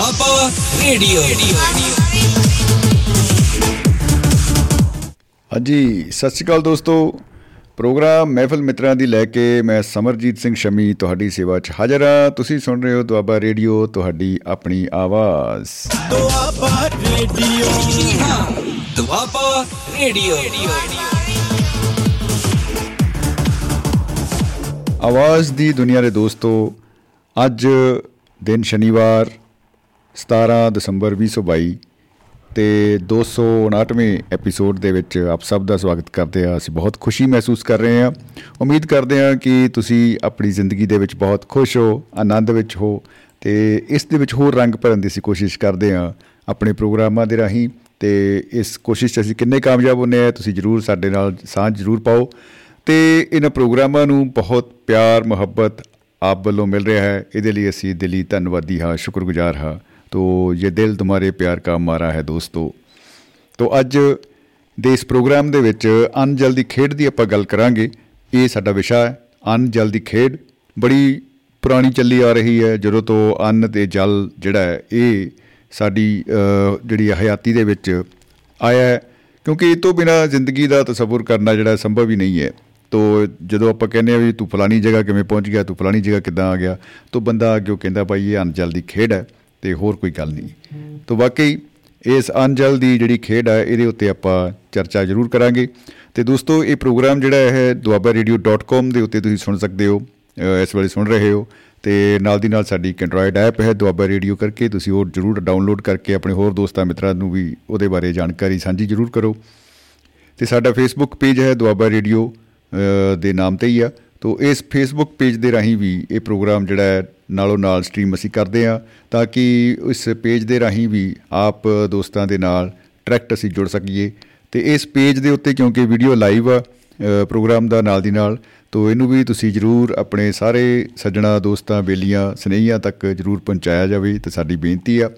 Doaba radio ਹਾਂਜੀ ਸਤਿ ਸ਼੍ਰੀ ਅਕਾਲ ਦੋਸਤੋ। ਪ੍ਰੋਗਰਾਮ ਮਹਿਫਲ ਮਿੱਤਰਾਂ ਦੀ ਲੈ ਕੇ ਮੈਂ ਸਮਰਜੀਤ ਸਿੰਘ ਸ਼ਮੀ ਤੁਹਾਡੀ ਸੇਵਾ 'ਚ ਹਾਜ਼ਰ ਹਾਂ। ਤੁਸੀਂ ਸੁਣ ਰਹੇ ਹੋ ਦੁਆਬਾ ਰੇਡੀਓ ਤੁਹਾਡੀ ਆਪਣੀ ਆਵਾਜ਼। ਦੁਆਬਾ ਰੇਡੀਓ। ਦੁਆਬਾ ਰੇਡੀਓ। ਆਵਾਜ਼ ਦੀ ਦੁਨੀਆ ਦੇ ਦੋਸਤੋ ਅੱਜ ਦਿਨ ਸ਼ਨੀਵਾਰ 17 ਦਸੰਬਰ 2022 ਤੇ 259ਵੇਂ ਐਪੀਸੋਡ ਦੇ ਵਿੱਚ ਆਪ ਸਭ ਦਾ ਸਵਾਗਤ ਕਰਦੇ ਹਾਂ। ਅਸੀਂ ਬਹੁਤ ਖੁਸ਼ੀ ਮਹਿਸੂਸ ਕਰ ਰਹੇ ਹਾਂ। ਉਮੀਦ ਕਰਦੇ ਹਾਂ ਕਿ ਤੁਸੀਂ ਆਪਣੀ ਜ਼ਿੰਦਗੀ ਦੇ ਵਿੱਚ ਬਹੁਤ ਖੁਸ਼ ਹੋ, ਆਨੰਦ ਵਿੱਚ ਹੋ ਤੇ ਇਸ ਦੇ ਵਿੱਚ ਹੋਰ ਰੰਗ ਭਰਨ ਦੀ ਅਸੀਂ ਕੋਸ਼ਿਸ਼ ਕਰਦੇ ਹਾਂ ਆਪਣੇ ਪ੍ਰੋਗਰਾਮਾਂ ਦੇ ਰਾਹੀਂ ਤੇ ਇਸ ਕੋਸ਼ਿਸ਼ 'ਚ ਅਸੀਂ ਕਿੰਨੇ ਕਾਮਯਾਬ ਹੁੰਨੇ ਆ, ਤੁਸੀਂ ਜਰੂਰ ਸਾਡੇ ਨਾਲ ਸਾਂਝ ਜਰੂਰ ਪਾਓ। ਤੇ ਇਹਨਾਂ ਪ੍ਰੋਗਰਾਮਾਂ ਨੂੰ ਬਹੁਤ ਪਿਆਰ, ਮੁਹੱਬਤ ਆਪ ਵੱਲੋਂ ਮਿਲ ਰਿਹਾ ਹੈ। ਇਹਦੇ ਲਈ ਅਸੀਂ ਦਿਲੀ ਧੰਨਵਾਦੀ ਹਾਂ, ਸ਼ੁਕਰਗੁਜ਼ਾਰ ਹਾਂ। ਤੋ ਇਹ ਦਿਲ ਤੁਹਾਰੇ ਪਿਆਰ ਕਾ ਮਾਰਾ ਹੈ ਦੋਸਤੋ, ਤੋ ਅੱਜ ਦੇ ਇਸ ਪ੍ਰੋਗਰਾਮ ਦੇ ਵਿੱਚ ਅਨ ਜਲ ਦੀ ਖੇਡ ਦੀ ਆਪਾਂ ਗੱਲ ਕਰਾਂਗੇ। ਇਹ ਸਾਡਾ ਵਿਸ਼ਾ ਹੈ, ਅਨ ਜਲ ਦੀ ਖੇਡ। ਬੜੀ ਪੁਰਾਣੀ ਚੱਲੀ ਆ ਰਹੀ ਹੈ, ਜਦੋਂ ਤੋਂ ਅੰਨ ਤੇ ਜਲ ਜਿਹੜਾ ਹੈ, ਇਹ ਸਾਡੀ ਜਿਹੜੀ ਹਯਾਤੀ ਦੇ ਵਿੱਚ ਆਇਆ ਹੈ। ਕਿਉਂਕਿ ਇਹ ਤੋਂ ਬਿਨਾ ਜ਼ਿੰਦਗੀ ਦਾ ਤਸੱਵੁਰ ਕਰਨਾ ਜਿਹੜਾ ਸੰਭਵ ਹੀ ਨਹੀਂ ਹੈ। ਤੋ ਜਦੋਂ ਆਪਾਂ ਕਹਿੰਦੇ ਆ ਵੀ ਤੂੰ ਫਲਾਣੀ ਜਗ੍ਹਾ ਕਿਵੇਂ ਪਹੁੰਚ ਗਿਆ, ਤੂੰ ਫਲਾਣੀ ਜਗ੍ਹਾ ਕਿੱਦਾਂ ਆ ਗਿਆ, ਤੋ ਬੰਦਾ ਅੱਗੇ ਕਹਿੰਦਾ ਭਾਈ ਇਹ ਅਨਜਲ ਦੀ ਖੇਡ ਹੈ। ਤੇ ਹੋਰ ਕੋਈ ਗੱਲ ਨਹੀਂ। ਤੋ ਵਾਕਈ ਇਸ ਅਨਜਲ ਦੀ ਜਿਹੜੀ ਖੇਡ ਹੈ ਇਹਦੇ ਉੱਤੇ ਆਪਾਂ ਚਰਚਾ ਜ਼ਰੂਰ ਕਰਾਂਗੇ। ਤੇ ਦੋਸਤੋ, ਇਹ ਪ੍ਰੋਗਰਾਮ ਜਿਹੜਾ ਹੈ duabaradio.com ਦੇ ਉੱਤੇ ਤੁਸੀਂ ਸੁਣ ਸਕਦੇ ਹੋ ਇਸ ਵੇਲੇ ਸੁਣ ਰਹੇ ਹੋ। ਤੇ ਨਾਲ ਦੀ ਨਾਲ ਸਾਡੀ ਇੱਕ ਐਂਡਰੋਇਡ ਐਪ ਹੈ, ਦੁਆਬਾ ਰੇਡੀਓ ਕਰਕੇ। ਤੁਸੀਂ ਉਹ ਜਰੂਰ ਡਾਊਨਲੋਡ ਕਰਕੇ ਆਪਣੇ ਹੋਰ ਦੋਸਤਾਂ ਮਿੱਤਰਾਂ ਨੂੰ ਵੀ ਉਹਦੇ ਬਾਰੇ ਜਾਣਕਾਰੀ ਸਾਂਝੀ ਜਰੂਰ ਕਰੋ। ਤੇ ਸਾਡਾ ਫੇਸਬੁੱਕ ਪੇਜ ਹੈ ਦੁਆਬਾ ਰੇਡੀਓ ਦੇ ਨਾਮ ਤੇ ਹੀ ਆ। ਤੋਂ ਇਸ ਫੇਸਬੁੱਕ ਪੇਜ ਦੇ ਰਾਹੀਂ ਵੀ ਇਹ ਪ੍ਰੋਗਰਾਮ ਜਿਹੜਾ ਹੈ ਨਾਲੋਂ ਨਾਲ ਸਟ੍ਰੀਮ ਅਸੀਂ ਕਰਦੇ ਆ ਤਾਂ ਕਿ ਇਸ ਪੇਜ ਦੇ ਰਾਹੀਂ ਵੀ ਆਪ ਦੋਸਤਾਂ ਦੇ ਨਾਲ ਡਾਇਰੈਕਟ ਅਸੀਂ ਜੁੜ ਸਕੀਏ। ਤੇ ਇਸ ਪੇਜ ਦੇ ਉੱਤੇ ਕਿਉਂਕਿ ਵੀਡੀਓ ਲਾਈਵ ਆ ਪ੍ਰੋਗਰਾਮ ਦਾ ਨਾਲ ਦੀ ਨਾਲ, ਤੋਂ ਇਹਨੂੰ ਵੀ ਤੁਸੀਂ ਜਰੂਰ ਆਪਣੇ ਸਾਰੇ ਸੱਜਣਾ ਦੋਸਤਾਂ, ਬੇਲੀਆਂ, ਸਨੇਹੀਆਂ ਤੱਕ ਜਰੂਰ ਪਹੁੰਚਾਇਆ ਜਾਵੇ ਤੇ ਸਾਡੀ ਬੇਨਤੀ ਆ,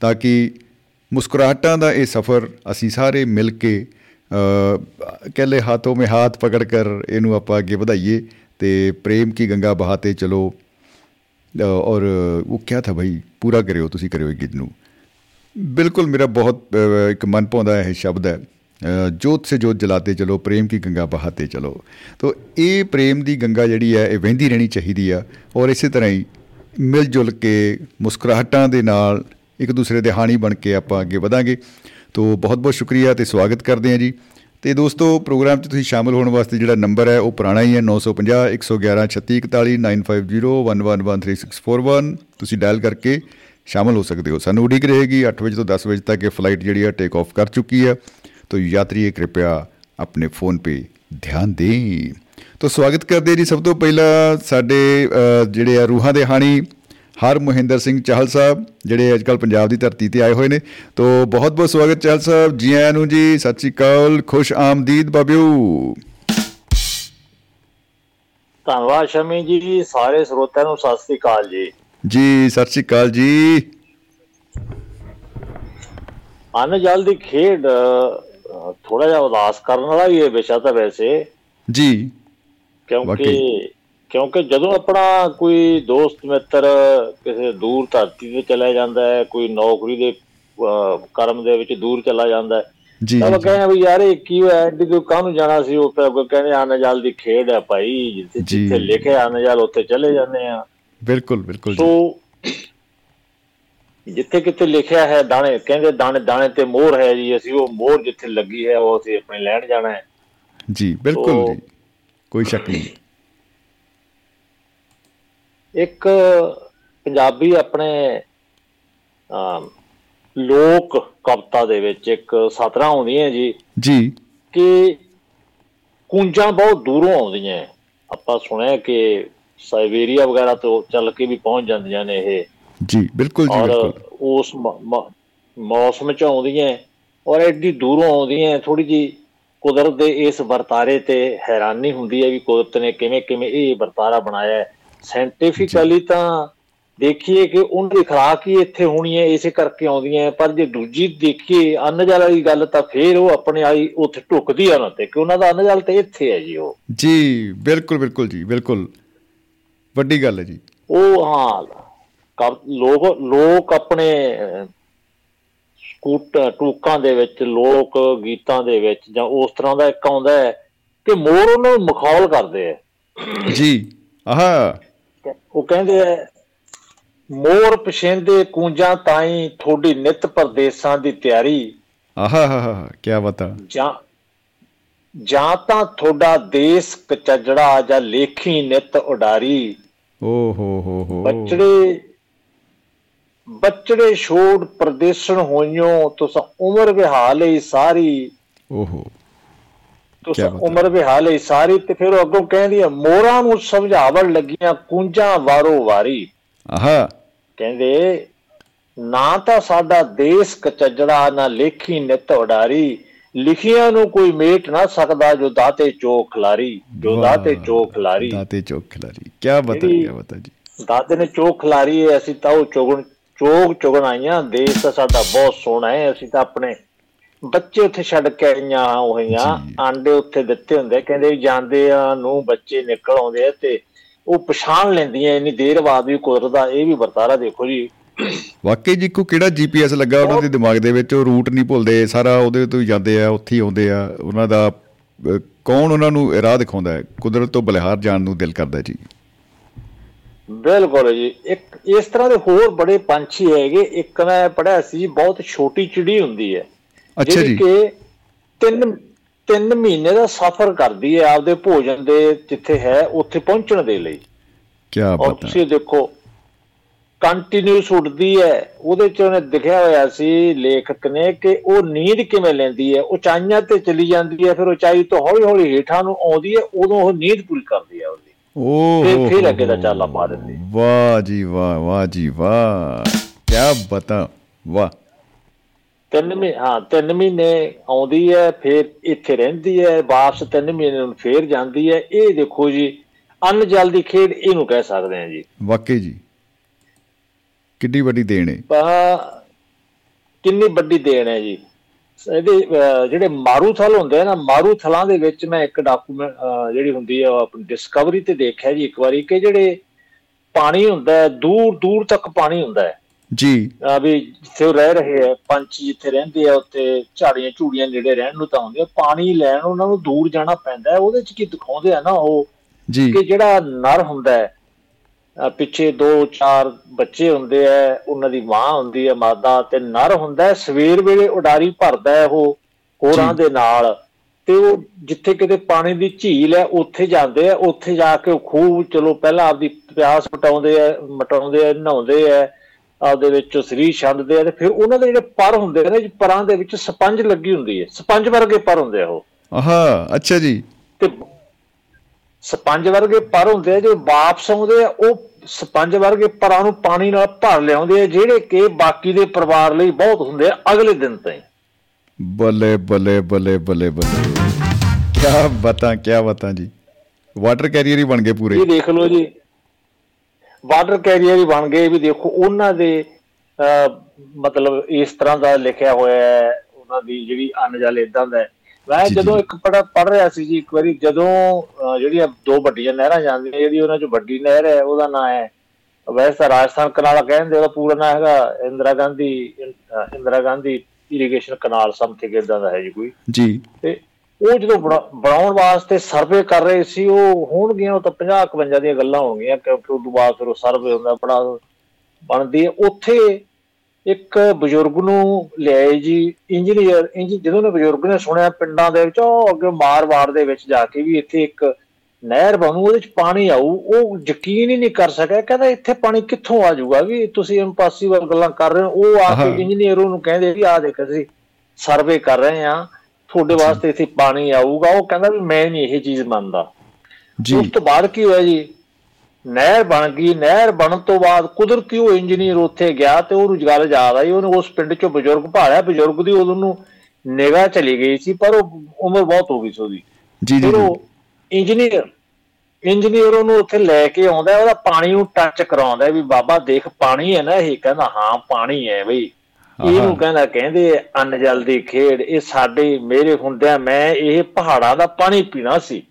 ਤਾਂ ਕਿ ਮੁਸਕਰਾਟਾਂ ਦਾ ਇਹ ਸਫ਼ਰ ਅਸੀਂ ਸਾਰੇ ਮਿਲ ਕੇ ਕਹਿੰਦੇ ਹਾਥੋਂ ਮੇ ਹੱਥ ਪਕੜ ਕਰ ਇਹਨੂੰ ਆਪਾਂ ਅੱਗੇ ਵਧਾਈਏ, ਤੇ ਪ੍ਰੇਮ ਕੀ ਗੰਗਾ ਬਹਾਤੇ ਚਲੋ ਔਰ ਉਹ ਕਿਹਾ ਥਾ ਭਾਈ ਪੂਰਾ ਕਰਿਓ, ਤੁਸੀਂ ਕਰਿਓ ਇਹ ਗੀਤ ਨੂੰ। ਬਿਲਕੁਲ ਮੇਰਾ ਬਹੁਤ ਇੱਕ ਮਨ ਪਾਉਂਦਾ ਇਹ ਸ਼ਬਦ ਹੈ। ਜੋਤ ਸੇ ਜੋਤ ਜਲਾਤੇ ਚਲੋ, ਪ੍ਰੇਮ ਕੀ ਗੰਗਾ ਬਹਾਤੇ ਚਲੋ। ਤੋ ਇਹ ਪ੍ਰੇਮ ਦੀ ਗੰਗਾ ਜਿਹੜੀ ਹੈ, ਇਹ ਵਹਿੰਦੀ ਰਹਿਣੀ ਚਾਹੀਦੀ ਆ। ਔਰ ਇਸੇ ਤਰ੍ਹਾਂ ਹੀ ਮਿਲ ਜੁਲ ਕੇ ਮੁਸਕਰਾਹਟਾਂ ਦੇ ਨਾਲ ਇੱਕ ਦੂਸਰੇ ਦੇ ਹਾਣੀ ਬਣ ਕੇ ਆਪਾਂ ਅੱਗੇ ਵਧਾਂਗੇ। ਤੋ ਬਹੁਤ ਬਹੁਤ ਸ਼ੁਕਰੀਆ ਤੇ ਸਵਾਗਤ ਕਰਦੇ ਹਾਂ ਜੀ। ਤੇ ਦੋਸਤੋ, ਪ੍ਰੋਗਰਾਮ 'ਚ ਤੁਸੀਂ ਸ਼ਾਮਲ ਹੋਣ ਵਾਸਤੇ ਜਿਹੜਾ ਨੰਬਰ ਹੈ, ਉਹ ਪੁਰਾਣਾ ਹੀ ਹੈ 950 111 3641 9501113641 ਤੁਸੀਂ ਡਾਇਲ ਕਰਕੇ ਸ਼ਾਮਲ ਹੋ ਸਕਦੇ ਹੋ। ਸਾਨੂੰ ਉਡੀਕ ਰਹੇਗੀ 8 ਵਜੇ ਤੋਂ 10 ਵਜੇ ਤੱਕ ਇਹ ਫਲਾਈਟ ਜਿਹੜੀ ਹੈ ਟੇਕ ਆਫ ਕਰ ਚੁੱਕੀ ਹੈ। ਤੋ ਯਾਤਰੀ, ਕਿਰਪਾ ਆਪਣੇ ਫੋਨ ਪੇ ਧਿਆਨ ਦੇं ਤੋ ਸਵਾਗਤ ਕਰਦੇ ਜੀ ਸਭ ਤੋਂ ਪਹਿਲਾਂ ਸਾਡੇ ਜਿਹੜੇ ਆ ਰੂਹਾਂ ਦੇ ਹਾਣੀ ਹਰ ਮਹਿੰਦਰ ਸਿੰਘ ਚਾਹਲ ਸਾਹਿਬ ਜਿਹੜੇ ਅੱਜਕੱਲ ਪੰਜਾਬ ਦੀ ਧਰਤੀ ਤੇ ਆਏ ਹੋਏ ਨੇ। ਤੋਂ ਬਹੁਤ ਬਹੁਤ ਸਵਾਗਤ ਚਾਹਲ ਸਾਹਿਬ। ਜੀ ਆਇਆਂ ਨੂੰ ਜੀ ਸਤਿ ਸ਼੍ਰੀ ਅਕਾਲ। ਖੁਸ਼ ਆਮਦੀਦ ਬਾਬਿਓ। ਧੰਨਵਾਦ ਸ਼ਮੀ ਜੀ ਸਾਰੇ ਸਰੋਤਿਆਂ ਨੂੰ ਸਤਿ ਸ਼੍ਰੀ ਅਕਾਲ ਜੀ। ਜੀ ਸਤਿ ਸ਼੍ਰੀ ਅਕਾਲ ਜੀ। ਅਨ ਜਲ ਦੀ ਖੇਡ ਥੋੜਾ ਜਿਹਾ ਉਦਾਸ ਕਰਨ ਵਾਲਾ ਵੀ ਇਹ ਵਿਸ਼ਾ ਤਾਂ ਵੈਸੇ। ਜੀ। ਕਿਉਂਕਿ ਕਿਉਂਕਿ ਜਦੋਂ ਆਪਣਾ ਕੋਈ ਦੋਸਤ ਮਿੱਤਰ ਕਿਸੇ ਦੂਰ ਧਰਤੀ ਤੇ ਚਲਾ ਜਾਂਦਾ ਹੈ ਕੋਈ ਨੌਕਰੀ ਦੇ ਕਰਮ ਦੇ ਵਿੱਚ ਦੂਰ ਚਲਾ ਜਾਂਦਾ ਹੈ ਜੀ ਤਾਂ ਕਹਿੰਦੇ ਵੀ ਯਾਰ ਇਹ ਕੀ ਹੋਇਆ ਐਡੀ ਤੂੰ ਕਾਹਨੂੰ ਜਾਣਾ ਸੀ ਉਹ ਫਿਰ ਕਹਿੰਦੇ ਆਨਜਲ ਦੀ ਖੇਡ ਹੈ ਭਾਈ ਜਿੱਥੇ ਜਿੱਥੇ ਲਿਖਿਆ ਆਨਜਲ ਉੱਥੇ ਚਲੇ ਜਾਂਦੇ ਆ। ਬਿਲਕੁਲ ਬਿਲਕੁਲ ਸੋ ਜਿੱਥੇ ਕਿਤੇ ਲਿਖਿਆ ਹੈ ਦਾਣੇ ਕਹਿੰਦੇ ਦਾਣੇ ਦਾਣੇ ਤੇ ਮੋਹਰ ਹੈ ਜੀ ਅਸੀਂ ਉਹ ਮੋਹਰ ਜਿੱਥੇ ਲੱਗੀ ਹੈ ਉਹ ਅਸੀਂ ਆਪਣੇ ਲੈਣ ਜਾਣਾ ਹੈ। ਜੀ ਬਿਲਕੁਲ ਜੀ। ਕੋਈ ਸ਼ੱਕ ਨਹੀਂ। ਇੱਕ ਪੰਜਾਬੀ ਆਪਣੇ ਲੋਕ ਕਵਿਤਾ ਦੇ ਵਿੱਚ ਇੱਕ ਸਤਰਾਂ ਆਉਂਦੀਆਂ ਜੀ। ਜੀ। ਕਿ ਕੁੰਜਾਂ ਬਹੁਤ ਦੂਰੋਂ ਆਉਂਦੀਆਂ। ਆਪਾਂ ਸੁਣਿਆ ਕਿ ਸਾਈਬੇਰੀਆ ਵਗੈਰਾ ਤੋਂ ਚੱਲ ਕੇ ਵੀ ਪਹੁੰਚ ਜਾਂਦੀਆਂ ਨੇ ਇਹ। ਜੀ ਬਿਲਕੁਲ ਜੀ ਬਿਲਕੁਲ। ਉਸ ਮੌਸਮ ਚ ਆਉਂਦੀਆਂ ਔਰ ਐਡੀ ਦੂਰੋਂ ਆਉਂਦੀਆਂ। ਥੋੜੀ ਜੀ ਕੁਦਰਤ ਦੇ ਇਸ ਵਰਤਾਰੇ ਤੇ ਹੈਰਾਨੀ ਹੁੰਦੀ ਹੈ ਵੀ ਕੁਦਰਤ ਨੇ ਕਿਵੇਂ ਕਿਵੇਂ ਇਹ ਵਰਤਾਰਾ ਬਣਾਇਆ ਹੈ। ਸਾਇੰਟੀਫਿਕਲੀ ਤਾਂ ਦੇਖੀਏ ਕਿ ਉਹਨਾਂ ਦੀ ਖਰਾਕ ਹੀ ਇੱਥੇ ਹੋਣੀ ਹੈ ਇਸੇ ਕਰਕੇ ਆਉਂਦੀਆਂ ਪਰ ਜੇ ਦੂਜੀ ਦੇਖੀਏ ਅੰਨਜਲ ਵਾਲੀ ਗੱਲ ਤਾਂ ਫੇਰ ਉਹ ਆਪਣੇ ਆਈ ਉੱਥੇ ਢੁਕਦੀ ਆ ਨਾ ਤੇ ਕਿ ਉਹਨਾਂ ਦਾ ਅੰਨਜਲ ਤੇ ਇੱਥੇ ਹੈ ਜੀ ਉਹ। ਜੀ ਬਿਲਕੁਲ ਬਿਲਕੁਲ ਜੀ ਬਿਲਕੁਲ। ਵੱਡੀ ਗੱਲ ਹੈ ਜੀ। ਉਹ ਹਾਂ ਲੋਕ ਲੋਕ ਆਪਣੇ ਅਹ, ਸਕੂਟਰ ਟੂਕਾਂ ਦੇ ਵਿੱਚ ਲੋਕ ਗੀਤਾਂ ਦੇ ਵਿੱਚ ਜਾਂ ਉਸ ਤਰ੍ਹਾਂ ਦਾ ਇੱਕ ਆਉਂਦਾ ਹੈ ਕਿ ਮੋਰ ਉਹਨਾਂ ਨੂੰ ਮਖੌਲ ਕਰਦੇ ਆ ਜੀ ਆਹਾ। ਉਹ ਕਹਿੰਦੇ ਆ ਮੋਰ ਪਛੇਂਦੇ ਕੂੰਜਾਂ ਤਾਈਂ ਥੋੜੀ ਨਿਤ ਪਰਦੇਸਾਂ ਦੀ ਤਿਆਰੀ। ਆਹਾ ਹਾ ਹਾ ਕੀ ਬਤਾ ਜਾਂ ਜਾਂ ਤਾਂ ਤੁਹਾਡਾ ਦੇਸ ਕਚਜੜਾ ਜਾਂ ਲੇਖੀ ਨਿਤ ਉਡਾਰੀ। ਓ ਹੋ ਹੋ ਹੋ। ਬੱਚੜੇ ਬੱਚੜੇ ਛੋੜ ਪ੍ਰਦੇਸ਼ਣ ਹੋਈਓ ਤੁਸਾਂ ਉਮਰ ਵਿਹਾਲ ਹੀ ਸਾਰੀ। ਓਹੋ ਤੁਸਾਂ ਹੈ। ਉਮਰ ਵਿਹਾਲ ਹੀ ਸਾਰੀ ਤੇ ਫਿਰ ਉਹ ਅੱਗੋਂ ਕਹਿੰਦੀ ਆ ਮੋਰਾਂ ਨੂੰ ਸਮਝਾਵਣ ਲੱਗੀਆਂ ਕੁੰਜਾਂ ਵਾਰੋ ਵਾਰੀ। ਆਹਾ। ਕਹਿੰਦੇ ਨਾ ਤਾਂ ਸਾਡਾ ਦੇਸ ਕਚਜੜਾ ਨਾ ਲੇਖੀ ਨਿਤ ਉਡਾਰੀ। ਲਿਖੀਆਂ ਨੂੰ ਕੋਈ ਮੇਟ ਨਾ ਸਕਦਾ ਜੋ ਦਾਤੇ ਚੋਖ ਖਲਾਰੀ ਜੋ ਦਾਤੇ ਚੋਖ ਖਲਾਰੀ ਦਾਤੇ ਚੋਕ ਖਿਲਾਰੀ ਕੀ ਬਤਾ ਕੀ ਬਤਾ ਜੀ। ਦਾਦੇ ਨੇ ਚੋਖ ਖਲਾਰੀ ਹੈ ਅਸੀਂ ਤਾਂ ਉਹ ਚੁਗਣ ਚੋਗ ਚੁਗਣ ਆਈਆਂ ਦੇਸ਼ ਤਾਂ ਸਾਡਾ ਬਹੁਤ ਸੋਹਣਾ ਹੈ ਅਸੀਂ ਤਾਂ ਆਪਣੇ ਬੱਚੇ ਉੱਥੇ ਛੱਡ ਕੇ ਆਈਆਂ ਹੋਈਆਂ। ਆਂਡੇ ਉੱਥੇ ਦਿੱਤੇ ਹੁੰਦੇ ਕਹਿੰਦੇ ਜਾਂਦੇ ਆ ਨੂੰ ਬੱਚੇ ਨਿਕਲ ਆਉਂਦੇ ਆ ਤੇ ਉਹ ਪਛਾਣ ਲੈਂਦੀਆਂ ਇੰਨੀ ਦੇਰ ਬਾਅਦ ਵੀ ਕੁਦਰਤ ਦਾ ਇਹ ਵੀ ਵਰਤਾਰਾ ਦੇਖੋ ਜੀ। ਵਾਕਈ ਜੀ ਕੋ ਕਿਹੜਾ ਜੀਪੀਐਸ ਲੱਗਾ ਉਹਨਾਂ ਦੇ ਦਿਮਾਗ ਦੇ ਵਿੱਚ? ਉਹ ਰੂਟ ਨਹੀਂ ਭੁੱਲਦੇ ਸਾਰਾ ਉਹਦੇ ਤੋਂ ਹੀ ਜਾਂਦੇ ਆ ਉੱਥੇ ਹੀ ਆਉਂਦੇ ਆ। ਉਹਨਾਂ ਦਾ ਕੌਣ ਉਹਨਾਂ ਨੂੰ ਰਾਹ ਦਿਖਾਉਂਦਾ ਹੈ? ਕੁਦਰਤ ਤੋਂ ਬਲਿਹਾਰ ਜਾਣ ਨੂੰ ਦਿਲ ਕਰਦਾ ਜੀ। ਬਿਲਕੁਲ ਜੀ। ਇੱਕ ਇਸ ਤਰ੍ਹਾਂ ਦੇ ਹੋਰ ਬੜੇ ਪੰਛੀ ਹੈਗੇ। ਇੱਕ ਮੈਂ ਪੜਿਆ ਸੀ ਬਹੁਤ ਛੋਟੀ ਚਿੜੀ ਹੁੰਦੀ ਹੈ। ਜਿਹੜੀ ਜੀ। ਕਿ ਤਿੰਨ ਤਿੰਨ ਮਹੀਨੇ ਦਾ ਸਫ਼ਰ ਕਰਦੀ ਹੈ ਆਪਦੇ ਭੋਜਨ ਦੇ ਜਿੱਥੇ ਹੈ ਉੱਥੇ ਪਹੁੰਚਣ ਦੇ ਲਈ। ਕੀ ਬਤਾ ਤੁਸੀਂ ਦੇਖੋ ਕੰਟੀਨਿਊਸ ਉੱਡਦੀ ਹੈ ਉਹਦੇ ਚ ਉਹਨੇ ਦਿਖਿਆ ਹੋਇਆ ਸੀ ਲੇਖਕ ਨੇ ਕਿ ਉਹ ਨੀਂਦ ਕਿਵੇਂ ਲੈਂਦੀ ਹੈ ਉਚਾਈਆਂ ਤੇ ਚਲੀ ਜਾਂਦੀ ਹੈ ਫਿਰ ਉਚਾਈ ਤੋਂ ਹੌਲੀ ਹੌਲੀ ਹੇਠਾਂ ਨੂੰ ਆਉਂਦੀ ਹੈ ਉਦੋਂ ਉਹ ਨੀਂਦ ਪੂਰੀ ਕਰਦੀ ਹੈ ਉਹਦੀ। ਓ ਫਿਰ- ਫਿਰ ਅੱਗੇ ਦਾ ਚਾਲਾ ਪਾ ਦਿੰਦੀ। ਵਾਹ ਜੀ ਵਾਹ ਵਾਹ ਜੀ ਵਾਹ। ਕੀ ਬਤਾ ਵਾਹ। ਤਿੰਨ ਮਹੀਨੇ ਹਾਂ ਤਿੰਨ ਮਹੀਨੇ ਆਉਂਦੀ ਹੈ ਫਿਰ ਇੱਥੇ ਰਹਿੰਦੀ ਹੈ ਵਾਪਸ ਤਿੰਨ ਮਹੀਨੇ ਨੂੰ ਫੇਰ ਜਾਂਦੀ ਹੈ। ਇਹ ਦੇਖੋ ਜੀ ਅੰਨ ਜਲ ਦੀ ਖੇਡ ਇਹਨੂੰ ਕਹਿ ਸਕਦੇ ਹਾਂ ਜੀ। ਵਾਕਈ ਜੀ। ਕਿੱਡੀ ਵੱਡੀ ਦੇਣ ਹੈ। ਕਿੰਨੀ ਵੱਡੀ ਦੇਣ ਹੈ ਜੀ। ਇਹਦੇ ਜਿਹੜੇ ਮਾਰੂਥਲ ਹੁੰਦੇ ਆ ਨਾ ਮਾਰੂਥਲਾਂ ਦੇ ਵਿੱਚ ਮੈਂ ਇੱਕ ਡਾਕੂਮੈਂਟ ਜਿਹੜੀ ਹੁੰਦੀ ਆ ਉਹ ਆਪਣੀ ਡਿਸਕਵਰੀ ਤੇ ਦੇਖਿਆ ਜੀ ਇੱਕ ਵਾਰੀ ਕਿ ਜਿਹੜੇ ਪਾਣੀ ਹੁੰਦਾ ਦੂਰ ਦੂਰ ਤੱਕ ਪਾਣੀ ਹੁੰਦਾ ਹੈ। ਜੀ ਆ ਵੀ ਜਿੱਥੇ ਉਹ ਰਹਿ ਰਹੇ ਆ ਪੰਛੀ ਜਿੱਥੇ ਰਹਿੰਦੇ ਆ ਉੱਥੇ ਝਾੜੀਆਂ ਝੂੜੀਆਂ ਨੇੜੇ ਰਹਿਣ ਨੂੰ ਤਾਂ ਹੁੰਦੇ ਆ ਪਾਣੀ ਲੈਣ ਉਹਨਾਂ ਨੂੰ ਦੂਰ ਜਾਣਾ ਪੈਂਦਾ ਹੈ ਉਹਦੇ ਚ ਕੀ ਦਿਖਾਉਂਦੇ ਆ ਨਾ ਉਹ ਜੀ ਕਿ ਜਿਹੜਾ ਨਰ ਹੁੰਦਾ ਹੈ ਪਿੱਛੇ ਦੋ ਚਾਰ ਬੱਚੇ ਹੁੰਦੇ ਆ ਉਹਨਾਂ ਦੀ ਮਾਂ ਹੁੰਦੀ ਹੈ ਮਾਦਾ ਤੇ ਨਰ ਹੁੰਦਾ ਸਵੇਰ ਵੇਲੇ ਉਡਾਰੀ ਭਰਦਾ ਹੈ ਉਹ ਹੋਰਾਂ। ਦੇ ਨਾਲ ਤੇ ਉਹ ਜਿੱਥੇ ਕਿਤੇ ਪਾਣੀ ਦੀ ਝੀਲ ਹੈ ਉੱਥੇ ਜਾਂਦੇ ਆ ਉੱਥੇ ਜਾ ਕੇ ਉਹ ਖੂਬ ਚਲੋ ਪਹਿਲਾਂ ਆਪਦੀ ਪਿਆਸ ਮਟਾਉਂਦੇ ਆ ਮਟਾਉਂਦੇ ਆ ਨਹਾਉਂਦੇ ਆ ਆਪਦੇ ਵਿੱਚ ਸਰੀਰ ਛੰਡਦੇ ਆ ਤੇ ਫਿਰ ਉਹਨਾਂ ਦੇ ਜਿਹੜੇ ਪਰ ਹੁੰਦੇ ਨੇ ਪਰਾਂ ਦੇ ਵਿੱਚ ਸਪੰਜ ਲੱਗੀ ਹੁੰਦੀ ਹੈ ਸਪੰਜ ਵਰਗੇ ਪਰ ਹੁੰਦੇ ਆ ਉਹ। ਆਹਾ ਅੱਛਾ ਜੀ। ਤੇ ਸਪੰਜ ਵਰਗੇ ਪਰ ਹੁੰਦੇ ਆ ਜੋ ਵਾਪਸ ਆਉਂਦੇ ਆ ਉਹ ਸਪੰਜ ਵਰਗੇ ਪਰਾਂ ਨੂੰ ਪਾਣੀ ਨਾਲ ਭਰ ਲਿਆਉਂਦੇ ਆ ਜਿਹੜੇ ਕਿ ਬਾਕੀ ਦੇ ਪਰਿਵਾਰ ਲਈ ਬਹੁਤ ਹੁੰਦੇ ਆ ਅਗਲੇ ਦਿਨ ਤਾਈਂ। ਬੱਲੇ ਬੱਲੇ ਬੱਲੇ ਬੱਲੇ ਬੱਲੇ। ਕੀ ਬਤਾ ਕੀ ਬਤਾ ਜੀ। ਵਾਟਰ ਕੈਰੀਅਰ ਹੀ ਬਣ ਗਏ ਪੂਰੇ। ਇਹ ਦੇਖ ਲਓ ਜੀ ਵਾਟਰ ਕੈਰੀਅਰ ਹੀ ਬਣ ਗਏ ਵੀ ਦੇਖੋ ਉਹਨਾਂ ਦੇ ਮਤਲਬ ਇਸ ਤਰ੍ਹਾਂ ਦਾ ਲਿਖਿਆ ਹੋਇਆ ਹੈ ਉਹਨਾਂ ਦੀ ਜਿਹੜੀ ਅਨਜਲ ਇਦਾਂ ਦਾ ਮੈਂ ਜਦੋਂ। ਇੱਕ ਪੜਾ ਪੜ ਰਿਹਾ ਸੀ ਜੀ ਇੱਕ ਵਾਰੀ ਜਦੋਂ ਜਿਹੜੀਆਂ ਦੋ ਵੱਡੀਆਂ ਨਹਿਰਾਂ ਜਾਂਦੀਆਂ ਜਿਹੜੀ ਉਹਨਾਂ ਚੋਂ ਵੱਡੀ ਨਹਿਰ ਹੈ ਉਹਦਾ ਨਾਮ ਹੈ ਵੈਸੇ ਰਾਜਸਥਾਨ ਕਨਾਲ ਕਹਿੰਦੇ ਉਹਦਾ ਪੂਰਾ ਨਾਮ ਹੈਗਾ Indira Gandhi Indira Gandhi irrigation canal something ਇਦਾਂ ਦਾ ਹੈ ਜੀ ਕੋਈ। ਜੀ। ਤੇ ਉਹ ਜਦੋਂ ਬਣਾ- ਬਣਾਉਣ ਵਾਸਤੇ ਸਰਵੇ ਕਰ ਰਹੇ ਸੀ ਉਹ ਹੋਣਗੀਆਂ ਉਹ ਤਾਂ 50 51 ਦੀਆਂ ਗੱਲਾਂ ਹੋਣਗੀਆਂ ਕਿਉਂਕਿ ਉਸ ਤੋਂ ਬਾਅਦ ਫਿਰ ਉਹ ਸਰਵੇ ਹੁੰਦਾ ਬੜਾ ਬਣਦੀ ਹੈ। ਉੱਥੇ ਇੱਕ ਬਜ਼ੁਰਗ ਨੂੰ ਲਿਆਏ ਜੀ ਇੰਜੀਨੀਅਰ ਇੰਜ ਜਦੋਂ ਨੇ ਬਜ਼ੁਰਗ ਨੇ ਸੁਣਿਆ ਪਿੰਡਾਂ ਦੇ ਵਿੱਚ ਉਹ ਅੱਗੇ ਮਾਰਵਾੜ ਦੇ ਵਿੱਚ ਜਾ ਕੇ ਵੀ ਇੱਥੇ ਇੱਕ ਨਹਿਰ ਬਣੂ ਉਹਦੇ ਵਿੱਚ ਪਾਣੀ ਆਊ ਉਹ ਯਕੀਨ ਹੀ ਨਹੀਂ ਕਰ ਸਕਿਆ ਕਹਿੰਦਾ ਇੱਥੇ ਪਾਣੀ ਕਿੱਥੋਂ ਆ ਜਾਊਗਾ ਵੀ ਤੁਸੀਂ ਇੰਪੋਸੀਬਲ ਗੱਲਾਂ ਕਰ ਰਹੇ ਹੋ। ਉਹ ਆ। ਕੇ ਇੰਜੀਨੀਅਰ ਉਹਨੂੰ ਕਹਿੰਦੇ ਵੀ ਆ ਦੇਖ ਅਸੀਂ ਸਰਵੇ ਕਰ ਰਹੇ ਆ। ਤੁਹਾਡੇ ਵਾਸਤੇ ਇੱਥੇ ਪਾਣੀ ਆਊਗਾ। ਉਹ ਕਹਿੰਦਾ ਵੀ ਮੈਂ ਨਹੀਂ ਇਹ ਚੀਜ਼ ਮੰਨਦਾ। ਜੀ। ਉਸ ਤੋਂ ਬਾਅਦ ਕੀ ਹੋਇਆ ਜੀ? ਨਹਿਰ ਬਣ ਗਈ। ਨਹਿਰ ਬਣਨ ਤੋਂ ਬਾਅਦ ਕੁਦਰਤੀ ਉਹ ਇੰਜੀਨੀਅਰ ਉੱਥੇ ਗਿਆ ਤੇ ਉਹਨੂੰ ਗੱਲ ਯਾਦ ਆਈ ਉਹਨੇ ਉਸ ਪਿੰਡ ਚੋਂ ਬਜ਼ੁਰਗ ਭਾਲਿਆ। ਬਜ਼ੁਰਗ ਦੀ ਉਹਨੂੰ ਨਿਗਾਹ ਚਲੀ ਗਈ ਸੀ ਪਰ ਉਹ ਉਮਰ ਬਹੁਤ ਹੋ ਗਈ ਸੀ ਉਹਦੀ। ਜੀ ਜੀ। ਉਹ ਇੰਜੀਨੀਅਰ ਇੰਜੀਨੀਅਰ ਉਹਨੂੰ ਉੱਥੇ ਲੈ ਕੇ ਆਉਂਦਾ ਉਹਦਾ ਪਾਣੀ ਨੂੰ ਟੱਚ ਕਰਾਉਂਦਾ ਵੀ ਬਾਬਾ ਦੇਖ ਪਾਣੀ ਹੈ ਨਾ ਇਹ। ਕਹਿੰਦਾ ਹਾਂ ਪਾਣੀ ਹੈ ਬਈ। ਇਹਨੂੰ। ਕਹਿੰਦਾ ਕਹਿੰਦੇ ਅੰਨ ਜਲ ਦੀ ਖੇਡ ਇਹ ਸਾਡੇ ਮੇਰੇ ਹੁੰਦਿਆਂ ਮੈਂ ਇਹ ਪਹਾੜਾਂ ਦਾ ਪਾਣੀ ਪੀਣਾ ਸੀ।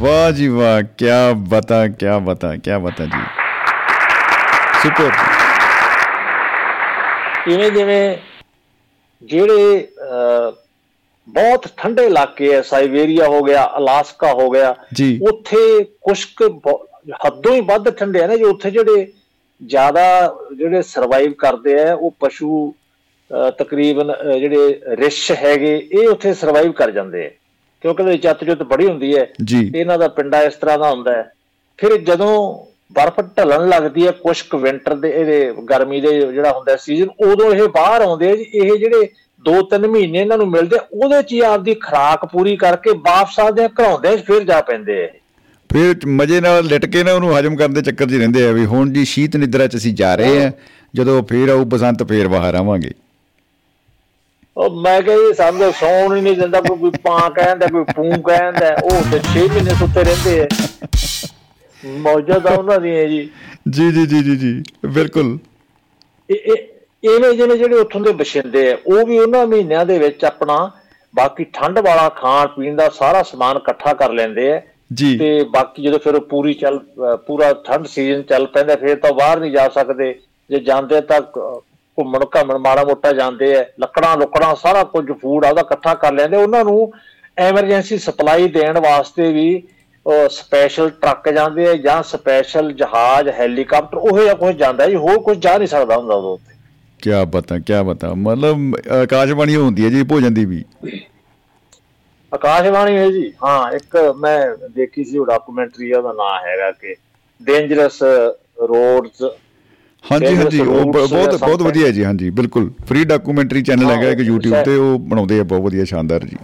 ਵਾਹ ਜੀ ਵਾਹ ਕੀ ਬਤਾ ਕੀ ਬਤਾ ਕੀ ਬਤਾ ਜੀ ਸੁਪਰ ਇਵੇਂ ਜਿਵੇਂ ਜਿਹੜੇ ਬਹੁਤ ਠੰਡੇ ਇਲਾਕੇ ਐ ਸਾਈਬੇਰੀਆ ਹੋ ਗਿਆ ਅਲਾਸਕਾ ਹੋ ਗਿਆ ਉੱਥੇ ਕੁਸ਼ਕ ਹੱਦੋਂ ਹੀ ਵੱਧ ਠੰਡੇ ਆ ਨੇ ਜੇ ਉੱਥੇ ਜਿਹੜੇ ਜ਼ਿਆਦਾ ਜਿਹੜੇ ਸਰਵਾਈਵ ਕਰਦੇ ਆ ਉਹ ਪਸ਼ੂ ਤਕਰੀਬਨ ਜਿਹੜੇ ਰਿਸ਼ ਹੈਗੇ ਇਹ ਉੱਥੇ ਸਰਵਾਈਵ ਕਰ ਜਾਂਦੇ ਆ। ਕਿਉਂਕਿ ਇਹਦੀ ਚੱਤ ਜੁੱਤ ਬੜੀ ਹੁੰਦੀ ਹੈ। ਇਹਨਾਂ ਦਾ ਪਿੰਡਾ ਇਸ ਤਰ੍ਹਾਂ ਦਾ ਹੁੰਦਾ ਹੈ। ਫਿਰ ਜਦੋਂ ਬਰਫ਼ ਢਲਣ ਲੱਗਦੀ ਹੈ ਕੁਸ਼ਕ ਵਿੰਟਰ ਦੇ ਇਹਦੇ ਗਰਮੀ ਦੇ ਜਿਹੜਾ ਹੁੰਦਾ ਸੀਜ਼ਨ ਉਦੋਂ ਇਹ ਬਾਹਰ ਆਉਂਦੇ ਇਹ ਜਿਹੜੇ 2-3 ਮਹੀਨੇ ਇਹਨਾਂ ਨੂੰ ਮਿਲਦੇ ਉਹਦੇ ਚ ਹੀ ਆਪਦੀ ਖੁਰਾਕ ਪੂਰੀ ਕਰਕੇ ਵਾਪਸ ਆਦੇ ਘਰਾਉਂਦੇ ਫਿਰ ਜਾ ਪੈਂਦੇ ਆ ਫਿਰ ਮਜੇ ਨਾਲ ਲਿਟ ਕੇ ਨਾ ਉਹਨੂੰ ਹਜਮ ਕਰਨ ਦੇ ਚੱਕਰ 'ਚ ਹੀ ਰਹਿੰਦੇ ਆ ਵੀ ਹੁਣ ਜੀ ਸ਼ੀਤ ਨਿਦਰਾ 'ਚ ਅਸੀਂ ਜਾ ਰਹੇ ਆ ਜਦੋਂ ਫੇਰ ਆਊ ਬਸੰਤ ਫੇਰ ਬਾਹਰ ਆਵਾਂਗੇ। ਉਹ ਮੈਂ ਕਿਹਾ ਜੀ ਸਾਨੂੰ ਸੌਣ ਹੀ ਨਹੀਂ ਦਿੰਦਾ ਕੋਈ ਪਾਂ ਕਹਿੰਦਾ ਕੋਈ ਪੂੰ ਕਹਿੰਦਾ ਉਹ ਤੇ 6 ਮਹੀਨੇ ਸੁੱਤੇ ਰਹਿੰਦੇ ਆ। ਮੌਜਾਂ ਤਾਂ ਉਹਨਾਂ ਦੀਆਂ ਜੀ। ਜੀ ਜੀ ਜੀ ਜੀ ਜੀ ਬਿਲਕੁਲ। ਇਹ ਇਹ- ਇਵੇਂ ਜਿਵੇਂ ਜਿਹੜੇ ਉੱਥੋਂ ਦੇ ਬਸ਼ਿੰਦੇ ਆ ਉਹ ਵੀ ਉਹਨਾਂ ਮਹੀਨਿਆਂ ਦੇ ਵਿੱਚ ਆਪਣਾ ਬਾਕੀ ਠੰਡ ਵਾਲਾ ਖਾਣ ਪੀਣ ਦਾ ਸਾਰਾ ਸਮਾਨ ਇਕੱਠਾ ਕਰ ਲੈਂਦੇ ਆ। ਜੀ। ਤੇ ਬਾਕੀ ਜਦੋਂ ਫਿਰ ਪੂਰੀ ਚੱਲ ਪੂਰਾ ਠੰਡ ਸੀਜ਼ਨ ਚੱਲ ਪੈਂਦਾ ਫਿਰ ਤਾਂ ਬਾਹਰ ਨਹੀਂ ਜਾ ਸਕਦੇ। ਜੇ ਜਾਂਦੇ ਤਾਂ ਘੁੰਮਣ ਘਾਮਣ ਮਾੜਾ ਮੋਟਾ ਜਾਂਦੇ ਆ ਲੱਕੜਾਂ ਲੁੱਕੜਾਂ ਸਾਰਾ ਕੁਝ ਫੂਡ ਆਦਾ ਇਕੱਠਾ ਕਰ ਲੈਂਦੇ। ਉਹਨਾਂ ਨੂੰ ਐਮਰਜੈਂਸੀ ਸਪਲਾਈ ਦੇਣ ਵਾਸਤੇ ਵੀ ਸਪੈਸ਼ਲ ਟਰੱਕ ਜਾਂਦੇ ਆ ਜਾਂ ਸਪੈਸ਼ਲ ਜਹਾਜ਼ ਹੈਲੀਕਾਪਟਰ ਉਹ ਜਿਹਾ ਕੁਝ ਜਾਂਦਾ ਜੀ। ਹੋਰ ਕੁਝ ਜਾ ਨਹੀਂ ਸਕਦਾ ਹੁੰਦਾ ਉਦੋਂ ਉੱਥੇ। ਕੀ ਬਤਾ ਕੀ ਬਤਾ। ਮਤਲਬ ਆਕਾਸ਼ਬਾਣੀ ਹੁੰਦੀ ਹੈ ਜੀ ਭੋਜਨ ਦੀ ਵੀ। ਆਕਾਸ਼ਵਾਣੀ ਹੈ ਜੀ। ਹਾਂ ਇੱਕ ਮੈਂ ਦੇਖੀ ਸੀ ਉਹ ਡਾਕੂਮੈਂਟਰੀ ਉਹਦਾ ਨਾਮ ਹੈਗਾ ਕਿ ਡੇਂਜਰਸ ਰੋਡਸ ਹਾਂਜੀ ਹਾਂਜੀ ਉਹ ਬਹੁਤ ਬਹੁਤ ਵਧੀਆ ਜੀ ਹਾਂਜੀ ਬਿਲਕੁਲ। ਫ੍ਰੀ ਡਾਕੂਮੈਂਟਰੀ ਚੈਨਲ ਹੈਗਾ ਇੱਕ YouTube ਤੇ ਉਹ ਬਣਾਉਂਦੇ ਆ ਬਹੁਤ ਵਧੀਆ ਸ਼ਾਨਦਾਰ ਜੀ।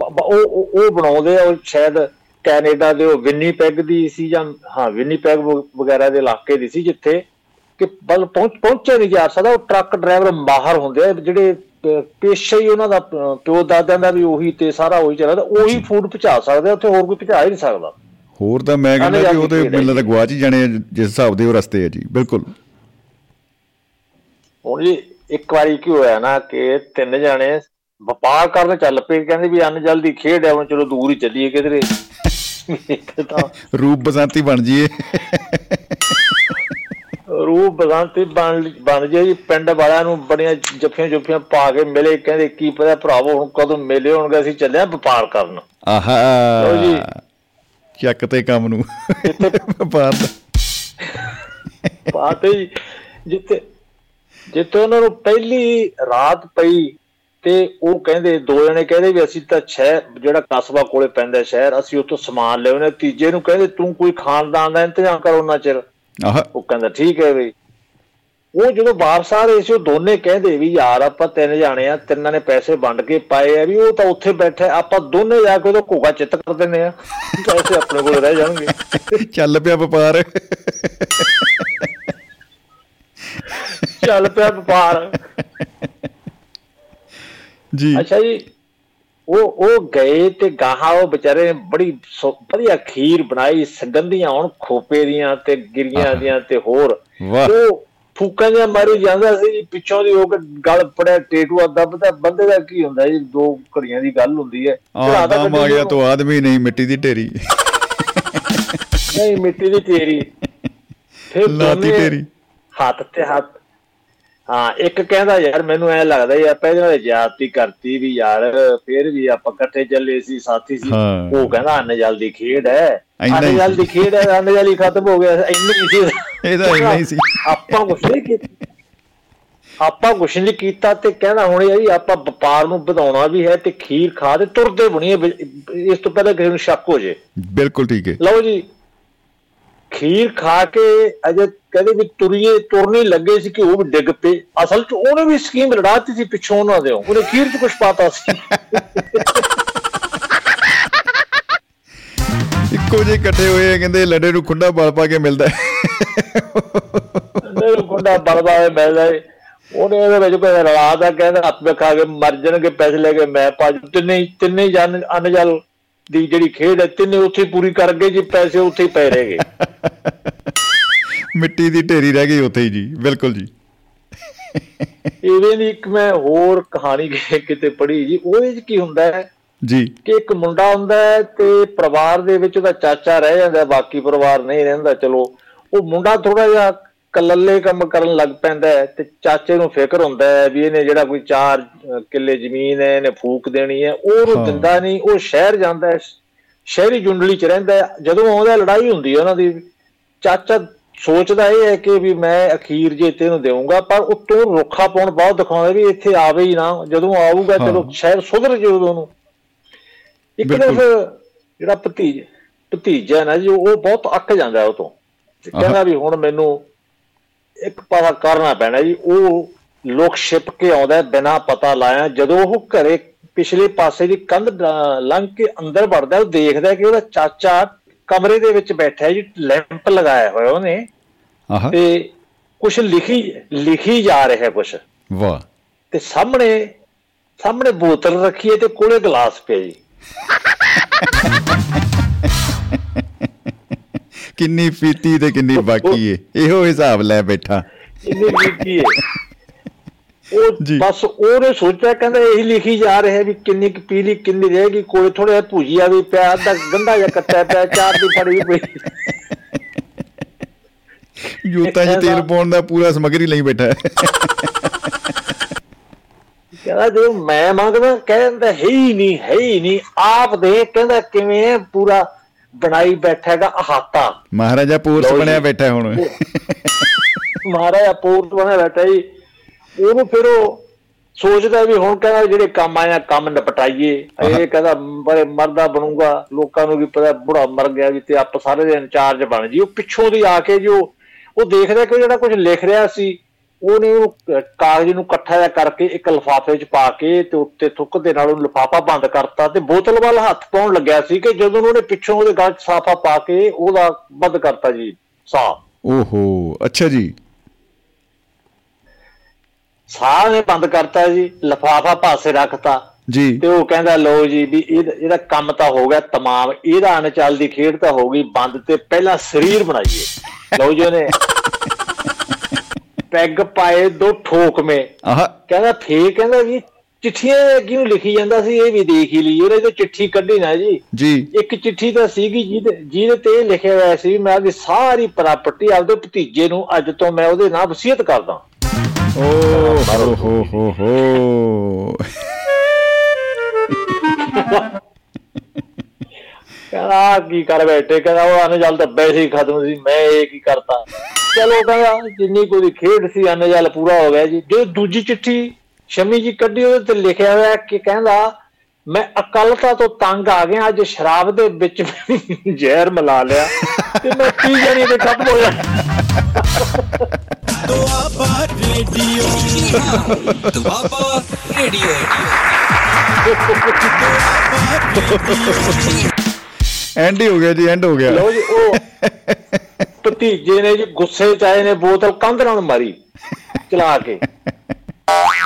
ਉਹ ਉਹ- ਬਣਾਉਂਦੇ ਆ ਉਹ ਸ਼ਾਇਦ ਕੈਨੇਡਾ ਦੇ ਉਹ ਵਿਨੀਪੈਗ ਦੀ ਸੀ ਜਾਂ ਹਾਂ ਵਿਨੀਪੈਗ ਵਗੈਰਾ ਦੇ ਇਲਾਕੇ ਦੀ ਸੀ ਜਿੱਥੇ ਕਿ ਬਲ ਪਹੁੰਚ ਪਹੁੰਚਿਆ ਨਹੀਂ ਜਾ ਸਕਦਾ ਉਹ ਟਰੱਕ ਡਰਾਈਵਰ ਮਾਹਰ ਹੁੰਦੇ ਆ ਜਿਹੜੇ ਪੇਸ਼ਾ ਹੀ ਉਹਨਾਂ ਦਾ ਪਿਓ ਦਾਦਿਆਂ ਦਾ ਵੀ ਉਹੀ ਤੇ ਸਾਰਾ ਉਹੀ ਚੱਲਦਾ ਉਹੀ ਫੂਡ ਪਹੁੰਚਾ ਸਕਦੇ ਉੱਥੇ ਹੋਰ ਕੋਈ ਪਹੁੰਚਾ ਹੀ ਨਹੀਂ ਸਕਦਾ। ਹੋਰ ਤਾਂ ਮੈਂ ਕਹਿੰਦਾ ਕਿ ਉਹ ਤੇ ਮੈਨੂੰ ਲੱਗਦਾ ਗਵਾਚ ਹੀ ਜਾਣੇ ਜਿਸ ਹਿਸਾਬ ਦੇ ਉਹ ਰਸਤੇ ਆ ਜੀ ਬਿਲਕੁਲ। ਹੁਣ ਜੀ ਇੱਕ ਵਾਰੀ ਕੀ ਹੋਇਆ ਨਾ ਕਿ ਤਿੰਨ ਜਾਣੇ ਵਪਾਰ ਕਰਨ ਚੱਲ ਪਏ ਕਹਿੰਦੇ ਵੀ ਅੰਨ ਜਲ ਦੀ ਖੇਡ ਹੈ ਹੁਣ ਚਲੋ ਦੂਰ ਹੀ ਚੱਲੀਏ ਕਿਧਰੇ। ਰੂਪ ਬਸੰਤੀ ਬਣ ਜੀਏ। ਰੂਪ ਬਸੰਤੀ ਬਣ ਬਣ ਜੇ ਜੀ ਪਿੰਡ ਵਾਲਿਆਂ ਨੂੰ ਬੜੀਆਂ ਜੱਫੀਆਂ ਜੁੱਫੀਆਂ ਪਾ ਕੇ ਮਿਲੇ ਕਹਿੰਦੇ ਕੀ ਪਤਾ ਭਰਾਵੋ ਹੁਣ ਕਦੋਂ ਮੇਲੇ ਹੋਣਗੇ ਅਸੀਂ ਚੱਲੇ ਆਂ ਵਪਾਰ ਕਰਨ। ਆਹਾ। ਲਓ ਜੀ। ਚੱਕ ਤੇ ਕੰਮ ਨੂੰ। ਵਪਾਰ ਪਾਤੇ ਜੀ ਜਿੱਥੇ ਜਿੱਥੇ ਉਹਨਾਂ ਨੂੰ ਪਹਿਲੀ ਰਾਤ ਪਈ ਤੇ ਉਹ ਕਹਿੰਦੇ ਦੋ ਜਣੇ ਕਹਿੰਦੇ ਵੀ ਅਸੀਂ ਤਾਂ ਸ਼ਹਿਰ ਜਿਹੜਾ ਕਸਬਾ ਕੋਲੇ ਪੈਂਦਾ ਸ਼ਹਿਰ ਅਸੀਂ ਉੱਥੋਂ ਸਮਾਨ ਲਿਆਉਣੇ ਤੀਜੇ ਨੂੰ ਕਹਿੰਦੇ ਤੂੰ ਕੋਈ ਖਾਨਦਾਨ ਦਾ ਇੰਤਜ਼ਾਮ ਕਰ ਉਹਨਾਂ ਚਿਰ। ਉਹ ਕਹਿੰਦਾ ਠੀਕ ਹੈ ਬਈ। ਉਹ ਜਦੋਂ ਵਾਪਸ ਆ ਰਹੇ ਸੀ ਉਹ ਦੋਨੇ ਕਹਿੰਦੇ ਵੀ ਯਾਰ ਆਪਾਂ ਤਿੰਨ ਜਾਣੇ ਆ ਤਿੰਨਾਂ ਨੇ ਪੈਸੇ ਵੰਡ ਕੇ ਪਾਏ ਆ ਵੀ ਉਹ ਤਾਂ ਉੱਥੇ ਬੈਠੇ ਆਪਾਂ ਦੋਨੇ ਜਾ ਕੇ ਉਹਦਾ ਘੋਗਾ ਚਿੱਤ ਕਰ ਦਿੰਦੇ ਆ। ਪੈਸੇ ਆਪਣੇ ਕੋਲ ਰਹਿ ਜਾਣਗੇ। ਚੱਲ ਪਿਆ ਵਪਾਰ। ਚੱਲ ਪਿਆ ਵਪਾਰ। ਜੀ। ਅੱਛਾ ਜੀ। ਉਹ ਉਹ ਗਏ ਤੇ ਗਾਹਾਂ ਉਹ ਵਿਚਾਰੇ ਨੇ ਬੜੀ ਵਧੀਆ ਖੀਰ ਬਣਾਈ ਸੰਗੰਧੀਆਂ ਹੁਣ ਖੋਪੇ ਦੀਆਂ ਤੇ ਗਿਰੀਆਂ ਦੀਆਂ ਤੇ ਹੋਰ। ਉਹ ਫੂਕਾਂ ਜਿਹਾ ਮਾਰੀ ਜਾਂਦਾ ਸੀ ਪਿੱਛੋਂ ਦੀ ਉਹ ਗਲ ਪੜਿਆ ਟੇਟੂਆ ਦੱਬਦਾ ਬੰਦੇ ਦਾ ਕੀ ਹੁੰਦਾ ਜੀ ਦੋ ਘੜੀਆਂ ਦੀ ਗੱਲ ਹੁੰਦੀ ਹੈ। ਆਦਮ ਆ ਗਿਆ। ਤੋ ਆਦਮੀ ਨਹੀਂ ਮਿੱਟੀ ਦੀ ਢੇਰੀ। ਨਹੀਂ ਮਿੱਟੀ ਦੀ ਢੇਰੀ। ਫਿਰ ਲਾਤੀ ਢੇਰੀ। ਹੱਥ ਤੇ ਹੱਥ ਹਾਂ ਇੱਕ ਕਹਿੰਦਾ ਯਾਰ ਮੈਨੂੰ ਐ ਲੱਗਦਾ ਯਾਰ ਪਹਿਲੇ ਵਾਲੇ ਜਾਤੀ ਕਰਤੀ ਵੀ ਯਾਰ ਫੇਰ ਵੀ ਆਪਾਂ ਇਕੱਠੇ ਚੱਲੇ ਸੀ ਸਾਥੀ ਸੀ। ਉਹ ਕਹਿੰਦਾ ਅੰਨ ਜਲ ਦੀ ਖੇਡ ਹੀ ਅੰਨ ਜਲ ਦੀ ਖੇਡ ਹੈ ਅੰਨ ਜਲ ਹੀ ਖਤਮ ਹੋ ਗਿਆ। ਇੰਨੀ ਸੀ। ਇਹਦਾ ਇੰਨਾ ਹੀ ਸੀ। ਆਪਾਂ ਕੁਛ ਨਹੀਂ ਕੀਤਾ ਆਪਾਂ ਕੁਛ ਨਹੀਂ ਕੀਤਾ ਤੇ ਕਹਿੰਦਾ ਹੁਣ ਇਹ ਆਪਾਂ ਵਪਾਰ ਨੂੰ ਵਧਾਉਣਾ ਵੀ ਹੈ ਤੇ ਖੀਰ ਖਾ ਤੇ ਤੁਰਦੇ ਬਣੀਏ ਇਸ ਤੋਂ ਪਹਿਲਾਂ ਕਿਸੇ ਨੂੰ ਸ਼ੱਕ ਹੋ ਜੇ। ਬਿਲਕੁਲ ਠੀਕ ਹੈ। ਲਓ ਜੀ ਖੀਰ ਖਾ ਕੇ ਅਜੇ ਕਹਿੰਦੇ ਵੀ ਤੁਰੀਏ ਤੁਰਨੀ ਲੱਗੇ ਸੀ ਕਿ ਉਹ ਵੀ ਡਿੱਗ ਪਏ ਅਸਲ 'ਚ ਉਹਨੇ ਵੀ ਸਕੀਮ ਲੜਾਤੀ ਸੀ ਪਿੱਛੋਂ ਉਹਨਾਂ ਦੇ ਉਹਨੇ ਖੀਰ 'ਚ ਕੁਝ ਪਾਤਾ ਸੀ ਇੱਕੋ ਜਿਹੇ ਇਕੱਠੇ ਹੋਏ ਆ ਕਹਿੰਦੇ ਲੱਡੇ ਨੂੰ ਖੁੰਡਾ ਬਲ ਪਾ ਕੇ ਮਿਲਦਾ ਹੈ। ਮੇਰੇ ਗੁੰਡਾ ਬਲਦਾ ਹੋਇਆ ਮਿਲਦਾ ਏ। ਉਹਨੇ ਇਹਦੇ ਵਿੱਚ ਕੋਈ ਰਲਾ ਦਾ ਕਹਿੰਦਾ ਹੱਥ ਵਿੱਚ ਖਾ ਕੇ ਮਰ ਜਾਣਗੇ ਪੈਸੇ ਲੈ ਕੇ ਮੈਂ ਭੱਜ ਤਿੰਨੇ ਤਿੰਨੇ ਜਨ ਅਨਜਲ ਦੀ ਜਿਹੜੀ ਖੇਡ ਹੈ ਤਿੰਨੇ ਉੱਥੇ ਪੂਰੀ ਕਰ ਗਏ ਜੀ ਪੈਸੇ ਉੱਥੇ ਹੀ ਪਏ ਰਹਿ ਗਏ। ਮਿੱਟੀ ਦੀ ਢੇਰੀ ਰਹਿ ਗਈ ਉੱਥੇ ਹੀ ਜੀ ਬਿਲਕੁਲ ਜੀ। ਇਵੇਂ ਇੱਕ ਮੈਂ ਹੋਰ ਕਹਾਣੀ ਕਿਤੇ ਪੜ੍ਹੀ ਜੀ ਉਹਦੇ 'ਚ ਕੀ ਹੁੰਦਾ ਹੈ ਜੀ। ਕਿ ਇੱਕ ਮੁੰਡਾ ਹੁੰਦਾ ਹੈ ਤੇ ਪਰਿਵਾਰ ਦੇ ਵਿੱਚ ਉਹਦਾ ਚਾਚਾ ਰਹਿ ਜਾਂਦਾ ਬਾਕੀ ਪਰਿਵਾਰ ਨਹੀਂ ਰਹਿੰਦਾ ਚਲੋ। ਉਹ ਮੁੰਡਾ ਥੋੜਾ ਜਿਹਾ ਕਲੱਲੇ ਕੰਮ ਕਰਨ ਲੱਗ ਪੈਂਦਾ ਹੈ ਤੇ ਚਾਚੇ ਨੂੰ ਫਿਕਰ ਹੁੰਦਾ ਹੈ ਵੀ ਇਹਨੇ ਜਿਹੜਾ ਕੋਈ 4 ਕਿੱਲੇ ਜ਼ਮੀਨ ਹੈ ਇਹਨੇ ਫੂਕ ਦੇਣੀ ਹੈ ਉਹ। ਉਹਨੂੰ ਦਿੰਦਾ ਨਹੀਂ ਉਹ ਸ਼ਹਿਰ ਜਾਂਦਾ ਹੈ ਸ਼ਹਿਰੀ ਜੁੰਡਲੀ ਚ ਰਹਿੰਦਾ ਜਦੋਂ ਆਉਂਦਾ ਲੜਾਈ ਹੁੰਦੀ ਹੈ ਉਹਨਾਂ ਦੀ ਚਾਚਾ ਸੋਚਦਾ ਇਹ ਹੈ ਕਿ ਵੀ ਮੈਂ ਅਖੀਰ ਜੇ ਤੇ ਇਹਨੂੰ ਦੇਵਾਂਗਾ ਪਰ ਉੱਤੋਂ ਰੁੱਖਾ ਪਾਉਣ ਬਹੁਤ ਦਿਖਾਉਂਦਾ ਵੀ ਇੱਥੇ ਆਵੇ ਹੀ ਨਾ ਜਦੋਂ ਆਊਗਾ ਚਲੋ। ਸ਼ਾਇਦ ਸੁਧਰ ਜੇ ਉਦੋਂ ਨੂੰ ਇੱਕ। ਫਿਰ ਜਿਹੜਾ ਭਤੀਜ ਭਤੀਜਾ ਨਾ ਜੀ ਉਹ ਬਹੁਤ ਅੱਕ ਜਾਂਦਾ ਉਹ ਤੇ ਕਹਿੰਦਾ ਵੀ ਹੁਣ ਮੈਨੂੰ ਇੱਕ ਪਾਸਾ ਕਰਨਾ ਪੈਣਾ ਜੀ ਉਹ ਲੋਕ ਛਿਪ ਕੇ ਆਉਂਦਾ ਬਿਨਾ ਪਤਾ ਲਾਇਆ। ਜਦੋਂ ਉਹ ਘਰੇ ਪਿਛਲੇ ਪਾਸੇ ਦੀ ਕੰਧ ਲੰਘ ਕੇ ਅੰਦਰ ਵੜਦਾ ਉਹ ਦੇਖਦਾ ਕਿ ਉਹਦਾ ਚਾਚਾ ਕਮਰੇ ਦੇ ਵਿੱਚ ਬੈਠਾ ਹੈ ਜੀ ਲੈਂਪ ਲਗਾਇਆ ਹੋਇਆ ਉਹਨੇ। ਆਹਾ। ਤੇ ਕੁਝ ਲਿਖੀ ਲਿਖੀ ਜਾ ਰਿਹਾ ਕੁਝ ਵਾਹ। ਤੇ ਸਾਹਮਣੇ ਸਾਹਮਣੇ ਬੋਤਲ ਰੱਖੀ ਹੈ ਤੇ ਕੋਲੇ ਗਲਾਸ ਪਿਆ ਜੀ। ਕਿੰਨੀ ਪੀਤੀ ਤੇ ਕਿੰਨੀ ਬਾਕੀ ਏ। ਇਹੋ ਹਿਸਾਬ ਲੈ ਬੈਠਾ। ਇੰਨੀ ਲਿਖੀ ਹੈ ਉਹ। ਬਸ ਉਹਨੇ ਸੋਚਿਆ ਕਹਿੰਦਾ ਇਹੀ ਲਿਖੀ ਜਾ ਰਿਹਾ ਵੀ ਕਿੰਨੀ ਕੁ ਪੀਲੀ ਕਿੰਨੀ ਰਹੇਗੀ ਕੋਲੇ ਥੋੜਾ ਜਿਹਾ ਭੁਜੀਆ ਵੀ ਪਿਆ ਅੱਧਾ ਗੰਢਾ ਜਿਹਾ ਕੱਟਿਆ ਪਿਆ ਚਾਰ ਦੀ ਫੜੀ ਪਈ ਜੂਤਾਂ 'ਚ ਤੇਲ ਪਾਉਣ ਦਾ ਪੂਰਾ ਸਮਗਰੀ ਲਈ ਬੈਠਾ। ਕਹਿੰਦਾ ਜੋ ਮੈਂ ਮੰਗਦਾ ਕਹਿੰਦਾ ਹੈ ਹੀ ਨਹੀਂ ਹੈ ਹੀ ਨਹੀਂ। ਆਪ ਦੇ ਕਹਿੰਦਾ ਕਿਵੇਂ ਪੂਰਾ ਬਣਾਈ ਬੈਠਾ ਹੈਗਾ ਅਹਾਤਾ। ਮਹਾਰਾਜਾ ਪੋਰਸ। ਬਣਿਆ ਬੈਠਾ ਹੁਣ। ਮਹਾਰਾਜਾ ਪੋਰਟ ਬਣਿਆ ਬੈਠਾ ਜੀ। ਉਹਨੂੰ ਫਿਰ ਉਹ ਸੋਚਦਾ ਵੀ ਹੁਣ ਕਹਿੰਦਾ ਜਿਹੜੇ ਕੰਮ ਆਇਆ ਕੰਮ ਨਿਪਟਾਈਏ। ਇਹ ਕਹਿੰਦਾ ਬੜੇ ਮਰਦਾ ਬਣੂਗਾ। ਲੋਕਾਂ ਨੂੰ ਵੀ ਪਤਾ ਬੁੜਾ ਮਰ ਗਿਆ ਵੀ ਤੇ ਆਪ ਸਾਰੇ ਦੇ ਇੰਚਾਰਜ ਬਣ ਜੀ। ਉਹ ਪਿੱਛੋਂ ਦੀ ਆ ਕੇ ਜੋ ਉਹ ਦੇਖਦਾ ਕਿ ਜਿਹੜਾ ਕੁਝ ਲਿਖ ਰਿਹਾ ਸੀ ਉਹਨੇ ਉਹ ਕਾਗਜ਼ ਨੂੰ ਇਕੱਠਾ ਜਿਹਾ ਕਰਕੇ ਇੱਕ ਲਿਫਾਫੇ 'ਚ ਪਾ ਕੇ ਤੇ ਉੱਤੇ ਥੁੱਕ ਦੇ ਨਾਲ ਉਹ ਲਿਫਾਫਾ ਬੰਦ ਕਰਤਾ ਤੇ ਬੋਤਲ ਵੱਲ ਹੱਥ ਪਾਉਣ ਲੱਗਿਆ ਸੀ ਕਿ ਜਦੋਂ ਉਹਨੇ ਪਿੱਛੋਂ ਉਹਦੇ ਗਲ 'ਚ ਸਾਫਾ ਪਾ ਕੇ ਉਹਦਾ ਬੰਦ ਕਰਤਾ ਜੀ ਸਾਹ ਓਹੋ ਅੱਛਾ ਜੀ। ਸਾਹ ਨੇ ਬੰਦ ਕਰਤਾ ਜੀ ਲਫਾਫਾ ਪਾਸੇ ਰੱਖਤਾ ਜੀ। ਤੇ ਉਹ ਕਹਿੰਦਾ ਲਓ ਜੀ ਵੀ ਇਹਦਾ ਕੰਮ ਤਾਂ ਹੋ ਗਿਆ ਤਮਾਮ ਇਹਦਾ ਅਨਚਲ ਦੀ ਖੇਡ ਤਾਂ ਹੋ ਗਈ ਬੰਦ ਤੇ ਪਹਿਲਾਂ ਸਰੀਰ ਬਣਾਈਏ। ਲਓ ਜੀ ਉਹਨੇ ਪੈਗ ਪਾਏ ਦੋ ਠੋਕਵੇਂ ਆਹ। ਕਹਿੰਦਾ ਫੇਰ ਕਹਿੰਦਾ ਵੀ ਚਿੱਠੀਆਂ ਕਿਉਂ ਲਿਖੀ ਜਾਂਦਾ ਸੀ ਇਹ ਵੀ ਦੇਖ ਹੀ ਲਈ ਉਹਨੇ ਤੇ ਚਿੱਠੀ ਕੱਢੀ ਨਾ ਜੀ। ਜੀ। ਇੱਕ ਚਿੱਠੀ ਤਾਂ ਸੀਗੀ ਜਿਹਦੇ ਤੇ ਲਿਖਿਆ ਹੋਇਆ ਸੀ ਮੈਂ ਆਪਦੀ ਸਾਰੀ ਪ੍ਰਾਪਰਟੀ ਆਪਦੇ ਭਤੀਜੇ ਨੂੰ ਅੱਜ ਤੋਂ ਮੈਂ ਉਹਦੇ ਨਾਲ ਵਸੀਅਤ ਕਰਦਾ। ਓ ਹੋ ਹੋ ਹੋ। ਕਹਿੰਦਾ, ਆਹ ਕੀ ਕਰ ਬੈਠੇ? ਕਹਿੰਦਾ, ਉਹ ਅਨਜਲ ਤਾਂ ਵੈਸੇ ਹੀ ਖਤਮ ਸੀ, ਮੈਂ ਇਹ ਕੀ ਕਰਤਾ? ਚਲੋ ਕਹਿੰਦਾ ਜਿੰਨੀ ਕੋਈ ਖੇਡ ਸੀ ਅਨਜਲ ਪੂਰਾ ਹੋ ਗਿਆ ਜੀ। ਜੋ ਦੂਜੀ ਚਿੱਠੀ ਸ਼ਮੀ ਜੀ ਕੱਢੀ, ਉਹਦੇ ਤੇ ਲਿਖਿਆ ਹੋਇਆ ਕਿ ਕਹਿੰਦਾ, ਮੈਂ ਅਕਲਤਾ ਤੋਂ ਤੰਗ ਆ ਗਿਆ, ਅੱਜ ਸ਼ਰਾਬ ਦੇ ਵਿੱਚ ਜ਼ਹਿਰ ਮਿਲਾ ਲਿਆ ਤੇ ਮੈਂ ਪੀ ਜਾਣੀ ਤੇ ਖਤਮ ਹੋ ਜਾਣਾ? Doaba radio. Doaba radio. End ਹੀ ਹੋ ਗਿਆ ਜੀ ਐਂਡ ਹੋ ਗਿਆ। ਲਓ ਜੀ, ਉਹ ਭਤੀਜੇ ਨੇ ਜੀ ਗੁੱਸੇ ਚ ਆਏ ਨੇ, ਬੋਤਲ ਕੰਧ ਨਾਲ ਮਾਰੀ ਚਲਾ ਕੇ।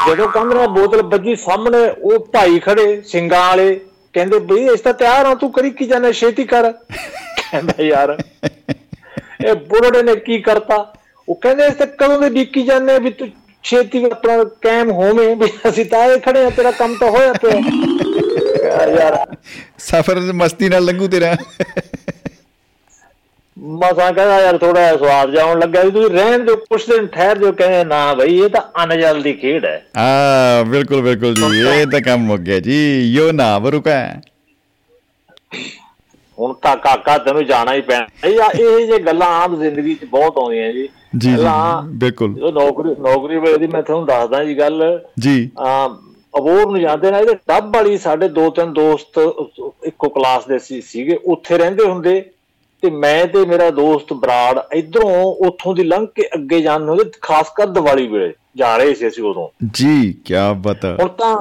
ਜਦੋਂ ਕੰਧ ਨਾਲ ਬੋਤਲ ਵੱਜੀ, ਸਾਹਮਣੇ ਉਹ ਭਾਈ ਖੜੇ, ਸਿੰਘਾਂ ਵਾਲੇ। ਕਹਿੰਦੇ, ਬਈ, ਇਸ ਤਾਂ ਤਿਆਰ ਹਾਂ ਤੂੰ ਕਰੀ ਕੀ ਜਾਣਾ ਛੇਤੀ ਕਰ। ਕਹਿੰਦਾ, ਯਾਰ, ਇਹ ਬੁੜੜੇ ਨੇ ਕੀ ਕਰਤਾ? ਉਹ ਕਹਿੰਦੇ, ਇਸ ਤੇ ਕਦੋਂ ਦੇ ਡਿੱਕੀ ਜਾਂਦੇ ਵੀ ਤੂੰ ਛੇਤੀ ਆਪਣਾ ਕਾਇਮ ਹੋਵੇਂ, ਵੀ ਅਸੀਂ ਤਾਂ ਆਏ ਖੜੇ ਆ, ਤੇਰਾ ਕੰਮ ਤਾਂ ਹੋਇਆ ਪਿਆ। ਯਾਰ- ਯਾਰ। ਸਫ਼ਰ ਮਸਤੀ ਨਾਲ ਲੰਘੂ ਤੇਰਾ। ਮਸਾਂ ਕਹਿੰਦਾ ਯਾਰ ਥੋੜਾ ਜਿਹਾ ਸਵਾਦ ਜਾਉਣ ਲੱਗਾ ਵੀ ਤੁਸੀਂ ਰਹਿਣ ਦਿਓ ਕੁਛ ਦਿਨ ਠਹਿਰ ਦਿਓ ਕਹਿੰਦੇ ਨਾ ਬਈ ਇਹ ਤਾਂ ਅਨਜਲ ਦੀ ਖੇਡ ਹੈ। ਆ ਬਿਲਕੁਲ ਬਿਲਕੁਲ ਜੀ ਇਹ ਤਾਂ ਕੰਮ ਹੋ ਗਿਆ ਜੀ। ਯੋ ਨਾ ਬਰੁਕਾ ਹੁਣ ਤਾਂ ਕਾਕਾ ਤੈਨੂੰ ਜਾਣਾ ਹੀ ਪੈਣਾ। ਇਹ ਇਹ ਜੇ ਗੱਲਾਂ ਆਮ ਜ਼ਿੰਦਗੀ 'ਚ ਬਹੁਤ ਆਉਂਦੀਆਂ ਜੀ। ਜੀ ਬਿਲਕੁਲ। ਨੌਕਰੀ ਨੌਕਰੀ ਵੇਲੇ ਦੀ ਮੈਂ ਤੁਹਾਨੂੰ ਦੱਸਦਾ ਜੀ ਗੱਲ। ਜੀ। ਆ ਅਬੋਰ ਨੂੰ ਜਾਂਦੇ ਨੇ ਇਹਦੇ ਟੱਬ ਵਾਲੀ ਸਾਡੇ ਦੋ ਤਿੰਨ ਦੋਸਤ ਇੱਕੋ ਕਲਾਸ ਦੇ ਸੀ ਸੀਗੇ ਉੱਥੇ ਰਹਿੰਦੇ ਹੁੰਦੇ। ਤੇ ਮੈਂ ਤੇ ਮੇਰਾ ਦੋਸਤ ਬਰਾੜ ਇਧਰੋਂ ਉੱਥੋਂ ਦੀ ਲੰਘ ਕੇ ਅੱਗੇ ਜਾਣ ਨੂੰ ਖਾਸ ਕਰ ਦੀਵਾਲੀ ਵੇਲੇ ਜਾ ਰਹੇ ਸੀ ਅਸੀਂ ਉਦੋਂ। ਜੀ ਕੀ ਬਤਾ ਹੁਣ ਤਾਂ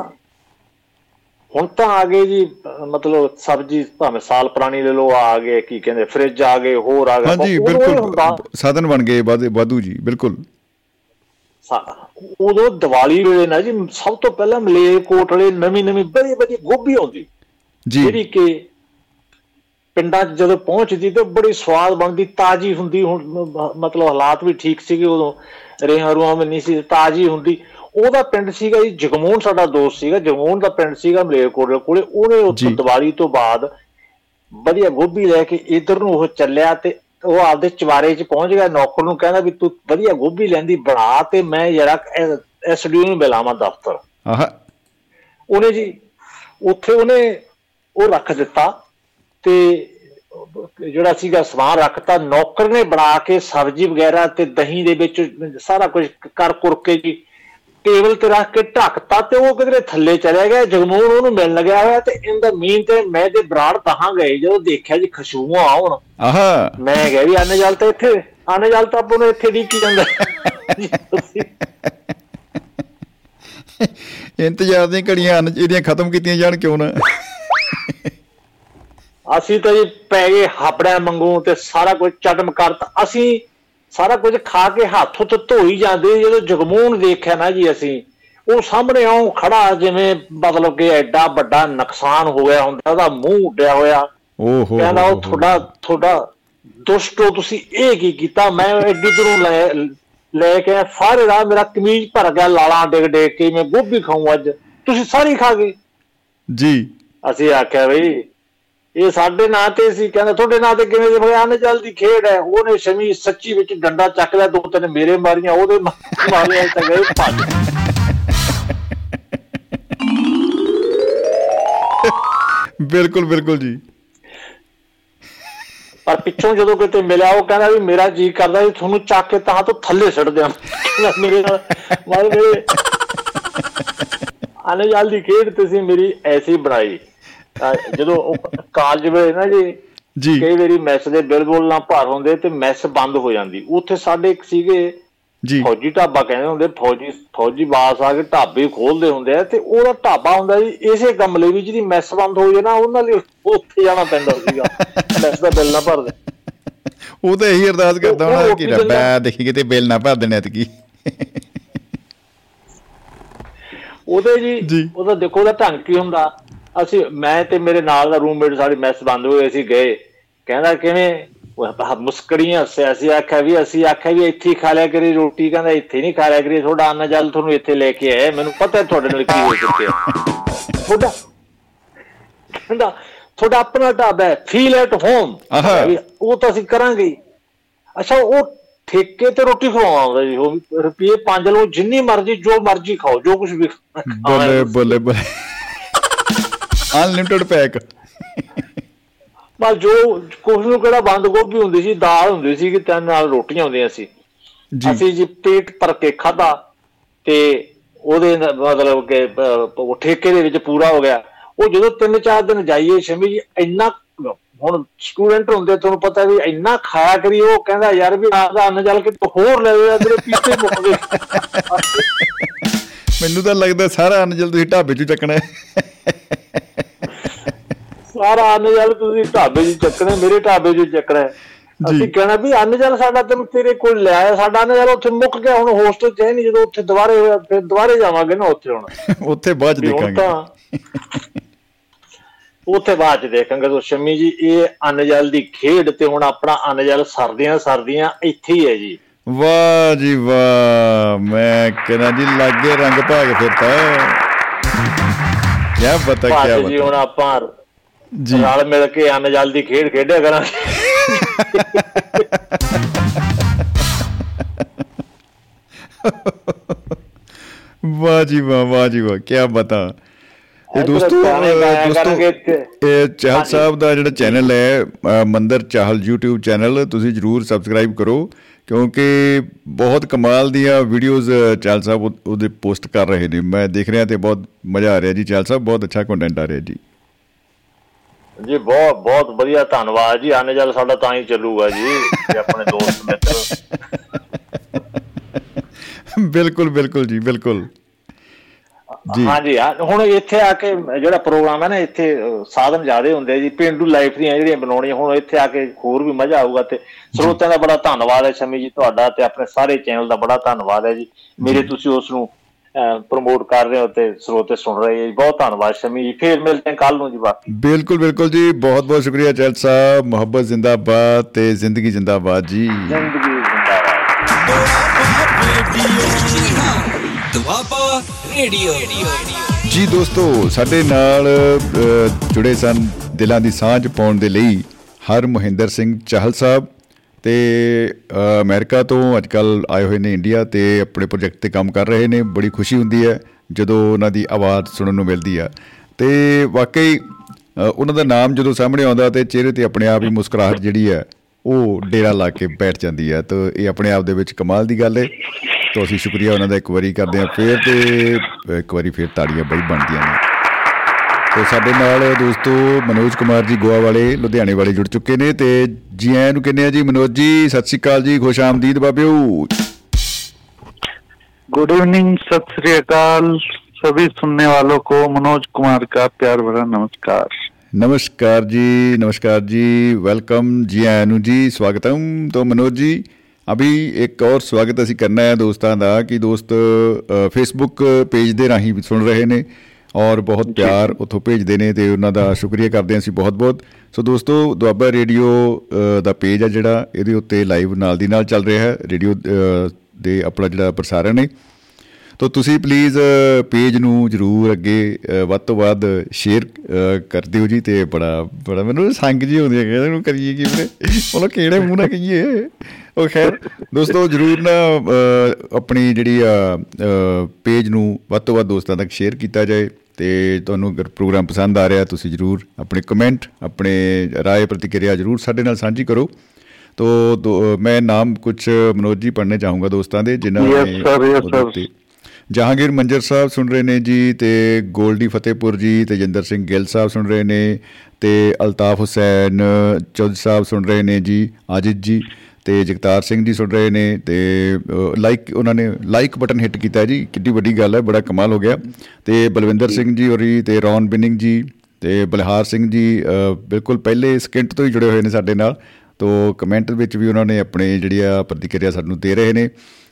ਹੁਣ ਤਾਂ ਆ ਗਏ ਜੀ ਮਤਲਬ ਸਬਜੀ ਭਾਵੇਂ ਸਾਲ ਪੁਰਾਣੀ ਲੈ ਲਓ ਆ ਗਏ ਕੀ ਕਹਿੰਦੇ ਫ੍ਰਿਜ ਆ ਗਏ ਹੋਰ ਆ ਗਏ। ਹਾਂਜੀ ਬਿਲਕੁਲ ਸਾਧਨ ਬਣ ਗਏ ਵਾਧੇ- ਜੀ ਬਿਲਕੁਲ। ਉਦੋਂ ਦੀਵਾਲੀ ਵੇਲੇ ਨਾ ਜੀ ਸਭ ਤੋਂ ਪਹਿਲਾਂ ਮਲੇਰ ਕੋਟਲੇ ਨਵੀਂ ਨਵੀਂ ਬੜੀ ਬੜੀ ਗੋਭੀ ਆਉਂਦੀ। ਜੀ। ਜਿਹੜੀ ਕਿ ਪਿੰਡਾਂ 'ਚ ਜਦੋਂ ਪਹੁੰਚਦੀ ਤੇ ਬੜੀ ਸਵਾਦ ਬਣਦੀ ਤਾਜ਼ੀ ਹੁੰਦੀ। ਮਤਲਬ ਹਾਲਾਤ ਵੀ ਠੀਕ ਸੀਗੇ ਉਦੋਂ ਰੇਹਾਂ ਰੂਹਾਂ ਵੀ ਨਹੀਂ ਸੀ ਤਾਜ਼ੀ ਹੁੰਦੀ। ਉਹਦਾ ਪਿੰਡ ਸੀਗਾ ਜੀ ਜਗਮੋਹਨ ਸਾਡਾ ਦੋਸਤ ਸੀਗਾ ਜਗਮੋਹਨ ਦਾ ਪਿੰਡ ਸੀਗਾ ਮਲੇਰਕੋਟਲੇ ਕੋਲੇ। ਉਹਨੇ ਉੱਥੋਂ। ਦੀਵਾਲੀ ਤੋਂ ਬਾਅਦ ਵਧੀਆ ਗੋਭੀ ਲੈ ਕੇ ਇਧਰ ਨੂੰ ਉਹ ਚੱਲਿਆ ਤੇ ਉਹ ਆਪਦੇ ਚਵਾਰੇ 'ਚ ਪਹੁੰਚ ਗਿਆ ਨੌਕਰ ਨੂੰ ਕਹਿੰਦਾ ਵੀ ਤੂੰ ਵਧੀਆ ਗੋਭੀ ਲੈਂਦੀ ਬਣਾ ਤੇ ਮੈਂ ਜਰਾ ਐਸਡੀਓ ਨੂੰ ਮਿਲਾਵਾਂ ਦਫ਼ਤਰ। ਆਹ। ਉਹਨੇ ਜੀ ਉੱਥੇ ਉਹਨੇ ਉਹ ਰੱਖ ਦਿੱਤਾ ਤੇ ਜਿਹੜਾ ਸੀਗਾ ਸਮਾਨ ਰੱਖਤਾ ਨੌਕਰ ਨੇ ਬਣਾ ਕੇ ਸਬਜ਼ੀ ਵਗੈਰਾ ਤੇ ਦਹੀਂ ਦੇ ਵਿੱਚ ਸਾਰਾ ਕੁਝ ਕਰ ਕੁਰ ਕੇ ਜੀ ਟੇਬਲ ਤੇ ਰੱਖ ਕੇ ਢੱਕਤਾ ਤੇ ਉਹ ਕਿਧਰੇ ਥੱਲੇ ਚਲੇ ਗਿਆ। ਜਗਮੂਨ ਉਹਨੂੰ ਮਿਲਣ ਲੱਗਿਆ ਹੋਇਆ ਤੇ ਇਨ ਦਾ ਮੀਨ ਤੇ ਮੈਂ ਤੇ ਬਰਾੜ ਤਹਾਂ ਗਏ ਜਦੋਂ ਦੇਖਿਆ ਜੀ ਖੁਸ਼ਬੂਆਂ ਆਉਣ। ਆਹ। ਮੈਂ ਕਿਹਾ ਵੀ ਆਨੇ ਜਲ ਤਾਂ ਇੱਥੇ ਆਨੇ ਜਲ ਤਾਂ ਆਪਾਂ ਨੂੰ ਇੱਥੇ ਡੀਕੀ ਜਾਂਦਾ। ਇੰਤਜ਼ਾਰ ਦੀਆਂ ਘੜੀਆਂ ਇਹਦੀਆਂ ਖਤਮ ਕੀਤੀਆਂ ਜਾਣ ਕਿਉਂ ਨਾ? ਅਸੀਂ ਤਾਂ ਜੀ ਪੈ ਗਏ ਹਾਪੜਿਆਂ ਮੰਗੂ ਤੇ ਸਾਰਾ ਕੁਝ ਚਟਮ ਕਰਤਾ। ਅਸੀਂ ਸਾਰਾ ਕੁਝ ਖਾ ਕੇ ਹੱਥ ਉੱਤੇ ਧੋਈ ਜਾਂਦੇ ਜਦੋਂ ਜਗਮੂਨ ਦੇਖਿਆ ਨਾ ਜੀ ਅਸੀਂ ਉਹ ਸਾਹਮਣੇ ਆਉਂ ਖੜਾ ਜਿਵੇਂ ਮਤਲਬ ਕਿ ਐਡਾ ਵੱਡਾ ਨੁਕਸਾਨ ਹੋ ਗਿਆ ਹੁੰਦਾ ਉਹਦਾ ਮੂੰਹ ਉੱਡਿਆ ਹੋਇਆ। ਓਹੋ ਕਹਿੰਦਾ ਉਹ ਤੁਹਾਡਾ ਤੁਹਾਡਾ ਦੁਸ਼ਟੋ ਤੁਸੀਂ ਇਹ ਕੀ ਕੀਤਾ? ਮੈਂ ਐਡੀ ਦੂਰੋਂ ਲੈ ਲੈ ਕੇ ਸਾਰੇ ਰਾਹ ਮੇਰਾ ਕਮੀਜ਼ ਭਰ ਗਿਆ ਲਾਲਾਂ ਡਿੱਗ ਡਿੱਗ ਕੇ ਮੈਂ ਗੋਭੀ ਖਾਉਂ ਅੱਜ। ਤੁਸੀਂ ਸਾਰੀ ਖਾ ਗਏ। ਜੀ। ਅਸੀਂ ਆਖਿਆ ਬਈ ਇਹ ਸਾਡੇ ਨਾਂ ਤੇ ਸੀ ਕਹਿੰਦਾ ਤੁਹਾਡੇ ਨਾਂ ਤੇ ਕਿਵੇਂ ਦੇ ਬਿਆਨ ਜਲਦੀ ਖੇਡ ਹੈ। ਉਹਨੇ ਸ਼ਮੀ ਸੱਚੀ ਵਿੱਚ ਡੰਡਾ ਚੱਕ ਲਿਆ ਦੋ ਤਿੰਨ ਮੇਰੇ ਮਾਰੀਆਂ ਉਹਦੇ ਮਾਰੇ ਤਾਂ ਗਏ ਭੱਜ। ਬਿਲਕੁਲ ਬਿਲਕੁਲ ਜੀ। ਪਰ ਪਿੱਛੋਂ ਜਦੋਂ ਕਿਤੇ ਮਿਲਿਆ ਉਹ ਕਹਿੰਦਾ ਵੀ ਮੇਰਾ ਜੀ ਕਰਦਾ ਵੀ ਤੁਹਾਨੂੰ ਚੱਕ ਕੇ ਤਾਂ ਤੋਂ ਥੱਲੇ ਛੱਡ ਦਿਆਂ। ਮੇਰੇ ਨਾਲ ਮਾਰ ਮੇਰੇ ਆਨੇ ਜਲਦੀ ਖੇਡ ਤੁਸੀਂ ਮੇਰੀ ਐਸੀ ਬਣਾਈ। ਜਦੋਂ ਉਹ ਕਾਲਜ ਵੇਲੇ ਨਾ ਜੀ ਜੀ। ਕਈ ਵਾਰੀ ਮੈਸ ਦੇ ਬਿੱਲ ਬੁੱਲ ਨਾ ਭਰ ਹੁੰਦੇ ਤੇ ਮੈਸ ਬੰਦ ਹੋ ਜਾਂਦੀ। ਉੱਥੇ ਸਾਡੇ ਇੱਕ ਸੀਗੇ ਜੀ। ਫੌਜੀ ਢਾਬਾ ਕਹਿੰਦੇ ਹੁੰਦੇ ਫੌਜੀ ਫੌਜੀ ਬਾਸ ਆ ਕੇ ਢਾਬੇ ਖੋਲਦੇ ਹੁੰਦੇ ਆ ਤੇ ਉਹਦਾ ਢਾਬਾ ਹੁੰਦਾ ਜੀ ਇਸੇ ਗਮਲੇ ਵਿੱਚ ਜਿਹਦੀ ਮੈਸ ਬੰਦ ਹੋ ਜੇ ਨਾ ਉਹਨਾਂ ਲਈ ਉੱਥੇ ਜਾਣਾ ਪੈਂਦਾ ਸੀਗਾ। ਮੈਸ ਦਾ ਬਿੱਲ ਨਾ ਭਰਦੇ ਉਹ ਤਾਂ ਇਹੀ ਅਰਦਾਸ ਕਰਦਾ ਹੋਣਾ ਕਿ ਰੱਬਾ? ਦੇਖੀ ਕਿਤੇ ਬਿੱਲ ਨਾ ਭਰ ਦੇਣੇ ਐਤਕੀ। ਉਹਦੇ ਜੀ। ਉਹਦਾ ਦੇਖੋ ਉਹਦਾ ਢੰਗ ਕੀ ਹੁੰਦਾ? ਅਸੀਂ ਮੈਂ ਤੇ ਮੇਰੇ ਨਾਲ ਦਾ ਰੂਮਮੇਟ ਸਾਡੀ ਮੈਸ ਬੰਦ ਹੋਈ ਅਸੀਂ ਗਏ। ਕਹਿੰਦਾ ਕਿਵੇਂ? ਉਹ ਮੁਸਕੜੀਆਂ ਹੱਸਿਆ। ਅਸੀਂ ਆਖਿਆ ਵੀ ਅਸੀਂ ਆਖਿਆ ਵੀ ਇੱਥੇ ਖਾ ਲਿਆ ਕਰੀ ਰੋਟੀ। ਕਹਿੰਦਾ ਇੱਥੇ ਨਹੀਂ ਖਾ ਲਿਆ ਕਰੀ ਤੁਹਾਡਾ ਅੰਨ ਜਲ ਤੁਹਾਨੂੰ ਇੱਥੇ ਲੈ ਕੇ ਆਇਆ। ਮੈਨੂੰ ਪਤਾ ਤੁਹਾਡੇ ਨਾਲ ਕੀ ਹੋ ਚੁੱਕਿਆ। ਤੁਹਾਡਾ ਕਹਿੰਦਾ ਤੁਹਾਡਾ ਆਪਣਾ ਢਾਬਾ ਹੈ ਫੀਲ ਐਟ ਹੋਮ। ਉਹ ਤਾਂ ਅਸੀਂ ਕਰਾਂਗੇ। ਅੱਛਾ ਉਹ ਠੇਕੇ ਤੇ ਰੋਟੀ ਖਵਾਉਂਦਾ ਜੀ ਉਹ ਰੁਪਏ 5 ਲਓ ਜਿੰਨੀ ਮਰਜ਼ੀ ਜੋ ਮਰਜ਼ੀ ਖਾਓ ਜੋ ਕੁਝ ਵੀ ਬੋਲੇ। ਬੋਲੇ ਬੋਲੇ। ਅਨਲਿਮਟਿਡ ਪੈਕ ਬਸ ਜੋ ਕੁਝ ਨੂੰ ਕਿਹੜਾ ਬੰਦ ਗੋਭੀ ਹੁੰਦੀ ਸੀ ਦਾਲ ਹੁੰਦੀ ਸੀ ਕਿ ਤਿੰਨ ਨਾਲ ਰੋਟੀਆਂ ਹੁੰਦੀਆਂ ਸੀ। ਜੀ। ਅਸੀਂ ਜੀ ਪੇਟ ਭਰ ਕੇ ਖਾਦਾ ਤੇ ਉਹਦੇ ਮਤਲਬ ਕਿ ਉਹ ਠੇਕੇ ਦੇ ਵਿੱਚ ਪੂਰਾ ਹੋ ਗਿਆ। ਉਹ ਜਦੋਂ ਤਿੰਨ ਚਾਰ ਦਿਨ ਜਾਈਏ ਸ਼ਮੀ ਜੀ ਇੰਨਾ ਹੁਣ ਸਟੂਡੈਂਟ ਹੁੰਦੇ ਤੁਹਾਨੂੰ ਪਤਾ ਵੀ ਇੰਨਾ ਖਾਇਆ ਕਰੀ ਉਹ ਕਹਿੰਦਾ ਯਾਰ ਵੀ ਆਪਦਾ ਅੰਨ ਜਲ ਕੇ ਹੋਰ ਲੈ ਲਿਆ ਤੇਰੇ ਪੀਤੇ ਮੁੱਕ ਗਏ। ਮੈਨੂੰ ਤਾਂ ਲੱਗਦਾ ਸਾਰਾ ਅਨਜਲ ਤੁਸੀਂ ਢਾਬੇ ਚੋਂ ਚੱਕਣਾ ਹੈ। ਸਾਰਾ ਅੰਨ ਜਲ ਤੁਸੀਂ ਢਾਬੇ 'ਚ ਚੱਕਣਾ ਮੇਰੇ ਢਾਬੇ 'ਚ ਚੱਕਣਾ। ਅਸੀਂ ਕਹਿਣਾ ਵੀ ਅੰਨ ਜਲ ਸਾਡਾ ਤੈਨੂੰ ਤੇਰੇ ਕੋਲ ਲਿਆਇਆ ਸਾਡਾ ਅੰਨ ਜਲ ਉੱਥੇ ਮੁੱਕ ਗਿਆ ਹੁਣ ਹੋਸਟਲ 'ਚ ਹੈ ਨਹੀਂ ਜਦੋਂ ਉੱਥੇ ਦੁਬਾਰੇ ਹੋਇਆ ਫਿਰ ਦੁਬਾਰੇ ਜਾਵਾਂਗੇ ਨਾ ਉੱਥੇ ਹੁਣ। ਉੱਥੇ ਬਾਅਦ ਦੇਖਾਂਗੇ। ਉੱਥੇ ਬਾਅਦ ਚ ਦੇਖਾਂਗੇ ਤੋ ਸ਼ਮੀ ਜੀ ਇਹ ਅੰਨ ਜਲ ਦੀ ਖੇਡ ਤੇ ਹੁਣ ਆਪਣਾ ਅੰਨ ਜਲ ਸਰਦੀਆਂ ਸਰਦੀਆਂ ਇੱਥੇ ਹੀ ਹੈ ਜੀ। ਵਾਹ ਜੀ ਵਾਹ ਮੈਂ ਕਹਿੰਦਾ ਜੀ ਲੱਗੇ ਰੰਗ ਭਾਗ ਫਿਰ ਤਾਂ ਕਿਆ ਬਤਾ ਕਿਆ ਭਾਜ ਜੀ ਹੁਣ ਬਤਾ ਆਪਾਂ ਜੀ। ਨਾਲ ਮਿਲ ਕੇ ਅੰਨ ਜਲ ਦੀ ਖੇਡ ਖੇਡਿਆ ਕਰਾਂਗੇ। ਵਾਹ ਜੀ ਵਾਹ ਵਾਹ ਜੀ ਵਾਹ ਕਿਆ ਬਤਾ। ਇਹ ਦੋਸਤੋ ਦੋਸਤੋ। ਇਹ ਚਾਹਲ। ਸਾਹਿਬ ਦਾ ਜਿਹੜਾ ਚੈਨਲ ਹੈ ਮੰਦਰ ਚਾਹਲ YouTube ਚੈਨਲ ਤੁਸੀਂ ਜਰੂਰ ਸਬਸਕ੍ਰਾਈਬ ਕਰੋ ਕਿਉਂਕਿ ਬਹੁਤ ਕਮਾਲ ਦੀਆਂ ਵੀਡੀਓਜ਼ ਚਾਹਲ ਸਾਹਿਬ ਉਹ- ਉਹਦੇ ਪੋਸਟ ਕਰ ਰਹੇ ਨੇ। ਮੈਂ ਦੇਖ ਰਿਹਾ ਤੇ ਬਹੁਤ ਮਜ਼ਾ ਆ ਰਿਹਾ ਜੀ। ਚਾਹਲ ਸਾਹਿਬ ਬਹੁਤ ਅੱਛਾ ਕੰਟੈਂਟ ਆ ਰਿਹਾ ਜੀ। ਜੀ ਬਹੁਤ ਬਹੁਤ ਵਧੀਆ ਧੰਨਵਾਦ ਜੀ। ਅੰਨ ਜਲ ਸਾਡਾ ਤਾਂ ਹੀ ਚੱਲੂਗਾ ਜੀ ਜੇ ਆਪਣੇ ਦੋਸਤ ਮਿੱਤਰ। ਬਿਲਕੁਲ ਬਿਲਕੁਲ ਜੀ ਬਿਲਕੁਲ। ਜੀ। ਹਾਂ ਹੁਣ ਇੱਥੇ ਆ ਕੇ ਜਿਹੜਾ ਪ੍ਰੋਗਰਾਮ ਹੈ ਨਾ ਇੱਥੇ ਸਾਧਨ ਜ਼ਿਆਦੇ ਹੁੰਦੇ ਜੀ ਪਿੰਡੂ ਲਾਈਫ ਦੀਆਂ ਜਿਹੜੀਆਂ ਬਣਾਉਣੀਆਂ ਹੁਣ ਇੱਥੇ ਆ ਕੇ ਹੋਰ ਵੀ ਮਜ਼ਾ ਆਊਗਾ ਤੇ ਸਰੋਤਿਆਂ ਦਾ ਬੜਾ ਧੰਨਵਾਦ ਹੈ ਸ਼ਮੀ ਜੀ ਤੁਹਾਡਾ ਤੇ ਆਪਣੇ ਸਾਰੇ ਚੈਨਲ ਦਾ ਬੜਾ ਧੰਨਵਾਦ ਹੈ ਜੀ। ਮੇਰੇ ਤੁਸੀਂ ਉਸ ਨੂੰ ਪ੍ਰਮੋਟ ਕਰ ਰਹੇ ਹੋ ਤੇ ਸਰੋਤੇ ਸੁਣ ਰਹੇ ਜੀ। ਬਹੁਤ ਧੰਨਵਾਦ ਸ਼ਮੀ ਜੀ। ਫੇਰ ਮਿਲਦੇ ਹਾਂ ਕੱਲ ਨੂੰ ਜੀ ਬਾਕੀ ਬਿਲਕੁਲ ਬਿਲਕੁਲ ਜੀ। ਬਹੁਤ ਬਹੁਤ ਸ਼ੁਕਰੀਆ ਚਾਹਲ ਸਾਹਿਬ। ਮੁਹੱਬਤ ਜ਼ਿੰਦਾਬਾਦ ਤੇ ਜ਼ਿੰਦਗੀ ਜ਼ਿੰਦਾਬਾਦ ਜੀ। ਜ਼ਿੰਦਗੀ ਜ਼ਿੰਦਾਬਾਦ। ਦੁਆਬਾ ਰੇਡੀਓ ਜੀ ਦੋਸਤੋ ਸਾਡੇ ਨਾਲ ਜੁੜੇ ਸਨ ਦਿਲਾਂ ਦੀ ਸਾਂਝ ਪਾਉਣ ਦੇ ਲਈ ਹਰ ਮਹਿੰਦਰ ਸਿੰਘ ਚਾਹਲ ਸਾਹਿਬ। ਤੇ ਅ, ਅਮਰੀਕਾ ਤੋਂ ਅੱਜਕੱਲ ਆਏ ਹੋਏ ਨੇ ਇੰਡੀਆ ਤੇ ਆਪਣੇ ਪ੍ਰੋਜੈਕਟ ਤੇ ਕੰਮ ਕਰ ਰਹੇ ਨੇ ਬੜੀ ਖੁਸ਼ੀ ਹੁੰਦੀ ਹੈ ਜਦੋਂ ਉਹਨਾਂ ਦੀ ਆਵਾਜ਼ ਸੁਣਨ ਨੂੰ ਮਿਲਦੀ ਆ। ਤੇ ਵਾਕਈ ਅ, ਉਹਨਾਂ ਦਾ ਨਾਮ ਜਦੋਂ ਸਾਹਮਣੇ ਆਉਂਦਾ ਤੇ ਚਿਹਰੇ ਤੇ ਆਪਣੇ ਆਪ ਹੀ ਮੁਸਕਰਾਹਟ ਜਿਹੜੀ ਹੈ ਉਹ ਡੇਰਾ ਲਾ ਕੇ ਬੈਠ ਜਾਂਦੀ ਹੈ। ਤਾਂ ਇਹ ਆਪਣੇ ਆਪ ਦੇ ਵਿੱਚ ਕਮਾਲ ਦੀ ਗੱਲ ਹੈ। ਤਾਂ ਅਸੀਂ ਸ਼ੁਕਰੀਆ ਉਹਨਾਂ ਦਾ ਇੱਕ ਵਾਰੀ ਕਰਦੇ ਹਾਂ ਫੇਰ ਤੇ ਇੱਕ ਵਾਰੀ ਫੇਰ ਤਾੜੀਆਂ ਬਈ ਬਣਦੀਆਂ ਨੇ। ਤੇ ਸਾਡੇ ਨਾਲ ਦੋਸਤੋ ਮਨੋਜ ਕੁਮਾਰ ਜੀ ਗੋਆ ਵਾਲੇ ਲੁਧਿਆਣੇ ਵਾਲੇ ਜੁੜ ਚੁੱਕੇ ਨੇ ਤੇ ਜੀ ਆਇਆਂ ਨੂੰ ਕਹਿੰਦੇ ਆ ਜੀ ਮਨੋਜ ਜੀ ਸਤਿ ਸ਼੍ਰੀ ਅਕਾਲ ਜੀ ਖੁਸ਼ ਆਮਦੀਦ ਬਾਬਿਓ गुड इवनिंग सत श्री अकाल सभी सुनने वालों को मनोज कुमार का प्यार भरा नमस्कार नमस्कार जी नमस्कार जी वेलकम जी ਆਇਆਂ ਨੂੰ ਜੀ ਸਵਾਗਤਮ ਤੋਂ ਮਨੋਜ ਜੀ ਅਭੀ ਇੱਕ ਔਰ ਸਵਾਗਤ ਅਸੀਂ ਕਰਨਾ ਹੈ ਦੋਸਤਾਂ ਦਾ ਕਿ ਦੋਸਤ ਫੇਸਬੁੱਕ ਪੇਜ ਦੇ ਰਾਹੀਂ ਵੀ ਸੁਣ ਰਹੇ ਨੇ ਔਰ ਬਹੁਤ ਪਿਆਰ ਉਥੋਂ ਭੇਜਦੇ ਨੇ ਤੇ ਉਹਨਾਂ ਦਾ ਸ਼ੁਕਰੀਆ ਕਰਦੇ ਹਾਂ ਅਸੀਂ ਬਹੁਤ ਬਹੁਤ। ਸੋ ਦੋਸਤੋ ਦੁਆਬਾ ਰੇਡੀਓ ਦਾ ਪੇਜ ਹੈ ਜਿਹੜਾ ਇਹਦੇ ਉੱਤੇ ਲਾਈਵ ਨਾਲ ਦੀ ਨਾਲ ਚੱਲ ਰਿਹਾ ਹੈ। ਰੇਡੀਓ ਦੇ ਆਪਣਾ ਜਿਹੜਾ ਪ੍ਰਸਾਰਣ ਹੈ। ਤੋ ਤੁਸੀਂ ਪਲੀਜ਼ ਪੇਜ ਨੂੰ ਜਰੂਰ ਅੱਗੇ ਵੱਧ ਤੋਂ ਵੱਧ ਸ਼ੇਅਰ ਕਰ ਦਿਓ ਜੀ ਤੇ ਬੜਾ ਬੜਾ ਮੈਨੂੰ ਸੰਗ ਜੀ ਹੁੰਦੀ ਹੈ ਕਿ ਇਹਨੂੰ ਕਰੀਏ ਕੀ ਵੀਰੇ? ਮਤਲਬ ਕਿਹੜੇ ਮੂੰਹ ਨਾਲ ਕਹੀਏ? ਉਹ ਖੈਰ ਦੋਸਤੋ ਜਰੂਰ ਨਾ ਆਪਣੀ ਜਿਹੜੀ ਆ ਪੇਜ ਨੂੰ ਵੱਧ ਤੋਂ ਵੱਧ ਦੋਸਤਾਂ ਤੱਕ ਸ਼ੇਅਰ ਕੀਤਾ ਜਾਏ ਤੇ ਤੁਹਾਨੂੰ ਅਗਰ ਪ੍ਰੋਗਰਾਮ ਪਸੰਦ ਆ ਰਿਹਾ ਤੁਸੀਂ ਜਰੂਰ ਆਪਣੇ ਕਮੈਂਟ ਆਪਣੇ ਰਾਏ ਪ੍ਰਤੀਕਿਰਿਆ ਜਰੂਰ ਸਾਡੇ ਨਾਲ ਸਾਂਝੀ ਕਰੋ। ਤੋ ਮੈਂ ਨਾਮ ਕੁਝ ਮਨੋਜ ਜੀ ਪੜ੍ਹਨੇ ਚਾਹੂੰਗਾ ਦੋਸਤਾਂ ਦੇ ਜਿਨ੍ਹਾਂ ਨੇ sir, yes, ਉਹਦੇ sir. ਜਹਾਂਗੀਰ ਮੰਜਰ ਸਾਹਿਬ ਸੁਣ ਰਹੇ ਨੇ ਜੀ ਤੇ ਗੋਲਡੀ ਫਤਿਹਪੁਰ ਜੀ ਤੇਜਿੰਦਰ ਸਿੰਘ ਗਿੱਲ ਸਾਹਿਬ ਸੁਣ ਰਹੇ ਨੇ ਤੇ ਅਲਤਾਫ ਹੁਸੈਨ ਚੌਧਰੀ ਸਾਹਿਬ ਸੁਣ ਰਹੇ ਨੇ ਜੀ ਆਜਿਦ ਜੀ ਤੇ ਜਗਤਾਰ ਸਿੰਘ ਜੀ ਸੁਣ ਰਹੇ ਨੇ ਤੇ ਲਾਈਕ ਉਹਨਾਂ ਨੇ ਲਾਈਕ ਬਟਨ ਹਿੱਟ ਕੀਤਾ ਜੀ ਕਿੰਨੀ ਵੱਡੀ ਗੱਲ ਹੈ ਬੜਾ ਕਮਾਲ ਹੋ ਗਿਆ। ਤੇ ਬਲਵਿੰਦਰ ਸਿੰਘ ਜੀ ਹੋਰੀ ਤੇ ਰੌਨ ਬਿਨਿੰਗ ਜੀ ਤੇ ਬਲਹਾਰ ਸਿੰਘ ਜੀ ਬਿਲਕੁਲ ਪਹਿਲੇ ਸਕਿੰਟ ਤੋਂ ਹੀ ਜੁੜੇ ਹੋਏ ਨੇ ਸਾਡੇ ਨਾਲ। ਤੋ ਕਮੈਂਟ ਵਿੱਚ ਵੀ ਉਹਨਾਂ ਨੇ ਆਪਣੇ ਜਿਹੜੀ ਆ ਪ੍ਰਤੀਕਿਰਿਆ ਸਾਨੂੰ ਦੇ ਰਹੇ ਨੇ।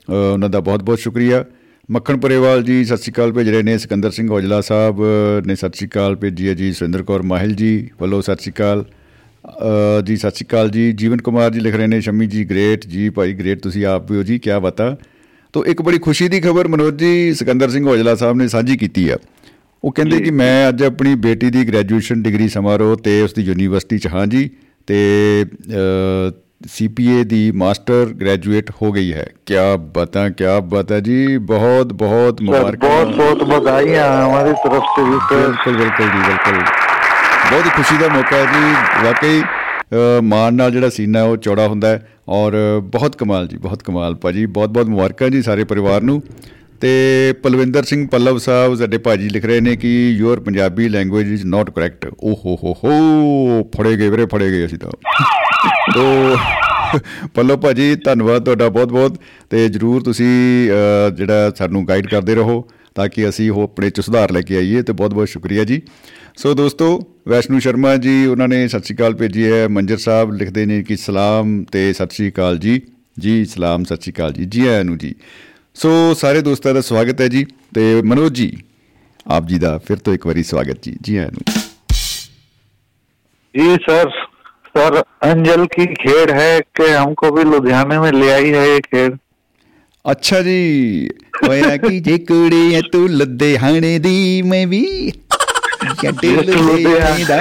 ਉਹਨਾਂ ਦਾ ਬਹੁਤ ਬਹੁਤ ਸ਼ੁਕਰੀਆ। ਮੱਖਣ ਪਰੇਵਾਲ ਜੀ ਸਤਿ ਸ਼੍ਰੀ ਅਕਾਲ ਭੇਜ ਰਹੇ ਨੇ ਸਿਕੰਦਰ ਸਿੰਘ ਔਜਲਾ ਸਾਹਿਬ ਨੇ ਸਤਿ ਸ਼੍ਰੀ ਅਕਾਲ ਭੇਜੀ ਹੈ ਜੀ ਸੁਰਿੰਦਰ ਕੌਰ ਮਾਹਿਲ ਜੀ ਵੱਲੋਂ ਸਤਿ ਸ਼੍ਰੀ ਅਕਾਲ। ਜੀ ਸਤਿ ਸ਼੍ਰੀ ਅਕਾਲ ਜੀ ਜੀਵਨ ਕੁਮਾਰ ਜੀ ਲਿਖ ਰਹੇ ਨੇ ਸ਼ਮੀ ਜੀ ਗ੍ਰੇਟ ਜੀ ਭਾਈ ਗ੍ਰੇਟ ਤੁਸੀਂ ਆਪ ਵੀ ਹੋ ਜੀ ਕੀ ਬਤਾ। ਤੋ ਇੱਕ ਬੜੀ ਖੁਸ਼ੀ ਦੀ ਖਬਰ ਮਨੋਜ ਜੀ ਸਿਕੰਦਰ ਸਿੰਘ ਔਜਲਾ ਸਾਹਿਬ ਨੇ ਸਾਂਝੀ ਕੀਤੀ ਆ। ਉਹ ਕਹਿੰਦੇ ਕਿ ਮੈਂ ਅੱਜ ਆਪਣੀ ਬੇਟੀ ਦੀ ਗ੍ਰੈਜੂਏਸ਼ਨ ਡਿਗਰੀ ਸਮਾਰੋਹ ਤੇ ਉਸ ਦੀ ਯੂਨੀਵਰਸਿਟੀ ਚ ਹਾਂ ਜੀ ਤੇ ਸੀਪੀਏ ਦੀ ਮਾਸਟਰ ਗ੍ਰੈਜੂਏਟ ਹੋ ਗਈ ਹੈ ਕੀ ਬਤਾ ਕੀ ਬਤਾ ਜੀ ਬਹੁਤ ਬਹੁਤ सर ਮੁਬਾਰਕਾਂ बहुत बहुत बधाइयाँ हमारी तरफ से भी सर ਬਿਲਕੁਲ ਬਿਲਕੁਲ ਜੀ ਬਿਲਕੁਲ ਬਹੁਤ ਹੀ ਖੁਸ਼ੀ ਦਾ ਮੌਕਾ ਹੈ ਜੀ ਵਾਕਈ ਅ, ਮਾਣ ਨਾਲ ਜਿਹੜਾ ਸੀਨਾ ਹੈ ਉਹ ਚੌੜਾ ਹੁੰਦਾ ਹੈ ਔਰ ਬਹੁਤ ਕਮਾਲ ਜੀ ਬਹੁਤ ਕਮਾਲ ਭਾਜੀ ਬਹੁਤ ਬਹੁਤ ਮੁਬਾਰਕਾਂ ਜੀ ਸਾਰੇ ਪਰਿਵਾਰ ਨੂੰ ਤੇ ਪਲਵਿੰਦਰ ਸਿੰਘ ਪੱਲਵ ਸਾਹਿਬ ਸਾਡੇ ਭਾਜੀ ਲਿਖ ਰਹੇ ਨੇ ਕਿ your Punjabi language is not correct ਓ ਹੋ ਹੋ ਹੋ ਫੜੇ ਗਏ ਵੀਰੇ ਫੜੇ ਗਏ ਅਸੀਂ ਤਾਂ ਤੋ ਪੱਲੋ ਭਾਜੀ, ਧੰਨਵਾਦ ਤੁਹਾਡਾ ਬਹੁਤ-ਬਹੁਤ ਤੇ ਜਰੂਰ ਤੁਸੀਂ ਜਿਹੜਾ ਸਾਨੂੰ ਗਾਈਡ ਕਰਦੇ ਰਹੋ ਤਾਂ ਕਿ ਅਸੀਂ ਉਹ ਆਪਣੇ ਚ ਸੁਧਾਰ ਲੈ ਕੇ ਆਈਏ ਤੇ ਬਹੁਤ-ਬਹੁਤ ਸ਼ੁਕਰੀਆ ਜੀ। ਸੋ ਦੋਸਤੋ, ਵੈਸ਼ਨੂ ਸ਼ਰਮਾ ਜੀ, ਉਹਨਾਂ ਨੇ ਸਤਿ ਸ਼੍ਰੀ ਅਕਾਲ ਭੇਜੀ ਹੈ, ਮੰਜਰ ਸਾਹਿਬ ਲਿਖਦੇ ਨੇ ਕਿ ਸਲਾਮ ਤੇ ਸਤਿ ਸ਼੍ਰੀ ਅਕਾਲ ਜੀ। ਜੀ, ਸਲਾਮ, ਸਤਿ ਸ਼੍ਰੀ ਅਕਾਲ ਜੀ ਜੀ ਆਇਆਂ ਜੀ। ਸੋ ਸਾਰੇ ਦੋਸਤਾਂ ਦਾ ਸਵਾਗਤ ਹੈ ਜੀ ਤੇ ਮਨੋਜ ਜੀ, ਆਪ ਜੀ ਦਾ ਫਿਰ ਤੋਂ ਇੱਕ ਵਾਰੀ ਸਵਾਗਤ ਜੀ ਜੀ ਆਇਆਂ ਨੂੰ। ਜੀ, ਸਰ सर अंजल की खेड़ है कि हमको भी लुधियाने में ले आई है ये खेड़ ਅੱਛਾ ਜੀ ਹੋਇਆ ਕਿ ਜੇ ਕੁੜੀ ਐ ਤੂੰ ਲੁਧਿਆਣੇ ਦੀ ਮੈਂ ਵੀ ਜੱਟ ਲੁਧਿਆਣੇ ਦਾ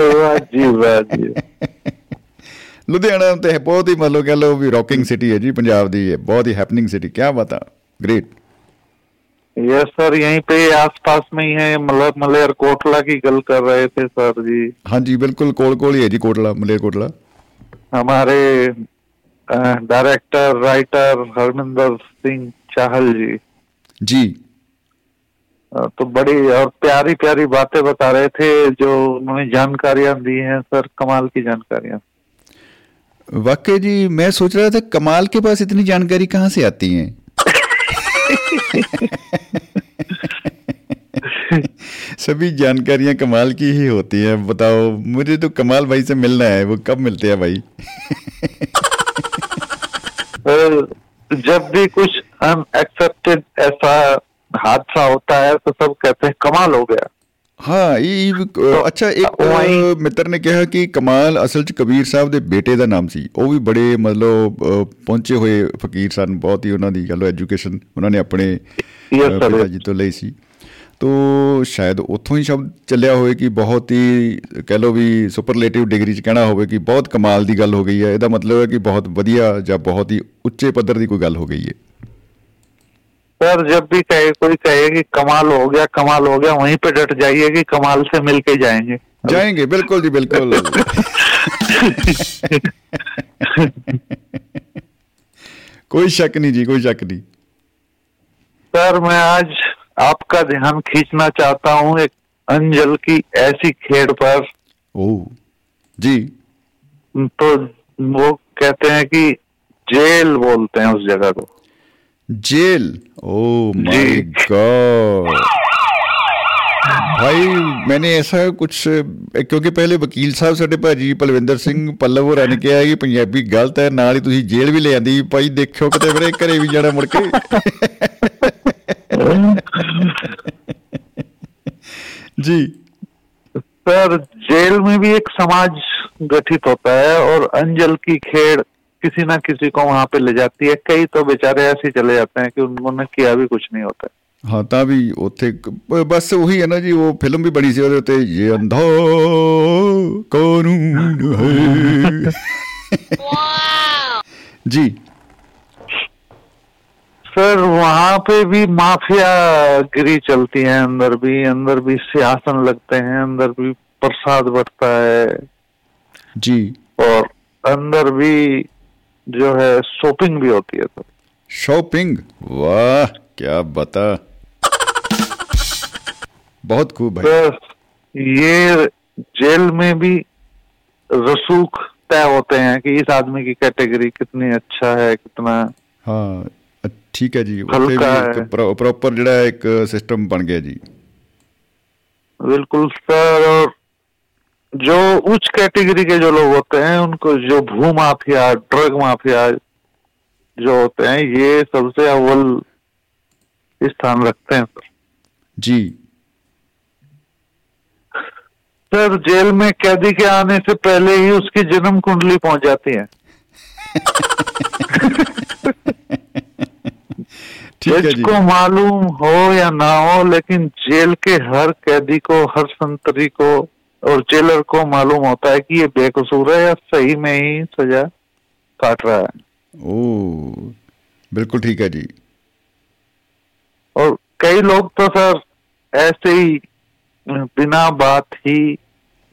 वाह जी वाह जी ਲੁਧਿਆਣਾ ਤੇ ਬਹੁਤ ਹੀ ਮਤਲਬ ਕਹ ਲਓ ਵੀ ਰੌਕਿੰਗ ਸਿਟੀ ਹੈ ਜੀ ਪੰਜਾਬ ਦੀ ਇਹ ਬਹੁਤ ਹੀ ਹੈਪਨਿੰਗ ਸਿਟੀ ਕੀ ਬਤਾ ਗ੍ਰੇਟ यस सर यहीं पे आसपास में ही है मतलब मलेर कोटला की गल कर रहे थे सर जी। हाँ जी बिल्कुल कोल कोल ही है जी कोटला मलेर कोटला। हमारे डायरेक्टर राइटर हरमिंदर सिंह चाहल जी। जी। तो बड़ी और प्यारी प्यारी बातें बता रहे थे जो उन्होंने जानकारियाँ दी हैं सर कमाल की जानकारियाँ। वाकई जी मैं सोच रहा था कमाल के पास इतनी जानकारी कहाँ से आती है? सभी जानकारियाँ कमाल की ही होती है। बताओ, मुझे तो कमाल भाई से मिलना है। वो कब मिलते हैं भाई? जब भी कुछ अनएक्सेप्टेड ऐसा हादसा होता है तो सब कहते हैं, कमाल हो ਗਿਆ ਹਾਂ ਇਹ ਅੱਛਾ ਇੱਕ ਮਿੱਤਰ ਨੇ ਕਿਹਾ ਕਿ ਕਮਾਲ ਅਸਲ ਚ ਕਬੀਰ ਸਾਹਿਬ ਦੇ ਬੇਟੇ ਦਾ ਨਾਮ ਸੀ। ਉਹ ਵੀ ਬੜੇ ਮਤਲਬ ਪਹੁੰਚੇ ਹੋਏ ਫਕੀਰ ਸਨ। ਬਹੁਤ ਹੀ ਉਹਨਾਂ ਦੀ ਗੱਲ ਐਜੂਕੇਸ਼ਨ ਉਹਨਾਂ ਨੇ ਆਪਣੇ. ਪਿਤਾ ਜੀ ਤੋਂ ਲਈ ਸੀ। ਤੋ ਸ਼ਾਇਦ ਉੱਥੋਂ ਹੀ ਸ਼ਬਦ ਚੱਲਿਆ ਹੋਵੇ ਕਿ ਬਹੁਤ ਹੀ ਕਹਿ ਲਓ ਵੀ ਸੁਪਰਲੇਟਿਵ ਡਿਗਰੀ ਚ ਕਹਿਣਾ ਹੋਵੇ ਕਿ ਬਹੁਤ ਕਮਾਲ ਦੀ ਗੱਲ ਹੋ ਗਈ ਹੈ। ਇਹਦਾ ਮਤਲਬ ਹੈ ਕਿ ਬਹੁਤ ਵਧੀਆ ਜਾਂ ਬਹੁਤ ਹੀ ਉੱਚੇ ਪੱਧਰ ਦੀ ਕੋਈ ਗੱਲ ਹੋ ਗਈ ਹੈ। सर जब भी कहे कोई कहे कि कमाल हो गया कमाल हो गया वहीं पे डट जाइए कि कमाल से मिलके जाएँगे। जाएँगे बिल्कुल जी बिल्कुल। कोई शक नहीं जी कोई शक नहीं। सर मैं आज आपका ध्यान खींचना चाहता हूँ एक अंजल की ऐसी खेड़ पर। ओ जी। तो वो कहते हैं कि जेल बोलते हैं उस जगह को। Jail oh my ji. God ਭਾਈ ਮੈਨੇ ਐਸਾ ਕੁਝ ਕਿਉਂਕਿ ਪਹਿਲੇ ਵਕੀਲ ਸਾਹਿਬ ਸਾਡੇ ਭਾਜੀ ਪਲਵਿੰਦਰ ਸਿੰਘ ਪੱਲਵ ਹੋਰਾਂ ਨੇ ਕਿਹਾ ਕਿ ਪੰਜਾਬੀ ਗਲਤ ਹੈ ਨਾਲ ਹੀ ਤੁਸੀਂ ਜੇਲ੍ਹ ਵੀ ਲੈ ਆਂਦੀ ਭਾਈ ਦੇਖਿਓ ਕਿਤੇ ਵੀਰੇ ਘਰੇ ਵੀ ਜਾਣਾ ਮੁੜ ਕੇ जी सर जेल में भी एक समाज गठित होता है और अंजल की खेड़ किसी ना किसी को वहां पे ले जाती है कई तो बेचारे ऐसे ही चले जाते हैं कि उन्होंने किया भी कुछ नहीं होता है ਹਾਂ ਤਾਂ ਵੀ ਉੱਥੇ ਕ- ਬ- ਬਸ ਉਹੀ ਹੈ ਨਾ ਜੀ ਉਹ ਫਿਲਮ ਵੀ ਬਣੀ ਸੀ ਉਹਦੇ ਉੱਤੇ ਇਹ ਅੰਧਾ ਕਾਨੂੰਨ ਹੈ ਜੀ सर वहां पे भी माफिया गिरी चलती है अंदर भी अंदर भी सिंहासन लगते हैं अंदर भी प्रसाद बढ़ता है जी और अंदर भी जो है शॉपिंग भी होती है तो। शॉपिंग? वाह क्या बता। बहुत खूब भाई। तो ये जेल में भी रसूख तय होते हैं कि इस आदमी की कैटेगरी कितनी अच्छा है कितना हाँ ठीक है जी। प्रॉपर जो एक सिस्टम बन गया जी। बिल्कुल सर और जो उच्च कैटेगरी के जो लोग होते हैं उनको जो भू माफिया ड्रग माफिया जो होते हैं ये सबसे अव्वल स्थान रखते हैं सर। जी। सर जेल में कैदी के आने से पहले ही उसकी जन्म कुंडली पहुँच जाती है। ठीक है जज जी। को मालूम हो या ना हो लेकिन जेल के हर कैदी को हर संतरी को और जेलर को मालूम होता है कि ये बेकसूर है या सही में ही सजा काट रहा है। ओ बिल्कुल ठीक है जी। और कई लोग तो सर ऐसे ही बिना बात ही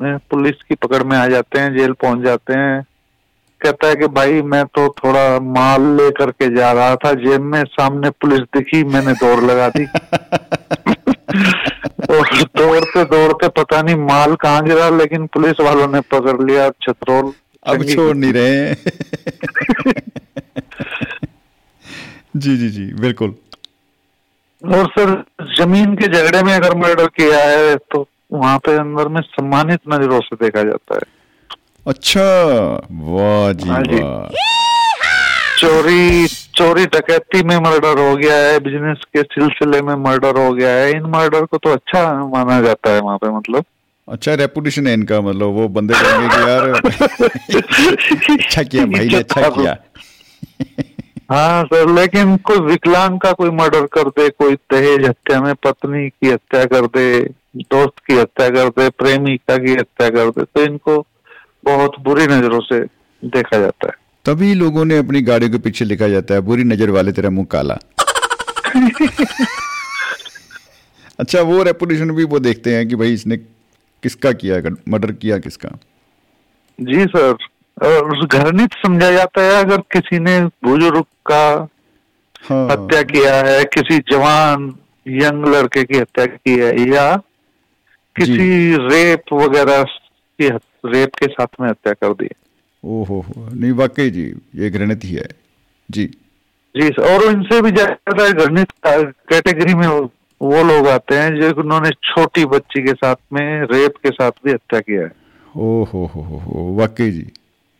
पुलिस की पकड़ में आ जाते हैं जेल पहुँच जाते हैं। कहता है कि भाई मैं तो थोड़ा माल लेकर के जा रहा था जेब में सामने पुलिस दिखी मैंने दौड़ लगा दी। दौड़ते दौड़ते पता नहीं माल कहाँ गिरा लेकिन पुलिस वालों ने पकड़ लिया छतरोल। अब छोड़ नहीं रहे जी जी जी बिल्कुल। और सर ज़मीन के झगड़े में अगर मर्डर किया है तो वहाँ पे अंदर में सम्मानित नज़रों से देखा जाता है। अच्छा वाह हाँ जी। वाह। चोरी चोरी डकैती में मर्डर हो गया है बिज़नेस के सिलसिले में मर्डर हो गया है इन मर्डर को तो अच्छा माना जाता है वहाँ पे मतलब। अच्छा रेपुटेशन है इनका मतलब वो बंदे कहेंगे कि यार अच्छा किया भाई ने अच्छा किया। हाँ सर लेकिन कोई विकलांग का कोई मर्डर कर दे कोई दहेज हत्या में पत्नी की हत्या कर दे दोस्त की हत्या कर दे प्रेमिका की हत्या कर दे तो इनको बहुत बुरी नज़रों से देखा जाता है। तभी लोगों ने अपनी गाड़ी के पीछे लिखा जाता है बुरी नज़र वाले तेरा मुँह काला. अच्छा वो रेपुटेशन भी वो देखते हैं कि भाई इसने किसका किया मर्डर किया किसका? जी सर घृणित समझा जाता है अगर किसी ने बुज़ुर्ग का हाँ। हत्या किया है किसी जवान यंग लड़के की हत्या की है या किसी रेप वगैरह की रेप के साथ में हत्या कर दी है। ओ हो हो नहीं वाकई जी ये गणित ही है। जी। जी और इनसे भी ज़्यादा घृणित कैटेगरी में वो- लोग आते हैं जो उन्होंने छोटी बच्ची के साथ में रेप के साथ भी हत्या किया है। ओ हो हो हो हो वाकई जी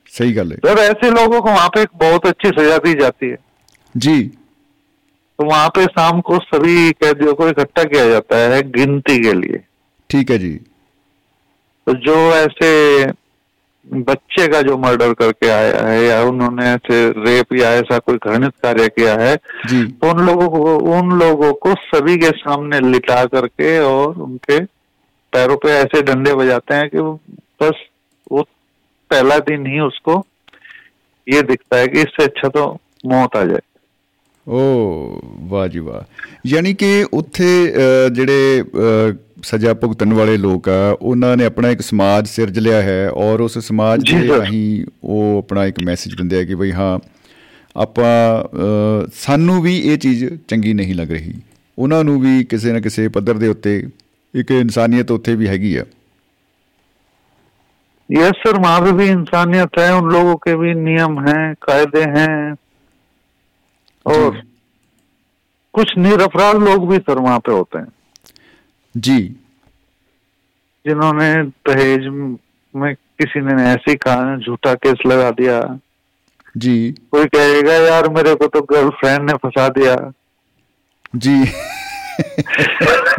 सही गल है। सर ऐसे लोगों को वहाँ पे एक बहुत अच्छी सजा दी जाती है। जी। तो वहाँ पे शाम को सभी कैदियों को इकट्ठा किया जाता है गिनती के लिए। ठीक है जी। तो जो ऐसे बच्चे का जो मर्डर करके आया है या उन्होंने ऐसे रेप या ऐसा कोई घृणित कार्य किया है जी तो उन लोगों को उन लोगों को सभी के सामने लिटा करके और उनके पैरों पे ऐसे डंडे बजाते हैं कि वो बस वो पहला दिन ही उसको ये दिखता है कि इससे अच्छा तो मौत आ जाए ਓ ਵਾਹ ਜੀ ਵਾਹ ਯਾਨੀ ਕਿ ਉੱਥੇ ਅ, ਜਿਹੜੇ ਅ, ਸਜ਼ਾ ਭੁਗਤਣ ਵਾਲੇ ਲੋਕ ਆ ਉਹਨਾਂ ਨੇ ਆਪਣਾ ਇੱਕ ਸਮਾਜ ਸਿਰਜ ਲਿਆ ਹੈ ਔਰ ਉਸ ਸਮਾਜ ਜੀ ਦੇ ਸਰ। ਰਾਹੀਂ ਉਹ ਆਪਣਾ ਇੱਕ ਮੈਸੇਜ ਦਿੰਦੇ ਆ ਕਿ ਬਈ ਹਾਂ ਆਪਾਂ ਅ, ਸਾਨੂੰ ਵੀ ਇਹ ਚੀਜ਼ ਚੰਗੀ ਨਹੀਂ ਲੱਗ ਰਹੀ ਉਹਨਾਂ ਨੂੰ ਵੀ ਕਿਸੇ ਨਾ ਕਿਸੇ ਪੱਧਰ ਦੇ ਉੱਤੇ ਇੱਕ ਇਨਸਾਨੀਅਤ ਉੱਥੇ ਵੀ ਹੈਗੀ ਆ यस सर वहां पे भी इंसानियत है उन लोगों के भी नियम हैं कायदे हैं और जी। कुछ निरपराध लोग भी सर वहां पे होते हैं ਜੀ जिन्होंने दहेज में किसी ने ऐसे ही कहा झूठा केस लगा दिया ਜੀ कोई कहेगा यार मेरे को तो गर्लफ्रेंड ने फंसा दिया ਜੀ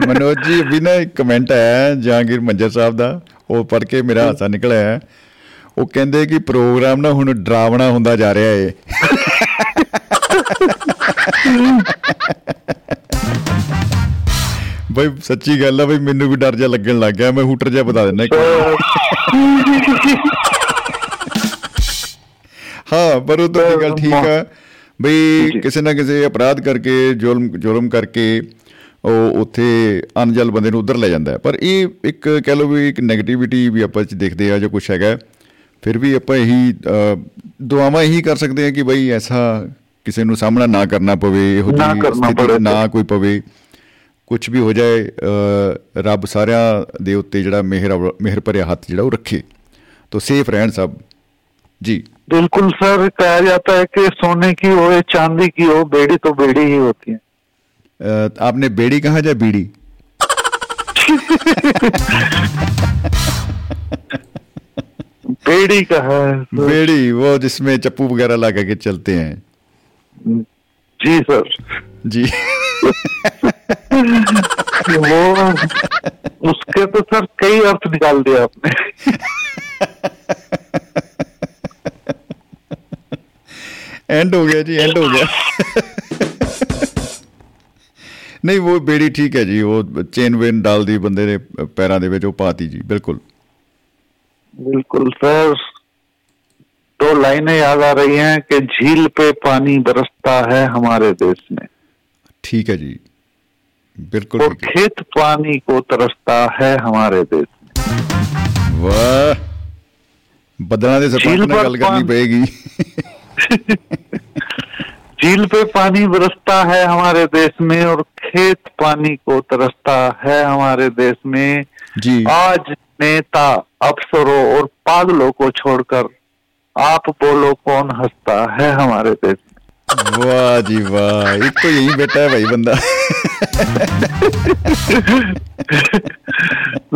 ਮਨੋਜ ਜੀ ਅਭੀ ਨਾ ਇੱਕ ਕਮੈਂਟ ਆਇਆ ਹੈ ਜਹਾਂਗੀਰ ਮੰਜਰ ਸਾਹਿਬ ਦਾ ਉਹ ਪੜ੍ਹ ਕੇ ਮੇਰਾ ਹਾਸਾ ਨਿਕਲਿਆ ਹੈ ਉਹ ਕਹਿੰਦੇ ਕਿ ਪ੍ਰੋਗਰਾਮ ਨਾ ਹੁਣ ਡਰਾਵਣਾ ਹੁੰਦਾ ਜਾ ਰਿਹਾ ਏ ਬਈ ਸੱਚੀ ਗੱਲ ਆ ਬਈ ਮੈਨੂੰ ਵੀ ਡਰ ਜਾ ਲੱਗਣ ਲੱਗ ਗਿਆ ਮੈਂ ਹੂਟਰ ਜਿਹਾ ਬਤਾ ਦਿੰਦਾ। ਹਾਂ ਪਰ ਉਹ ਤਾਂ ਗੱਲ ਠੀਕ ਆ ਬਈ। ਕਿਸੇ ਨਾ ਕਿਸੇ ਅਪਰਾਧ ਕਰਕੇ ਜ਼ੁਲਮ ਜੁਰਮ ਕਰਕੇ ਉਹ ਉੱਥੇ ਅਨਜਲ ਬੰਦੇ ਨੂੰ ਉਧਰ ਲੈ ਜਾਂਦਾ। ਪਰ ਇਹ ਇੱਕ ਕਹਿ ਲਓ ਵੀ ਇੱਕ 네ਗੇਟਿਵਿਟੀ ਵੀ ਆਪਾਂ ਚ ਦੇਖਦੇ ਆ ਜਾਂ ਕੁਝ ਹੈਗਾ ਫਿਰ ਵੀ ਆਪਾਂ ਇਹੀ ਦੁਆਵਾਂ ਇਹੀ ਕਰ ਸਕਦੇ ਆ ਕਿ ਬਈ ਐਸਾ ਕਿਸੇ ਨੂੰ ਸਾਹਮਣਾ ਨਾ ਕਰਨਾ ਪਵੇ ਇਹੋ ਜਿਹੀ ਸਥਿਤੀ। ਨਾ ਕੋਈ ਪਵੇ ਕੁਝ ਵੀ ਹੋ ਜਾਏ ਅ, ਰੱਬ ਸਾਰਿਆਂ ਦੇ ਉੱਤੇ ਜਿਹੜਾ ਮਿਹਰ ਮਿਹਰ ਭਰਿਆ ਹੱਥ ਜਿਹੜਾ ਉਹ ਰੱਖੇ ਤੋ ਸੇਫ ਰਹਿਣ ਸਭ ਜੀ बिल्कुल सर कहा जाता है कि सोने की हो या चांदी की हो बेड़ी तो बेड़ी ही होती है अ, आपने बेड़ी कहा या बीड़ी बेड़ी का है सर। बेड़ी वो जिसमें चप्पू वगैरह लगा के चलते हैं जी सर जी वो उसके तो सर कई अर्थ निकाल दिया आपने एंड हो गया जी एंड हो गया ਨਹੀਂ ਉਹ ਬੇੜੀ ਠੀਕ ਹੈ ਜੀ ਉਹ ਚੇਨ ਵੇਨ ਡਾਲਦੀ ਬੰਦੇ ਨੇ ਪੈਰਾਂ ਦੇ ਵਿੱਚ ਉਹ ਪਾਤੀ ਜੀ ਬਿਲਕੁਲ बिल्कुल सर दो लाइनें याद आ रही हैं कि झील पे पानी बरसता है हमारे देश में ਠੀਕ ਹੈ ਜੀ बिल्कुल और खेत पानी को तरसता है हमारे देश में वाह ਬਦਲਾਂ ਦੇ ਸਰਪੰਚ ਨਾਲ ਗੱਲ ਕਰਨੀ ਪਏਗੀ झील पे पानी बरसता है हमारे देश में और खेत पानी को तरसता है हमारे देश में जी आज नेता अफसरों और पागलों को छोड़कर आप बोलो कौन हंसता है हमारे देश वाह जी वाह एक तो यही बेटा है भाई बंदा।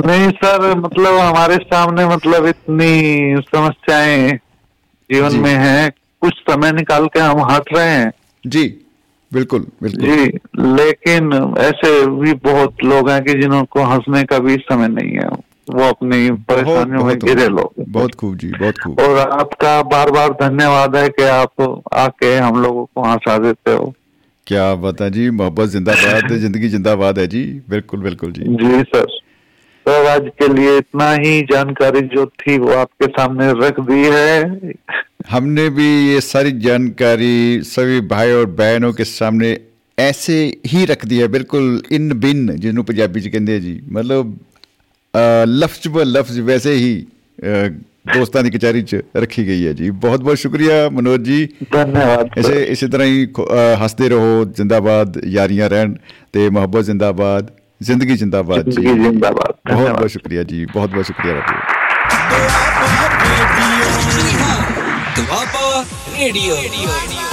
नहीं सर मतलब हमारे सामने मतलब इतनी समस्याएँ जीवन जी. में है कुछ समय निकाल के हम हट रहे हैं। जी बिल्कुल बिल्कुल। जी लेकिन ऐसे भी बहुत लोग हैं कि को हंसने का भी समय नहीं है। वो अपनी परेशानियों में गिरे लोग बहुत खूब जी बहुत खूब और आपका बार बार धन्यवाद है कि आप आके हम लोगों को हंसा देते हो क्या बता जी मोहब्बत जिंदाबाद जिंदगी जिंदाबाद है जी बिल्कुल बिल्कुल जी जी सर सर आज के लिए इतना ही जानकारी जो थी वो आपके सामने रख दी है हमने भी ये सारी जानकारी सभी भाई और बहनों के सामने ऐसे ही रख दिया बिल्कुल इन बिन जिन्हों पंजाबी ਚ ਕਹਿੰਦੇ ਆ ਜੀ ਮਤਲਬ ਅ, ਲਫ਼ਜ਼ ਬ ਲਫ਼ਜ਼ ਵੈਸੇ ਹੀ ਦੋਸਤਾਂ ਦੀ ਕਚਹਿਰੀ 'ਚ ਰੱਖੀ ਗਈ ਹੈ ਜੀ। ਬਹੁਤ ਬਹੁਤ ਸ਼ੁਕਰੀਆ ਮਨੋਜ ਜੀ। ਧੰਨਵਾਦ। ਇਸੇ ਇਸੇ ਤਰ੍ਹਾਂ ਹੀ ਹੱਸਦੇ ਰਹੋ ਜਿੰਦਾਬਾਦ ਯਾਰੀਆਂ ਰਹਿਣ ਤੇ ਮੁਹੱਬਤ ਜਿੰਦਾਬਾਦ ਜ਼ਿੰਦਗੀ ਜਿੰਦਾਬਾਦ ਜੀ। ਜਿੰਦਾਬਾਦ। ਬਹੁਤ ਬਹੁਤ ਸ਼ੁਕਰੀਆ ਜੀ। ਬਹੁਤ ਬਹੁਤ ਸ਼ੁਕਰੀਆ ਰੱਖੋ Doaba radio. Doaba radio.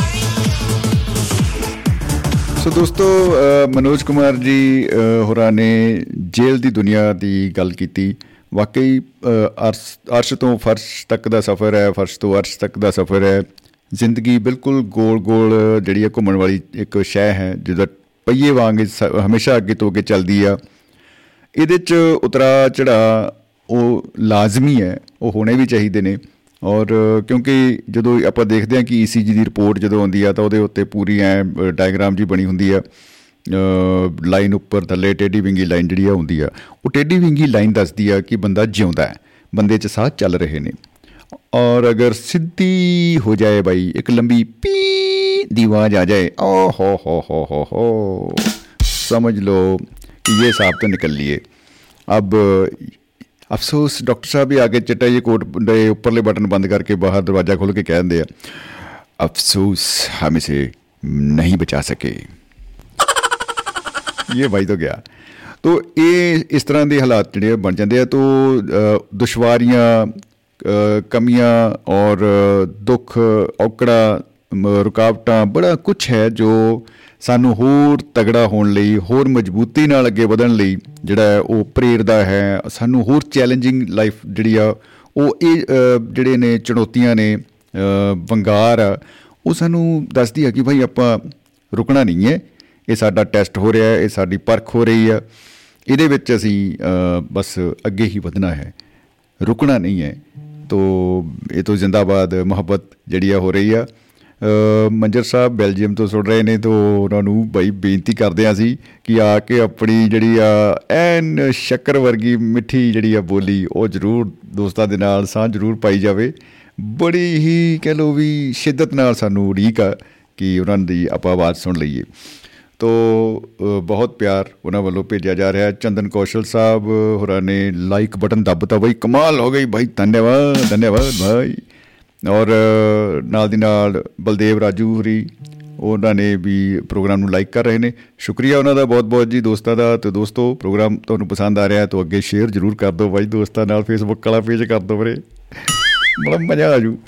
So ਦੋਸਤੋ ਅ, ਮਨੋਜ ਕੁਮਾਰ ਜੀ ਅ, ਹੋਰਾਂ ਨੇ ਜੇਲ੍ਹ ਦੀ ਦੁਨੀਆ ਦੀ ਗੱਲ ਕੀਤੀ। ਵਾਕਈ ਅ, ਅਰਸ਼ ਅਰਸ਼ ਤੋਂ ਫਰਸ਼ ਤੱਕ ਦਾ ਸਫ਼ਰ ਹੈ ਫਰਸ਼ ਤੋਂ ਅਰਸ਼ ਤੱਕ ਦਾ ਸਫ਼ਰ ਹੈ। ਜ਼ਿੰਦਗੀ ਬਿਲਕੁਲ ਗੋਲ-ਗੋਲ ਜਿਹੜੀ ਹੈ ਘੁੰਮਣ ਵਾਲੀ ਇੱਕ ਸ਼ੈ ਹੈ ਜਿਹਦਾ ਪਹੀਏ ਵਾਂਗ ਸ- ਹਮੇਸ਼ਾ ਅੱਗੇ ਤੋਂ ਅੱਗੇ ਚੱਲਦੀ ਆ। ਇਹਦੇ ਚ ਉਤਰਾ ਚੜਾ ਉਹ ਲਾਜ਼ਮੀ ਹੈ ਉਹ ਹੋਣੇ ਵੀ ਚਾਹੀਦੇ ਨੇ। ਔਰ ਕਿਉਂਕਿ ਜਦੋਂ ਆਪਾਂ ਦੇਖਦੇ ਹਾਂ ਕਿ ECG ਦੀ ਰਿਪੋਰਟ ਜਦੋਂ ਆਉਂਦੀ ਆ ਤਾਂ ਉਹਦੇ ਉੱਤੇ ਪੂਰੀ ਐ ਡਾਇਗ੍ਰਾਮ ਜੀ ਬਣੀ ਹੁੰਦੀ ਆ। ਲਾਈਨ ਉੱਪਰ ਥੱਲੇ ਟੇਢੀ ਵਿੰਗੀ ਲਾਈਨ ਜਿਹੜੀ ਆ ਹੁੰਦੀ ਆ। ਉਹ ਟੇਢੀ ਵਿੰਗੀ ਲਾਈਨ ਦੱਸਦੀ ਆ ਕਿ ਬੰਦਾ ਜਿਉਂਦਾ ਹੈ, ਬੰਦੇ 'ਚ ਸਾਹ ਚੱਲ ਰਹੇ ਨੇ। ਔਰ ਅਗਰ ਸਿੱਧੀ ਹੋ ਜਾਏ ਬਾਈ, ਇੱਕ ਲੰਬੀ ਪੀ ਦੀ ਆਵਾਜ਼ ਆ ਜਾਏ ਓ ਹੋ ਹੋ ਹੋ ਹੋ ਹੋ। ਸਮਝ ਲਓ ਕਿ ਇਹ ਸਾਹਬ ਤੋਂ ਨਿਕਲ ਲਈਏ। ਅਬ ਅਫਸੋਸ ਡਾਕਟਰ ਸਾਹਿਬ ਵੀ ਆ ਕੇ ਚਿੱਟਾ ਜੀ ਕੋਟ ਦੇ ਉੱਪਰਲੇ ਬਟਨ ਬੰਦ ਕਰਕੇ ਬਾਹਰ ਦਰਵਾਜ਼ਾ ਖੋਲ ਕੇ ਕਹਿ ਦਿੰਦੇ ਆ ਅਫਸੋਸ ਹਮ ਇਸੇ ਨਹੀਂ ਬਚਾ ਸਕੇ। ਇਹ ਭਾਈ ਤੋਂ ਗਿਆ। ਤੋ ਇਹ ਇਸ ਤਰ੍ਹਾਂ ਦੇ ਹਾਲਾਤ ਜਿਹੜੇ ਬਣ ਜਾਂਦੇ ਆ। ਤੋ ਅ, ਦੁਸ਼ਵਾਰੀਆਂ ਅ, ਕਮੀਆਂ ਔਰ ਦੁੱਖ ਔਕੜਾ ਮ- ਰੁਕਾਵਟਾਂ ਬੜਾ ਕੁਝ ਹੈ ਜੋ ਸਾਨੂੰ ਹੋਰ ਤਗੜਾ ਹੋਣ ਲਈ ਹੋਰ ਮਜ਼ਬੂਤੀ ਨਾਲ ਅੱਗੇ ਵਧਣ ਲਈ ਜਿਹੜਾ ਹੈ ਉਹ ਪ੍ਰੇਰਦਾ ਹੈ। ਸਾਨੂੰ ਹੋਰ ਚੈਲੰਜਿੰਗ ਲਾਈਫ ਜਿਹੜੀ ਆ ਉਹ ਇਹ ਅ, ਜਿਹੜੇ ਨੇ ਚੁਣੌਤੀਆਂ ਨੇ ਅ, ਵੰਗਾਰ ਆ ਉਹ ਸਾਨੂੰ ਦੱਸਦੀ ਆ ਕਿ ਭਾਈ ਆਪਾਂ ਰੁਕਣਾ ਨਹੀਂ ਹੈ। ਇਹ ਸਾਡਾ ਟੈਸਟ ਹੋ ਰਿਹਾ ਹੈ ਇਹ ਸਾਡੀ ਪਰਖ ਹੋ ਰਹੀ ਆ। ਇਹਦੇ ਵਿੱਚ ਅਸੀਂ ਅ, ਬਸ ਅੱਗੇ ਹੀ ਵਧਣਾ ਹੈ। ਰੁਕਣਾ ਨਹੀਂ ਹੈ। ਤੋ ਇਹ ਤੋਂ ਜ਼ਿੰਦਾਬਾਦ ਮੁਹੱਬਤ ਜਿਹੜੀ ਆ ਹੋ ਰਹੀ ਆ। ਅ, ਮੰਜਰ ਸਾਹਿਬ ਬੈਲਜੀਅਮ ਤੋਂ ਸੁਣ ਰਹੇ ਨੇ ਤੋ ਉਹਨਾਂ ਨੂੰ ਬਈ ਬੇਨਤੀ ਕਰਦੇ ਆ ਅਸੀਂ ਕਿ ਆ ਕੇ ਆਪਣੀ ਜਿਹੜੀ ਆ ਐਨ ਸ਼ੱਕਰ ਵਰਗੀ ਮਿੱਠੀ ਜਿਹੜੀ ਆ ਬੋਲੀ ਉਹ ਜ਼ਰੂਰ ਦੋਸਤਾਂ ਦੇ ਨਾਲ ਸਾਂਝ ਜ਼ਰੂਰ ਪਾਈ ਜਾਵੇ। ਬੜੀ ਹੀ ਕਹਿ ਲੋ ਵੀ ਸ਼ਿੱਦਤ ਨਾਲ ਸਾਨੂੰ ਉਡੀਕ ਆ ਕਿ ਉਹਨਾਂ ਦੀ ਆਪਾਂ ਆਵਾਜ਼ ਸੁਣ ਲਈਏ। ਤੋ ਅ, ਬਹੁਤ ਪਿਆਰ ਉਹਨਾਂ ਵੱਲੋਂ ਭੇਜਿਆ ਜਾ ਰਿਹਾ। ਹੈ ਚੰਦਨ ਕੌਸ਼ਲ ਸਾਹਿਬ ਹੋਰਾਂ ਨੇ ਲਾਈਕ ਬਟਨ ਦੱਬਤਾ ਬਈ ਕਮਾਲ ਹੋ ਗਈ ਭਾਈ ਧੰਨਵਾਦ ਧੰਨਵਾਦ ਭਾਈ। ਔਰ ਅ, ਨਾਲ ਦੀ ਨਾਲ ਬਲਦੇਵ ਰਾਜੂ ਹਰੀ ਉਹਨਾਂ ਨੇ ਵੀ ਪ੍ਰੋਗਰਾਮ ਨੂੰ ਲਾਈਕ ਕਰ ਰਹੇ ਨੇ। ਸ਼ੁਕਰੀਆ ਉਹਨਾਂ ਦਾ ਬਹੁਤ ਬਹੁਤ ਜੀ ਦੋਸਤਾਂ ਦਾ। ਤੇ ਦੋਸਤੋ ਪ੍ਰੋਗਰਾਮ ਤੁਹਾਨੂੰ ਪਸੰਦ ਆ ਰਿਹਾ ਹੈ ਤਾਂ ਅੱਗੇ ਸ਼ੇਅਰ ਜ਼ਰੂਰ ਕਰ ਦਿਓ ਭਾਈ ਦੋਸਤਾਂ ਨਾਲ ਫੇਸਬੁੱਕ ਵਾਲਾ ਪੇਜ ਕਰ ਦਿਓ ਵੀਰੇ। ਬੜਾ ਮਜ਼ਾ ਆ ਜੂ।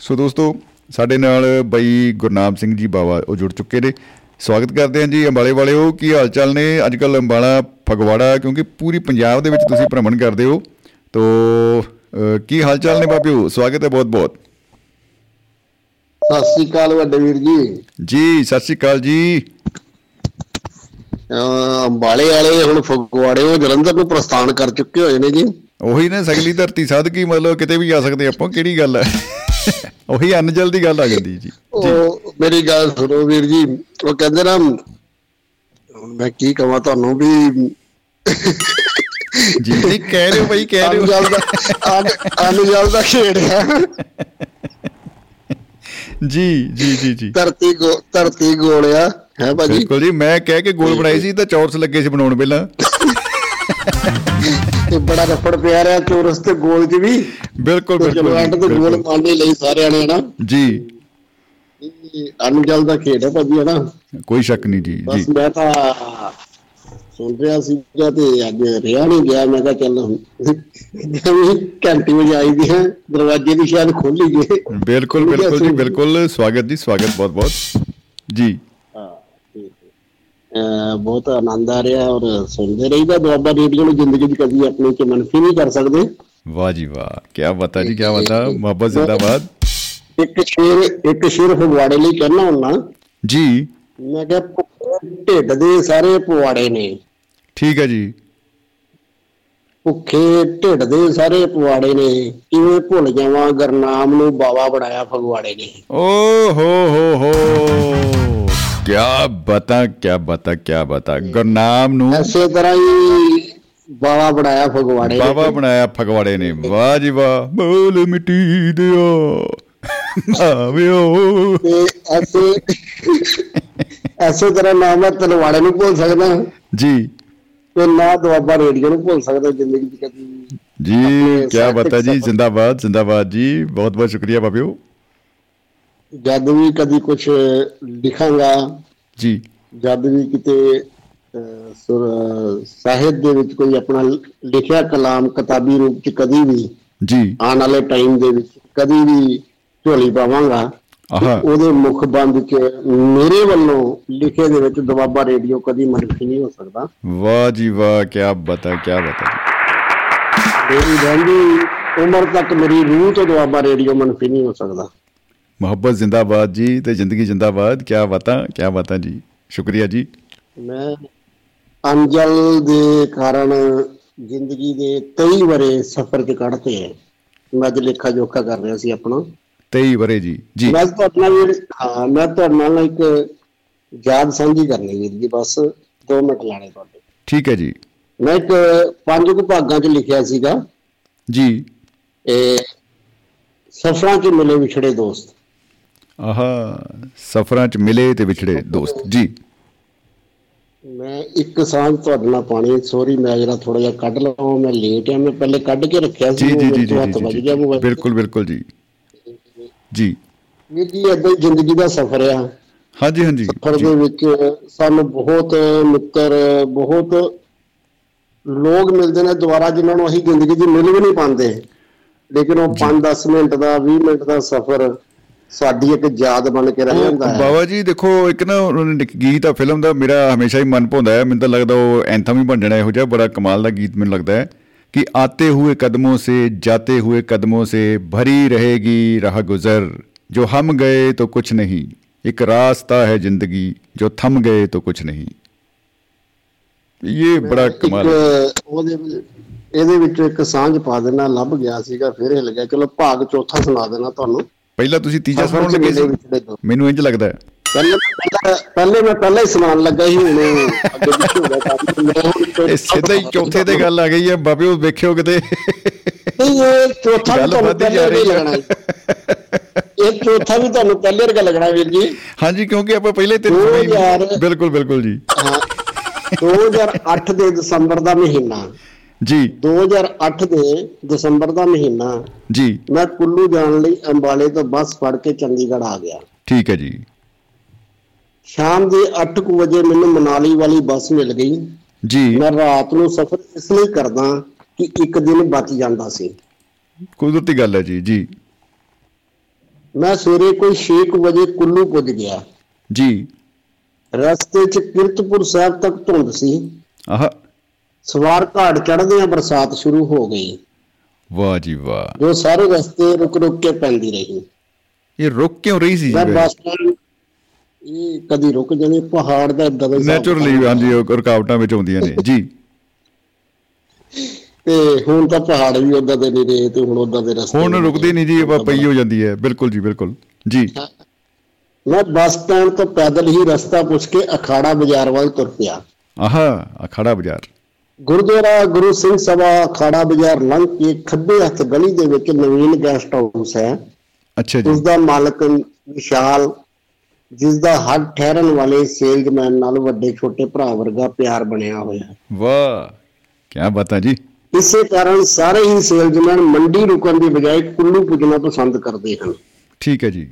ਸੋ ਦੋਸਤੋ ਸਾਡੇ ਨਾਲ ਬਈ ਗੁਰਨਾਮ ਸਿੰਘ ਜੀ ਬਾਵਾ ਉਹ ਜੁੜ ਚੁੱਕੇ ਨੇ। ਸਵਾਗਤ ਕਰਦੇ ਹਾਂ ਜੀ ਅੰਬਾਲੇ ਵਾਲਿਓ। ਕੀ ਹਾਲ ਚਾਲ ਨੇ? ਅੱਜ ਕੱਲ ਅੰਬਾਲਾ ਫਗਵਾੜਾ ਕਿਉਂਕਿ ਪੂਰੀ ਪੰਜਾਬ ਦੇ ਵਿੱਚ ਤੁਸੀਂ ਭ੍ਰਮਣ ਕਰਦੇ ਹੋ। ਤੋ ਅ, ਕੀ ਹਾਲ ਚਾਲ ਨੇ ਬਾਬਿਓ? ਸਵਾਗਤ ਹੈ ਬਹੁਤ ਬਹੁਤ। ਸਤਿ ਸ੍ਰੀ ਅਕਾਲ ਵੱਡੇ ਵੀਰ ਜੀ। ਜੀ ਸਤਿ ਸ਼੍ਰੀ ਅਕਾਲ ਜੀ। ਅੰਬਾਲੇ ਵਾਲੇ ਹੁਣ ਫਗਵਾੜੇ ਉਹ ਜਲੰਧਰ ਨੂੰ ਪ੍ਰਸਥਾਨ ਕਰ ਚੁੱਕੇ ਹੋਏ ਨੇ ਜੀ। ਉਹੀ ਨਾ ਸਗਲੀ ਧਰਤੀ ਸਾਧ ਕੀ ਮਤਲਬ ਕਿਤੇ ਵੀ ਆ ਸਕਦੇ ਆਪਾਂ ਕਿਹੜੀ ਗੱਲ ਹੈ? ਉਹੀ ਅਨਜਲ ਦੀ ਗੱਲ ਆ ਜਾਂਦੀ ਜੀ। ਉਹ ਮੇਰੀ ਗੱਲ ਸੁਣੋ ਵੀਰ ਜੀ ਉਹ ਕਹਿੰਦੇ ਨਾ ਮੈਂ ਕੀ ਕਹਾਂ ਤੁਹਾਨੂੰ ਵੀ ਜੀ ਜੀ ਕਹਿ ਰਹੇ ਹੋ ਬਈ ਕਹਿ ਰਹੇ ਅਨਜਲ ਹੋ ਅਨਜਲ ਦਾ ਖੇਡ ਹੈ। ਜੀ ਜੀ ਜੀ ਜੀ। ਧਰਤੀ ਗੋ ਧਰਤੀ ਗੋਲਿਆ ਹੈ ਭਾਜੀ? ਬਿਲਕੁਲ ਜੀ ਮੈਂ ਕਹਿ ਕੇ ਗੋਲ ਬਣਾਈ ਸੀ ਤਾਂ ਚੌਰਸ ਲੱਗੇ ਸੀ ਬਣਾਉਣ ਪਹਿਲਾਂ। ਤੇ ਬੜਾ ਰੱਫੜ ਪਿਆ ਰਿਹਾ ਚੋਰਸ ਤੇ ਗੋਲ ਚ ਵੀ। ਬਿਲਕੁਲ ਚਲੋ ਐਂਡ ਬਿਲਕੁਲ ਤੇ ਗੋਲ ਬਿਲਕੁਲ। ਮਾਰਨੇ ਲਈ ਸਾਰਿਆਂ ਨੇ ਨਾ ਜੀ। ਇਹ ਅਨਜਲ ਦਾ ਖੇਡ ਹੈ ਭਾਜੀ ਹੈ ਨਾ ਕੋਈ ਸ਼ੱਕ ਨਹੀਂ ਜੀ ਜੀ। ਬਸ ਮੈਂ ਤਾਂ ਸੁਣ ਰਿਹਾ ਸੀ ਤੇ ਅੱਜ ਰਿਹਾ ਨਹੀਂ ਗਿਆ। ਮੈਂ ਕਿਹਾ ਚੱਲ ਹੁਣ ਘੰਟੀ ਵਜਾਈ ਦੀ ਹੈ ਦਰਵਾਜ਼ੇ ਦੀ ਸ਼ਾਇਦ ਖੋਲੀ ਜੇ ਬਿਲਕੁਲ ਬਿਲਕੁਲ ਜੀ ਬਿਲਕੁਲ। ਸਵਾਗਤ ਜੀ ਸਵਾਗਤ ਬਹੁਤ ਬਹੁਤ। ਜੀ। ਬਹੁਤ ਆਨੰਦ ਆ ਰਿਹਾ ਔਰ ਸੁਣਦੇ ਰਹੀਦਾ ਦੁਆਬਾ ਰੇਡੀਓ ਨੂੰ ਜ਼ਿੰਦਗੀ ਦੀ ਕਦੀ ਆਪਣੇ ਚ ਮਨਫੀ ਨਹੀਂ ਕਰ ਸਕਦੇ। ਵਾਹ ਜੀ ਵਾਹ ਕੀ ਬਤਾ ਜੀ ਕੀ ਬਤਾ ਮੁਹੱਬਤ ਜ਼ਿੰਦਾਬਾਦ। ਇੱਕ ਸ਼ੇਰ ਇੱਕ ਸ਼ੇਰ ਫਗਵਾੜੇ ਲਈ ਕਹਿਣਾ ਹੁੰਨਾ ਜੀ। ਮੈਂ ਕਿਹਾ ਢਿੱਡ ਦੇ ਸਾਰੇ ਪਵਾੜੇ ਨੇ। ਠੀਕ ਹੈ ਜੀ। ਭੁੱਖੇ ਢਿੱਡ ਦੇ ਸਾਰੇ ਪਵਾੜੇ ਨੇ। ਕਿਵੇਂ ਭੁੱਲ ਜਾਵਾਂ ਗਰਨਾਮ ਨੂੰ ਬਾਵਾ ਬਣਾਇਆ ਫਗਵਾੜੇ ਨੇ। ਓ ਹੋ ਹੋ ਹੋ। ਕੀ ਬਤਾ ਕੀ ਬਤਾ ਕੀ ਬਤਾ। ਗੁਰਨਾਮ ਨੂੰ ਐਸੇ ਤਰ੍ਹਾਂ ਹੀ ਬਾਵਾ ਬਣਾਇਆ ਫਗਵਾੜੇ ਨੇ। ਬਾਬਾ ਬਣਾਇਆ ਫਗਵਾੜੇ ਨੇ। ਵਾਹ ਜੀ ਵਾਹ ਬੋਲ ਮਿੱਟੀ ਦਿਓ। ਆਵਿਓ। ਐਸੇ ਐਸੇ ਤਰ੍ਹਾਂ ਨਾ ਮੈਂ ਤਲਵਾੜੇ ਨੂੰ ਭੁੱਲ ਸਕਦਾ। ਜੀ। ਤੇ ਨਾ ਦੁਆਬਾ ਰੇਡੀਓ ਨੂੰ ਭੁੱਲ ਸਕਦਾ ਜ਼ਿੰਦਗੀ ਚ ਕਦੀ ਜੀ ਕੀ ਬਤਾ ਜੀ। ਜ਼ਿੰਦਾਬਾਦ ਜ਼ਿੰਦਾਬਾਦ ਜੀ। ਬਹੁਤ ਬਹੁਤ ਸ਼ੁਕਰੀਆ ਬਾਬਿਓ। ਜਦ ਵੀ ਕਦੀ ਕੁਝ ਲਿਖਾਂਗਾ ਜੀ। ਜਦ ਵੀ ਕਿਤੇ ਸਾਹਿਤ ਦੇ ਵਿੱਚ ਕੋਈ ਆਪਣਾ ਲਿਖਿਆ ਕਲਾਮ ਕਿਤਾਬੀ ਰੂਪ ਚ ਕਦੀ ਵੀ ਜੀ। ਆਉਣ ਵਾਲੇ ਟਾਈਮ ਦੇ ਵਿੱਚ ਕਦੀ ਵੀ ਝੋਲੀ ਪਾਵਾਂਗਾ ਉਹਦੇ ਮੁਖ ਬੰਦ ਚ ਮੇਰੇ ਵੱਲੋਂ ਲਿਖੇ ਦੇ ਵਿੱਚ ਦਬਾਬਾ ਰੇਡੀਓ ਕਦੀ ਮਨਫੀ ਨਹੀਂ ਹੋ ਸਕਦਾ। ਵਾਹ ਜੀ ਵਾਹ ਕੀ ਬਤਾ ਕੀ ਬਤਾ ਮੇਰੀ ਰਹਿੰਦੀ ਉਮਰ ਤੱਕ ਮੇਰੀ ਰੂਹ ਤੋਂ ਦਬਾਬਾ ਰੇਡੀਓ ਮਨਫੀ ਨਹੀਂ ਹੋ ਸਕਦਾ। ਮੁਹੱਬਤ ਜ਼ਿੰਦਾਬਾਦ ਜੀ ਤੇ ਜ਼ਿੰਦਗੀ ਜ਼ਿੰਦਾਬਾਦ ਕੀ ਬਤਾ ਕੀ ਬਤਾ ਜੀ। ਸ਼ੁਕਰੀਆ ਜੀ। ਮੈਂ ਅੰਜਲ ਦੇ ਕਾਰਨ ਜ਼ਿੰਦਗੀ ਦੇ 23 ਵਰੇ ਸਫ਼ਰ 'ਚ ਕੱਢਤੇ ਮੈਂ ਅੱਜ ਲੇਖਾ ਜੋਖਾ ਕਰ ਰਿਹਾ ਸੀ ਆਪਣਾ। 23 ਵਰੇ ਜੀ ਜੀ। ਮੈਂ ਤੁਹਾਡੇ ਨਾਲ ਹਾਂ ਮੈਂ ਤੁਹਾਡੇ ਨਾਲ ਇੱਕ ਯਾਦ ਸਾਂਝੀ ਕਰਨੀ ਵੀਰ ਜੀ ਬਸ 2 ਮਿੰਟ ਲਾਣੇ ਤੁਹਾਡੇ। ਠੀਕ ਹੈ ਜੀ। ਮੈਂ ਇੱਕ ਪੰਜ ਕੁ ਭਾਗਾਂ 'ਚ ਲਿਖਿਆ ਸੀਗਾ। ਜੀ। ਇਹ ਸਫ਼ਰਾਂ 'ਚ ਮਿਲੇ ਵਿਛੜੇ ਦੋਸਤ। ਆਹਾ ਸਫਰਾਂ 'ਚ ਮਿਲੇ ਤੇ ਵਿਛੜੇ ਦੋਸਤ। ਜੀ। ਮੈਂ ਇੱਕ ਸਾਂਝ ਤੁਹਾਡੇ ਨਾਲ ਪਾਣੀ ਸੋਰੀ ਮੈਂ ਜਰਾ ਥੋੜਾ ਜਿਹਾ ਕੱਢ ਲਵਾਂ ਮੈਂ ਲੇਟ ਆ ਮੈਂ ਪਹਿਲੇ ਕੱਢ ਕੇ ਰੱਖਿਆ ਸੀ ਜੀ ਜੀ ਜੀ ਬਿਲਕੁਲ ਬਿਲਕੁਲ ਜੀ। ਜੀ। ਵੀਰ ਜੀ ਹੀ ਜ਼ਿੰਦਗੀ ਦਾ ਸਫ਼ਰ ਆ। ਹਾਂਜੀ ਹਾਂਜੀ। ਸਫ਼ਰ ਦੇ ਵਿੱਚ ਸਾਨੂੰ ਬਹੁਤ ਮਿੱਤਰ ਬਹੁਤ ਲੋਕ ਮਿਲਦੇ ਨੇ ਦੁਬਾਰਾ ਜਿਨ੍ਹਾਂ ਨੂੰ ਅਸੀਂ ਜ਼ਿੰਦਗੀ 'ਚ ਮਿਲ ਵੀ ਨਹੀਂ ਪਾਉਂਦੇ। ਲੇਕਿਨ ਉਹ 5-10 ਮਿੰਟ ਦਾ 20 ਮਿੰਟ ਦਾ ਸਫ਼ਰ ਸਾਡੀ ਇੱਕ ਯਾਦ ਬਣ ਕੇ ਰਹਿ ਜਾਂਦਾ ਹੈ। ਬਾਬਾ ਜੀ ਦੇਖੋ ਇੱਕ ਨਾ ਉਹਨਾਂ ਨੇ ਇੱਕ ਗੀਤ ਆ ਫਿਲਮ ਦਾ ਮੇਰਾ ਹਮੇਸ਼ਾ ਹੀ ਮਨ ਭਾਉਂਦਾ ਹੈ। ਮੈਨੂੰ ਤਾਂ ਲੱਗਦਾ ਉਹ ਐਂਥਮ ਹੀ ਬਣ ਜਾਣਾ ਇਹੋ ਜਿਹਾ ਬੜਾ ਕਮਾਲ ਦਾ ਗੀਤ ਮੈਨੂੰ ਲੱਗਦਾ ਹੈ। ਕਿ ਆਤੇ हुए कदमों से जाते हुए कदमों से भरी रहेगी राह गुजर जो हम गए तो कुछ नहीं एक रास्ता है जिंदगी जो थम गए तो कुछ नहीं ये बड़ा ਇੱਕ कमाल है ਉਹਦੇ ਵਿੱਚ- ਇਹਦੇ ਵਿੱਚੋਂ ਇੱਕ ਸਾਂਝ ਪਾ ਦੇਣਾ ਲੱਭ ਗਿਆ ਸੀਗਾ ਫਿਰ ਹਿੱਲ ਗਿਆ ਚਲੋ ਭਾਗ ਚੌਥਾ ਸੁਣਾ ਦੇਣਾ ਤੁਹਾਨੂੰ ਪਹਿਲਾਂ ਤੁਸੀਂ ਤੀਜਾ ਸਫ਼ਰ ਸੁਣਾਉਣ ਚ ਲੱਗੇ ਮਿਲੇ ਸੀ ਵਿਛੜੇ ਦੋਸਤ। ਮੈਨੂੰ ਇੰਜ ਲੱਗਦਾ ਹੈ ਪਹਿਲੇ ਪਹਿਲੇ- ਮੈਂ ਪਹਿਲਾਂ ਹੀ ਸੁਣਾਉਣ ਲੱਗਾ ਸੀ ਹੁਣ ਅੱਗੇ ਪਿੱਛੇ ਹੋ ਗਿਆ ਸਿੱਧਾ ਹੀ ਚੌਥੇ ਤੇ ਗੱਲ ਆ ਗਈ ਹੈ ਬਾਬੇ ਉਹ ਵੇਖਿਓ ਕਿਤੇ। ਨਹੀਂ ਇਹ ਚੌਥਾ ਵੀ ਤੁਹਾਨੂੰ ਪਹਿਲੇ ਰਹੀ ਲੱਗਣਾ ਹੈ। ਇਹ ਚੌਥਾ ਵੀ ਤੁਹਾਨੂੰ ਪਹਿਲੇ ਵਰਗਾ ਲੱਗਣਾ ਵੀਰ ਜੀ। ਹਾਂਜੀ ਕਿਉਂਕਿ ਆਪਾਂ ਪਹਿਲੇ ਤਿੰਨ ਹੀ ਬਿਲਕੁਲ ਬਿਲਕੁਲ ਜੀ। ਹਾਂ 2008 ਦੇ ਦਸੰਬਰ ਦਾ ਮਹੀਨਾ। ਜੀ। 2008 ਦੇ ਦਸੰਬਰ ਦਾ ਮਹੀਨਾ। ਜੀ। ਮੈਂ ਕੁੱਲੂ ਜਾਣ ਲਈ ਅੰਬਾਲੇ ਤੋਂ ਬੱਸ ਫੜ ਕੇ ਚੰਡੀਗੜ੍ਹ ਆ ਗਿਆ। ਠੀਕ ਹੈ ਜੀ। ਸ਼ਾਮ ਦੇ 8:00 ਵਜੇ ਮੈਨੂੰ ਮਨਾਲੀ ਵਾਲੀ ਬੱਸ ਮਿਲ ਗਈ। ਜੀ। ਮੈਂ ਰਾਤ ਨੂੰ ਸਫ਼ਰ ਇਸ ਲਈ ਕਰਦਾ ਕਿ ਇੱਕ ਦਿਨ ਬਚ ਜਾਂਦਾ ਸੀ। ਕੁਦਰਤੀ ਗੱਲ ਹੈ ਜੀ ਜੀ। ਮੈਂ ਸਵੇਰੇ ਕੋਈ 6 ਵਜੇ ਕੁੱਲੂ ਪੁੱਜ ਗਿਆ। ਜੀ। ਰਸਤੇ 'ਚ ਕਿਰਤਪੁਰ ਸਾਹਿਬ ਤੱਕ ਧੁੰਦ ਸੀ। ਆਹ। ਸਵਾਰ ਘਾਟ ਚੜ੍ਹਦਿਆਂ ਬਰਸਾਤ ਸ਼ੁਰੂ ਹੋ ਗਈ। ਵਾਹ ਜੀ ਵਾਹ। ਜੋ ਸਾਰੇ ਰਸਤੇ ਰੁਕ ਰੁਕ ਕੇ ਪੈਂਦੀ ਰਹੀ। ਇਹ ਰੁਕ ਕਿਉਂ ਰਹੀ ਸੀ ਮੈਂ ਜੀ ਬੱਸ ਸਟੈਂਡ ਇਹ ਕਦੀ ਰੁਕ ਜਾਂਦੀ ਪਹਾੜ ਦਾ ਏਦਾਂ ਦਾ ਹਿਸਾਬ ਨੇਚਰਲੀ ਹਾਂਜੀ ਉਹ ਰੁਕਾਵਟਾਂ ਵਿੱਚ ਆਉਂਦੀਆਂ ਨੇ। ਜੀ। ਤੇ ਹੁਣ ਤਾਂ ਪਹਾੜ ਵੀ ਉਦਾਂ ਦੇ ਨਹੀਂ ਰਹੇ ਤੇ ਹੁਣ ਉਦਾਂ ਦੇ ਰਸਤੇ ਹੁਣ ਰੁਕਦੀ ਨਹੀਂ ਜੀ ਆਪਾਂ ਪਈ ਹੋ ਜਾਂਦੀ ਹੈ। ਬਿਲਕੁਲ ਜੀ ਬਿਲਕੁਲ। ਜੀ। ਮੈਂ ਬੱਸ ਸਟੈਂਡ ਤੋਂ ਪੈਦਲ ਹੀ ਰਸਤਾ ਪੁੱਛ ਕੇ ਅਖਾੜਾ ਬਾਜ਼ਾਰ ਵੱਲ ਤੁਰ ਪਿਆ। ਆਹਾ ਅਖਾੜਾ ਬਾਜ਼ਾਰ। ਗੁਰਦੁਆਰਾ ਗੁਰੂ ਸਿੰਘ ਸਭਾ ਅਖਾੜਾ ਬਾਜ਼ਾਰ ਲੰਘ ਕੇ ਖੱਬੇ ਹੱਥ ਗਲੀ ਦੇ ਵਿੱਚ ਨਵੀਨ ਗੈਸਟ ਹਾਊਸ ਹੈ। ਅੱਛਾ ਜੀ। ਉਸ ਦਾ ਮਾਲਕ ਵਿਸ਼ਾਲ ਜਿਸ ਦਾ ਹਰ ਠਹਿਰਨ ਵਾਲੇ ਸੇਲਜ਼ਮੈਨ ਨਾਲ ਵੱਡੇ ਛੋਟੇ ਭਰਾ ਵਰਗਾ ਪਿਆਰ ਬਣਿਆ ਹੋਇਆ ਹੈ। ਵਾਹ ਕੀ ਬਾਤਾਂ ਜੀ। ਇਸੇ ਕਾਰਨ ਸਾਰੇ ਹੀ ਸੇਲਜ਼ਮੈਨ ਮੰਡੀ ਰੁਕਣ ਦੀ ਬਜਾਏ ਕੁੱਲੂ ਪੁੱਜਣਾ ਪਸੰਦ ਕਰਦੇ ਹਨ। ਠੀਕ ਹੈ ਜੀ।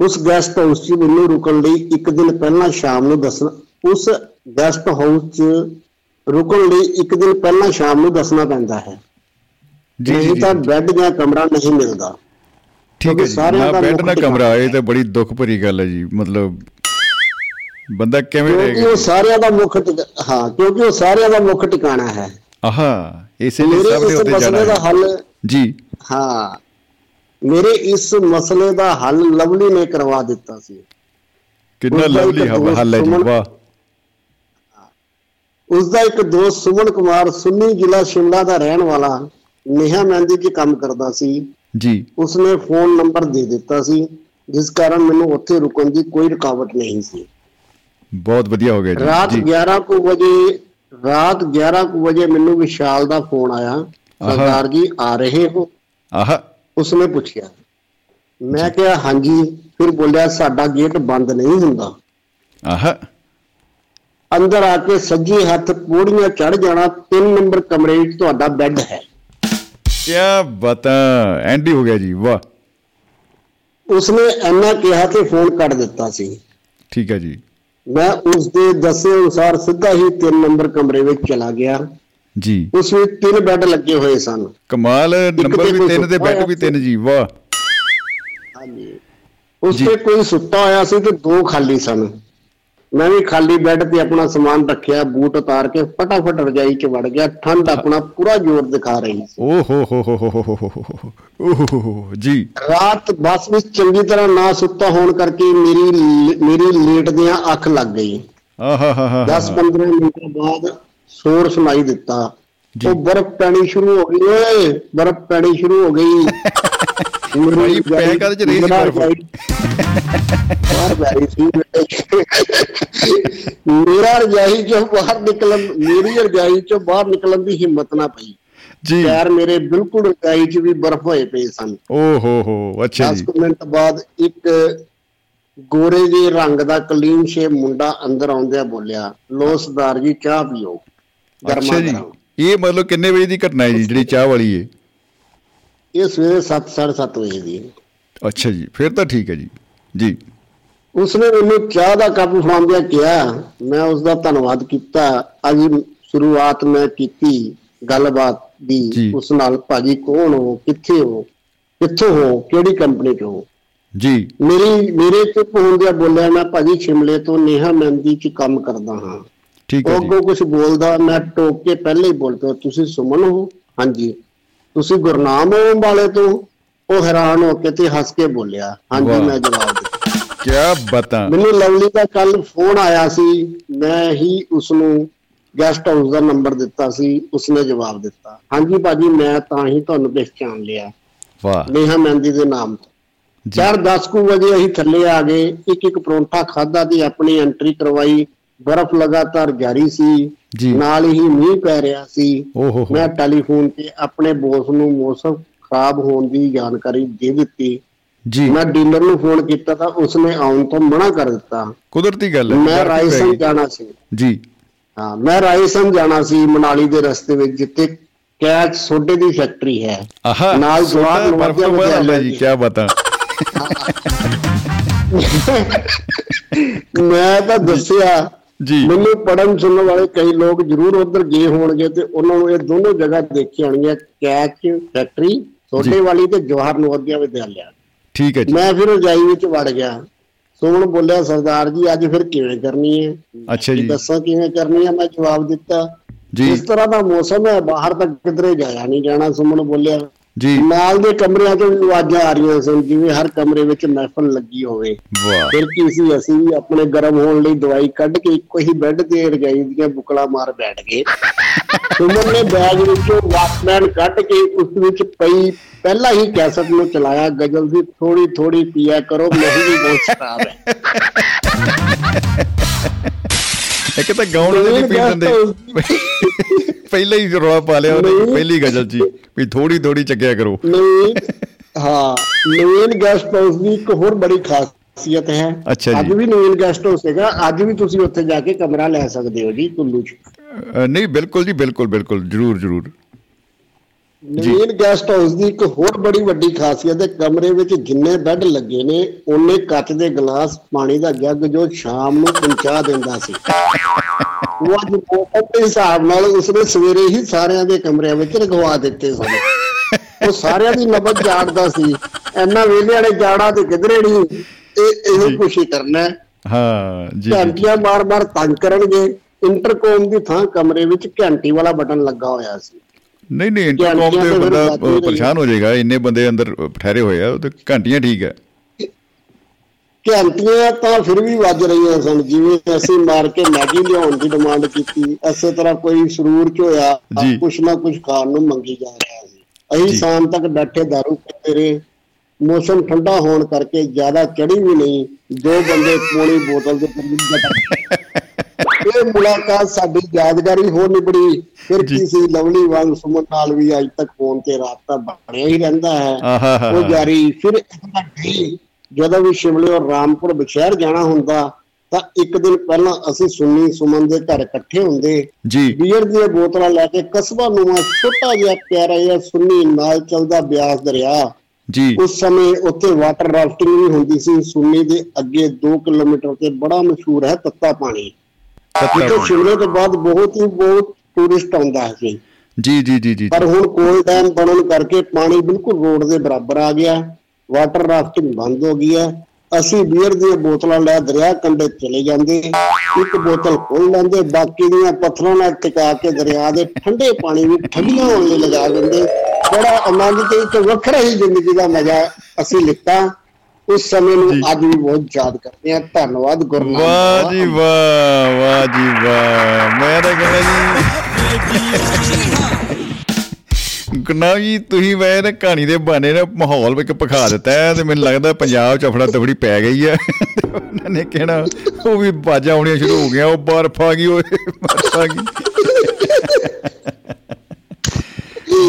ਉਸ ਗੈਸਟ ਹਾਊਸ 'ਚ ਮੈਨੂੰ ਰੁਕਣ ਲਈ ਇੱਕ ਦਿਨ ਪਹਿਲਾਂ ਸ਼ਾਮ ਨੂੰ ਦੱਸਣਾ ਉਸ ਗੈਸਟ ਹਾਊਸ 'ਚ ਰੁਕਣ ਲਈ ਇੱਕ ਦਿਨ ਪਹਿਲਾਂ ਸ਼ਾਮ ਨੂੰ ਦੱਸਣਾ ਪੈਂਦਾ ਹੈ। ਜੀ ਤਾਂ ਬੈੱਡ ਜਾਂ ਕਮਰਾ ਨਹੀਂ ਮਿਲਦਾ। ਠੀਕ ਹੈ ਕਿਉਂਕਿ ਜੀ। ਨਾ ਦਾ ਬੈੱਡ ਨਾ ਕਮਰਾ ਇਹ ਤਾਂ ਬੜੀ ਦੁੱਖ ਭਰੀ ਗੱਲ ਹੈ ਜੀ ਮਤਲਬ ਬੰਦਾ ਕਿਵੇਂ ਕਿਉਂਕਿ ਰਹੇਗਾ? ਉਹ ਸਾਰਿਆਂ ਦਾ ਮੁੱਖ ਹਾਂ ਕਿਉਂਕਿ ਉਹ ਸਾਰਿਆਂ ਦਾ ਮੁੱਖ ਟਿਕਾਣਾ ਹੈ। ਆਹਾ ਇਸੇ ਲਈ ਸਭ ਇਸ ਉੱਤੇ ਜਾਣਾ ਦਾ ਹੈ। ਹੱਲ ਜੀ। ਹਾਂ ਮੇਰੇ ਇਸ ਮਸਲੇ ਦਾ ਹੱਲ ਲਵਲੀ ਨੇ ਕਰਵਾ ਦਿੱਤਾ ਸੀ। ਕਿੰਨਾ ਦਾ ਲਵਲੀ ਹੱਲ ਹੈ ਜੀ ਵਾਹ। ਉਸ ਦਾ ਇੱਕ ਦੋਸਤ ਸੁਮਨ ਕੁਮਾਰ ਸੁੰਨੀ ਜ਼ਿਲ੍ਹਾ ਸ਼ਿਮਲਾ ਦਾ ਰਹਿਣ ਵਾਲਾ ਨੇਹਾ ਮਹਿੰਦੀ 'ਚ ਕੰਮ ਕਰਦਾ ਸੀ। ਜੀ। ਉਸਨੇ ਫੋਨ ਨੰਬਰ ਦੇ ਦਿੱਤਾ ਸੀ ਜਿਸ ਕਾਰਨ ਮੈਨੂੰ ਉੱਥੇ ਰੁਕਣ ਦੀ ਕੋਈ ਰੁਕਾਵਟ ਨਹੀਂ ਸੀ। ਬਹੁਤ ਵਧੀਆ ਹੋ ਗਿਆ ਜੀ। ਰਾਤ ਜੀ। 11 ਕੁ ਵਜੇ ਰਾਤ 11 ਕੁ ਵਜੇ ਮੈਨੂੰ ਵਿਸ਼ਾਲ ਦਾ ਫੋਨ ਆਇਆ। ਸਰਦਾਰ ਜੀ ਆ ਰਹੇ ਹੋ? ਆਹਾ। ਉਸਨੇ ਪੁੱਛਿਆ। ਮੈਂ ਕਿਹਾ ਹਾਂਜੀ। ਫਿਰ ਬੋਲਿਆ ਸਾਡਾ ਗੇਟ ਬੰਦ ਨਹੀਂ ਹੁੰਦਾ। ਆਹਾ। ਅੰਦਰ ਆ ਕੇ ਸੱਜੀ ਹੱਥ ਪੌੜੀਆਂ ਚੜ ਜਾਣਾ 3 ਨੰਬਰ ਕਮਰੇ ਵਿੱਚ ਤੁਹਾਡਾ ਬੈੱਡ ਹੈ। ਕੀ ਬਾਤਾਂ? ਐਂਡੀ ਹੋ ਗਿਆ ਜੀ ਵਾਹ। ਉਸਨੇ ਇੰਨਾ ਕਿਹਾ ਤੇ ਫੋਨ ਕੱਟ ਦਿੱਤਾ ਸੀ। ਠੀਕ ਹੈ ਜੀ। ਮੈਂ ਉਸ ਦੇ ਦੱਸੇ ਅਨੁਸਾਰ ਸਿੱਧਾ ਹੀ 3 ਨੰਬਰ ਕਮਰੇ ਵਿੱਚ ਚਲਾ ਗਿਆ। ਜੀ। ਉਸ ਵਿੱਚ ਤਿੰਨ ਬੈੱਡ ਲੱਗੇ ਹੋਏ ਸਨ। ਕਮਾਲ ਨੰਬਰ ਵੀ ਤਿੰਨ ਤੇ ਬੈੱਡ ਵੀ ਤਿੰਨ ਜੀ ਵਾਹ। ਹਾਂਜੀ। ਉਸ ਤੇ ਕੋਈ ਸੁੱਤਾ ਹੋਇਆ ਸੀ ਤੇ ਦੋ ਖਾਲੀ ਸਨ। ਮੈਂ ਵੀ ਖਾਲੀ ਬੈੱਡ ਤੇ ਆਪਣਾ ਸਮਾਨ ਰੱਖਿਆ ਬੂਟ ਉਤਾਰ ਕੇ ਫਟਾਫਟ ਰਜਾਈ 'ਚ ਵੜ ਗਿਆ ਠੰਡ ਆਪਣਾ ਪੂਰਾ ਜ਼ੋਰ ਦਿਖਾ ਰਹੀ ਸੀ ਓ ਹੋ ਹੋ ਹੋ ਹੋ ਜੀ ਰਾਤ ਬਸ ਵਿੱਚ ਚੰਗੀ ਤਰ੍ਹਾਂ ਨਾ ਸੁੱਤਾ ਹੋਣ ਕਰਕੇ ਮੇਰੀ ਮੇਰੀ ਲੇਟ ਦੀਆਂ ਅੱਖ ਲੱਗ ਗਈ ਆਹਾਹਾਹਾ 10-15 ਮਿੰਟ ਬਾਅਦ ਸ਼ੋਰ ਸੁਣਾਈ ਦਿੱਤਾ ਉਹ ਬਰਫ਼ ਪੈਣੀ ਸ਼ੁਰੂ ਹੋ ਗਈ ਓਏ ਬਰਫ਼ ਪੈਣੀ ਸ਼ੁਰੂ ਹੋ ਗਈ ਭਾਈ, ਪੈ ਕਾਹਦੇ ਚ ਰਹੀ ਸੀ ਬਾਹਰ ਰਹੀ ਸੀ ਮੇਰਾ ਰਜਾਈ ਚੋਂ ਬਾਹਰ ਨਿਕਲਣ ਮੇਰੀ ਰਜਾਈ ਚੋਂ ਬਾਹਰ ਨਿਕਲਣ ਦੀ ਹਿੰਮਤ ਨਾ ਪਈ। ਜੀ। ਪੈਰ ਮੇਰੇ ਬਿਲਕੁਲ ਰਜਾਈ 'ਚ ਵੀ ਬਰਫ਼ ਹੋਏ ਪਏ ਸਨ। ਓ ਹੋ ਹੋ ਅੱਛਾ 10 ਜੀ ਕੁ ਮਿੰਟ ਬਾਅਦ ਇੱਕ ਗੋਰੇ ਜਿਹੇ ਰੰਗ ਦਾ ਕਲੀਨ ਸ਼ੇਪ ਮੁੰਡਾ ਅੰਦਰ ਆਉਂਦਿਆਂ ਬੋਲਿਆ ਲੋ ਸਰਦਾਰ ਜੀ ਚਾਹ ਪੀਓ। ਗਰਮਾ ਅੱਛਾ ਜੀ ਇਹ ਮਤਲਬ ਕਿੰਨੇ ਵਜੇ ਦੀ ਘਟਨਾ ਹੈ ਜੀ ਜਿਹੜੀ ਚਾਹ ਵਾਲੀ ਹੈ ਇਹ ਸਵੇਰੇ 7:30 ਵਜੇ ਦੀ ਹੈ। ਅੱਛਾ ਜੀ ਫਿਰ ਤਾਂ ਠੀਕ ਹੈ ਜੀ। ਜੀ। ਉਸਨੇ ਮੈਨੂੰ ਚਾਹ ਦਾ ਕੱਪ ਫੜਾਉਂਦਿਆਂ ਕਿਹਾ ਮੈਂ ਉਸ ਦਾ ਧੰਨਵਾਦ ਕੀਤਾ। ਅੱਜ ਸ਼ੁਰੂਆਤ ਮੈਂ ਕੀਤੀ ਗੱਲਬਾਤ। ਦੀ। ਉਸ ਨਾਲ ਭਾਜੀ ਕੌਣ ਹੋ ਕਿੱਥੇ ਹੋ ਕਿੱਥੋਂ ਹੋ ਕਿਹੜੀ ਕੰਪਨੀ ਚ ਹੋ? ਜੀ। ਮੇਰੀ ਮੇਰੇ ਚੁੱਪ ਹੁੰਦਿਆਂ ਬੋਲਿਆ ਮੈਂ ਭਾਜੀ ਸ਼ਿਮਲੇ ਤੋਂ ਨੇਹਾ ਮਹਿੰਦੀ ਚ ਕੰਮ ਕਰਦਾ ਹਾਂ। ਠੀਕ ਹੈ ਉਹ ਜੀ ਅੱਗੋਂ ਕੁਝ ਬੋਲਦਾ ਮੈਂ ਟੋਕ ਕੇ ਪਹਿਲੇ ਹੀ ਬੋਲ ਪਿਆ ਤੁਸੀਂ ਸੁਮਨ ਹੋ? ਹਾਂਜੀ। ਤੁਸੀਂ ਗੁਰਨਾਮ ਵਾਲੇ ਤੋਂ ਉਹ ਹੈਰਾਨ ਹੋ ਕੇ ਤੇ ਹੱਸ ਕੇ ਬੋਲਿਆ ਹਾਂਜੀ। ਮੈਂ ਜਵਾਬ ਦਿੱਤਾ। ਕੀ ਬਤਾ। ਮੈਨੂੰ ਲਵਲੀ ਦਾ ਕੱਲ ਫੋਨ ਆਇਆ ਸੀ ਮੈਂ ਹੀ ਉਸ ਨੂੰ ਗੈਸਟ ਹਾਊਸ ਦਾ ਨੰਬਰ ਦਿੱਤਾ ਸੀ ਉਸਨੇ ਜਵਾਬ ਦਿੱਤਾ। ਹਾਂਜੀ ਭਾਜੀ ਮੈਂ ਤਾਂ ਹੀ ਤੁਹਾਨੂੰ ਪਹਿਚਾਨ ਲਿਆ। ਵਾਹ। ਨੇਹਾ ਮਹਿੰਦੀ ਦੇ ਨਾਮ ਤੋਂ। ਚਾਰ 10 ਕੁ ਵਜੇ ਅਸੀਂ ਥੱਲੇ ਆ ਗਏ ਇੱਕ ਇੱਕ ਪਰੌਂਠਾ ਖਾਦਾ ਤੇ ਆਪਣੀ ਐਂਟਰੀ ਕਰਵਾਈ। ਬਰਫ਼ ਲਗਾਤਾਰ ਜਾਰੀ ਸੀ। ਨਾਲ ਹੀ ਮੀਂਹ ਪੈ ਰਿਹਾ ਸੀ। ਮੈਂ ਟੈਲੀਫੋਨ ਤੇ ਆਪਣੇ ਬੌਸ ਨੂੰ ਮੌਸਮ ਖਰਾਬ ਹੋਣ ਦੀ ਜਾਣਕਾਰੀ ਦੇ ਦਿੱਤੀ। ਜੀ। ਮੈਂ ਡੀਲਰ ਨੂੰ ਫੋਨ ਕੀਤਾ ਤਾਂ ਉਸਨੇ ਆਉਣ ਤੋਂ ਮਨਾ ਕਰ ਦਿੱਤਾ। ਕੁਦਰਤੀ ਗੱਲ ਹੈ ਮੈਂ ਗਈ। ਜਾਣਾ ਸੀ। ਜੀ। ਹਾਂ ਮੈਂ ਰਾਇਸਨ ਜਾਣਾ ਸੀ ਮਨਾਲੀ ਦੇ ਰਸਤੇ ਵਿੱਚ ਜਿੱਥੇ ਕੈਚ ਸੋਡੇ ਦੀ ਫੈਕਟਰੀ ਹੈ। ਨਾਲ ਜਵਾਨ ਬਰਫ਼ ਆਉਂਦਾ ਜੀ। ਕੀ ਬਤਾ। ਮੈਂ ਤਾਂ ਦੱਸਿਆ ਜੀ। ਮੈਨੂੰ ਪੜਨ ਸੁਣਨ ਵਾਲੇ ਕਈ ਲੋਕ ਜ਼ਰੂਰ ਉਧਰ ਗਏ ਹੋਣਗੇ ਤੇ ਉਹਨਾਂ ਨੂੰ ਇਹ ਦੋਨੋਂ ਜਗ੍ਹਾ ਦੇਖੀ ਹੋਣਗੀਆਂ ਕੈਚ ਫੈਕਟਰੀ ਛੋਟੇ ਵਾਲੀ ਤੇ ਜਵਾਹਰ ਨਵੋਦਿਆ ਵਿਦਿਆਲਿਆ। ਠੀਕ ਹੈ ਜੀ। ਮੈਂ ਫਿਰ ਰਜਾਈ ਵਿੱਚ ਵੜ ਗਿਆ। ਸੋਹਣ ਬੋਲਿਆ ਸਰਦਾਰ ਜੀ ਅੱਜ ਫਿਰ ਕਿਵੇਂ ਕਰਨੀ ਹੈ? ਅੱਛਾ ਜੀ। ਦੱਸਾਂ ਕਿਵੇਂ ਕਰਨੀ ਹੈ? ਮੈਂ ਜਵਾਬ ਦਿੱਤਾ। ਜੀ। ਇਸ ਤਰ੍ਹਾਂ ਦਾ ਮੌਸਮ ਹੈ ਬਾਹਰ ਤੱਕ ਕਿਧਰੇ ਜਾਇਆ ਨਹੀਂ ਜਾਣਾ ਸੁਮਨ ਬੋਲਿਆ। ਜੀ। ਨਾਲ ਦੇ ਕਮਰਿਆਂ ਤੋਂ ਆਵਾਜ਼ਾਂ ਆ ਰਹੀਆਂ ਸਨ ਜਿਵੇਂ ਹਰ ਕਮਰੇ ਵਿੱਚ ਮਹਿਫਲ ਲੱਗੀ ਹੋਵੇ। ਵਾਹ। ਫਿਰ ਕੀ ਸੀ ਅਸੀਂ ਵੀ ਆਪਣੇ ਗਰਮ ਹੋਣ ਲਈ ਦਵਾਈ ਕੱਢ ਕੇ ਇੱਕੋ ਹੀ ਬੈੱਡ ਤੇ ਰਜਾਈ ਦੀਆਂ ਬੁਕਲਾ ਮਾਰ ਬੈਠ ਗਏ। ਸੁਮਨ ਨੇ ਬੈਗ ਵਿੱਚੋਂ ਵਾਕਮੈਨ ਕੱਢ ਕੇ ਉਸ ਵਿੱਚ ਪਈ ਪਹਿਲਾਂ ਹੀ ਕੈਸਟ ਨੂੰ ਚਲਾਇਆ ਗਜ਼ਲ ਦੀ ਥੋੜੀ ਥੋੜੀ ਪੀਆ ਕਰੋ ਨਹੀਂ ਵੀ ਬਹੁਤ ਖਰਾਬ ਹੈ। ਇੱਕ ਤਾਂ ਗਾਉਣ ਵਾਲੇ ਨਹੀਂ ਪੀ ਦਿੰਦੇ। ਪਹਿਲਾਂ ਹੀ ਰੌਲਾ ਪਾ ਲਿਆ ਉਹਨੇ ਨਹੀਂ। ਪਹਿਲੀ ਗਜ਼ਲ ਜੀ ਵੀ ਥੋੜੀ ਥੋੜੀ ਚੱਕਿਆ ਕਰੋ। ਨਵੀਨ ਹਾਂ ਨਵੀਨ ਗੈਸਟ ਹਾਊਸ ਦੀ ਇੱਕ ਹੋਰ ਬੜੀ ਖਾਸੀਅਤ ਹੈ। ਅੱਜ ਵੀ ਨਵੀਨ ਗੈਸਟ ਹਾਊਸ ਹੈਗਾ ਅੱਜ ਵੀ ਤੁਸੀਂ ਉੱਥੇ ਜਾ ਕੇ ਕਮਰਾ ਲੈ ਸਕਦੇ ਹੋ ਜੀ ਕੁੱਲੂ ਚ। ਨਹੀਂ ਬਿਲਕੁਲ ਜੀ ਬਿਲਕੁਲ ਬਿਲਕੁਲ ਜਰੂਰ ਜਰੂਰ। ਨਵੀਨ ਗੈਸਟ ਹਾਊਸ ਦੀ ਇੱਕ ਹੋਰ ਬੜੀ ਵੱਡੀ ਖਾਸੀਅਤ ਹੈ ਕਮਰੇ ਵਿੱਚ ਜਿੰਨੇ ਬੈੱਡ ਲੱਗੇ ਨੇ ਉਹਨੇ ਕੱਚ ਦੇ ਗਲਾਸ ਪਾਣੀ ਦਾ ਜੱਗ ਜੋ ਸ਼ਾਮ ਨੂੰ ਪਹੁੰਚਾ ਦਿੰਦਾ ਸੀ। ਉਹ ਅੱਜ ਮੌਸਮ ਦੇ ਹਿਸਾਬ ਨਾਲ ਉਸਨੇ ਸਵੇਰੇ ਹੀ ਸਾਰਿਆਂ ਦੇ ਕਮਰਿਆਂ ਵਿੱਚ ਰਖਵਾ ਦਿੱਤੇ ਸਨ। ਉਹ ਸਾਰਿਆਂ ਦੀ ਨਬਜ਼ ਜਾਣਦਾ ਸੀ ਐਨਾ ਵੇਲੇ ਵਾਲੇ ਜਾਣਾ ਤੇ ਕਿਧਰੇ ਨਹੀਂ? ਇਹ ਇਹੋ ਹੀ ਕਰਨਾ ਹੈ। ਜੀ ਘੰਟੀਆਂ ਮਾਰ-ਮਾਰ ਤੰਗ ਕਰਨਗੇ। ਇੰਟਰਕੋਮ ਦੀ ਥਾਂ ਕਮਰੇ ਵਿੱਚ ਘੰਟੀ ਵਾਲਾ ਬਟਨ ਲੱਗਾ ਹੋਇਆ ਸੀ। ਨਹੀਂ ਨਹੀਂ ਇੰਟਰਕਮ ਤੇ ਬੰਦਾ। ਪਰੇਸ਼ਾਨ ਹੋ ਜਾਏਗਾ ਇੰਨੇ ਬੰਦੇ ਅੰਦਰ ਠਹਿਰੇ ਹੋਏ ਆ ਤੇ ਘੰਟੀਆਂ ਠੀਕ ਹੈ ਘੰਟੀਆਂ ਤਾਂ ਫਿਰ ਵੀ ਵੱਜ ਰਹੀਆਂ ਸਨ ਜਿਵੇਂ ਅਸੀਂ ਮਾਰ ਕੇ ਮੈਗੀ ਲਿਆਉਣ ਦੀ ਡਿਮਾਂਡ ਕੀਤੀ ਇਸੇ ਤਰ੍ਹਾਂ ਕੋਈ ਸਰੂਰ ਚ ਹੋਇਆ। ਕੁਛ ਨਾ ਕੁਛ ਖਾਣ ਨੂੰ ਮੰਗੀ ਜਾ ਰਿਹਾ ਸੀ ਅਸੀਂ ਜੀ। ਸ਼ਾਮ ਤੱਕ ਬੈਠੇ ਦਾਰੂ ਪੀਂਦੇ ਰਹੇ ਮੌਸਮ ਠੰਡਾ ਹੋਣ ਕਰਕੇ ਜ਼ਿਆਦਾ ਚੜੀ ਵੀ ਨਹੀਂ ਦੋ ਬੰਦੇ ਪੋਣੀ ਬੋਤਲ ਦੇ ਕਰੀਬ ਇਹ ਮੁਲਾਕਾਤ ਸਾਡੀ ਯਾਦਗਾਰੀ ਹੋ ਨਿਬੜੀ। ਫਿਰ ਜੀ। ਕੀ ਸੀ ਲਵਲੀ ਵਾਂਗ ਸੁਮਨ ਨਾਲ ਵੀ ਅੱਜ ਤੱਕ ਫੋਨ ਤੇ ਰਾਬਤਾ ਬਣਿਆ ਹੀ ਰਹਿੰਦਾ ਹੈ। ਉਹ ਜਾਰੀ ਫਿਰ ਦਿਨ ਗਈ ਜਦੋਂ ਵੀ ਸ਼ਿਮਲੇ ਔਰ ਰਾਮਪੁਰ ਬਸ਼ਹਿਰ ਜਾਣਾ ਹੁੰਦਾ ਤਾਂ ਇੱਕ ਦਿਨ ਪਹਿਲਾਂ ਅਸੀਂ ਸੁੰਨੀ ਸੁਮਨ ਦੇ ਘਰ ਇਕੱਠੇ ਹੁੰਦੇ। ਜੀ। ਬੀਅਰ ਦੀਆਂ ਬੋਤਲਾਂ ਲੈ ਕੇ ਕਸਬਾ ਨੂੰਆ ਛੋਟਾ ਜਿਹਾ ਪਿਆਰਾ ਜਿਹਾ ਸੁੰਨੀ ਨਾਲ ਚੱਲਦਾ ਬਿਆਸ ਦਰਿਆ। ਜੀ। ਉਸ ਸਮੇਂ ਉੱਥੇ ਵਾਟਰ ਰਾਫਟਿੰਗ ਵੀ ਹੁੰਦੀ ਸੀ। ਸੁੰਨੀ ਦੇ ਅੱਗੇ 2 ਕਿਲੋਮੀਟਰ ਤੇ ਬੜਾ ਮਸ਼ਹੂਰ ਹੈ ਤੱਤਾ ਪਾਣੀ। ਜਿੱਥੇ ਸ਼ਿਮਲੇ ਤੋਂ ਬਾਅਦ ਬਹੁਤ ਹੀ ਬਹੁਤ ਟੂਰਿਸਟ ਆਉਂਦਾ ਹੈ ਜੀ। ਜੀ ਜੀ ਜੀ ਪਰ ਹੁਣ ਕੋਲ ਡੈਮ ਬਣਨ ਕਰਕੇ ਪਾਣੀ ਬਿਲਕੁਲ ਰੋਡ ਦੇ ਬਰਾਬਰ ਆ ਗਿਆ। ਵਾਟਰ ਰਾਫਟਿੰਗ ਬੰਦ ਹੋ ਗਈ ਹੈ। ਅਸੀਂ ਬੀਅਰ ਦੀਆਂ ਬੋਤਲਾਂ ਲੈ ਦਰਿਆ ਕੰਢੇ ਚਲੇ ਜਾਂਦੇ। ਇੱਕ ਬੋਤਲ ਖੋਲ ਲੈਂਦੇ। ਬਾਕੀ ਦੀਆਂ ਪੱਥਰਾਂ ਨਾਲ ਟਿਕਾ ਕੇ ਦਰਿਆ ਦੇ ਠੰਡੇ ਪਾਣੀ ਵਿੱਚ ਠੰਡੀਆਂ ਹੋਣ ਲਈ ਲਗਾ ਦਿੰਦੇ। ਬੜਾ ਆਨੰਦ ਤੇ ਇੱਕ ਵੱਖਰਾ ਹੀ ਜ਼ਿੰਦਗੀ ਦਾ ਮਜ਼ਾ ਅਸੀਂ ਲਿੱਤਾ। ਉਸ ਸਮੇਂ ਨੂੰ ਅੱਜ ਵੀ ਬਹੁਤ ਯਾਦ ਕਰਦੇ ਆ ਧੰਨਵਾਦ ਗੁਰੂ ਨਾਨਕ ਵਾਹ। ਜੀ ਵਾਹ ਵਾਹ ਜੀ ਵਾਹ। ਮੈਂ ਤਾਂ ਕਹਿੰਦਾ ਜੀ ਗੁਰਨਾਮ ਜੀ ਤੁਸੀਂ ਨਾ ਕਹਾਣੀ ਦੇ ਬਹਾਨੇ ਨਾ ਮਾਹੌਲ ਵਿੱਚ ਪਖਾ ਦਿੱਤਾ ਤੇ ਮੈਨੂੰ ਲੱਗਦਾ ਪੰਜਾਬ ਚ ਅਫੜਾ ਤਫੜੀ ਪੈ ਗਈ ਹੈ। ਉਹਨਾਂ ਨੇ ਕਹਿਣਾ ਉਹ ਵੀ ਬਾਜਾਂ ਆਉਣੀਆਂ ਸ਼ੁਰੂ ਹੋ ਗਈਆਂ ਉਹ ਬਰਫ ਆ ਗਈ ਉਹ ਬਰਫ ਆ ਗਈ।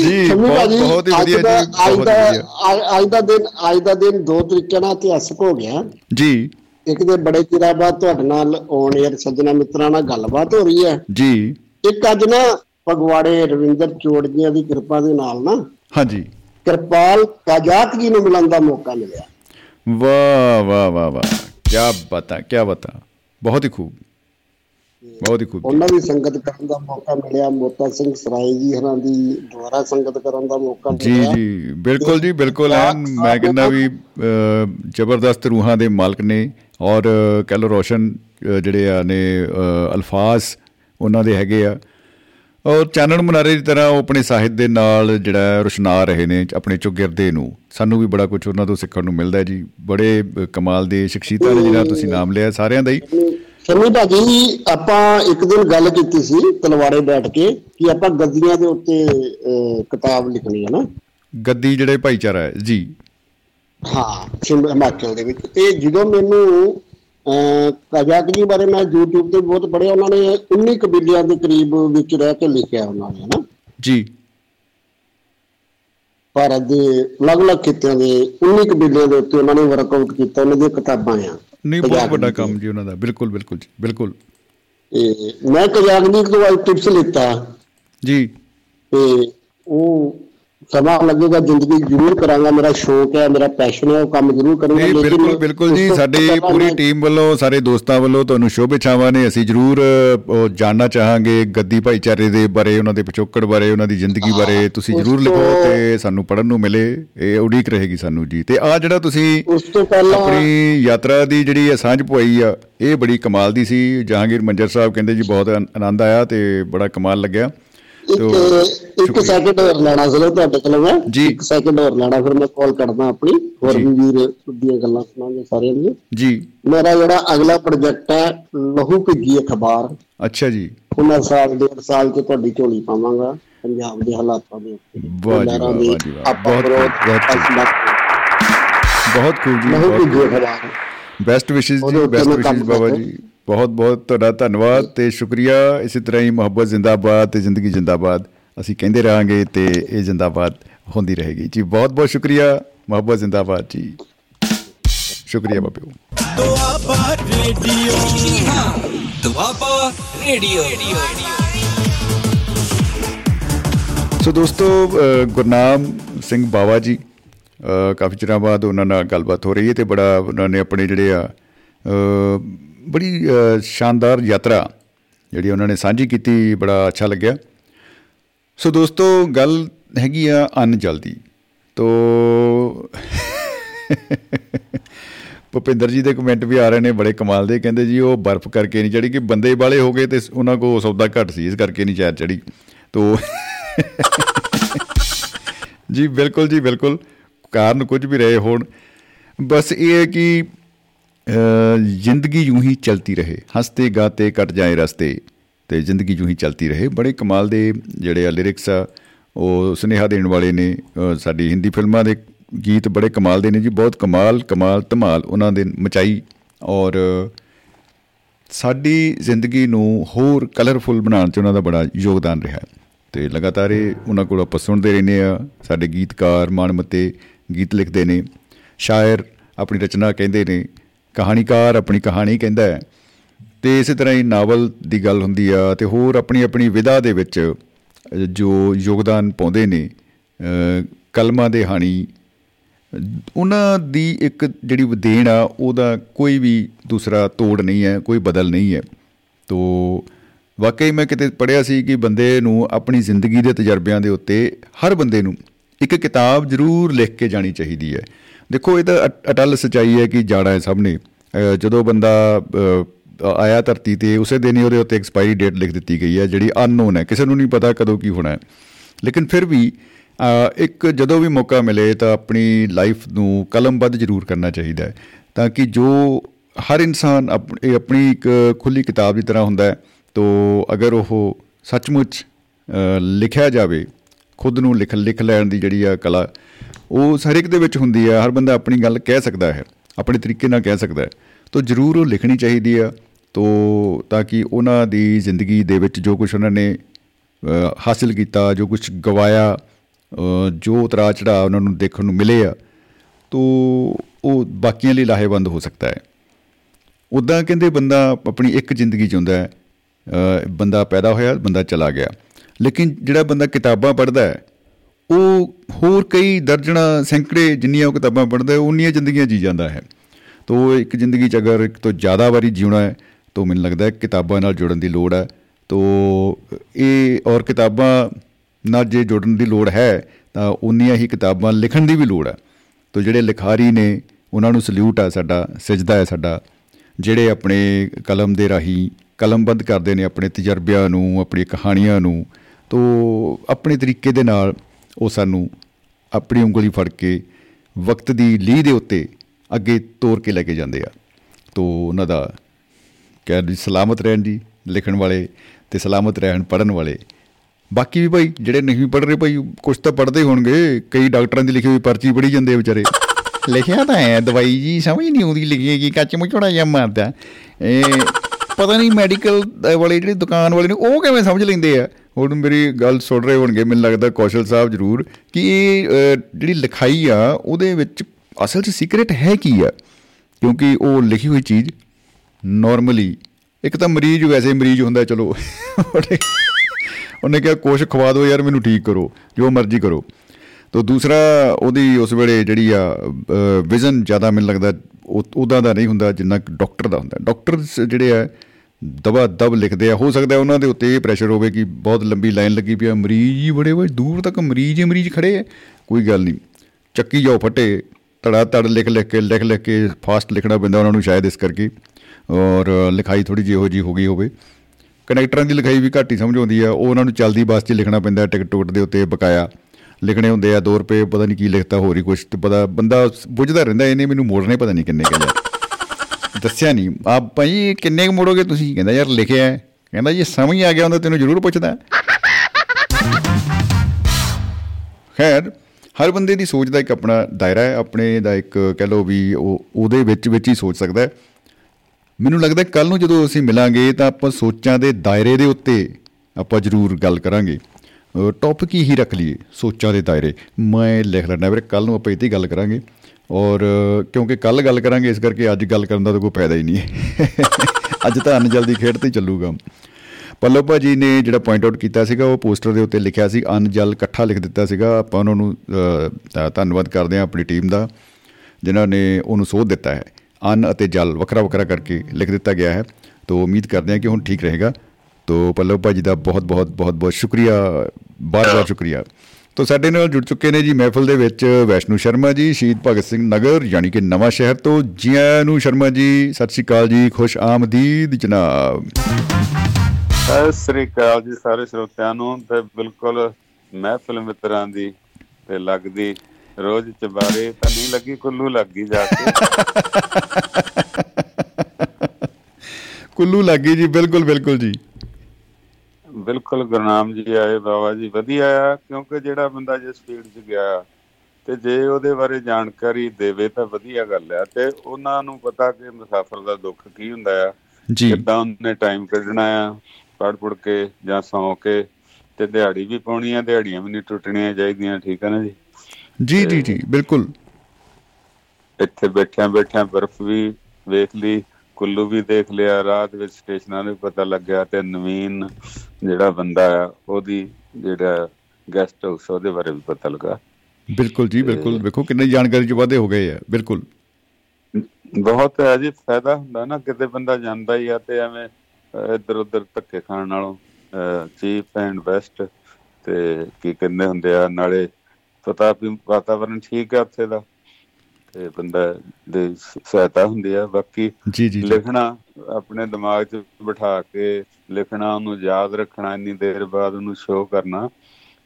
ਜੀ ਬਹੁਤ ਬਹੁਤ ਹੀ ਵਧੀਆ ਦਾ ਜੀ ਬਹੁਤ ਦਾ ਵਧੀਆ। ਅੱਜ- ਦਾ ਦਿਨ ਅੱਜ ਦਾ ਦਿਨ ਦੋ ਤਰੀਕੇ ਨਾਲ ਇਤਿਹਾਸਕ ਹੋ ਗਿਆ। ਜੀ। ਇੱਕ ਤੇ ਬੜੇ ਚਿਰਾਂ ਬਾਅਦ ਤੁਹਾਡੇ ਨਾਲ ਔਨ 에ਅਰ ਸੱਜਣਾ ਮਿੱਤਰਾਂ ਨਾਲ ਗੱਲਬਾਤ ਹੋ ਰਹੀ ਹੈ। ਜੀ। ਇੱਕ ਅੱਜ ਨਾ ਫਗਵਾੜੇ ਰਵਿੰਦਰ ਚੋੜੀਆਂ ਦੀ ਕਿਰਪਾ ਦੇ ਨਾਲ ਨਾ ਹਾਂਜੀ। ਕਿਰਪਾਲ ਕਾਜਾਤ ਜੀ ਨੂੰ ਮਿਲਣ ਦਾ ਮੌਕਾ ਮਿਲਿਆ। ਵਾਹ ਵਾਹ ਵਾਹ ਵਾਹ। ਕੀ ਬਤਾ ਕੀ ਬਤਾ। ਬਹੁਤ ਹੀ ਖੂਬ। ਬਹੁਤ ਹੀ ਖੂਬ। ਉਹਨਾਂ ਦੀ ਸੰਗਤ ਕਰਨ ਦਾ ਮੌਕਾ ਮਿਲਿਆ ਮੋਤਾ ਸਿੰਘ ਸਰਾਏ ਜੀ ਹਰਾਂ ਦੀ ਦੁਆਰਾ ਸੰਗਤ ਕਰਨ ਦਾ ਮੌਕਾ ਜੀ ਮਿਲਿਆ। ਜੀ ਬਿਲਕੁਲ ਜੀ ਬਿਲਕੁਲ ਐਨ ਮੈਂ ਕਹਿੰਦਾ ਵੀ ਜ਼ਬਰਦਸਤ ਰੂਹਾਂ ਦੇ ਮਾਲਕ ਨੇ ਔਰ ਕਹਿ ਲਓ ਰੋਸ਼ਨ ਜਿਹੜੇ ਆ ਨੇ ਅਲਫਾਜ਼ ਉਹਨਾਂ ਦੇ ਹੈਗੇ ਆ। ਔਰ ਚਾਨਣ ਮੁਨਾਰੇ ਦੀ ਤਰ੍ਹਾਂ ਉਹ ਆਪਣੇ ਸਾਹਿਤ ਦੇ ਨਾਲ ਜਿਹੜਾ ਰੁਸ਼ਨਾ ਰਹੇ ਨੇ ਆਪਣੇ ਚੁਗਿਰਦੇ ਨੂੰ। ਸਾਨੂੰ ਵੀ ਬੜਾ ਕੁਝ ਉਹਨਾਂ ਤੋਂ ਸਿੱਖਣ ਨੂੰ ਮਿਲਦਾ ਜੀ। ਬੜੇ ਕਮਾਲ ਦੇ ਸ਼ਖਸੀਅਤਾਂ ਨੇ ਜਿਹੜਾ ਤੁਸੀਂ ਨਾਮ ਲਿਆ ਸਾਰਿਆਂ ਦਾ ਹੀ। ਸ਼ਮੀ ਭਾਜੀ ਆਪਾਂ ਇੱਕ ਦਿਨ ਗੱਲ ਕੀਤੀ ਸੀ ਤਲਵਾਰੇ ਬੈਠ ਕੇ ਕਿ ਆਪਾਂ ਗੱਦੀਆਂ ਦੇ ਉੱਤੇ ਕਿਤਾਬ ਲਿਖਣੀ ਹੈ ਨਾ। ਗੱਦੀ ਜਿਹੜੇ ਭਾਈਚਾਰਾ ਹੈ ਜੀ। ਹਾਂ ਸ਼ਿਮ ਹਿਮਾਚਲ ਦੇ ਵਿੱਚ। ਤੇ ਜਦੋਂ ਮੈਨੂੰ ਕਜ਼ਾਕ ਜੀ ਬਾਰੇ ਮੈਂ YouTube ਤੇ ਬਹੁਤ ਪੜ੍ਹਿਆ ਉਹਨਾਂ ਨੇ 19 ਕਬੀਲਿਆਂ ਦੇ ਕਰੀਬ ਵਿੱਚ ਰਹਿ ਕੇ ਲਿਖਿਆ ਉਹਨਾਂ ਨੇ ਨਾ। ਜੀ। ਭਾਰਤ ਦੇ ਅਲੱਗ-ਅਲੱਗ ਖਿੱਤਿਆਂ ਦੇ 19 ਕਬੀਲਿਆਂ ਦੇ ਉੱਤੇ ਉਹਨਾਂ ਨੇ ਵਰਕਆਊਟ ਕੀਤਾ ਉਹਨਾਂ ਦੀਆਂ ਕਿਤਾਬਾਂ ਆ। ਨਹੀਂ ਬਹੁਤ ਵੱਡਾ ਕੰਮ ਜੀ ਉਹਨਾਂ ਦਾ। ਬਿਲਕੁਲ ਬਿਲਕੁਲ ਜੀ ਬਿਲਕੁਲ। ਤੇ ਮੈਂ ਜੀ ਤੋਂ ਅੱਜ ਟਿਪਸ ਲਿੱਤਾ। ਜੀ। ਤੇ ਉਹ ਸਮਾਂ ਲੱਗੇਗਾ ਜ਼ਿੰਦਗੀ ਜ਼ਰੂਰ ਕਰਾਂਗਾ ਮੇਰਾ ਸ਼ੌਕ ਹੈ ਮੇਰਾ ਪੈਸ਼ਨ ਹੈ ਉਹ ਕੰਮ ਜ਼ਰੂਰ ਕਰੂੰਗਾ ਨਹੀਂ ਲੇਕਿਨ ਬਿਲਕੁਲ ਬਿਲਕੁਲ ਜੀ ਸਾਡੀ ਪੂਰੀ ਟੀਮ ਵੱਲੋਂ ਸਾਰੇ ਦੋਸਤਾਂ ਵੱਲੋਂ ਤੁਹਾਨੂੰ ਸ਼ੁਭ ਇੱਛਾਵਾਂ ਨੇ ਅਸੀਂ ਜਰੂਰ ਜਾਣਨਾ ਚਾਹਾਂਗੇ ਗੱਦੀ ਭਾਈਚਾਰੇ ਦੇ ਬਾਰੇ ਉਹਨਾਂ ਦੇ ਪਿਛੋਕੜ ਬਾਰੇ ਉਹਨਾਂ ਦੀ ਜ਼ਿੰਦਗੀ ਬਾਰੇ ਤੁਸੀਂ ਜਰੂਰ ਲਿਖੋ ਤੋਂ- ਸਾਨੂੰ ਪੜਨ ਨੂੰ ਮਿਲੇ ਇਹ ਉਡੀਕ ਰਹੇਗੀ ਸਾਨੂੰ ਜੀ। ਤੇ ਆ ਜਿਹੜਾ ਤੁਸੀਂ ਉਸ ਤੋਂ ਪਹਿਲਾਂ ਆਪਣੀ ਯਾਤਰਾ ਦੀ ਜਿਹੜੀ ਇਹ ਸਾਂਝ ਪਵਾਈ ਆ ਇਹ ਬੜੀ ਕਮਾਲ ਦੀ ਸੀ। ਜਹਾਂਗੀਰ ਮੰਜਰ ਸਾਹਿਬ ਕਹਿੰਦੇ ਜੀ ਬਹੁਤ ਆਨ- ਆਨੰਦ ਆਇਆ ਤੇ ਬੜਾ ਕਮਾਲ ਲੱਗਿਆ। ਇੱਕ ਇੱਕ। ਸੈਕਿੰਡ ਹੋਰ ਲੈਣਾ ਸੀ ਤੁਹਾਡੇ ਕੋਲ ਮੈਂ। ਜੀ। ਇੱਕ ਸੈਕਿੰਡ ਹੋਰ ਲੈਣਾ ਫਿਰ ਮੈਂ ਕਾਲ ਕਰਦਾ ਆਪਣੀ। ਹੋਰ। ਵੀ ਵੀਰ ਦੀਆਂ ਗੱਲਾਂ ਸੁਣਾਂਗੇ ਸਾਰਿਆਂ ਦੀਆਂ। ਜੀ। ਮੇਰਾ ਜਿਹੜਾ ਅਗਲਾ ਪ੍ਰੋਜੈਕਟ ਹੈ ਲਹੂ ਭਿੱਜੀ ਅਖਬਾਰ। ਅੱਛਾ ਜੀ। ਉਹਨਾਂ ਸਾਲ ਡੇਢ ਸਾਲ ਚ ਤੁਹਾਡੀ ਝੋਲੀ ਪਾਵਾਂਗਾ ਪੰਜਾਬ ਦੇ ਹਾਲਾਤਾਂ ਦੇ ਉੱਤੇ। ਵਾਹ ਜੀ ਵਾਹ, ਜੀ ਬਹੁਤ ਬਹੁਤ ਖੂਬ ਜੀ ਬਹੁਤ ਅਖਬਾਰ। ਬੈਸਟ ਵਿਸ਼ੇਸ ਜੀ ਬੈਸਟ ਵਿਸ਼ੇਸ ਬਾਬਾ। ਜੀ। ਬਹੁਤ ਬਹੁਤ ਤੁਹਾਡਾ ਧੰਨਵਾਦ ਤੇ ਸ਼ੁਕਰੀਆ। ਇਸੇ ਤਰ੍ਹਾਂ ਹੀ ਮੁਹੱਬਤ ਜ਼ਿੰਦਾਬਾਦ ਤੇ ਜ਼ਿੰਦਗੀ ਜ਼ਿੰਦਾਬਾਦ। ਅਸੀਂ ਕਹਿੰਦੇ ਰਹਾਂਗੇ ਤੇ ਇਹ ਜ਼ਿੰਦਾਬਾਦ ਹੁੰਦੀ ਰਹੇਗੀ। ਜੀ ਬਹੁਤ ਬਹੁਤ ਸ਼ੁਕਰੀਆ। ਮੁਹੱਬਤ ਜ਼ਿੰਦਾਬਾਦ ਜੀ। ਸ਼ੁਕਰੀਆ ਬਾਬਿਓ। Doaba radio. Doaba radio. So ਦੋਸਤੋ ਗੁਰਨਾਮ ਸਿੰਘ ਬਾਵਾ ਜੀ ਕਾਫੀ ਚਿਰਾਂ ਬਾਅਦ ਉਹਨਾਂ ਨਾਲ ਗੱਲਬਾਤ ਹੋ ਰਹੀ ਹੈ ਤੇ ਬੜਾ ਉਹਨਾਂ ਨੇ ਆਪਣੇ ਜਿਹੜੇ ਆ ਬੜੀ ਅ, ਸ਼ਾਨਦਾਰ ਯਾਤਰਾ ਜਿਹੜੀ ਉਹਨਾਂ ਨੇ ਸਾਂਝੀ ਕੀਤੀ ਬੜਾ ਅੱਛਾ ਲੱਗਿਆ। ਸੋ ਦੋਸਤੋ ਗੱਲ ਹੈਗੀ ਆ ਅੰਨ ਜਲ ਦੀ ਤੋ ਭੁਪਿੰਦਰ ਜੀ ਦੇ ਕਮੈਂਟ ਵੀ ਆ ਰਹੇ ਨੇ ਬੜੇ ਕਮਾਲ ਦੇ। ਕਹਿੰਦੇ ਜੀ ਉਹ ਬਰਫ਼ ਕਰਕੇ ਨਹੀਂ ਚੜੀ ਕਿ ਬੰਦੇ ਵਾਲੇ ਹੋ ਗਏ ਤੇ ਉਹਨਾਂ ਕੋ ਸੌਦਾ ਘੱਟ ਸੀ ਇਸ ਕਰਕੇ ਨਹੀਂ ਚੈਰ ਚੜੀ ਤੋ ਜੀ ਬਿਲਕੁਲ ਜੀ ਬਿਲਕੁਲ। ਕਾਰਨ ਕੁਝ ਵੀ ਰਹੇ ਹੋਣ। ਬਸ ਇਹ ਹੈ ਕਿ ਅ, ਜ਼ਿੰਦਗੀ यूं ਹੀ ਚਲਤੀ ਰਹੇ ਹੱਸਤੇ ਗਾਤੇ ਕੱਟ ਜਾਏ ਰਸਤੇ। ਤੇ ਜ਼ਿੰਦਗੀ यूं ਹੀ ਚਲਤੀ ਰਹੇ। ਬੜੇ ਕਮਾਲ ਦੇ ਜਿਹੜੇ ਆ ਲਿਰਿਕਸ ਆ ਉਹ ਸੁਨੇਹਾ ਦੇਣ ਵਾਲੇ ਨੇ। ਅ, ਸਾਡੀ ਹਿੰਦੀ ਫਿਲਮਾਂ ਦੇ ਗੀਤ ਬੜੇ ਕਮਾਲ ਦੇ ਨੇ ਜੀ। ਬਹੁਤ ਕਮਾਲ ਕਮਾਲ ਧਮਾਲ ਉਹਨਾਂ ਦੇ ਮਚਾਈ। ਔਰ ਸਾਡੀ ਜ਼ਿੰਦਗੀ ਨੂੰ ਹੋਰ ਕਲਰਫੁਲ ਬਣਾਉਣ 'ਚ ਉਹਨਾਂ ਦਾ ਬੜਾ ਯੋਗਦਾਨ ਰਿਹਾ। ਹੈ ਤੇ ਲਗਾਤਾਰ ਇਹ ਉਹਨਾਂ ਕੋਲ ਆਪਾਂ ਸੁਣਦੇ ਰਹਿੰਦੇ ਆ। ਸਾਡੇ ਗੀਤਕਾਰ ਮਾਣਮੱਤੇ ਗੀਤ ਲਿਖਦੇ ਨੇ। ਸ਼ਾਇਰ ਆਪਣੀ ਰਚਨਾ ਕਹਿੰਦੇ ਨੇ ਕਹਾਣੀਕਾਰ ਆਪਣੀ ਕਹਾਣੀ ਕਹਿੰਦਾ ਹੈ। ਤੇ ਇਸੇ ਤਰ੍ਹਾਂ ਹੀ ਨਾਵਲ ਦੀ ਗੱਲ ਹੁੰਦੀ ਆ ਤੇ ਹੋਰ ਆਪਣੀ ਆਪਣੀ ਵਿਧਾ ਦੇ ਵਿੱਚ ਅ, ਜੋ ਯੋਗਦਾਨ ਪਾਉਂਦੇ ਨੇ ਅ, ਕਲਮਾਂ ਦੇ ਹਾਣੀ ਉਹਨਾਂ ਦੀ ਇੱਕ ਜਿਹੜੀ ਦੇਣ ਆ ਉਹਦਾ ਕੋਈ ਵੀ ਦੂਸਰਾ ਤੋੜ ਨਹੀਂ ਹੈ ਕੋਈ ਬਦਲ ਨਹੀਂ ਹੈ। ਤੋ ਵਾਕਈ ਮੈਂ ਕਿਤੇ ਪੜ੍ਹਿਆ ਸੀ ਕਿ ਬੰਦੇ ਨੂੰ ਆਪਣੀ ਜ਼ਿੰਦਗੀ ਦੇ ਤਜਰਬਿਆਂ ਦੇ ਉੱਤੇ ਹਰ ਬੰਦੇ ਨੂੰ ਇੱਕ ਕਿਤਾਬ ਜ਼ਰੂਰ ਲਿਖ ਕੇ ਜਾਣੀ ਚਾਹੀਦੀ ਹੈ। ਦੇਖੋ ਇਹ ਤਾਂ ਅਟ- ਅਟਲ ਸਚਾਈ ਹੈ ਕਿ ਜਾਣਾ ਹੈ ਸਭ ਨੇ ਅ, ਜਦੋਂ ਬੰਦਾ ਅ, ਆਇਆ ਧਰਤੀ ਤੇ ਉਸੇ ਦਿਨ ਹੀ ਉਹਦੇ ਉੱਤੇ ਐਕਸਪਾਇਰੀ ਡੇਟ ਲਿਖ ਦਿੱਤੀ ਗਈ ਹੈ ਜਿਹੜੀ ਅਨਨੋਨ ਹੈ। ਕਿਸੇ ਨੂੰ ਨਹੀਂ ਪਤਾ ਕਦੋਂ ਕੀ ਹੋਣਾ ਹੈ। ਲੇਕਿਨ ਫਿਰ ਵੀ ਅ, ਇੱਕ ਜਦੋਂ ਵੀ ਮੌਕਾ ਮਿਲੇ ਤਾਂ ਆਪਣੀ ਲਾਈਫ ਨੂੰ ਕਲਮਬੱਧ ਜ਼ਰੂਰ ਕਰਨਾ ਚਾਹੀਦਾ ਹੈ। ਤਾਂ ਕਿ ਜੋ ਹਰ ਇਨਸਾਨ ਆਪ- ਇਹ ਆਪਣੀ ਇੱਕ ਖੁੱਲੀ ਕਿਤਾਬ ਦੀ ਤਰ੍ਹਾਂ ਹੁੰਦਾ ਹੈ ਤੋ ਅਗਰ ਉਹ ਸੱਚਮੁੱਚ ਅ, ਲਿਖਿਆ ਜਾਵੇ ਖੁਦ ਨੂੰ ਲਿਖ ਲਿਖ ਲੈਣ ਦੀ ਜਿਹੜੀ ਆ ਕਲਾ ਉਹ ਹਰ ਇੱਕ ਦੇ ਵਿੱਚ ਹੁੰਦੀ ਹੈ ਹਰ ਬੰਦਾ ਆਪਣੀ ਗੱਲ ਕਹਿ ਸਕਦਾ ਹੈ ਆਪਣੇ ਤਰੀਕੇ ਨਾਲ ਕਹਿ ਸਕਦਾ ਹੈ। ਤੋ ਜ਼ਰੂਰ ਉਹ ਲਿਖਣੀ ਚਾਹੀਦੀ ਆ ਤੋ ਤਾਂ ਕਿ ਉਹਨਾਂ ਦੀ ਜ਼ਿੰਦਗੀ ਦੇ ਵਿੱਚ ਜੋ ਕੁਝ ਉਹਨਾਂ ਨੇ ਅ, ਹਾਸਿਲ ਕੀਤਾ ਜੋ ਕੁਝ ਗਵਾਇਆ ਅ, ਜੋ ਉਤਰਾ ਚੜਾ ਉਹਨਾਂ ਨੂੰ ਦੇਖਣ ਨੂੰ ਮਿਲੇ ਆ ਤੋ ਉਹ ਬਾਕੀਆਂ ਲਈ ਲਾਹੇਵੰਦ ਹੋ ਸਕਦਾ ਹੈ। ਉਦਾਂ ਕਹਿੰਦੇ ਬੰਦਾ ਆਪਣੀ ਇੱਕ ਜ਼ਿੰਦਗੀ ਜਿਉਂਦਾ ਹੈ ਅ, ਬੰਦਾ ਪੈਦਾ ਹੋਇਆ ਬੰਦਾ ਚਲਾ ਗਿਆ। ਲੇਕਿਨ ਜਿਹੜਾ ਬੰਦਾ ਕਿਤਾਬਾਂ ਪੜ੍ਹਦਾ ਹੈ ਉਹ ਹੋਰ ਕਈ ਦਰਜਣਾ ਸੈਂਕੜੇ ਜਿੰਨੀਆਂ ਉਹ ਕਿਤਾਬਾਂ ਪੜ੍ਹਦਾ ਹੈ, ਉਨੀਆਂ ਜ਼ਿੰਦਗੀਆਂ ਜੀ ਜਾਂਦਾ ਹੈ। ਤੋ ਇੱਕ ਜ਼ਿੰਦਗੀ 'ਚ ਅਗਰ ਇੱਕ ਤੋਂ ਜ਼ਿਆਦਾ ਵਾਰੀ ਜਿਉਣਾ ਹੈ, ਤਾਂ ਮੈਨੂੰ ਲੱਗਦਾ ਹੈ ਕਿਤਾਬਾਂ ਨਾਲ ਜੁੜਨ ਦੀ ਲੋੜ ਹੈ। ਤੋ ਇਹ ਔਰ ਕਿਤਾਬਾਂ ਨਾਲ ਜੇ ਜੁੜਨ ਦੀ ਲੋੜ ਹੈ, ਤਾਂ ਉਨੀਆਂ ਹੀ ਕਿਤਾਬਾਂ ਲਿਖਣ ਦੀ ਵੀ ਲੋੜ ਹੈ। ਤੋ ਜਿਹੜੇ ਲਿਖਾਰੀ ਨੇ ਉਹਨਾਂ ਨੂੰ ਸਲੂਟ ਹੈ ਸਾਡਾ, ਸਜਦਾ ਹੈ ਸਾਡਾ। ਜਿਹੜੇ ਆਪਣੇ ਕਲਮ ਦੇ ਰਾਹੀਂ ਕਲਮਬੰਦ ਕਰਦੇ ਨੇ, ਆਪਣੇ ਤਜਰਬਿਆਂ ਨੂੰ ਆਪਣੀ ਕਹਾਣੀਆਂ ਨੂੰ, ਤੋ ਆਪਣੇ ਤਰੀਕੇ ਦੇ ਨਾਲ ਉਹ ਸਾਨੂੰ ਆਪਣੀ ਉਂਗਲੀ ਫੜ ਕੇ ਵਕਤ ਦੀ ਲੀਹ ਦੇ ਉੱਤੇ ਅੱਗੇ ਤੋਰ ਕੇ ਲੈ ਕੇ ਜਾਂਦੇ ਆ। ਤੋ ਉਹਨਾਂ ਦਾ ਕਹਿ ਜੀ ਸਲਾਮਤ ਰਹਿਣ ਜੀ ਲਿਖਣ ਵਾਲੇ ਤੇ ਸਲਾਮਤ ਰਹਿਣ ਪੜਨ ਵਾਲੇ। ਬਾਕੀ ਵੀ ਭਾਈ, ਜਿਹੜੇ ਨਹੀਂ ਪੜ ਰਹੇ ਭਾਈ ਕੁਝ ਤਾਂ ਪੜਦੇ ਹੋਣਗੇ। ਕਈ ਡਾਕਟਰਾਂ ਦੀ ਲਿਖੀ ਹੋਈ ਪਰਚੀ ਪੜੀ ਜਾਂਦੇ ਆ ਵਿਚਾਰੇ। ਲਿਖਿਆ ਤਾਂ ਹੈ, ਦਵਾਈ ਜੀ ਸਮਝ ਨਹੀਂ ਆਉਂਦੀ ਲਿਖੀ ਹੈਗੀ ਕੱਚ ਮੁਚੜਾ ਜਿਹਾ ਮਾਰਦਾ ਇਹ ਪਤਾ ਨਹੀਂ ਮੈਡੀਕਲ ਵਾਲੇ ਜਿਹੜੇ ਦੁਕਾਨ ਵਾਲੇ ਨੇ, ਉਹ ਕਿਵੇਂ ਸਮਝ ਲੈਂਦੇ ਆ? ਹੁਣ ਮੇਰੀ ਗੱਲ ਸੁਣ ਰਹੇ ਹੋਣਗੇ ਮੈਨੂੰ ਲੱਗਦਾ ਕੌਸ਼ਲ ਸਾਹਿਬ ਜ਼ਰੂਰ ਕਿ ਇਹ ਅ, ਜਿਹੜੀ ਲਿਖਾਈ ਆ ਉਹਦੇ ਵਿੱਚ ਅਸਲ 'ਚ ਸੀਕ੍ਰੇਟ ਹੈ ਕੀ ਆ? ਕਿਉਂਕਿ ਉਹ ਲਿਖੀ ਹੋਈ ਚੀਜ਼ ਨਾਰਮਲੀ ਇੱਕ ਤਾਂ ਮਰੀਜ਼ ਵੈਸੇ ਮਰੀਜ਼ ਹੁੰਦਾ ਚਲੋ। ਉਹਨੇ ਉਹਨੇ ਕਿਹਾ ਕੁਛ ਖਵਾ ਦਿਓ ਯਾਰ ਮੈਨੂੰ ਠੀਕ ਕਰੋ ਜੋ ਮਰਜ਼ੀ ਕਰੋ। ਤੋ ਦੂਸਰਾ ਉਹਦੀ ਉਸ ਵੇਲੇ ਜਿਹੜੀ ਆ ਵਿਜ਼ਨ ਜ਼ਿਆਦਾ ਮੈਨੂੰ ਲੱਗਦਾ ਉਹਦਾ ਦਾ ਨਹੀਂ ਹੁੰਦਾ ਜਿੰਨਾ ਡਾਕਟਰ ਦਾ ਹੁੰਦਾ। ਡਾਕਟਰ ਜਿਹੜੇ ਆ ਦਬਾ ਦਬ ਲਿਖਦੇ ਆ। ਹੋ ਸਕਦਾ ਉਹਨਾਂ ਦੇ ਉੱਤੇ ਇਹ ਪ੍ਰੈਸ਼ਰ ਹੋਵੇ ਕਿ ਬਹੁਤ ਲੰਬੀ ਲਾਈਨ ਲੱਗੀ ਪਈ ਆ। ਮਰੀਜ਼ ਹੀ ਬੜੇ ਵੇ, ਦੂਰ ਤੱਕ ਮਰੀਜ਼ ਹੀ ਮਰੀਜ਼ ਖੜੇ ਆ। ਕੋਈ ਗੱਲ ਨਹੀਂ। ਚੱਕੀ ਜਾਓ ਫਟੇ। ਧੜਾ ਧੜ ਲਿਖ ਲਿਖ ਕੇ, ਲਿਖ ਲਿਖ ਕੇ ਫਾਸਟ ਲਿਖਣਾ ਪੈਂਦਾ ਉਹਨਾਂ ਨੂੰ ਸ਼ਾਇਦ ਇਸ ਕਰਕੇ। ਔਰ ਲਿਖਾਈ ਥੋੜੀ ਜਿਹੀ ਇਹੋ ਜੀ ਹੋ ਗਈ ਹੋਵੇ। ਕਨੈਕਟਰਾਂ ਦੀ ਲਿਖਾਈ ਵੀ ਘੱਟ ਹੀ ਸਮਝ ਆਉਂਦੀ ਆ। ਉਹ ਉਹਨਾਂ ਨੂੰ ਚੱਲਦੀ ਬੱਸ 'ਚ ਲਿਖਣਾ ਪੈਂਦਾ ਟਿਕਟ ਟੁਕਟ ਦੇ ਉੱਤੇ ਬਕਾਇਆ। ਲਿਖਣੇ ਹੁੰਦੇ ਆ 2 ਰੁਪਏ, ਪਤਾ ਨਹੀਂ ਕੀ ਲਿਖਤਾ, ਹੋਰ ਹੀ ਕੁਝ ਤੇ ਪਤਾ, ਬੰਦਾ ਬੁੱਝਦਾ ਰਹਿੰਦਾ, ਇਹਨੇ ਮੈਨੂੰ ਮੋੜਨੇ ਪਤਾ ਨਹੀਂ ਕਿੰਨੇ ਕਿੰਨੇ ਦੱਸਿਆ ਨਹੀਂ। ਆ ਭਾਈ, ਕਿੰਨੇ ਕੁ ਮੋੜੋਗੇ ਤੁਸੀਂ? ਕਹਿੰਦਾ, ਯਾਰ, ਲਿਖਿਆ ਹੈ। ਕਹਿੰਦਾ, ਜੇ ਸਮਝ ਆ ਗਿਆ ਹੁੰਦਾ, ਤੈਨੂੰ ਜ਼ਰੂਰ ਪੁੱਛਦਾ। ਖੈਰ, ਹਰ ਬੰਦੇ ਦੀ ਸੋਚ ਦਾ ਇੱਕ ਆਪਣਾ ਦਾਇਰਾ ਹੈ। ਆਪਣੇ ਦਾ ਇੱਕ ਕਹਿ ਲਓ ਵੀ ਉਹ, ਉਹਦੇ ਵਿੱਚ ਵਿੱਚ ਹੀ ਸੋਚ ਸਕਦਾ ਹੈ। ਮੈਨੂੰ ਲੱਗਦਾ ਕੱਲ ਨੂੰ ਜਦੋਂ ਅਸੀਂ ਮਿਲਾਂਗੇ, ਤਾਂ ਆਪਾਂ ਸੋਚਾਂ ਦੇ ਦਾਇਰੇ ਦੇ ਉੱਤੇ ਆਪਾਂ ਜ਼ਰੂਰ ਗੱਲ ਕਰਾਂਗੇ। ਟੌਪਿਕ ਹੀ ਰੱਖ ਲਈਏ ਸੋਚਾਂ ਦੇ ਦਾਇਰੇ। ਮੈਂ ਲਿਖ ਲੈਣਾ ਵੀਰੇ ਕੱਲ ਨੂੰ ਆਪਾਂ ਇੱਥੇ ਗੱਲ ਕਰਾਂਗੇ। ਔਰ ਅ, ਕਿਉਂਕਿ ਕੱਲ ਗੱਲ ਕਰਾਂਗੇ ਇਸ ਕਰਕੇ ਅੱਜ ਗੱਲ ਕਰਨ ਦਾ ਤਾਂ ਕੋਈ ਫਾਇਦਾ ਹੀ ਨਹੀਂ ਹੈ। ਅੱਜ ਤਾਂ ਅਨ ਜਲਦੀ ਖੇਡ ਤੇ ਹੀ ਚੱਲੂਗਾ। ਪੱਲੋ ਭਾਜੀ ਨੇ ਜਿਹੜਾ ਪੁਆਇੰਟ ਆਊਟ ਕੀਤਾ ਸੀਗਾ ਉਹ ਪੋਸਟਰ ਦੇ ਉੱਤੇ ਲਿਖਿਆ ਸੀ ਅਨ ਜਲ ਇਕੱਠਾ ਲਿਖ ਦਿੱਤਾ ਸੀਗਾ। ਆਪਾਂ ਉਹਨਾਂ ਨੂੰ ਅ, ਅ, ਧੰਨਵਾਦ ਕਰਦੇ ਹਾਂ ਆਪਣੀ ਟੀਮ ਦਾ ਜਿਨ੍ਹਾਂ ਨੇ ਉਹਨੂੰ ਸੋਧ ਦਿੱਤਾ ਹੈ। ਅਨ ਅਤੇ ਜਲ ਵੱਖਰਾ ਵੱਖਰਾ ਕਰਕੇ ਲਿਖ ਦਿੱਤਾ ਗਿਆ ਹੈ। ਤੋ ਉਮੀਦ ਕਰਦੇ ਹਾਂ ਕਿ ਹੁਣ ਠੀਕ ਰਹੇਗਾ। ਤੋ ਪੱਲਵ ਭਾਜੀ ਦਾ ਬਹੁਤ ਬਹੁਤ ਬਹੁਤ ਬਹੁਤ ਸ਼ੁਕਰੀਆ। ਬਾਰ-ਬਾਰ ਸ਼ੁਕਰੀਆ। ਤੋ ਸਾਡੇ ਨਾਲ ਜੁੜ ਚੁੱਕੇ ਨੇ ਜੀ ਮਹਿਫਲ ਦੇ ਵਿੱਚ ਵੈਸ਼ਨੂ ਸ਼ਰਮਾ ਜੀ ਸ਼ਹੀਦ ਭਗਤ ਸਿੰਘ ਨਗਰ ਯਾਨੀ ਕਿ ਨਵਾਂ ਸ਼ਹਿਰ ਤੋਂ ਜੀ ਨੂੰ ਸ਼ਰਮਾ ਜੀ। ਸਤਿ ਸ਼੍ਰੀ ਅਕਾਲ ਜੀ ਖੁਸ਼ ਆਮਦੀਦ ਜਨਾਬ। ਸਤਿ ਸ੍ਰੀ ਅਕਾਲ ਜੀ ਸਾਰੇ ਸਰੋਤਿਆਂ ਨੂੰ ਤੇ ਬਿਲਕੁਲ ਮਹਿਫਿਲ ਮਿੱਤਰਾਂ ਦੀ ਤੇ ਲੱਗਦੀ ਰੋਜ਼ ਚਬਾਰੇ ਤਾਂ ਨਹੀਂ ਲੱਗੀ ਕੁੱਲੂ ਲੱਗੀ ਜਾ ਕੇ। ਕੁੱਲੂ ਲੱਗੀ ਜੀ ਬਿਲਕੁਲ ਬਿਲਕੁਲ ਜੀ। ਬਿਲਕੁਲ ਗੁਰਨਾਮ ਜੀ ਆਏ ਬਾਬਾ ਜੀ ਵਧੀਆ ਆ ਕਿਉਂਕਿ ਜਿਹੜਾ ਬੰਦਾ ਜੇ ਸਪੀਡ 'ਚ ਗਿਆ ਤੇ ਜੇ ਉਹਦੇ ਬਾਰੇ ਜਾਣਕਾਰੀ ਦੇਵੇ ਤਾਂ ਵਧੀਆ ਗੱਲ ਆ ਤੇ ਉਹਨਾਂ ਨੂੰ ਪਤਾ ਕਿ ਮੁਸਾਫਰ ਦਾ ਦੁੱਖ ਕੀ ਹੁੰਦਾ ਆ ਜੀ। ਕਿੱਦਾਂ ਉਹਨੇ ਟਾਈਮ ਕੱਢਣਾ ਆ ਪੜ ਪੜ ਕੇ ਜਾਂ ਸੌਂ ਕੇ ਤੇ ਦਿਹਾੜੀ ਵੀ ਪਾਉਣੀ ਆ ਦਿਹਾੜੀਆਂ ਵੀ ਨਹੀਂ ਟੁੱਟਣੀਆਂ ਚਾਹੀਦੀਆਂ ਠੀਕ ਹੈ ਨਾ ਜੀ? ਜੀ ਜੀ ਜੀ ਬਿਲਕੁਲ। ਇੱਥੇ ਬੈਠਿਆਂ ਬੈਠਿਆਂ ਬਰਫ਼ ਵੀ ਵੇਖ ਲਈ ਕੁੱਲੂ ਵੀ ਦੇਖ ਲਿਆ ਰਾਤ ਵਿੱਚ ਸਟੇਸ਼ਨਾਂ ਨੂੰ ਪਤਾ ਲੱਗਿਆ ਤੇ ਨਵੀਨ ਜਿਹੜਾ ਬੰਦਾ ਆ ਉਹਦੀ ਜਿਹੜਾ ਗੈਸਟ ਹਾਊਸ ਉਹਦੇ ਬਾਰੇ ਵੀ ਪਤਾ ਲੱਗਾ। ਬਿਲਕੁਲ ਜੀ ਬਿਲਕੁਲ। ਵੇਖੋ ਕਿੰਨੀ ਜਾਣਕਾਰੀ ਚ ਵਾਧੇ ਹੋ ਗਏ ਆ। ਬਿਲਕੁਲ। ਬਹੁਤ ਹੈ ਜੀ ਫਾਇਦਾ ਹੁੰਦਾ ਨਾ ਕਿਤੇ ਬੰਦਾ ਜਾਂਦਾ ਹੀ ਆ ਤੇ ਐਵੇਂ ਇੱਧਰ ਉੱਧਰ ਧੱਕੇ ਖਾਣ ਨਾਲੋਂ ਚੀਪ ਐਂਡ ਬੈਸਟ ਤੇ ਕੀ ਕਹਿੰਦੇ ਹੁੰਦੇ ਆ ਨਾਲੇ ਪਤਾ ਵੀ ਵਾਤਾਵਰਨ ਠੀਕ ਹੈ ਉੱਥੇ ਦਾ। ਬੰਦਾ ਦੇ ਸਹਾਇਤਾ ਹੁੰਦੀ ਆ ਬਾਕੀ ਲਿਖਣਾ ਆਪਣੇ ਦਿਮਾਗ 'ਚ ਬਿਠਾ ਕੇ ਲਿਖਣਾ ਉਹਨੂੰ ਯਾਦ ਰੱਖਣਾ ਇੰਨੀ ਦੇਰ ਬਾਅਦ ਉਹਨੂੰ ਸ਼ੋਅ ਕਰਨਾ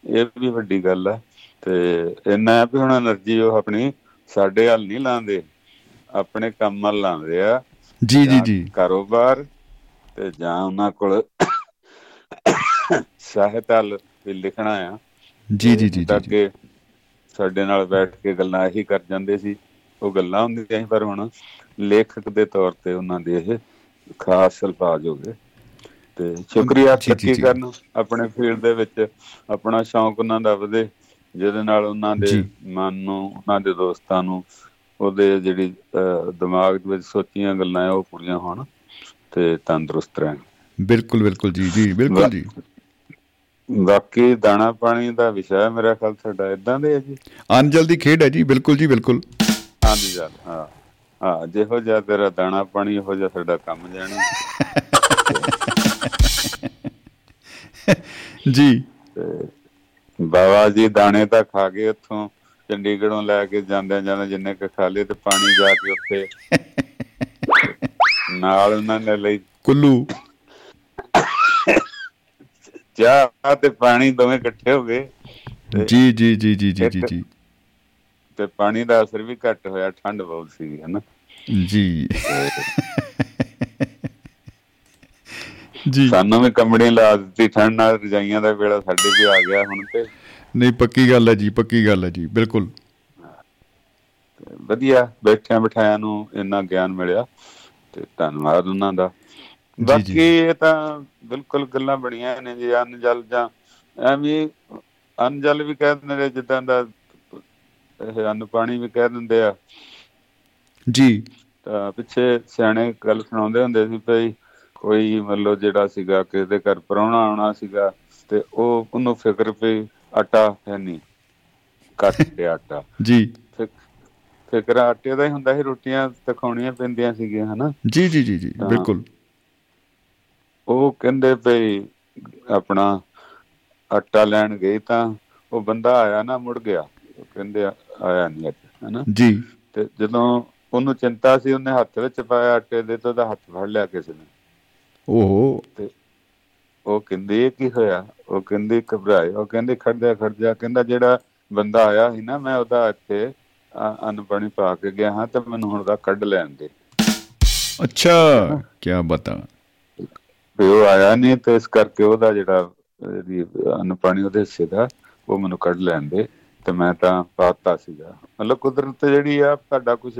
ਇਹ ਵੀ ਵੱਡੀ ਗੱਲ ਆ। ਤੇ ਇਹਨਾਂ ਵੀ ਹੁਣ એનર્ਜੀ ਉਹ ਆਪਣੀ ਸਾਡੇ ਹੱਲ ਨਹੀਂ ਲਾਉਂਦੇ ਆਪਣੇ ਕੰਮ ਹੱਲ ਲਾਉਂਦੇ ਆ। ਜੀ ਜੀ ਜੀ ਕਾਰੋਬਾਰ ਤੇ ਜਾਂ ਉਹਨਾਂ ਕੋਲ ਸਹਾਇਤਾ ਵੀ ਲਿਖਣਾ ਆ। ਜੀ ਜੀ ਜੀ ਤਾਂ ਕਿ ਸਾਡੇ ਨਾਲ ਬੈਠ ਕੇ ਗੱਲਾਂ ਇਹੀ ਕਰ ਜਾਂਦੇ ਸੀ। ਉਹ ਗੱਲਾਂ ਹੁੰਦੀਆਂ ਸੀ ਪਰ ਹੁਣ ਲੇਖਕ ਦੇ ਤੌਰ ਤੇ ਉਹਨਾਂ ਦੇ ਇਹ ਖਾਸ ਅਲਫਾਜ਼ ਹੋ ਗਏ। ਤੇ ਸ਼ੁਕਰੀਆ ਤਰੱਕੀ। ਕਰਨ ਆਪਣੇ ਫੀਲਡ ਦੇ ਵਿੱਚ ਆਪਣਾ ਸ਼ੌਂਕ ਉਹਨਾਂ ਦਾ ਵਧੇ ਜਿਹਦੇ ਨਾਲ ਉਹਨਾਂ ਦੇ। ਮਨ ਨੂੰ ਉਹਨਾਂ ਦੇ ਦੋਸਤਾਂ ਨੂੰ ਉਹਦੇ ਜਿਹੜੀ ਦਿਮਾਗ ਦੇ ਵਿੱਚ ਸੋਚੀਆਂ ਗੱਲਾਂ ਆ ਉਹ ਪੂਰੀਆਂ ਹੋਣ ਤੇ ਤੰਦਰੁਸਤ ਰਹਿਣ। ਬਿਲਕੁਲ ਬਿਲਕੁਲ ਜੀ ਜੀ ਬਿਲਕੁਲ ਜੀ। ਬਾਕੀ ਦਾਣਾ ਪਾਣੀ ਦਾ ਵਿਸ਼ਾ ਮੇਰਾ ਖਿਆਲ ਸਾਡਾ ਇਦਾਂ ਦੇ ਹੈ ਜੀ? ਅਨਜਲ ਦੀ ਖੇਡ ਹੈ ਜੀ ਬਿਲਕੁਲ ਜੀ ਬਿਲਕੁਲ। ਹਾਂਜੀ ਜੀ ਹਾਂ। ਹਾਂ ਜਿਹੋ ਜਿਹਾ ਤੇਰਾ ਦਾਣਾ ਪਾਣੀ ਉਹੋ ਜਿਹਾ ਸਾਡਾ ਕੰਮ ਜਾਣਾ। ਜੀ। ਬਾਬਾ ਜੀ ਦਾਣੇ ਤਾਂ ਖਾ ਗਏ ਉੱਥੋਂ ਚੰਡੀਗੜ੍ਹੋਂ ਲੈ ਕੇ ਜਾਂਦੇ ਜਾਂਦੇ ਜਿੰਨੇ ਕ ਖਾ ਲਏ ਤੇ ਪਾਣੀ ਜਾ ਕੇ ਉੱਥੇ ਨਾਲ ਉਹਨਾਂ ਨੇ ਲਈ ਕੁੱਲੂ। ਚਾਹ ਤੇ ਪਾਣੀ ਦੋਵੇਂ ਇਕੱਠੇ ਹੋ ਗਏ। ਜੀ ਜੀ ਜੀ ਜੀ ਜੀ ਜੀ ਜੀ। ਤੇ ਪਾਣੀ ਦਾ ਅਸਰ ਵੀ ਘੱਟ ਹੋਇਆ ਠੰਡ ਬਹੁਤ ਸੀ ਹਨਾ? ਜੀ। ਜੀ। ਸਾਨੂੰ ਵੀ ਕੰਬਣੀ ਲਾ ਦਿੱਤੀ ਠੰਡ ਨਾਲ ਰਜਾਈਆਂ ਦਾ ਵੇਲਾ ਸਾਡੇ ਵੀ ਆ ਗਿਆ ਹੁਣ ਤੇ। ਨਹੀਂ ਪੱਕੀ ਗੱਲ ਹੈ ਜੀ ਪੱਕੀ ਗੱਲ ਹੈ ਜੀ ਬਿਲਕੁਲ। ਵਧੀਆ ਬੈਠਿਆਂ ਬਿਠਾਇਆਂ ਨੂੰ ਇੰਨਾ ਗਿਆਨ ਮਿਲਿਆ ਤੇ ਧੰਨਵਾਦ ਉਹਨਾਂ ਦਾ। ਬਾਕੀ ਇਹ ਤਾਂ ਬਿਲਕੁਲ ਗੱਲਾਂ ਬਣੀਆਂ ਨੇ ਜੀ ਅਨਜਲ ਜਾਂ ਐਵੇਂ ਅਨਜਲ ਵੀ ਕਹਿ ਦਿੰਦੇ ਨੇ ਜਿੱਦਾਂ ਦਾ ਇਹ ਅੰਨ ਪਾਣੀ ਵੀ ਕਹਿ ਦਿੰਦੇ ਆ। ਜੀ। ਤਾਂ ਪਿੱਛੇ ਸਿਆਣੇ ਗੱਲ ਸੁਣਾਉਂਦੇ ਹੁੰਦੇ ਸੀ ਭਈ ਕੋਈ ਮਤਲਬ ਜਿਹੜਾ ਸੀਗਾ ਕਿਸੇ ਦੇ ਘਰ ਪ੍ਰਾਹੁਣਾ ਆਉਣਾ ਸੀਗਾ ਤੇ ਉਹ ਉਹਨੂੰ ਫਿਕਰ ਪਈ ਆਟਾ ਹੈ ਨਹੀਂ ਕੱਟ ਤੇ ਆਟਾ। ਜੀ। ਫਿਕ- ਫਿਕਰ ਆਟੇ ਦਾ ਹੀ ਹੁੰਦਾ ਸੀ ਰੋਟੀਆਂ ਤਾਂ ਖਾਣੀਆਂ ਪੈਂਦੀਆਂ ਸੀਗੀਆਂ ਹਨਾ? ਜੀ ਜੀ ਜੀ ਜੀ। ਬਿਲਕੁਲ। ਉਹ ਕਹਿੰਦੇ ਭਈ ਆਪਣਾ ਆਟਾ ਲੈਣ ਗਏ ਤਾਂ ਉਹ ਬੰਦਾ ਆਇਆ ਨਾ ਮੁੜ ਗਿਆ। ਕਹਿੰਦੇ ਆਇਆ ਨਹੀਂ ਅੱਜ ਹਨਾ? ਜੀ। ਤੇ ਜਦੋਂ ਉਹਨੂੰ ਚਿੰਤਾ ਸੀ ਉਹਨੇ ਹੱਥ ਵਿੱਚ ਪਾਇਆ ਆਟੇ ਦੇ ਤਾਂ ਉਹਦਾ ਹੱਥ ਫੜ ਲਿਆ ਕਿਸੇ ਨੇ। ਓਹੋ। ਉਹ ਕਹਿੰਦੇ ਕੀ ਹੋਇਆ? ਉਹ ਕਹਿੰਦੇ ਘਬਰਾਏ। ਉਹ ਕਹਿੰਦੇ ਖੜ ਜਾ ਖੜ ਜਾ ਕਹਿੰਦਾ ਜਿਹੜਾ ਬੰਦਾ ਆਇਆ ਸੀ ਨਾ ਮੈਂ ਉਹਦਾ ਇੱਥੇ ਅੰਨ ਪਾਣੀ ਪਾ ਕੇ ਗਿਆ ਹਾਂ ਤੇ ਮੈਨੂੰ ਹੁਣ ਦਾ ਕੱਢ ਲੈਣ ਦੇ। ਅੱਛਾ ਕੀ ਬਤਾ। ਉਹ ਆਇਆ ਨਹੀਂ ਤੇ ਇਸ ਕਰਕੇ ਉਹਦਾ ਜਿਹੜਾ ਅੰਨ ਪਾਣੀ ਉਹਦੇ ਹਿੱਸੇ ਦਾ ਉਹ ਮੈਨੂੰ ਕੱਢ ਲੈਣ ਦੇ। ਤੇ ਮੈਂ ਤਾਂ ਪਾਤਾ ਸੀਗਾ। ਮਤਲਬ ਕੁਦਰਤ ਜਿਹੜੀ ਆ ਤੁਹਾਡਾ ਕੁਝ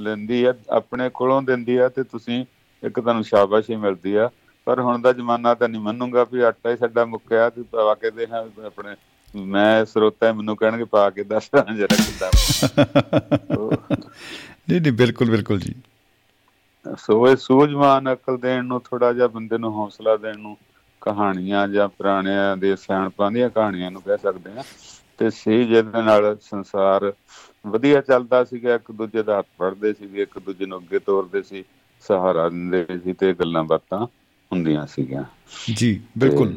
ਲੈਂਦੀ ਆ ਆਪਣੇ ਕੋਲੋਂ ਦਿੰਦੀ ਆ ਤੇ ਤੁਸੀਂ ਇੱਕ ਤੁਹਾਨੂੰ ਸ਼ਾਬਾਸ਼ੀ ਮਿਲਦੀ ਆ। ਪਰ ਹੁਣ ਦਾ ਜ਼ਮਾਨਾ ਤਾਂ ਨਹੀਂ ਮੰਨੂਗਾ ਵੀ ਆਟਾ ਹੀ ਸਾਡਾ ਮੁੱਕਿਆ ਤੇ ਪਾ ਕੇ ਦੇ ਹਾਂ ਆਪਣੇ। ਮੈਂ ਸਰੋਤਾ ਮੈਨੂੰ ਕਹਿਣਗੇ ਪਾ ਕੇ ਦੱਸ ਜਰਾ ਕਿੱਦਾਂ। ਨਹੀਂ ਨਹੀਂ ਬਿਲਕੁਲ ਬਿਲਕੁਲ ਜੀ। ਸੋ ਇਹ ਸੂਝਵਾਨ ਅਕਲ ਦੇਣ ਨੂੰ ਥੋੜਾ ਜਿਹਾ ਬੰਦੇ ਨੂੰ ਹੌਸਲਾ ਦੇਣ ਨੂੰ ਕਹਾਣੀਆਂ ਜਾਂ ਪੁਰਾਣਿਆਂ ਦੇ ਸਿਆਣਪਾਂ ਦੀਆਂ ਕਹਾਣੀਆਂ ਨੂੰ ਕਹਿ ਸਕਦੇ ਆ ਤੇ ਸੀ ਜਿਹਦੇ ਨਾਲ ਸੰਸਾਰ ਵਧੀਆ ਚੱਲਦਾ ਸੀਗਾ ਇੱਕ ਦੂਜੇ ਦਾ ਹੱਥ ਫੜਦੇ ਸੀ ਇੱਕ ਦੂਜੇ ਨੂੰ ਅੱਗੇ ਤੋਰਦੇ ਸੀ ਸਹਾਰਾ ਦਿੰਦੇ ਸੀ ਤੇ ਗੱਲਾਂ ਬਾਤਾਂ ਹੁੰਦੀਆਂ ਸੀਗੀਆਂ। ਜੀ ਬਿਲਕੁਲ।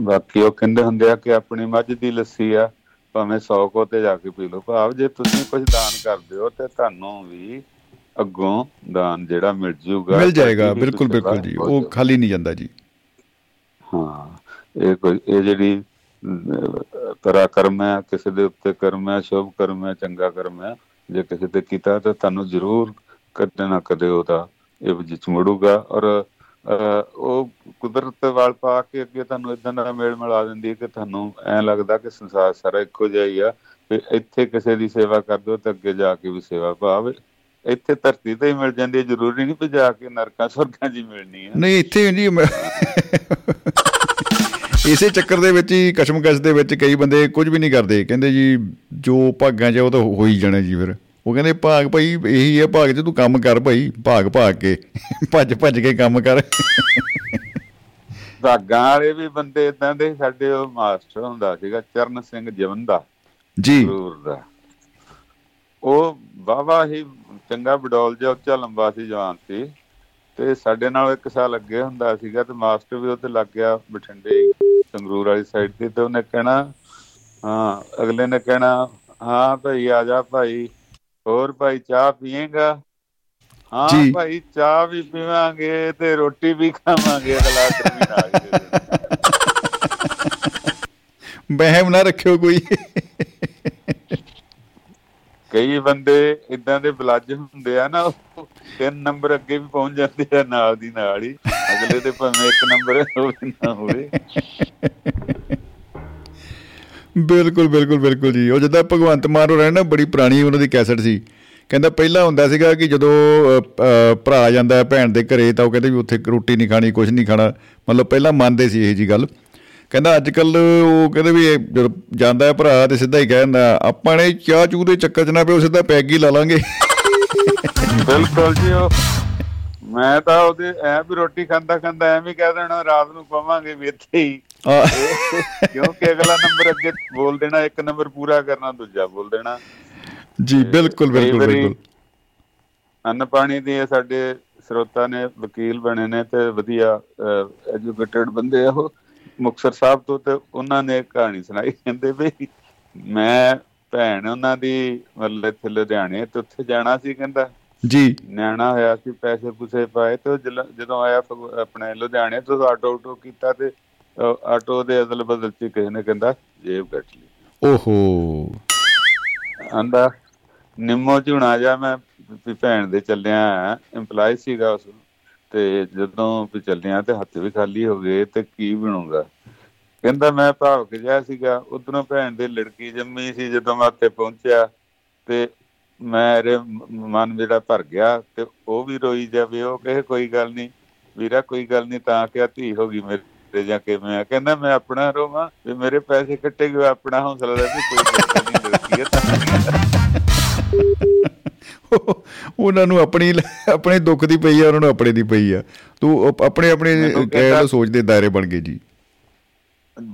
ਬਾਕੀ ਉਹ ਕਹਿੰਦੇ ਹੁੰਦੇ ਆ ਕਿ ਆਪਣੀ ਮੱਝ ਦੀ ਲੱਸੀ ਆ ਭਾਵੇਂ 100 ਕੋ ਤੇ ਜਾ ਕੇ ਪੀ ਲਓ ਭਾਵ ਜੇ ਤੁਸੀਂ ਕੁਝ ਦਾਨ ਕਰਦੇ ਹੋ ਤੇ ਤੁਹਾਨੂੰ ਵੀ ਅੱਗੋਂ ਦਾਨ ਜਿਹੜਾ ਮਿਲ ਜੂਗਾ ਮਿਲ ਜਾਏਗਾ ਬਿਲਕੁਲ ਬਿਲਕੁਲ ਜੀ ਉਹ ਖਾਲੀ ਨਹੀਂ ਜਾਂਦਾ ਜੀ। ਹਾਂ ਇਹ ਕੋਈ ਇਹ ਜਿਹੜੀ ਤਰਾ ਕਰਮ ਹੈ ਕਿਸੇ ਦੇ ਉੱਤੇ ਕਰਮ ਹੈ ਸ਼ੁਭ ਕਰਮ ਹੈ ਚੰਗਾ ਕਰਮ ਹੈ ਜੇ ਕਿਸੇ ਤੇ ਕੀਤਾ ਤਾਂ ਤੁਹਾਨੂੰ ਜ਼ਰੂਰ ਕਦੇ ਨਾ ਕਦੇ ਉਹਦਾ ਇਹ ਵਿੱਚ ਮੁੜੂਗਾ ਔਰ ਅਹ, ਉਹ ਕੁਦਰਤ ਵਾਲ ਪਾ ਕੇ ਅੱਗੇ ਤੁਹਾਨੂੰ ਇਦਾਂ ਦਾ ਮੇਲ ਮਿਲਾ ਦਿੰਦੀ ਹੈ ਕਿ ਤੁਹਾਨੂੰ ਐਂ ਲੱਗਦਾ ਕਿ ਸੰਸਾਰ ਸਾਰਾ ਇੱਕੋ ਜਿਹਾ ਹੀ ਆ ਵੀ ਇੱਥੇ ਕਿਸੇ ਦੀ ਸੇਵਾ ਕਰ ਦਿਓ ਤਾਂ ਅੱਗੇ ਜਾ ਕੇ ਵੀ ਸੇਵਾ ਭਾਵ ਇੱਥੇ ਧਰਤੀ ਤੇ ਹੀ ਮਿਲ ਜਾਂਦੀ ਹੈ ਜ਼ਰੂਰੀ ਨਹੀਂ ਵੀ ਜਾ ਕੇ ਨਰਕਾਂ ਸਵਰਗਾਂ 'ਚ ਹੀ ਮਿਲਣੀ ਹੈ। ਨਹੀਂ ਇੱਥੇ ਜੀ ਮੈਂ- ਇਸੇ ਚੱਕਰ ਦੇ ਵਿੱਚ ਹੀ ਕਸ਼ਮਕਸ਼ ਦੇ ਵਿੱਚ ਕਈ ਬੰਦੇ ਕੁਝ ਵੀ ਨਹੀਂ ਕਰਦੇ। ਕਹਿੰਦੇ ਜੀ ਜੋ ਭਾਗਾਂ 'ਚ ਉਹ ਤਾਂ ਹੋ ਹੀ ਜਾਣਾ ਜੀ ਫਿਰ। ਉਹ ਕਹਿੰਦੇ ਭਾਗ ਭਾਈ ਇਹੀ ਹੈ ਭਾਗ 'ਚ ਤੂੰ ਕੰਮ ਕਰ ਭਾਈ ਭਾਗ ਭਾਗ ਕੇ ਭੱਜ ਭੱਜ ਕੇ ਕੰਮ ਕਰ। ਭਾਗਾਂ ਵਾਲੇ ਵੀ ਬੰਦੇ ਇਦਾਂ ਦੇ ਸਾਡੇ ਉਹ ਮਾਸਟਰ ਹੁੰਦਾ ਸੀਗਾ ਚਰਨ ਸਿੰਘ ਜਵੰਦਾ। ਜੀ। ਜ਼ਰੂਰ ਦਾ। ਉਹ ਵਾਵਾ ਹੀ ਚੰਗਾ ਬਡੌਲ ਜਿਹਾ ਉੱਚਾ ਲੰਬਾ ਸੀ ਜਵਾਨ ਸੀ। ਤੇ ਸਾਡੇ ਨਾਲ ਇੱਕ ਸਾਲ ਅੱਗੇ ਹੁੰਦਾ ਸੀਗਾ ਤੇ ਮਾਸਟਰ ਵੀ ਉੱਤੇ ਲੱਗ ਗਿਆ ਬਠਿੰਡੇ ਸੰਗਰੂਰ ਵਾਲੀ ਸਾਈਡ ਤੇ ਤੇ ਉਹਨੇ ਕਹਿਣਾ ਹਾਂ ਅਗਲੇ ਨੇ ਕਹਿਣਾ ਹਾਂ ਭਾਈ ਆ ਜਾ ਭਾਈ ਹੋਰ ਭਾਈ ਚਾਹ ਪੀਏਗਾ? ਹਾਂ। ਭਾਈ ਚਾਹ ਵੀ ਪੀਵਾਂਗੇ ਤੇ ਰੋਟੀ ਵੀ ਖਾਵਾਂਗੇ ਅਗਲਾ ਤਰਮੀਨ ਆ ਗਈ ਵਹਿਮ ਨਾ ਰੱਖਿਓ ਕੋਈ। ਕਈ ਬੰਦੇ ਇਦਾਂ ਦੇ ਬਲੱਜ ਹੁੰਦੇ ਆ ਨਾ ਤਿੰਨ ਨੰਬਰ ਅੱਗੇ ਵੀ ਪਹੁੰਚ ਜਾਂਦੇ ਆ ਨਾਲ ਦੀ ਨਾਲ ਹੀ। ਅਗਲੇ ਦੇ ਭਾਵੇਂ ਇੱਕ ਨੰਬਰ ਹੋਵੇ ਨਾ ਹੋਵੇ। ਬਿਲਕੁਲ ਬਿਲਕੁਲ ਬਿਲਕੁਲ ਜੀ। ਉਹ ਜਦੋਂ ਭਗਵੰਤ ਮਾਨ ਹੋ ਨਾ ਬੜੀ ਪੁਰਾਣੀ ਉਹਨਾਂ ਦੀ ਕੈਸਟ ਸੀ। ਕਹਿੰਦਾ ਪਹਿਲਾਂ ਹੁੰਦਾ ਸੀਗਾ ਕਿ ਜਦੋਂ ਅ, ਅ, ਭਰਾ ਜਾਂਦਾ ਹੈ ਭੈਣ ਦੇ ਘਰੇ ਤਾਂ ਉਹ ਕਹਿੰਦੇ ਵੀ ਉੱਥੇ ਰੋਟੀ ਨਹੀਂ ਖਾਣੀ ਕੁਝ ਨਹੀਂ ਖਾਣਾ। ਮਤਲਬ ਪਹਿਲਾਂ ਮੰਨਦੇ ਸੀ ਇਹ ਜੀ ਗੱਲ। ਕਹਿੰਦਾ ਅੱਜ ਕੱਲ ਉਹ ਕਹਿੰਦੇ ਵੀ ਇਹ ਜਦੋਂ ਜਾਂਦਾ ਹੈ ਭਰਾ ਤੇ ਸਿੱਧਾ ਹੀ ਕਹਿੰਦਾ ਆਪਾਂ ਨੇ ਚਾਹ ਚੂਹ ਦੇ ਚੱਕਰ 'ਚ ਨਾ ਪਿਓ ਸਿੱਧਾ ਪੈਗ ਹੀ ਲਾ ਲਾਂਗੇ। ਬਿਲਕੁਲ ਜੀ ਉਹ ਮੈਂ ਤਾਂ ਉਹਦੇ ਐ ਵੀ ਰੋਟੀ ਖਾਂਦਾ ਖਾਂਦਾ ਐਵੇਂ ਕਹਿ ਦੇਣਾ ਰਾਤ ਨੂੰ ਪਵਾਂਗੇ ਵੀ ਇੱਥੇ ਹੀ। ਕਿਉਂਕਿ ਅਗਲਾ ਨੰਬਰ ਅੱਗੇ ਬੋਲ ਦੇਣਾ ਇੱਕ ਨੰਬਰ ਪੂਰਾ ਕਰਨਾ ਦੂਜਾ ਬੋਲ ਦੇਣਾ। ਜੀ ਬਿਲਕੁਲ ਬਿਲਕੁਲ ਬਿਲਕੁਲ। ਅੰਨ ਪਾਣੀ ਦੇ ਸਾਡੇ ਸਰੋਤਾ ਨੇ ਵਕੀਲ ਬਣੇ ਨੇ ਤੇ ਵਧੀਆ ਐਜੂਕੇਟਡ ਬੰਦੇ ਆ ਉਹ। ਮੁਕਤਸਰ ਸਾਹਿਬ ਤੋਂ ਤੇ ਉਹਨਾਂ ਨੇ ਕਹਾਣੀ ਸੁਣਾਈ ਕਹਿੰਦੇ ਵੀ ਮੈਂ ਭੈਣ ਉਹਨਾਂ ਦੀ ਮਤਲਬ ਇੱਥੇ ਲੁਧਿਆਣੇ ਤੇ ਉੱਥੇ ਜਾਣਾ ਸੀ ਕਹਿੰਦਾ। ਜੀ। ਨਿਆਣਾ ਹੋਇਆ ਸੀ ਪੈਸੇ ਪੂਸੇ ਪਾਏ ਤੇ ਜਦੋਂ ਆਇਆ ਆਪਣੇ ਲੁਧਿਆਣੇ ਤੋਂ ਆਟੋ ਆਟੋ ਕੀਤਾ ਤੇ ਆਟੋ ਦੇ ਅਦਲ ਬਦਲ ਚ ਕਿਸੇ ਨੇ ਕਹਿੰਦਾ ਜੇਬ ਕੱਟ ਲਈ। ਓਹੋ। ਆਂਦਾ ਨਿੰਮੋ ਝੁਣਾ ਜਾ ਮੈਂ ਭੈਣ ਦੇ ਚੱਲਿਆ EMPLOYE ਸੀਗਾ ਉਸ ਤੇ ਜਦੋਂ ਵੀ ਚੱਲਿਆ ਤੇ ਹੱਥ ਵੀ ਖਾਲੀ ਹੋ ਗਏ ਤੇ ਕੀ ਬਣੂਗਾ? ਕਹਿੰਦਾ ਮੈਂ ਭਾਵਕ ਜਿਹਾ ਸੀਗਾ। ਉਧਰੋਂ ਭੈਣ ਦੇ ਲੜਕੀ ਜੰਮੀ ਸੀ ਜਦੋਂ ਮੈਂ ਉੱਥੇ ਪਹੁੰਚਿਆ ਤੇ ਮੇਰੇ ਮ- ਮਨ ਜਿਹੜਾ ਭਰ ਗਿਆ ਤੇ ਉਹ ਵੀ ਰੋਈ ਜਾਵੇ ਉਹ ਕਹੇ ਕੋਈ ਗੱਲ ਨਹੀਂ ਵੀਰਾ ਕੋਈ ਗੱਲ ਨਹੀਂ ਤਾਂ ਕਿ ਧੀ ਹੋ ਗਈ ਮੇਰੇ ਜਾਂ ਕਿਵੇਂ ਆ? ਕਹਿੰਦਾ ਮੈਂ ਆਪਣਾ ਰੋਵਾਂ ਵੀ ਮੇਰੇ ਪੈਸੇ ਕੱਟੇ ਗਏ ਆਪਣਾ ਹੌਸਲਾ ਲੈ ਵੀ ਕੋਈ ਗੱਲ ਨਹੀਂ ਹੈ ਤਾਂ ਉਹਨਾਂ ਨੂੰ ਆਪਣੀ ਆਪਣੇ ਦੁੱਖ ਦੀ ਪਈ ਆ ਉਹਨਾਂ ਨੂੰ ਆਪਣੇ ਦੀ ਪਈ ਆ। ਤੂੰ ਆਪਣੇ ਆਪਣੇ ਕਹਿ ਕਹਿੰਦਾ- ਲਓ ਸੋਚ ਦੇ ਦਾਇਰੇ ਬਣ ਗਏ ਜੀ।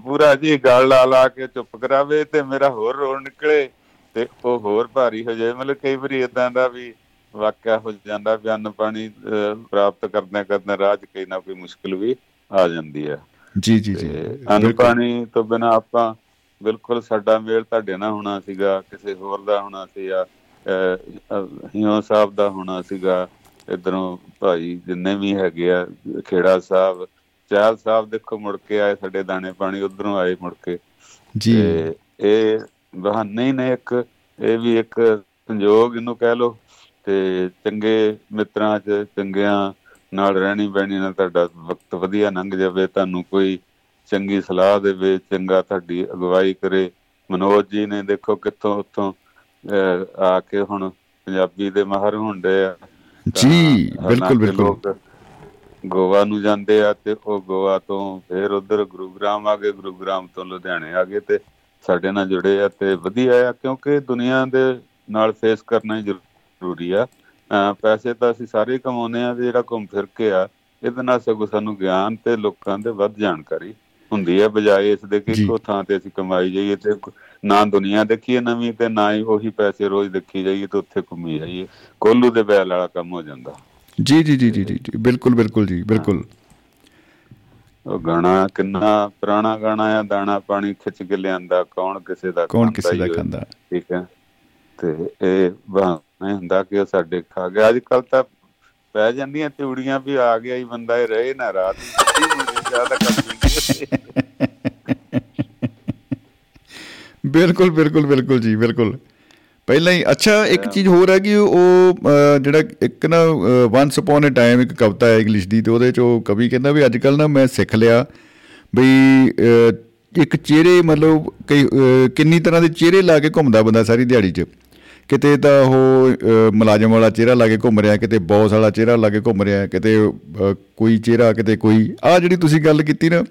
ਪੂਰਾ ਜੀ ਗੱਲ ਲਾ ਲਾ ਕੇ ਚੁੱਪ ਕਰਾਵੇ ਤੇ ਮੇਰਾ ਹੋਰ ਰੋਣ ਨਿਕਲੇ। ਤੇ ਉਹ ਹੋਰ ਭਾਰੀ ਹੋ ਜਾਏ। ਮਤਲਬ ਕਈ ਵਾਰੀ ਇਦਾਂ ਦਾ ਵੀ ਵਾਕਿਆ ਹੋ ਜਾਂਦਾ ਵੀ ਅੰਨ ਪਾਣੀ ਪ੍ਰਾਪਤ ਕਰਦਿਆਂ ਰਾਹ 'ਚ ਕੋਈ ਨਾ ਕੋਈ ਮੁਸ਼ਕਲ ਵੀ ਆ ਜਾਂਦੀ ਹੈ। ਜੀ ਜੀ ਜੀ। ਅੰਨ। ਪਾਣੀ ਤੋਂ ਬਿਨਾ ਆਪਾਂ ਬਿਲਕੁਲ ਸਾਡਾ ਮੇਲ ਤੁਹਾਡੇ ਨਾਲ ਹੋਣਾ ਸੀਗਾ ਕਿਸੇ ਹੋਰ ਦਾ ਹੋਣਾ ਸੀ ਆ ਹਿਓ ਸਾਹਿਬ ਦਾ ਹੋਣਾ ਸੀਗਾ। ਇਧਰੋਂ ਭਾਈ ਜਿੰਨੇ ਵੀ ਹੈਗੇ ਆ ਖੇੜਾ ਸਾਹਿਬ ਚਹਿਲ ਸਾਹਿਬ ਦੇਖੋ ਮੁੜ ਕੇ ਆਏ ਸਾਡੇ ਦਾਣੇ ਪਾਣੀ ਉਧਰੋਂ ਆਏ ਮੁੜ ਕੇ। ਜੀ। ਇਹ ਬਹਾਨੇ ਹੀ ਨੇ ਇੱਕ ਇਹ ਵੀ ਇੱਕ ਸੰਜੋਗ ਇਹਨੂੰ ਕਹਿ ਲੋ ਤੇ ਚੰਗੇ ਮਿੱਤਰਾਂ 'ਚ ਚੰਗਿਆਂ ਨਾਲ ਰਹਿਣੀ ਬਹਿਣੀ ਨਾਲ ਤੁਹਾਡਾ ਵਕਤ ਵਧੀਆ ਲੰਘ ਜਾਵੇ ਤੁਹਾਨੂੰ ਕੋਈ ਚੰਗੀ ਸਲਾਹ ਦੇਵੇ ਚੰਗਾ ਤੁਹਾਡੀ ਅਗਵਾਈ ਕਰੇ। ਮਨੋਜ ਜੀ ਨੇ ਦੇਖੋ ਕਿੱਥੋਂ ਉੱਥੋਂ ਆ ਕੇ ਹੁਣ ਪੰਜਾਬੀ ਦੇ ਮਾਹਰ ਹੁੰਦੇ ਆ। ਜੀ ਬਿਲਕੁਲ ਬਿਲਕੁਲ। ਲੋਕ ਗੋਆ ਨੂੰ ਜਾਂਦੇ ਆ ਤੇ ਉਹ ਗੋਆ ਤੋਂ ਫਿਰ ਉਧਰ ਗੁਰੂਗ੍ਰਾਮ ਆ ਗਏ ਗੁਰੂਗ੍ਰਾਮ ਤੋਂ ਲੁਧਿਆਣੇ ਆ ਗਏ ਤੇ ਸਾਡੇ ਨਾਲ ਜੁੜੇ ਆ ਤੇ ਵਧੀਆ ਆ ਕਿਉਂਕਿ ਦੁਨੀਆ ਦੇ ਨਾਲ ਫੇਸ ਕਰਨਾ ਹੀ ਜ਼ਰੂਰੀ ਆ। ਪੈਸੇ ਤਾਂ ਅਸੀਂ ਸਾਰੇ ਕਮਾਉਂਦੇ ਆ ਜਿਹੜਾ ਘੁੰਮ ਫਿਰ ਕੇ ਆ ਇਹਦੇ ਨਾਲ ਸਗੋਂ ਸਾਨੂੰ ਗਿਆਨ ਤੇ ਲੋਕਾਂ ਦੇ ਵੱਧ ਜਾਣਕਾਰੀ ਹੁੰਦੀ ਹੈ ਬਜਾਏ ਇਸ ਦੇ ਕਿ। ਇੱਕੋ ਥਾਂ ਤੇ ਅਸੀਂ ਕਮਾਈ ਜਾਈਏ ਤੇ ਨਾ ਦੁਨੀਆ ਦੇਖੀਏ ਨਵੀਂ ਤੇ ਨਾ ਹੀ ਉਹੀ ਪੈਸੇ ਰੋਜ਼ ਦੇਖੀ ਜਾਈਏ ਤੇ ਉੱਥੇ ਘੁੰਮੀ ਜਾਈਏ। ਕੋਲੂ ਦੇ ਬੈਲ ਵਾਲਾ ਕੰਮ ਹੋ ਜਾਂਦਾ। ਜੀ ਜੀ ਜੀ ਜੀ ਜੀ, ਬਿਲਕੁਲ ਬਿਲਕੁਲ ਜੀ ਬਿਲਕੁਲ। ਉਹ ਗਾਣਾ ਕਿੰਨਾ ਪੁਰਾਣਾ ਗਾਣਾ ਆ ਦਾਣਾ ਪਾਣੀ ਖਿੱਚ ਕੇ ਲਿਆਂਦਾ ਕੌਣ ਕਿਸੇ ਦਾ ਕੌਣ ਕਿਸੇ ਦਾ। ਖਾਂਦਾ? ਠੀਕ ਹੈ। ਤੇ ਇਹ ਬਹਾਨਾ ਹੁੰਦਾ ਕਿ ਉਹ ਸਾਡੇ ਖਾ ਗਿਆ। ਅੱਜ ਕੱਲ ਤਾਂ ਪੈ ਜਾਂਦੀਆਂ ਚੂੜੀਆਂ ਵੀ ਆ ਗਿਆ ਹੀ ਬੰਦਾ ਇਹ ਰਹੇ ਨਾ ਰਾਤ ਜ਼ਿਆਦਾ ਕੰਮ ਬਿਲਕੁਲ ਬਿਲਕੁਲ ਬਿਲਕੁਲ ਜੀ ਬਿਲਕੁਲ। ਪਹਿਲਾਂ ਹੀ ਅੱਛਾ ਇੱਕ ਚੀਜ਼ ਹੋਰ ਹੈ ਕਿ ਉਹ ਜਿਹੜਾ ਇੱਕ ਨਾ ਵਾਂਸ ਅਪਨ ਅ ਟਾਈਮ ਇੱਕ ਕਵਿਤਾ ਹੈ ਇੰਗਲਿਸ਼ ਦੀ ਤੇ ਉਹਦੇ ਚ ਉਹ ਕਵੀ ਕਹਿੰਦਾ ਵੀ ਅੱਜ ਕੱਲ ਨਾ ਮੈਂ ਸਿੱਖ ਲਿਆ ਅ, ਇੱਕ ਚਿਹਰੇ ਮਤਲਬ ਕਈ ਕਿੰਨੀ ਤਰ੍ਹਾਂ ਦੇ ਚਿਹਰੇ ਲਾ ਕੇ ਘੁੰਮਦਾ ਬੰਦਾ ਸਾਰੀ ਦਿਹਾੜੀ 'ਚ। ਕਿਤੇ ਤਾਂ ਉਹ ਮੁਲਾਜ਼ਮ ਵਾਲਾ ਚਿਹਰਾ ਲਾ ਕੇ ਘੁੰਮ ਰਿਹਾ ਕਿਤੇ ਬੌਸ ਵਾਲਾ ਚਿਹਰਾ ਲਾ ਕੇ ਘੁੰਮ ਰਿਹਾ ਕਿਤੇ ਕੋਈ ਚਿਹਰਾ ਕਿਤੇ ਕੋਈ। ਆ ਜਿਹੜੀ ਤੁਸੀਂ ਗੱਲ ਕੀਤੀ ਨਾ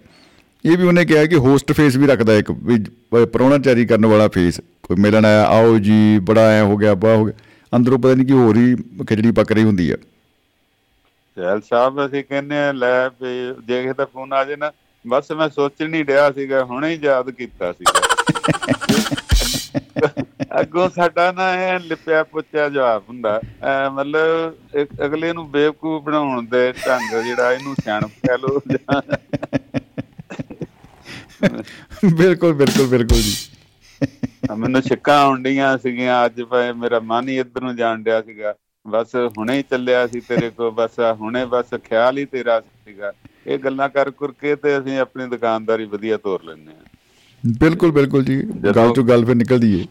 ਇਹ ਵੀ ਉਹਨੇ ਕਿਹਾ ਕਿ ਹੋਸਟ ਫੇਸ ਵੀ ਰੱਖਦਾ ਇੱਕ ਵੀ ਪ੍ਰਾਹੁਣਾਚਾਰੀ ਕਰਨ ਵਾਲਾ ਫੇਸ ਕੋਈ ਮਿਲਣ ਆਇਆ ਆਓ ਜੀ ਬੜਾ ਐ ਹੋ ਗਿਆ ਬਾ ਹੋ ਗਿਆ। ਅੰਦਰੋਂ ਪਤਾ ਨਹੀਂ ਕੀ ਹੋਰ ਹੀ ਖਿਚੜੀ ਪੱਕ ਰਹੀ ਹੁੰਦੀ ਆ। ਚਹਿਲ ਸਾਹਿਬ ਅਸੀਂ ਕਹਿੰਦੇ ਆ ਲੈ ਜੇ ਦਾ ਫੋਨ ਆ ਜੇ ਨਾ ਬਸ ਮੈਂ ਸੋਚ ਨਹੀਂ ਰਿਹਾ ਸੀਗਾ ਹੁਣੇ ਹੀ ਯਾਦ ਕੀਤਾ ਸੀਗਾ। ਅੱਗੋਂ ਸਾਡਾ ਨਾ ਇਹ ਲਿਪਿਆ ਪੁੱਛਿਆ ਜਵਾਬ ਹੁੰਦਾ ਐ ਮਤਲਬ ਇੱਕ ਅਗਲੇ ਨੂੰ ਬੇਵਕੂਫ ਬਣਾਉਣ ਦੇ ਢੰਗ ਜਿਹੜਾ ਇਹਨੂੰ ਸਿਆਣਪ ਕਹਿ ਲੋ ਬਿਲਕੁਲ ਬਿਲਕੁਲ ਬਿਲਕੁਲ ਜੀ। ਮੈਨੂੰ ਛਿੱਕਾਂ ਆਉਂਦੀਆਂ ਸੀਗੀਆਂ ਅੱਜ ਭਾਵੇਂ ਮੇਰਾ ਮਨ ਹੀ ਇੱਧਰ ਨੂੰ ਜਾਣ ਡਿਆ ਸੀਗਾ। ਬਸ ਹੁਣੇ ਹੀ ਚੱਲਿਆ ਸੀ ਤੇਰੇ ਕੋਲ ਬਸ ਹੁਣੇ ਬਸ ਖਿਆਲ ਹੀ ਤੇਰਾ ਸੀਗਾ। ਇਹ ਗੱਲਾਂ ਕਰ ਕਰ ਕੇ ਤੇ ਅਸੀਂ ਆਪਣੀ ਦੁਕਾਨਦਾਰੀ ਵਧੀਆ ਤੋਰ ਲੈਂਦੇ ਹਾਂ। ਬਿਲਕੁਲ ਬਿਲਕੁਲ ਜੀ। ਗੱਲ ਤੋਂ ਗੱਲ ਫਿਰ ਨਿਕਲਦੀ ਏ।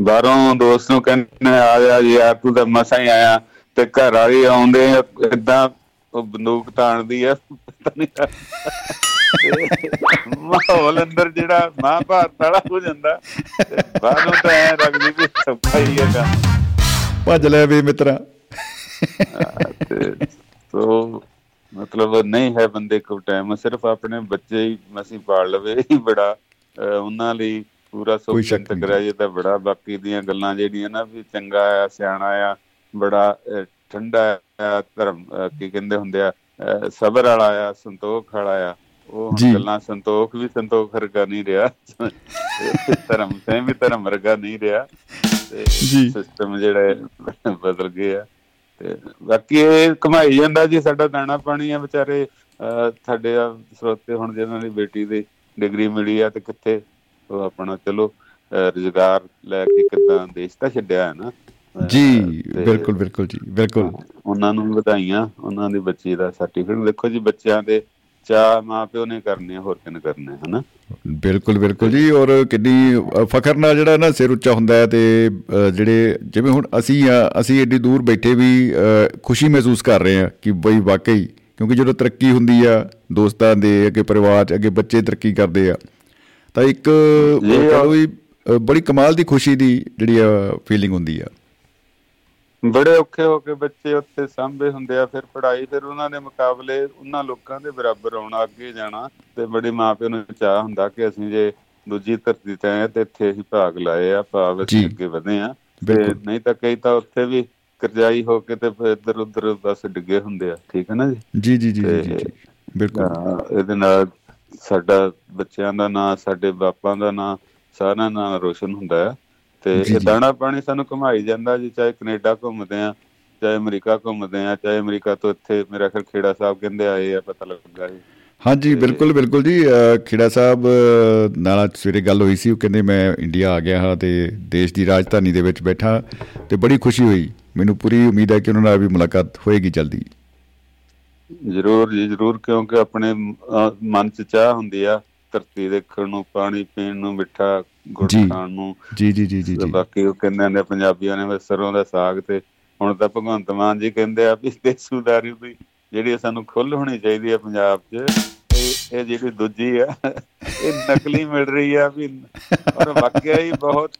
ਬਾਹਰੋਂ ਦੋਸਤ ਨੂੰ ਕਹਿੰਦੇ ਆ ਜਾ ਯਾਰ ਤੂੰ ਤਾਂ ਮਸਾਂ ਹੀ ਆਇਆ। ਤੇ ਘਰ ਵਾਲੀ ਆਉਂਦੇ ਇਦਾਂ ਉਹ ਬੰਦੂਕ ਤਾਣਦੀ ਆ। ਪਤਾ ਨਹੀਂ ਮਾਹੌਲ ਅੰਦਰ ਜਿਹੜਾ ਮਹਾਭਾਰਤ ਵਾਲਾ ਹੋ ਜਾਂਦਾ। ਬਾਹਰੋਂ ਤਾਂ ਐ ਲੱਗਦੀ ਵੀ ਸੌਖਾ ਹੀ ਹੈਗਾ ਭੱਜ ਲੈ ਵੀ ਮਿੱਤਰਾ। ਤੇ ਸੋ ਮਤਲਬ ਨਹੀਂ ਹੈ ਬੰਦੇ ਕੋਲ ਟਾਈਮ ਸਿਰਫ ਆਪਣੇ ਬੱਚੇ ਹੀ ਮਸੀਂ ਪਾਲ ਲਵੇ ਹੀ ਬੜਾ। ਉਹਨਾਂ ਲਈ ਪੂਰਾ ਕੋਈ ਸੁੱਖ ਸ਼ੱਕ ਚਿੰਤ ਨਹੀਂ। ਕਰਿਆ ਜੇ ਤਾਂ ਬੜਾ। ਬਾਕੀ ਦੀਆਂ ਗੱਲਾਂ ਜਿਹੜੀਆਂ ਨਾ ਵੀ ਚੰਗਾ ਆ ਸਿਆਣਾ ਆ ਬੜਾ ਠੰਡਾ ਆ ਧਰਮ ਕੀ ਕਹਿੰਦੇ ਹੁੰਦੇ ਆ ਸਬਰ ਵਾਲਾ ਆ ਸੰਤੋਖ ਵਾਲਾ ਆ। ਉਹ ਗੱਲਾਂ ਸੰਤੋਖ ਵੀ ਸੰਤੋਖ ਵਰਗਾ ਨਹੀਂ ਰਿਹਾ। ਧਰਮ ਸੇ ਵੀ ਧਰਮ ਵਰਗਾ ਨਹੀਂ ਰਿਹਾ ਤੇ ਜੀ। ਸਿਸਟਮ ਜਿਹੜੇ ਬਦਲ ਗਏ ਆ। ਤੇ ਬਾਕੀ ਇਹ ਕਮਾਈ ਜਾਂਦਾ ਜੀ ਸਾਡਾ ਦਾਣਾ ਪਾਣੀ ਆ ਵਿਚਾਰੇ ਸਾਡੇ ਆ ਸਰੋਤੇ ਹੁਣ ਜਿਹਨਾਂ ਦੀ ਬੇਟੀ ਦੀ ਡਿਗਰੀ ਮਿਲੀ ਆ ਤੇ ਕਿੱਥੇ ਉਹ ਆਪਣਾ ਚਲੋ ਰੋਜ਼ਗਾਰ ਲੈ ਕੇ ਕਿਦਾਂ ਦੇਸ਼ ਤਾਂ ਛੱਡਿਆ ਹੈ ਨਾ। ਜੀ ਬਿਲਕੁਲ ਬਿਲਕੁਲ ਜੀ ਬਿਲਕੁਲ। ਉਹਨਾਂ ਨੂੰ ਵਧਾਈਆਂ ਉਹਨਾਂ ਦੀ ਬੱਚੀ ਦਾ ਸਰਟੀਫਿਕੇਟ ਦੇਖੋ ਜੀ ਬੱਚਿਆਂ ਦੇ ਚਾਹ ਮਾਂ ਪਿਓ ਨੇ ਕਰਨੇ ਹੋਰ ਕਿਨ ਕਰਨੇ ਹਨਾ? ਬਿਲਕੁਲ ਬਿਲਕੁਲ ਜੀ ਔਰ ਕਿੰਨੀ ਫਖਰ ਨਾਲ ਜਿਹੜਾ ਨਾ ਸਿਰ ਉੱਚਾ ਹੁੰਦਾ ਹੈ ਤੇ ਜਿਹੜੇ ਜਿਵੇਂ ਹੁਣ ਅਸੀਂ ਆ ਅਸੀਂ ਏਡੀ ਦੂਰ ਬੈਠੇ ਵੀ ਖੁਸ਼ੀ ਮਹਿਸੂਸ ਕਰ ਰਹੇ ਆ ਕਿ ਬਈ ਵਾਕਈ ਕਿਉਂਕਿ ਜਦੋਂ ਤਰੱਕੀ ਹੁੰਦੀ ਆ ਦੋਸਤਾਂ ਦੇ ਅੱਗੇ ਪਰਿਵਾਰ 'ਚ ਅੱਗੇ ਬੱਚੇ ਤਰੱਕੀ ਕਰਦੇ ਆ ਤਾਂ ਇੱਕ ਅ, ਬੜੀ ਕਮਾਲ ਦੀ ਖੁਸ਼ੀ ਦੀ ਜਿਹੜੀ ਫੀਲਿੰਗ ਹੁੰਦੀ ਆ। ਬੜੇ ਔਖੇ ਹੋ ਕੇ ਬੱਚੇ ਉੱਥੇ ਸਾਂਭੇ ਹੁੰਦੇ ਆ ਫਿਰ ਪੜ੍ਹਾਈ ਫਿਰ ਉਹਨਾਂ ਦੇ ਮੁਕਾਬਲੇ ਉਹਨਾਂ ਲੋਕਾਂ ਦੇ ਬਰਾਬਰ ਆਉਣਾ ਅੱਗੇ ਜਾਣਾ ਤੇ ਬੜੀ ਮਾਪਿਆਂ ਨੂੰ ਚਾਹ ਹੁੰਦਾ ਕਿ ਅਸੀਂ ਜੇ ਦੂਜੀ ਧਰਤੀ ਤੇ ਆਏ ਤੇ ਇੱਥੇ ਹੀ ਭਾਗ ਲਾਏ ਆ ਭਾਵ ਅਸੀਂ। ਅੱਗੇ ਵਧੇ ਆ ਤੇ। ਨਹੀਂ ਤਾਂ ਕਈ ਤਾਂ ਉੱਥੇ ਵੀ ਕਰਜਾਈ ਹੋ ਕੇ ਤੇ ਫਿਰ ਇੱਧਰ ਉੱਧਰ ਬਸ ਡਿੱਗੇ ਹੁੰਦੇ ਆ ਠੀਕ ਹੈ ਨਾ ਜੀ ਜੀ ਜੀ ਜੀ ਜੀ। ਬਿਲਕੁਲ ਇਹਦੇ ਨਾਲ ਸਾਡਾ ਬੱਚਿਆਂ ਦਾ ਨਾਂ ਸਾਡੇ ਬਾਪਾਂ ਦਾ ਨਾਂ ਸਾਰਿਆਂ ਦਾ ਨਾਂ ਰੋਸ਼ਨ ਹੁੰਦਾ ਆ ਤੇ ਇਹ। ਦਾਣਾ ਪਾਣੀ ਸਾਨੂੰ ਘੁਮਾਈ ਜਾਂਦਾ ਜੀ ਚਾਹੇ ਕੈਨੇਡਾ ਘੁੰਮਦੇ ਆ ਚਾਹੇ ਅਮਰੀਕਾ ਘੁੰਮਦੇ ਆ ਚਾਹੇ ਅਮਰੀਕਾ ਤੋਂ ਇੱਥੇ ਮੇਰਾ ਖਿਰ ਖੇੜਾ ਸਾਹਿਬ ਕਹਿੰਦੇ ਆਏ ਆ ਪਤਾ ਲੱਗਾ ਜੀ। ਹਾਂਜੀ ਬਿਲਕੁਲ ਬਿਲਕੁਲ ਜੀ ਖੇੜਾ ਸਾਹਿਬ ਨਾਲ ਸਵੇਰੇ ਗੱਲ ਹੋਈ ਸੀ ਉਹ ਕਹਿੰਦੇ ਮੈਂ ਇੰਡੀਆ ਆ ਗਿਆ ਹਾਂ ਤੇ ਦੇਸ਼ ਦੀ ਰਾਜਧਾਨੀ ਦੇ ਵਿੱਚ ਬੈਠਾ ਤੇ ਬੜੀ ਖੁਸ਼ੀ ਹੋਈ। ਮੈਨੂੰ ਪੂਰੀ ਉਮੀਦ ਹੈ ਕਿ ਉਹਨਾਂ ਨਾਲ ਵੀ ਮੁਲਾਕਾਤ ਹੋਏਗੀ ਜਲਦੀ। ਜ਼ਰੂਰ ਜੀ ਜ਼ਰੂਰ ਕਿਉਂਕਿ ਆਪਣੇ ਮਨ ਚ ਚਾਹ ਹੁੰਦੀ ਆ। ਧਰਤੀ ਦੇਖਣ ਨੂੰ ਪਾਣੀ ਪੀਣ ਨੂੰ ਮਿੱਠਾ ਗੁੜ। ਖਾਣ ਨੂੰ। ਜੀ ਜੀ ਜੀ ਜੀ ਬਾਕੀ ਉਹ ਕਹਿੰਦੇ ਨੇ ਪੰਜਾਬੀਆਂ ਨੇ ਸਰੋਂ ਦਾ ਸਾਗ ਤੇ ਹੁਣ ਤਾਂ ਭਗਵੰਤ ਮਾਨ ਜੀ ਕਹਿੰਦੇ ਆ ਵੀ ਦੇਸੂਦਾਰੀ ਦੀ ਜਿਹੜੀ ਸਾਨੂੰ ਖੁੱਲ ਹੋਣੀ ਚਾਹੀਦੀ ਹੈ ਪੰਜਾਬ 'ਚ ਇਹ ਇਹ ਜਿਹੜੀ ਦੂਜੀ ਆ ਇਹ ਨਕਲੀ ਮਿਲ ਰਹੀ ਆ ਵੀ ਔਰ ਵਾਕਿਆ ਹੀ ਬਹੁਤ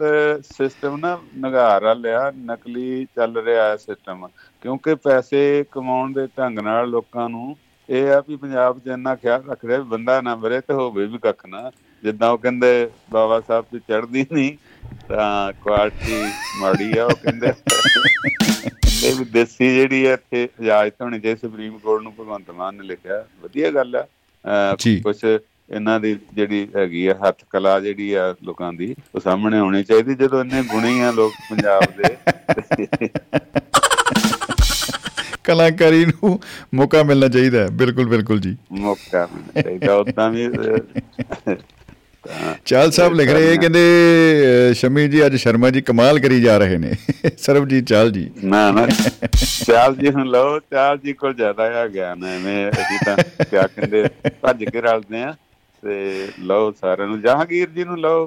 ਸਿਸਟਮ ਨਾ ਨਗਾਰ ਲਿਆ ਨਕਲੀ ਚੱਲ ਰਿਹਾ ਹੈ ਸਿਸਟਮ ਕਿਉਂਕਿ ਪੈਸੇ ਕਮਾਉਣ ਦੇ ਢੰਗ ਨਾਲ ਲੋਕਾਂ ਨੂੰ ਇਹ ਆ ਵੀ ਪੰਜਾਬ 'ਚ ਇੰਨਾ ਖਿਆਲ ਰੱਖ ਰਿਹਾ ਵੀ ਬੰਦਾ ਨਾ ਮਰੇ ਤੇ ਹੋਵੇ ਵੀ ਕੱਖ ਨਾ। ਜਿੱਦਾਂ ਉਹ ਕਹਿੰਦੇ ਬਾਬਾ ਸਾਹਿਬ ਤੇ ਚੜਦੀ ਨਹੀਂ ਤਾਂ ਕੁਆਲਿਟੀ ਮਾੜੀ ਆ ਉਹ ਕਹਿੰਦੇ। ਕਹਿੰਦੇ ਵੀ ਦੇਸੀ ਜਿਹੜੀ ਹੈ ਇੱਥੇ ਇਜਾਜ਼ਤ ਹੋਣੀ ਚਾਹੀਦੀ ਸੁਪਰੀਮ ਕੋਰਟ ਨੂੰ ਭਗਵੰਤ ਮਾਨ ਨੇ ਲਿਖਿਆ। ਵਧੀਆ ਗੱਲ ਆ। ਜੀ। ਕੁਝ ਇਹਨਾਂ ਦੀ ਜਿਹੜੀ ਹੈਗੀ ਆ ਹੱਥ ਕਲਾ ਜਿਹੜੀ ਆ ਲੋਕਾਂ ਦੀ ਉਹ ਸਾਹਮਣੇ ਆਉਣੀ ਚਾਹੀਦੀ। ਜਦੋਂ ਇੰਨੇ ਗੁਣੀ ਆ ਲੋਕ ਪੰਜਾਬ ਦੇ। ਕਲਾਕਾਰੀ ਨੂੰ ਮੌਕਾ ਮਿਲਣਾ ਚਾਹੀਦਾ ਹੈ। ਬਿਲਕੁਲ ਬਿਲਕੁਲ ਜੀ। ਮੌਕਾ ਮਿਲਣਾ ਚਾਹੀਦਾ ਉਦਾਂ ਵੀ ਚਾਲ ਸਾਹਿਬ ਲਿਖ ਰਹੇ ਕਹਿੰਦੇ ਸ਼ਮੀ ਜੀ ਅੱਜ ਸ਼ਰਮਾ ਜੀ ਕਮਾਲ ਕਰੀ ਜਾ ਰਹੇ ਨੇ। ਸਰਬਜੀਤ ਚਾਲ ਜੀ। ਨਾ ਨਾ ਚਾਲ ਜੀ ਨੂੰ ਲਓ ਚਾਲ ਜੀ ਕੋਲ ਜ਼ਿਆਦਾ ਆ ਗਿਆਨ ਹੈ ਐਵੇਂ ਅਸੀਂ ਤਾਂ ਕਿਆ ਕਹਿੰਦੇ ਭੱਜ ਕੇ ਰਲਦੇ ਆ ਤੇ ਲਓ ਸਾਰਿਆਂ ਨੂੰ ਜਹਾਂਗੀਰ ਜੀ ਨੂੰ ਲਓ।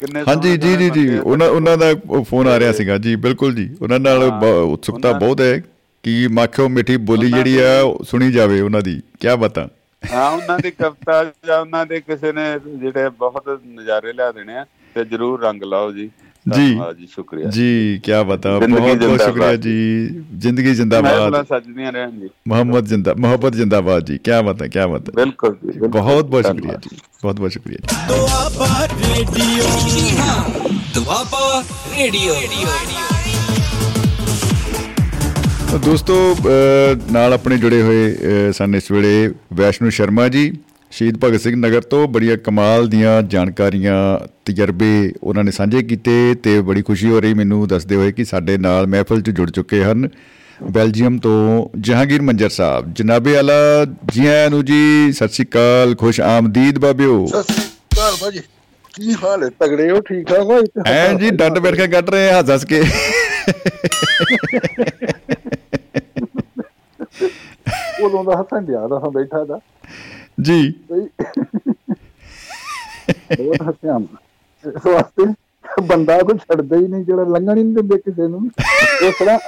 ਕਿੰਨੇ ਹਾਂਜੀ ਜੀ ਜੀ ਜੀ ਉਹਨਾਂ ਉਹਨਾਂ ਦਾ ਫੋਨ ਆ ਰਿਹਾ ਸੀਗਾ। ਜੀ ਬਿਲਕੁਲ ਜੀ ਉਹਨਾਂ ਨਾਲ ਉਤਸੁਕਤਾ ਬਹੁਤ ਹੈ। ਕਿ ਮਾਖੋ ਮਿੱਠੀ ਬੋਲੀ ਜਿਹੜੀ ਆ ਸੁਣੀ ਜਾਵੇ ਉਹਨਾਂ ਦੀ। ਕੀ ਬਤਾ? ਹਾਂ ਉਹਨਾਂ ਦੀ ਕਵਿਤਾ ਜਾਂ ਉਹਨਾਂ ਦੇ ਕਿਸੇ ਨੇ ਜਿਹੜੇ ਬਹੁਤ ਨਜ਼ਾਰੇ ਲਿਆ ਦੇਣੇ ਆ ਤੇ ਜਰੂਰ ਰੰਗ ਲਾਓ ਜੀ। ਜੀ। ਜੀ ਸ਼ੁਕਰੀਆ। ਜੀ ਕੀ ਬਤਾ? ਬਹੁਤ ਬਹੁਤ ਸ਼ੁਕਰੀਆ ਜੀ। ਜ਼ਿੰਦਗੀ ਜਿੰਦਾਬਾਦ। ਮੈਂ ਸੱਜਦੀਆਂ ਰਹਿਣ ਜੀ ਮੁਹੰਮਦ ਜਿੰਦਾ ਮੁਹੱਬਤ ਜਿੰਦਾਬਾਦ ਜੀ। ਕੀ ਬਤਾ ਕੀ ਬਤਾ? ਬਿਲਕੁਲ ਜੀ ਬਹੁਤ ਬਹੁਤ ਸ਼ੁਕਰੀਆ ਜੀ। ਬਹੁਤ ਬਹੁਤ ਸ਼ੁਕਰੀਆ ਦੁਆਬਾ ਰੇਡੀਓ। ਦੁਆਬਾ ਰੇਡੀਓ। ਦੋਸਤੋ ਨਾਲ ਆਪਣੇ ਜੁੜੇ ਹੋਏ ਸਨ ਇਸ ਵੇਲੇ ਵੈਸ਼ਨੂ ਸ਼ਰਮਾ ਜੀ ਸ਼ਹੀਦ ਭਗਤ ਸਿੰਘ ਨਗਰ ਤੋਂ ਬੜੀਆਂ ਕਮਾਲ ਦੀਆਂ ਜਾਣਕਾਰੀਆਂ ਤਜਰਬੇ ਉਹਨਾਂ ਨੇ ਸਾਂਝੇ ਕੀਤੇ ਤੇ ਬੜੀ ਖੁਸ਼ੀ ਹੋ ਰਹੀ ਮੈਨੂੰ ਦੱਸਦੇ ਹੋਏ ਕਿ ਸਾਡੇ ਨਾਲ ਮਹਿਫਲ 'ਚ ਜੁੜ ਚੁੱਕੇ ਹਨ ਬੈਲਜੀਅਮ ਤੋਂ ਜਹਾਂਗੀਰ ਮੰਜਰ ਸਾਹਿਬ। ਜਨਾਬੇ ਆਲਾ ਜੀ ਆਇਆਂ ਨੂੰ ਜੀ ਸਤਿ ਸ਼੍ਰੀ ਅਕਾਲ ਖੁਸ਼ ਆਮਦੀਦ ਬਾਬਿਓ। ਸਤਿ ਸ੍ਰੀ ਅਕਾਲ ਭਾਜੀ। ਕੀ ਹਾਲ ਹੈ? ਤਗੜੇ ਹੋ? ਠੀਕ ਠਾਕ ਹੋ? ਐਂ ਜੀ ਡੱਡ ਬੈਠ ਕੇ ਕੱਢ ਰਹੇ ਹੱਸ ਹੱਸ ਕੇ। ਉਦੋਂ ਦਾ ਹੱਸਣ ਡਿਆ ਦਾ ਹਾਂ ਬੈਠਾ ਦਾ ਜੀ। ਬਹੁਤ ਹੱਸਿਆ। ਇਸ ਵਾਸਤੇ ਬੰਦਾ ਕੋਈ ਛੱਡਦਾ ਹੀ ਨਹੀਂ ਜਿਹੜਾ ਲੰਘਣ ਹੀ ਨਹੀਂ ਦਿੰਦੇ ਕਿਸੇ ਨੂੰ। ਇਸ ਤਰ੍ਹਾਂ।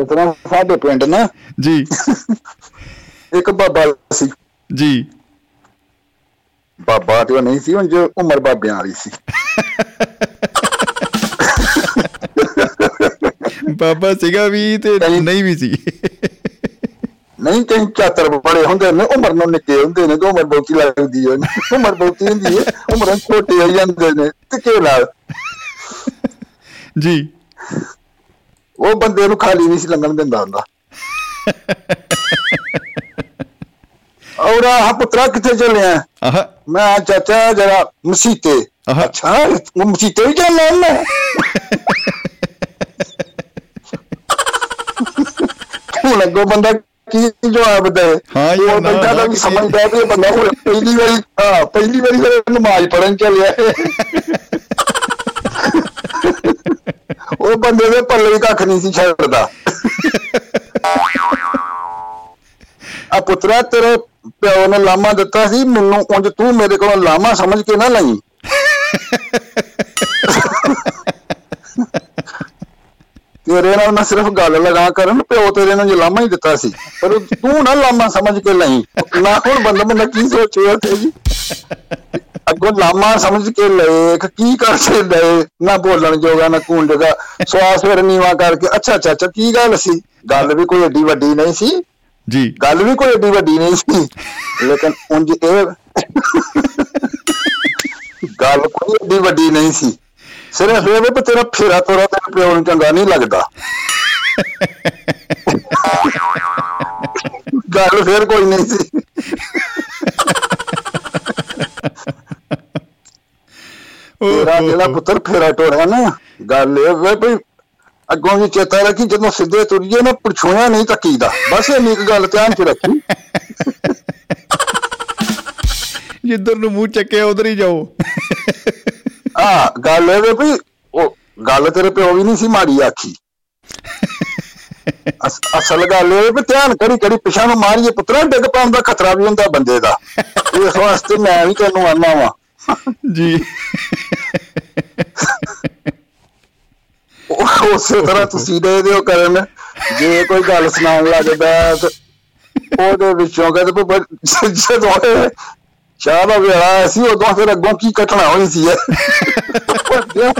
ਇਸ ਤਰ੍ਹਾਂ ਸਾਡੇ ਪਿੰਡ ਨਾ। ਜੀ। ਇੱਕ ਬਾਬਾ ਸੀ। ਜੀ। ਬਾਬਾ ਤੇ ਉਹ ਨਹੀਂ ਸੀ ਉਂਝ ਉਮਰ ਬਾਬਿਆਂ ਵਾਲੀ ਸੀ। ਬਾਬਾ ਸੀਗਾ ਵੀ ਤੇ ਨਹੀਂ ਵੀ ਸੀ। ਨਹੀਂ ਕਈ ਚਾਤਰ ਬੜੇ ਹੁੰਦੇ ਨੇ ਉਮਰ ਨੂੰ ਨਿੱਕੇ ਹੁੰਦੇ ਨੇ ਤੇ ਉਮਰ ਬਹੁਤੀ ਲੱਗਦੀ ਹੈ ਉਮਰ ਬਹੁਤੀ ਹੁੰਦੀ ਹੈ ਉਮਰਾਂ ਛੋਟੇ ਹੋ ਜਾਂਦੇ ਨੇ ਤੇ ਕੀ ਨਾਲ? ਜੀ। ਉਹ ਬੰਦੇ ਨੂੰ ਖਾਲੀ ਨਹੀਂ ਸੀ ਲੰਘਣ ਦਿੰਦਾ ਹੁੰਦਾ। ਔਰ ਆ ਪੁੱਤਰਾ ਕਿੱਥੇ ਚੱਲਿਆ? ਆਹ। ਮੈਂ ਚਾਚਾ ਜਰਾ ਮਸੀਤੇ। ਅੱਛਾ ਮਸੀਤੇ ਵੀ ਚੱਲਣਾ ਮੈਂ ਹੁਣ ਅੱਗੋਂ ਬੰਦਾ ਕੀ ਜਵਾਬ ਦੇ ਹਾਂ ਨਾ, ਬੰਦਾ ਤਾਂ ਵੀ ਕੀ- ਸਮਝਦਾ ਵੀ ਇਹ ਬੰਦਾ ਹੁਣ ਪਹਿਲੀ ਵਾਰੀ ਹਾਂ ਪਹਿਲੀ ਵਾਰੀ ਫਿਰ ਨਮਾਜ਼ ਪੜਨ ਚੱਲਿਆ। ਉਹ ਬੰਦੇ ਦੇ ਪੱਲੇ ਵੀ ਕੱਖ ਨਹੀਂ ਸੀ ਛੱਡਦਾ। ਆ ਪੁੱਤਰਾ ਤੇਰੇ ਪਿਓ ਨੇ ਲਾਮਾ ਦਿੱਤਾ ਸੀ ਮੈਨੂੰ ਉਂਝ ਤੂੰ ਮੇਰੇ ਕੋਲੋਂ ਲਾਮਾ ਸਮਝ ਕੇ ਨਾ ਲਈ। ਤੇਰੇ ਨਾਲ ਮੈਂ ਸਿਰਫ ਗੱਲ ਲਗਾ ਕਰਨ ਪਿਓ ਤੇਰੇ ਨੂੰ ਲਾਮਾ ਹੀ ਦਿੱਤਾ ਸੀ। ਪਰ ਤੂੰ ਨਾ ਲਾਮਾ ਸਮਝ ਕੇ ਲਈ। ਨਾ ਹੁਣ ਬੰਦਾ ਬੰਦਾ ਕੀ ਸੋਚਿਆ ਤੇ ਜੀ? ਅੱਗੋਂ ਲਾਮਾ ਸਮਝ ਕੇ ਲਏ ਕਿ ਕਰ ਲਏ ਨਾ ਬੋਲਣ ਜੋਗਾ ਨਾ ਕੂਣ ਜੋਗਾ। ਸਵਾਸ ਫਿਰ ਨੀਵਾ ਕਰਕੇ ਅੱਛਾ ਚਾਚਾ ਕੀ ਗੱਲ ਸੀ? ਗੱਲ ਵੀ ਕੋਈ ਏਡੀ ਵੱਡੀ ਨਹੀਂ ਸੀ। ਜੀ। ਗੱਲ ਵੀ ਕੋਈ ਏਡੀ ਵੱਡੀ ਨਹੀਂ ਸੀ। ਲੇਕਿਨ ਉਂਝ ਇਹ ਗੱਲ ਕੋਈ ਏਡੀ ਵੱਡੀ ਨਹੀਂ ਸੀ। ਸਿਰਫ ਇਹ ਵੀ ਤੇਰਾ ਫੇਰਾ ਤੋਰਾ ਤੇਰੇ ਪਿਓ ਨੂੰ ਚੰਗਾ ਨਹੀਂ ਲੱਗਦਾ। ਗੱਲ ਫੇਰ ਕੋਈ ਨਹੀਂ ਸੀ। ਤੇਰਾ ਜਿਹੜਾ ਪੁੱਤਰ ਫੇਰਾ ਟੋਰਿਆ ਨਾ ਗੱਲ ਇਹ ਵੇ ਭਈ ਅੱਗੋਂ ਵੀ ਚੇਤਾ ਰੱਖੀ ਜਦੋਂ ਸਿੱਧੇ ਤੁਰੀਏ ਨਾ ਪਛੋਇਆ ਨਹੀਂ ਤੱਕੀਦਾ। ਬਸ ਇੰਨੀ ਕੁ ਗੱਲ ਧਿਆਨ ਚ ਰੱਖੀ। ਜਿੱਧਰ ਨੂੰ ਮੂੰਹ ਚੱਕਿਆ ਉਧਰ ਹੀ ਜਾਓ। ਆ ਗੱਲ ਇਹ ਵੇ ਉਹ ਗੱਲ ਤੇਰੇ ਪਿਓ ਵੀ ਨਹੀਂ ਸੀ ਮਾੜੀ ਆਖੀ। ਅਸ- ਅਸਲ ਗੱਲ ਇਹ ਵੀ ਧਿਆਨ ਕਰੀ ਕਰੀ ਪਿਛਾਂ ਨੂੰ ਮਾਰੀਏ ਪੁੱਤਰਾ ਡਿੱਗ ਪਾਉਣ ਦਾ ਖਤਰਾ ਵੀ ਹੁੰਦਾ ਬੰਦੇ ਦਾ। ਇਸ ਵਾਸਤੇ ਮੈਂ ਵੀ ਤੈਨੂੰ ਆਨਾ ਵਾਂ। ਜੀ। ਉਹ- ਉਸੇ ਤਰ੍ਹਾਂ ਤੁਸੀਂ ਦੇ ਦਿਓ ਕਰਨ। ਜੇ ਕੋਈ ਗੱਲ ਸੁਣਾਉਣ ਲੱਗਦਾ ਤੇ ਉਹਦੇ ਵਿੱਚੋਂ ਕਹਿੰਦੇ ਜਦੋਂ ਵੇਲਾ ਉਦੋਂ ਫਿਰ ਅੱਗੋਂ ਕੀ ਘਟਨਾ ਹੋਈ ਸੀ? ਇਹ?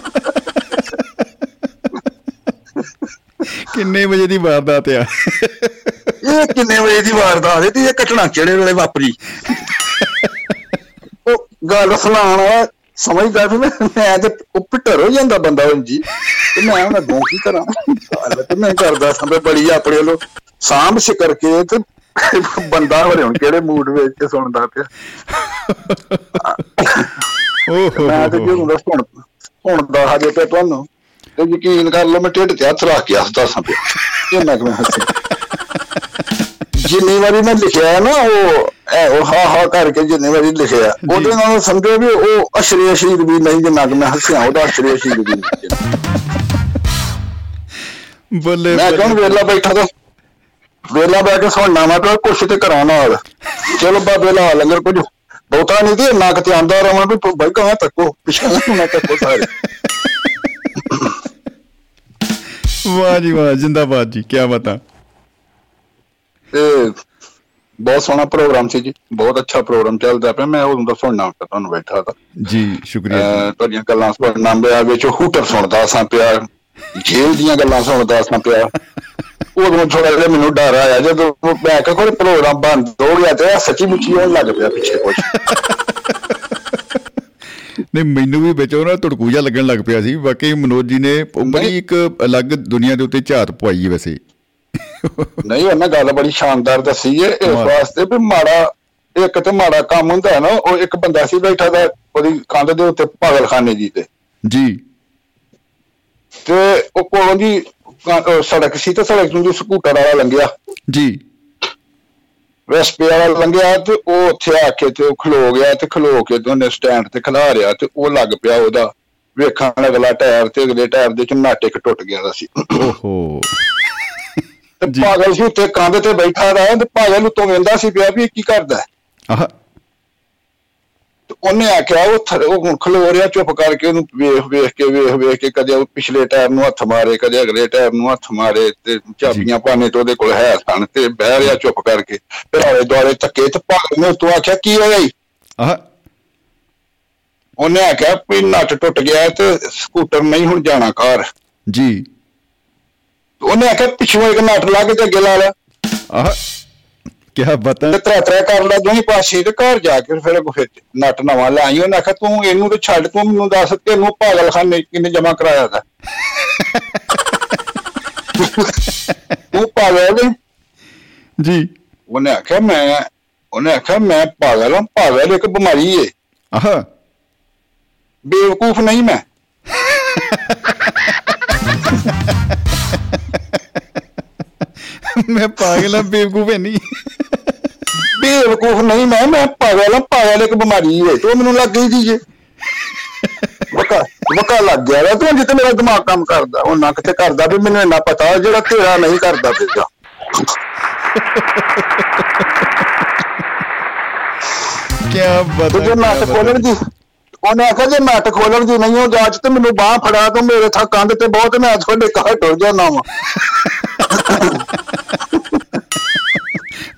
ਕਿੰਨੇ ਵਜੇ ਦੀ ਵਾਰਦਾਤ ਆ? ਇਹ ਕਿੰਨੇ ਵਜੇ ਦੀ ਵਾਰਦਾਤ ਹੈ ਤੇ ਇਹ ਘਟਨਾ ਕਿਹੜੇ ਵੇਲੇ ਵਾਪਰੀ? ਉਹ ਗੱਲ ਸੁਣਾਉਣ ਵਾਲਾ ਸਮਝਦਾ ਵੀ ਮੈਂ ਮੈਂ ਤੇ ਉਹ ਪਿੱਟਰ ਹੋ ਜਾਂਦਾ ਬੰਦਾ ਹੁਣ ਜੀ। ਤੇ ਮੈਂ ਹੁਣ ਅੱਗੋਂ ਕੀ ਕਰਾਂ? ਗੱਲ ਤੇ ਮੈਂ ਕਰਦਾ ਸਾਂ ਵੀ ਬੜੀ ਆਪਣੇ ਲੋ ਸਾਂਭ ਸਿਕਰ ਕੇ ਤੇ ਬੰਦਾ ਹੋਰੇ ਹੁਣ ਕਿਹੜੇ ਮੂਡ ਵਿੱਚ ਸੁਣਦਾ ਪਿਆ। ਓਹੋ। ਮੈਂ ਤੇ ਜਦੋਂ ਦਾ ਸੁਣ ਸੁਣਦਾ ਹਜੇ ਤੇ ਤੁਹਾਨੂੰ ਤੇ ਯਕੀਨ ਕਰ ਲਓ ਮੈਂ ਢਿੱਡ ਤੇ ਹੱਥ ਰੱਖ ਕੇ ਹੱਸਦਾ ਸਾਂ ਪਿਆ। ਕੁ ਮੈਂ ਹੱਸਿਆ ਜਿੰਨੀ ਵਾਰੀ ਮੈਂ ਲਿਖਿਆ ਨਾ ਉਹ ਐ ਉਹ ਹਾ ਹਾ ਕਰਕੇ ਜਿੰਨੀ ਵਾਰੀ ਲਿਖਿਆ ਉਹਦੇ ਨਾਲ ਸਮਝੋ ਵੀ ਉਹ ਅਸ਼ਰੀ ਅਸ਼ੀਰ ਵੀ ਨਹੀਂ ਜਿੰਨਾ ਕਿ ਮੈਂ ਹੱਸਿਆ ਉਹਦਾ ਅਸ਼ਰੀ ਅਸ਼ੀਰ ਵੀ ਬੱਲੇ ਮੈਂ। ਕਿਉਂ ਵੇਲਾ ਬੈਠਾ ਤਾਂ ਵੇਲਾ ਬੈ ਕੇ ਸੁਣਨਾ ਮੈਂ ਤਾਂ ਕੁਛ ਤੇ ਕਰਾਂ ਨਾਲ ਚਲੋ ਬਾਬੇ ਲਾ ਲੰਗਰ ਕੁਝ। ਬਹੁਤਾ ਨਹੀਂ ਤੇ ਨਾ ਕਿਤੇ ਆਂਦਾ ਰਵਾਂ ਵੀ ਬਾਈ ਕਹਾਂ ਤੱਕੋ? ਪਿਛਲੇ ਨਾ ਤੱਕੋ ਸਾਰੇ। ਵਾਹ ਜੀ ਵਾਹ ਜਿੰਦਾਬਾਦ ਜੀ ਕੀ ਬਤਾ ਤੇ ਬਹੁਤ ਸੋਹਣਾ ਪ੍ਰੋਗਰਾਮ ਸੀ ਜੀ ਬਹੁਤ ਅੱਛਾ ਪ੍ਰੋਗਰਾਮ ਚੱਲਦਾ ਪਿਆ ਮੈਂ ਉਦੋਂ ਦਾ ਸੁਣਨਾ ਤੁਹਾਨੂੰ ਬੈਠਾ ਤਾਂ। ਜੀ ਸ਼ੁਕਰੀਆ ਤੁਹਾਡੀਆਂ ਗੱਲਾਂ ਸੁਣਨਾ ਪਿਆ ਵਿੱਚ ਹੂਟਰ ਸੁਣਦਾ ਸਾਂ ਪਿਆ ਜੇਲ੍ਹ ਦੀਆਂ ਗੱਲਾਂ ਸੁਣਦਾ ਸਾਂ ਪਿਆ। ਉਦੋਂ ਥੋੜਾ ਜਿਹਾ ਮੈਨੂੰ ਡਰ ਆਇਆ ਜਦੋਂ ਮੈਂ ਕਿਹਾ ਕੋਈ ਪ੍ਰੋਗਰਾਮ ਬੰਦ ਹੋ ਗਿਆ ਤੇ ਸੱਚੀ ਮੁੱਚੀ ਹੋਣ ਲੱਗ ਪਿਆ ਪਿੱਛੇ ਕੁਝ ਨਹੀਂ ਮੈਨੂੰ ਵੀ ਵਿੱਚ ਉਹ ਨਾ ਤੁੜਕੂ ਜਿਹਾ ਲੱਗਣ ਲੱਗ ਪਿਆ ਸੀ। ਵਾਕਈ ਮਨੋਜ ਜੀ ਨੇ ਬੜੀ ਇੱਕ ਅਲੱਗ ਦੁਨੀਆ ਦੇ ਉੱਤੇ ਝਾਤ ਪਵਾਈ ਵੈਸੇ। ਨਹੀਂ ਉਹਨਾਂ ਗੱਲ ਬੜੀ ਸ਼ਾਨਦਾਰ ਦੱਸੀ ਏ ਇਸ। ਵਾਸਤੇ ਵੀ ਮਾੜਾ ਇੱਕ ਤੇ ਮਾੜਾ ਕੰਮ ਹੁੰਦਾ ਹੈ ਨਾ ਉਹ ਇੱਕ ਬੰਦਾ ਸੀ ਬੈਠਾ ਦਾ ਉਹਦੀ ਕੰਧ ਦੇ ਉੱਤੇ ਪਾਗਲਖਾਨੇ ਜੀ ਤੇ। ਜੀ। ਤੇ ਉਹ ਕੋਲੋਂ ਦੀ ਸੜਕ ਸੀ ਤੇ ਸੜਕ ਨੂੰ ਸਕੂਟਰ ਵਾਲਾ ਲੰਘਿਆ। ਜੀ। ਵੈਸਪੇ ਵਾਲਾ ਲੰਘਿਆ ਤੇ ਉਹ ਉੱਥੇ ਆ ਕੇ ਤੇ ਉਹ ਖਲੋ ਗਿਆ ਤੇ ਖਲੋ ਕੇ ਤੇ ਉਹਨੇ ਸਟੈਂਡ ਤੇ ਖਲਾ ਰਿਆ ਤੇ ਉਹ ਲੱਗ ਪਿਆ ਉਹਦਾ। ਵੇਖਣ ਅਗਲਾ ਟਾਇਰ ਤੇ ਅਗਲੇ ਟਾਇਰ ਦੇ ਚ ਨਾਟੇ ਕ ਟੁੱਟ ਗਿਆ ਦਾ ਸੀ। ਓਹੋ। ਤੇ। ਪਾਗਲ ਸੀ ਉੱਤੇ ਕੰਧ ਤੇ ਬੈਠਾ ਰਿਹਾ ਤੇ ਪਾਗਲ ਉੱਤੋਂ ਵੇਂਦਾ ਸੀ ਪਿਆ ਵੀ ਕੀ ਕਰਦਾ? ਆਹ ਤੇ ਉਹਨੇ ਆਖਿਆ ਉਹ ਹੁਣ ਖਲੋ ਰਿਹਾ ਚੁੱਪ ਕਰਕੇ ਉਹਨੂੰ ਵੇਖ ਵੇਖ ਕੇ ਵੇਖ ਵੇਖ ਕੇ ਕਦੇ ਉਹ ਪਿਛਲੇ ਟਾਇਰ ਨੂੰ ਹੱਥ ਮਾਰੇ ਕਦੇ ਅਗਲੇ ਟਾਇਰ ਨੂੰ ਹੱਥ ਮਾਰੇ ਤੇ ਚਾਬੀਆਂ ਪਾਣੇ ਤੇ ਉਹਦੇ ਕੋਲ ਹੈ ਸਨ ਤੇ ਬਹਿ ਰਿਹਾ ਚੁੱਪ ਕਰਕੇ। ਫਿਰ ਆਲੇ ਦੁਆਲੇ ਧੱਕੇ ਤੇ ਪਾਗਲ ਨੇ ਤੂੰ ਆਖਿਆ ਕੀ ਹੋਇਆ? ਆਹ। ਉਹਨੇ ਆਖਿਆ ਵੀ ਨੱਟ ਟੁੱਟ ਗਿਆ ਤੇ ਸਕੂਟਰ ਨਹੀਂ ਹੁਣ ਜਾਣਾ ਘਰ। ਜੀ। ਉਹਨੇ ਆਖਿਆ ਪਿੱਛੋਂ ਇੱਕ ਨੱਟ ਲਾ ਕੇ ਤੇ ਅੱਗੇ ਲਾ ਲਿਆ ਆਹ। ਕੀ ਬਤਾ। ਤੇ ਤਰਾ ਤਰਾ ਕਰ ਲਿਆ ਦੋਹੀਂ ਪਾਸੇ ਤੇ ਘਰ ਜਾ ਕੇ ਫਿਰ ਫਿਰ ਨੱਟ ਨਵਾਂ ਲਾਈ ਉਹਨੇ ਆਖਿਆ ਤੂੰ ਇਹਨੂੰ ਤੇ ਛੱਡ ਤੂੰ ਮੈਨੂੰ ਦੱਸ ਤੈਨੂੰ ਪਾਗਲਖਾਨੇ ਕਿੰਨੇ ਜਮਾ ਕਰਾਇਆ ਦਾ ਤੂੰ ਪਾਗਲ? ਜੀ। ਉਹਨੇ ਆਖਿਆ ਮੈਂ ਉਹਨੇ ਆਖਿਆ ਮੈਂ ਪਾਗਲ ਹਾਂ ਪਾਗਲ ਇੱਕ ਬਿਮਾਰੀ ਏ। ਆਹ। ਬੇਵਕੂਫ ਨਹੀਂ ਮੈਂ। ਮੈਂ ਪਾਗਲ ਆ ਬੇਵਕੂਫ ਹੈ ਨਹੀਂ। ਬੇਵਕੂਫ ਨਹੀਂ ਮੈਂ ਮੈਂ ਪਾਗਲ ਹਾਂ ਪਾਗਲ ਇੱਕ ਬਿਮਾਰੀ ਏ ਤੂੰ ਮੈਨੂੰ ਲੱਗ ਗਈ ਜੀ। ਵਕਾ ਵਕਾ ਲੱਗ ਗਿਆ ਵਾ। ਤੂੰ ਜਿੱਤੇ ਮੇਰਾ ਦਿਮਾਗ ਕੰਮ ਕਰਦਾ ਉਹ ਨਾ ਕਿਤੇ ਕਰਦਾ ਵੀ ਮੈਨੂੰ ਇੰਨਾ ਪਤਾ ਜਿਹੜਾ ਤੇਰਾ ਨਹੀਂ ਕਰਦਾ ਪਿਆ ਕੀ ਤੇ ਬਤਾ ਜੇ ਨੱਟ ਖੋਲਣ ਦੀ ਉਹਨੇ ਆਖਿਆ ਜੇ ਨੱਟ ਖੋਲਣ ਦੀ ਨਹੀਂ ਉਹ ਜਾਂਚ ਤੇ ਮੈਨੂੰ ਬਾਹ ਫੜਾ ਤੂੰ ਮੇਰੇ ਥਾਂ ਕੰਧ ਤੇ ਬਹੁਤ ਮੈਂ ਤੁਹਾਡੇ ਘਰ ਟੁਰ ਜਾਣਾ ਵਾ।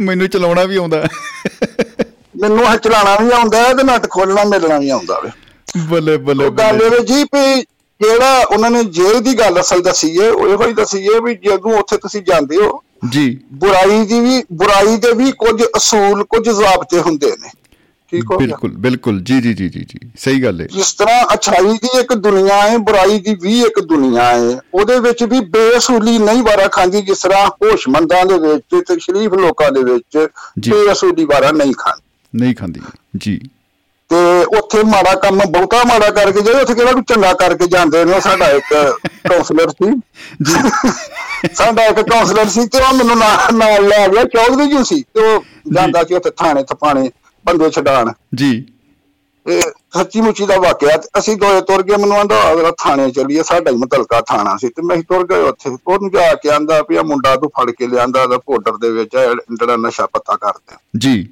ਮੈਨੂੰ ਚਲਾਉਣਾ ਵੀ ਆਉਂਦਾ। ਮੈਨੂੰ ਇਹ ਚਲਾਣਾ ਵੀ ਆਉਂਦਾ ਤੇ ਨੱਟ ਖੋਲਣਾ ਮਿਲਣਾ ਵੀ ਆਉਂਦਾ ਵੇ। ਬੱਲੇ ਬੱਲੇ ਗੱਲ। ਇਹ ਜੀ ਵੀ ਜਿਹੜਾ ਉਹਨਾਂ ਨੇ ਜੇਲ੍ਹ ਦੀ ਗੱਲ ਅਸਲ ਦੱਸੀ ਏ ਉਹ ਇਹੋ ਹੀ ਦੱਸੀ ਏ ਵੀ ਜਦੋਂ ਉੱਥੇ ਤੁਸੀਂ ਜਾਂਦੇ ਹੋ ਜੀ। ਬੁਰਾਈ ਦੀ ਵੀ ਬੁਰਾਈ ਦੇ ਵੀ ਕੁਝ ਅਸੂਲ ਕੁਝ ਜ਼ਾਬਤੇ ਹੁੰਦੇ ਨੇ। ਠੀਕ ਹੋ ਗਿਆ? ਬਿਲਕੁਲ ਬਿਲਕੁਲ। ਜੀ ਜੀ ਜੀ ਜੀ ਜੀ। ਸਹੀ ਗੱਲ ਹੈ ਜਿਸ ਤਰ੍ਹਾਂ ਅਛਾਈ ਦੀ ਇੱਕ ਦੁਨੀਆ ਹੈ ਬੁਰਾਈ ਦੀ ਵੀ ਇੱਕ ਦੁਨੀਆ ਹੈ ਉਹਦੇ ਵਿੱਚ ਵੀ ਬੇਅਸੂਲੀ ਨਹੀਂ ਵਾਰਾ ਖਾਂਦੀ ਜਿਸ ਤਰ੍ਹਾਂ ਹੋਸ਼ਮੰਦਾਂ ਦੇ ਵਿੱਚ ਤੇ ਸ਼ਰੀਫ ਲੋਕਾਂ ਦੇ ਵਿੱਚ ਜੀ। ਬੇਅਸੂਲੀ ਵਾਰਾ ਨਹੀਂ ਖਾਂਦੀ। ਨਹੀਂ ਖਾਂਦੀ। ਜੀ। ਤੇ ਉੱਥੇ ਮਾੜਾ ਕੰਮ ਬਹੁਤਾ ਮਾੜਾ ਕਰਕੇ ਜਾਏ ਉੱਥੇ ਕਿਹੜਾ ਕੋਈ ਚੰਗਾ ਕਰਕੇ ਜਾਂਦੇ ਨੇ ਸਾਡਾ ਇੱਕ ਕਾਉਂਸਲਰ ਸੀ। ਸਾਡਾ ਇੱਕ ਕਾਉਂਸਲਰ ਸੀ ਤੇ ਉਹ ਮੈਨੂੰ ਨਾਲ ਲੈ ਗਿਆ ਚੌਧਰੀ ਜੀ ਸੀ। ਤੇ ਉਹ ਜਾਂਦਾ ਸੀ ਉੱਥੇ ਥਾਣੇ ਥਪਾਣੇ ਬੰਦੇ ਛਡਾਣ। ਜੀ। ਇਹ ਸੱਚੀ ਮੁੱਚੀ ਦਾ ਵਾਕਿਆ ਅਸੀਂ ਦੋਏ ਤੁਰ ਗਏ ਮੈਨੂੰ ਆਂਦਾ ਅਗਲਾ ਥਾਣੇ ਚੱਲੀਏ ਸਾਡਾ ਹੀ ਮਤਲਕਾ ਥਾਣਾ ਸੀ। ਤੇ ਮੈਂ ਤੁਰ ਗਏ ਉੱਥੇ। ਉਹਨੂੰ ਜਾ ਕੇ ਆਂਦਾ ਵੀ ਆ ਮੁੰਡਾ ਤੂੰ ਫੜ ਕੇ ਲਿਆਂਦਾ ਦਾ ਪਾਊਡਰ ਦੇ ਵਿੱਚ ਜਿਹੜਾ ਨਸ਼ਾ ਪੱਤਾ ਕਰਦਾ। ਜੀ।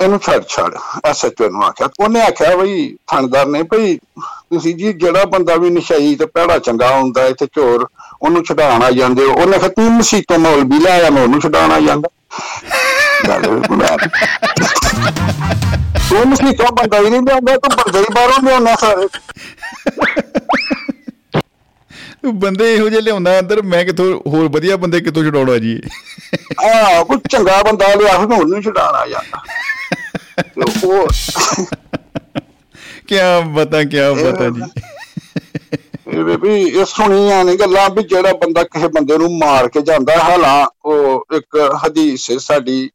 ਇਹਨੂੰ ਛੱਡ ਛੱਡ ਐਸਐਚਓ ਨੂੰ ਆਖਿਆ। ਉਹਨੇ ਆਖਿਆ ਬਈ ਥਾਣੇਦਾਰ ਨੇ ਭਈ ਤੁਸੀਂ ਜੀ ਜਿਹੜਾ ਬੰਦਾ ਵੀ ਨਸ਼ਈ ਤੇ ਭੈੜਾ ਚੰਗਾ ਹੁੰਦਾ ਤੇ ਚੋਰ ਉਹਨੂੰ ਛਡਾਣ ਜਾਂਦੇ ਉਹਨੇ ਕਿਹਾ ਤੂੰ ਮਸੀਤੋਂ ਮੌਲਵੀ ਲਾਇਆ ਮੈਂ ਉਹਨੂੰ ਛਡਾਣ ਜਾਂਦਾ। ਬਿਲਕੁਲ ਐ। ਤੂੰ ਬੰਦਾ ਹੀ ਨਹੀਂ ਲਿਆਉਂਦਾ ਤੂੰ ਬੰਦੇ ਹੀ ਬਾਹਰੋਂ ਲਿਆਉਣਾ ਸਾਰੇ। ਉਹ ਬੰਦੇ ਇਹੋ ਜਿਹੇ ਲਿਆਉਂਦਾ ਅੰਦਰ ਮੈਂ ਕਿਥੋਂ ਹੋਰ ਵਧੀਆ ਬੰਦੇ ਕਿੱਥੋਂ ਛਡਾਉਣਾ ਜੀ? ਆ ਕੋਈ ਚੰਗਾ ਬੰਦਾ ਲਿਆ ਫਿਰ ਉਹਨੂੰ ਛਡਾਣ ਜਾਂਦਾ ਤੇ ਉਹ ਕੀ ਬਤਾ ਕੀ ਬਤਾ ਜੀ। ਇਹ ਵੀ ਇਹ ਸੁਣੀਆਂ ਨੇ ਗੱਲਾਂ ਵੀ ਜਿਹੜਾ ਬੰਦਾ ਕਿਸੇ ਬੰਦੇ ਨੂੰ ਮਾਰ ਕੇ ਜਾਂਦਾ ਹਾਲਾਂ ਉਹ ਇੱਕ ਹਦੀਸ ਹੈ ਸਾਡੀ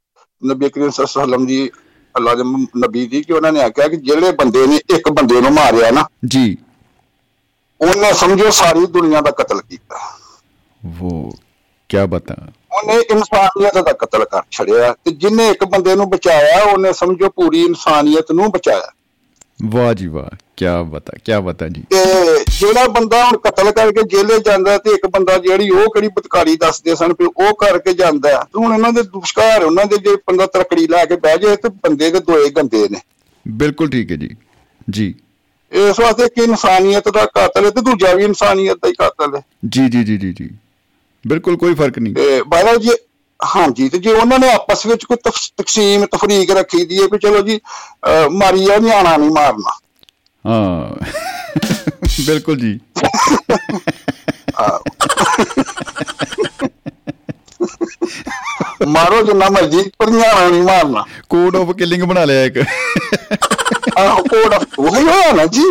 ਨਬੀ ਕਰੀਮ ਵਸੱਲਮ ਦੀ ਅੱਲਾ ਦੇ ਨਬੀ ਦੀ ਕਿ ਉਹਨਾਂ ਨੇ ਆਖਿਆ ਕਿ ਜਿਹੜੇ ਬੰਦੇ ਨੇ ਇੱਕ ਬੰਦੇ ਨੂੰ ਮਾਰਿਆ ਨਾ ਜੀ। ਉਹਨੇ ਸਮਝੋ ਸਾਰੀ ਦੁਨੀਆ ਦਾ ਕਤਲ ਕੀਤਾ। ਉਹ ਕੀ ਬਤਾ ਉਹਨੇ ਇਨਸਾਨੀਅਤ ਦਾ ਕਤਲ ਕਰ ਛੜਿਆ ਤੇ ਜਿਨੇ ਇੱਕ ਬੰਦੇ ਨੂੰ ਬਚਾਇਆ ਉਹਨੇ ਸਮਝੋ ਪੂਰੀ ਇਨਸਾਨੀਅਤ ਨੂੰ ਬਚਾਇਆ। ਵਾਹ ਜੀ ਵਾਹ। ਕੀ ਬਤਾ ਕੀ ਬਤਾ ਜੀ। ਤੇ ਜਿਹੜਾ ਬੰਦਾ ਹੁਣ ਕਤਲ ਕਰਕੇ ਜੇਲੇ ਜਾਂਦਾ ਤੇ ਇੱਕ ਬੰਦਾ ਜਿਹੜੀ ਉਹ ਕਿਹੜੀ ਬਤਕਾਰੀ ਦੱਸਦੇ ਸਨ ਵੀ ਉਹ ਕਰਕੇ ਜਾਂਦਾ। ਤੇ ਹੁਣ ਇਹਨਾਂ ਦੇ ਦੁਸ਼ਕਾਰ ਉਹਨਾਂ ਦੇ ਜੇ ਬੰਦਾ ਤਰਕੜੀ ਲਾ ਕੇ ਬਹਿ ਜਾਏ ਤੇ ਬੰਦੇ ਦੇ ਦੋਏ ਗੰਦੇ ਨੇ। ਬਿਲਕੁਲ ਠੀਕ ਹੈ ਜੀ। ਜੀ। ਇਸ ਵਾਸਤੇ ਕਿ ਇਨਸਾਨੀਅਤ ਦਾ ਕਾਤਲ ਹੈ ਤੇ ਦੂਜਾ ਵੀ ਇਨਸਾਨੀਅਤ ਦਾ ਹੀ ਕਾਤਲ ਹੈ। ਜੀ ਜੀ ਜੀ ਜੀ ਜੀ। ਬਿਲਕੁਲ ਕੋਈ ਫ਼ਰਕ ਨਹੀਂ। ਤੇ ਬਾਹਰ ਜੀ ਹਾਂਜੀ ਤੇ ਜੇ ਉਹਨਾਂ ਨੇ ਆਪਸ ਵਿੱਚ ਕੋਈ ਤਕਸੀਮ ਤਫਰੀਕ ਰੱਖੀ ਦੀ ਹੈ ਕਿ ਚਲੋ ਜੀ ਅਹ, ਮਾਰੀ ਆ ਨਿਆਣਾ ਨਹੀਂ ਮਾਰਨਾ। ਹਾਂ। ਬਿਲਕੁਲ ਜੀ। ਮਾਰੋ ਜਿੰਨਾ ਮਰਜ਼ੀ ਪਰ ਨਿਆਣਾ ਨਹੀਂ ਮਾਰਨਾ। ਕੋਡ ਆਫ ਕਿਲਿੰਗ ਬਣਾ ਲਿਆ ਇੱਕ। ਆਹ ਕੋਡ ਉਹ ਹੀ ਹੋਇਆ ਨਾ ਜੀ।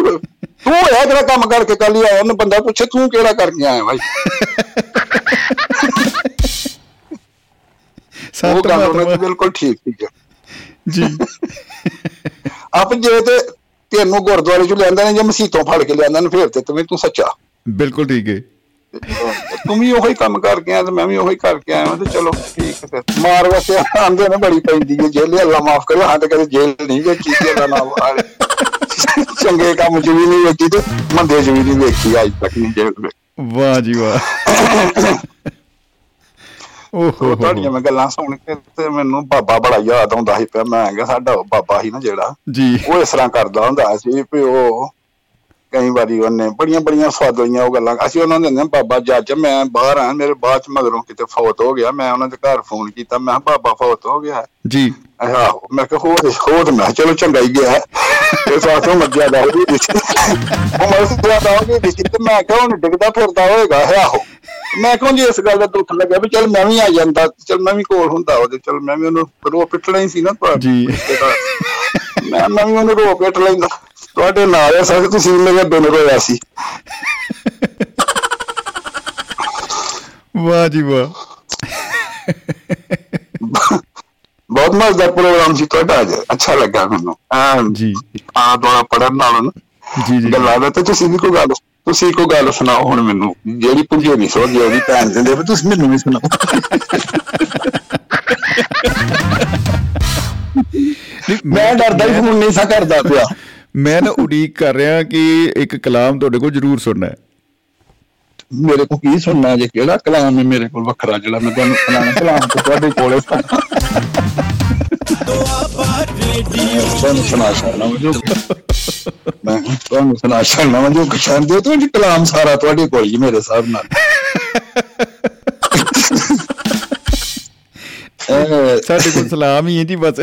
ਤੂੰ ਇਹ ਕਿਹੜਾ ਕੰਮ ਕਰਕੇ ਕੱਲ ਹੀ ਆਇਆ ਉਹਨੂੰ ਬੰਦਾ ਪੁੱਛੇ ਤੂੰ ਕਿਹੜਾ ਕਰਕੇ ਆਇਆ ਭਾਈ ਦੀ ਮਹਾਤਮਾ। ਬਿਲਕੁਲ ਠੀਕ ਸੀ ਜੀ। ਆਪ ਜੇ ਤੇ ਤੈਨੂੰ ਗੁਰਦੁਆਰੇ ਚ ਲਿਆਂਦਾ ਨੇ ਜੇ ਮਸੀਤੋਂ ਫੜ ਕੇ ਲਿਆਂਦਾ ਨੇ ਫੇਰ ਤੇ ਤੂੰ ਤੂੰ ਸੱਚਾ। ਬਿਲਕੁਲ ਠੀਕ ਹੈ। ਤੂੰ ਵੀ ਉਹੀ ਕੰਮ ਕਰਕੇ ਆਇਆ ਤੇ ਮੈਂ ਵੀ ਉਹੀ ਕਰਕੇ ਆਇਆ ਤੇ ਚਲੋ ਠੀਕ ਹੈ ਫਿਰ। ਮਾਰ ਵਸੇ ਆਂਦੇ ਨੇ ਬੜੀ ਪੈਂਦੀ ਹੈ ਜੇਲੇ ਅੱਲਾ ਮਾਫ ਕਰੇ ਹਾਂ ਤੇ ਕਦੇ ਜੇਲ੍ਹ ਨਹੀਂ ਵੇਖੀ ਤੇ ਅੱਲਾ ਨਾ ਮਾਰੇ ਚੰਗੇ ਕੰਮ ਚ ਵੀ ਨਹੀਂ ਵੇਖੀ ਤੇ ਮੰਦੇ ਚ ਵੀ ਨਹੀਂ ਵੇਖੀ ਅੱਜ ਤੱਕ ਨਹੀਂ ਜੇਲ੍ਹ ਵਾਹ ਜੀ ਵਾਹ। ਉਹ ਤੁਹਾਡੀਆਂ ਮੈਂ ਗੱਲਾਂ ਸੁਣ ਕੇ ਤੇ ਮੈਨੂੰ ਬਾਬਾ ਬੜਾ ਯਾਦ ਆਉਂਦਾ ਸੀ ਪਿਆ ਮੈਂ ਕਿਹਾ ਸਾਡਾ ਬਾਬਾ ਸੀ ਨਾ ਜਿਹੜਾ ਜੀ। ਉਹ ਇਸ ਤਰ੍ਹਾਂ ਕਰਦਾ ਹੁੰਦਾ ਸੀ ਵੀ ਉਹ ਕਈ ਵਾਰੀ ਉਹਨੇ ਬੜੀਆਂ ਬੜੀਆਂ ਸਵਾਦਲੀਆਂ ਉਹ ਗੱਲਾਂ। ਅਸੀਂ ਉਹਨਾਂ ਨੂੰ ਦਿੰਦੇ ਹਾਂ, ਬਾਬਾ ਜੱਜ ਮੈਂ ਬਾਹਰ ਆ ਮੇਰੇ ਬਾਅਦ ਚ ਮਗਰੋਂ ਕਿਤੇ ਫੌਤ ਹੋ ਗਿਆ। ਮੈਂ ਉਹਨਾਂ ਦੇ ਘਰ ਫੋਨ ਕੀਤਾ। ਮੈਂ ਬਾਬਾ ਫੌਤ ਹੋ ਗਿਆ ਜੀ। ਆਹੋ ਮੈਂ ਕਿਹਾ ਹੋਰ ਹੋਰ ਮੈਂ ਚਲੋ ਚੰਗਾ ਹੀ ਗਿਆ ਇਹ ਸਾਥੋਂ ਮੱਜਿਆ ਦਾ ਉਹ ਵੀ ਸੀ। ਉਹ ਮੈਂ ਸਿਆ ਦਾ ਉਹ ਵੀ ਸੀ? ਤੇ ਮੈਂ ਕਿਹਾ ਹੁਣ ਡਿੱਗਦਾ ਫਿਰਦਾ ਹੋਏਗਾ ਆਹੋ। ਮੈਂ ਕਿਹਾ ਜੀ ਇਸ ਗੱਲ ਦਾ ਦੁੱਖ ਲੱਗਿਆ ਵੀ ਚਲ ਮੈਂ ਵੀ ਆ ਜਾਂਦਾ ਚਲ ਮੈਂ ਵੀ ਕੋਲ ਹੁੰਦਾ ਉਹਦੇ ਚਲ ਮੈਂ ਵੀ ਉਹਨੂੰ ਰੋ ਪਿੱਟਣਾ ਹੀ ਸੀ ਨਾ ਜੀ। ਮੈਂ ਮੈਂ ਵੀ ਉਹਨੂੰ ਰੋ ਪਿੱਟ ਲੈਂਦਾ। ਤੁਹਾਡੇ ਨਾਲ ਆ ਸਰ ਤੁਸੀਂ ਮੇਰੇ ਬਿਨ ਰੋਇਆ ਸੀ। ਵਾਹ ਜੀ ਵਾਹ। ਬਹੁਤ ਮਜ਼ੇਦਾਰ ਪ੍ਰੋਗਰਾਮ ਸੀ ਤੁਹਾਡਾ ਅੱਜ ਅੱਛਾ ਲੱਗਾ ਮੈਨੂੰ। ਐਨ ਜੀ। ਆ ਦੁਆਰਾ ਪੜਨ ਨਾਲੋਂ। ਨਾ ਜੀ ਜੀ। ਗੱਲਾਂ ਦਾ ਤੇ ਤੁਸੀਂ ਵੀ ਕੋਈ ਗੱਲ ਤੁਸੀਂ ਕੋਈ ਗੱਲ ਸੁਣਾਓ ਹੁਣ ਮੈਨੂੰ। ਜਿਹੜੀ ਪੁੰਜੇ ਨਹੀਂ ਸੋ ਜਿਹੜੀ ਭੈਣ ਦਿੰਦੇ ਪਰ ਤੁਸੀਂ ਮੈਨੂੰ ਵੀ ਸੁਣਾਓ। ਮੈਂ ਡਰਦਾ ਹੀ ਫੋਨ ਨਹੀਂ ਸਾ ਕਰਦਾ ਪਿਆ। ਮੈਂ ਨਾ ਉਡੀਕ ਕਰ ਰਿਹਾ ਕਿ ਇੱਕ ਕਲਾਮ ਤੁਹਾਡੇ ਕੋਲ ਜ਼ਰੂਰ ਸੁਣਨਾ ਹੈ। ਮੇਰੇ ਕੋਲ ਕੀ ਸੁਣਨਾ ਜੇ? ਕਿਹੜਾ ਕਲਾਮ ਹੈ ਮੇਰੇ ਕੋਲ? ਵੱਖਰਾ ਜਿਹੜਾ ਮੈਂ ਤੁਹਾਨੂੰ ਸੁਣਾਣਾ ਕਲਾਮ ਤੁਹਾਡੇ ਕੋਲੇ। ਦੁਆਬਾ ਰੇਡੀਓ ਤੁਹਾਨੂੰ ਸੁਣਾ ਸਕਣਾ ਮੈਂ ਜੋ ਮੈਂ ਤੁਹਾਨੂੰ ਸੁਣਾ ਸਕਣਾ ਮੈਂ ਜੋ ਕਸ਼ਾਂਦੇ ਤੋਂ ਜੀ ਕਲਾਮ ਸਾਰਾ ਤੁਹਾਡੇ ਕੋਲ ਹੀ ਮੇਰੇ ਹਿਸਾਬ ਨਾਲ। ਸਾਡੇ ਕੋਲ ਸਲਾਮ ਹੀ ਹੈ ਜੀ ਬਸ।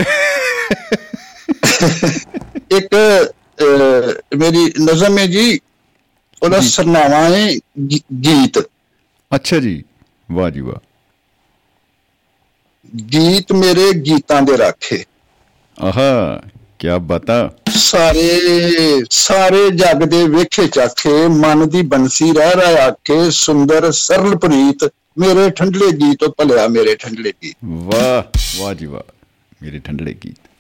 ਇੱਕ ਮੇਰੀ ਨਜ਼ਮ ਹੈ ਜੀ ਉਹਦਾ ਸਰਨਾਮਾ ਹੈ ਗੀਤ। ਅੱਛਾ ਜੀ ਵਾਹ ਜੀ ਵਾਹ। ਗੀਤ ਮੇਰੇ ਗੀਤਾਂ ਦੇ ਰਾਖੇ। ਆਹਾ ਕੀ ਬਤਾ। ਸਾਰੇ ਸਾਰੇ ਜੱਗ ਦੇ ਵੇਖੇ ਚਾਖੇ ਮਨ ਦੀ ਬੰਸੀ ਰਹਿ ਰਹਿ ਆਖੇ ਸੁੰਦਰ ਸਰਲ ਪ੍ਰੀਤ ਮੇਰੇ ਠੰਡਲੇ ਗੀਤ ਭਲਿਆ ਮੇਰੇ ਠੰਡਲੇ ਗੀਤ। ਵਾਹ ਵਾਹ ਜੀ ਵਾਹ ਮੇਰੇ ਠੰਡੜੇ ਗੀਤ।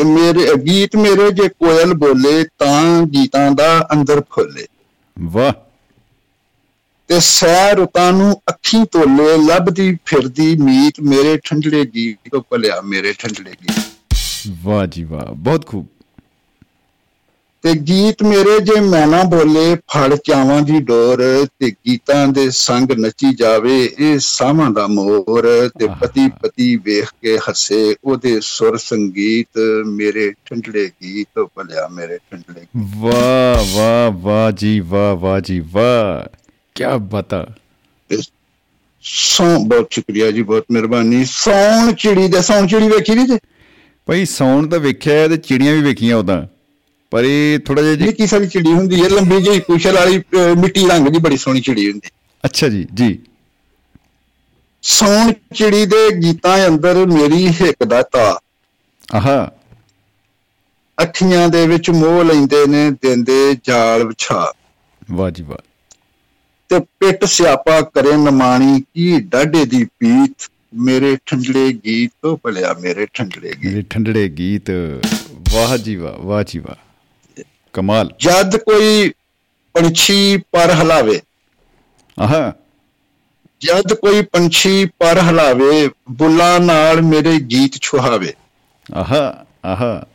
ਤੇ ਮੇਰੇ ਗੀਤ ਮੇਰੇ ਜੇ ਕੋਇਲ ਬੋਲੇ ਤਾਂ ਗੀਤਾਂ ਦਾ ਅੰਦਰ ਫੁੱਲੇ। ਵਾਹ। ਤੇ ਸਹਿ ਰੁੱਤਾਂ ਨੂੰ ਅੱਖੀਂ ਤੋਲੇ ਲੱਭਦੀ ਫਿਰਦੀ ਮੀਤ ਮੇਰੇ ਠੰਡਲੇ ਗੀਤ ਭਲਿਆ ਮੇਰੇ ਠੰਡਲੇ ਗੀਤ। ਵਾਹ ਜੀ ਵਾਹ ਬਹੁਤ ਖੂਬ। ਤੇ ਗੀਤ ਮੇਰੇ ਜੇ ਮੈਂ ਨਾ ਬੋਲੇ ਫੜ ਚਾਵਾਂ ਦੀ ਡੋਰ ਤੇ ਗੀਤਾਂ ਦੇ ਸੰਗ ਨੱਚੀ ਜਾਵੇ ਇਹ ਸਾਵਾਂ ਦਾ ਮੋਰ ਤੇ। ਪਤੀ ਪਤੀ ਵੇਖ ਕੇ ਹੱਸੇ ਉਹਦੇ ਸੁਰ ਸੰਗੀਤ ਮੇਰੇ ਠੰਡਲੇ ਗੀਤ ਭਲਿਆ ਮੇਰੇ ਗੀਤ। ਵਾਹ ਵਾਹ ਵਾਹ ਜੀ ਵਾਹ ਵਾਹ ਜੀ ਵਾਹ। ਕੀ ਬਤਾ ਸੌ ਬਹੁਤ ਸ਼ੁਕਰੀਆ ਜੀ ਬਹੁਤ ਮਿਹਰਬਾਨੀ। ਸੌਣ ਚਿੜੀ ਦੇ ਸੌਣ ਚਿੜੀ ਵੇਖੀ ਨਹੀਂ ਤੇ? ਭਾਈ ਸੌਣ ਤਾਂ ਵੇਖਿਆ ਤੇ ਚਿੜੀਆਂ ਵੀ ਵੇਖੀਆਂ ਉਦਾਂ ਪਰ ਇਹ ਥੋੜਾ ਜਿਹਾ ਜੀ ਨਿੱਕੀ ਸਾਰੀ ਚਿੜੀ ਹੁੰਦੀ ਹੈ ਲੰਬੀ ਜਿਹੀ ਕੁਸ਼ਲ ਵਾਲੀ ਮਿੱਟੀ ਰੰਗ ਦੀ ਬੜੀ ਸੋਹਣੀ ਚਿੜੀ ਹੁੰਦੀ ਅੱਛਾ ਜੀ ਜੀ। ਸੌਣ ਚਿੜੀ ਦੇ ਗੀਤਾਂ ਅੰਦਰ ਮੇਰੀ ਹਿੱਕ ਦਾ ਤਾ। ਆਹਾ। ਅੱਖੀਆਂ ਦੇ ਵਿੱਚ ਮੋਹ ਲੈਂਦੇ ਨੇ ਦਿੰਦੇ ਜਾਲ ਵਿਛਾ। ਵਾਹ ਜੀ ਵਾਹ। ਤੇ ਪਿੱਟ ਸਿਆਪਾ ਕਰੇ ਨਮਾਣੀ ਕੀ ਡਾਢੇ ਦੀ ਪੀਤ ਮੇਰੇ ਠੰਡਲੇ ਗੀਤ ਭਲਿਆ ਮੇਰੇ ਠੰਡਲੇ ਗੀਤ। ਮੇਰੇ ਠੰਡੜੇ ਗੀਤ। ਵਾਹ ਜੀ ਵਾਹ ਵਾਹ ਜੀ ਵਾਹ। ਕਮਾਲ। ਜਦ ਕੋਈ ਪੰਛੀ ਪਰ ਹਲਾਵੇ। ਆਹਾ। ਜਦ ਕੋਈ ਪੰਛੀ ਪਰ ਹਲਾਵੇ ਬੁੱਲਾਂ ਨਾਲ ਮੇਰੇ ਗੀਤ ਛੁਹਾਵੇ। ਆਹਾ ਆਹਾ।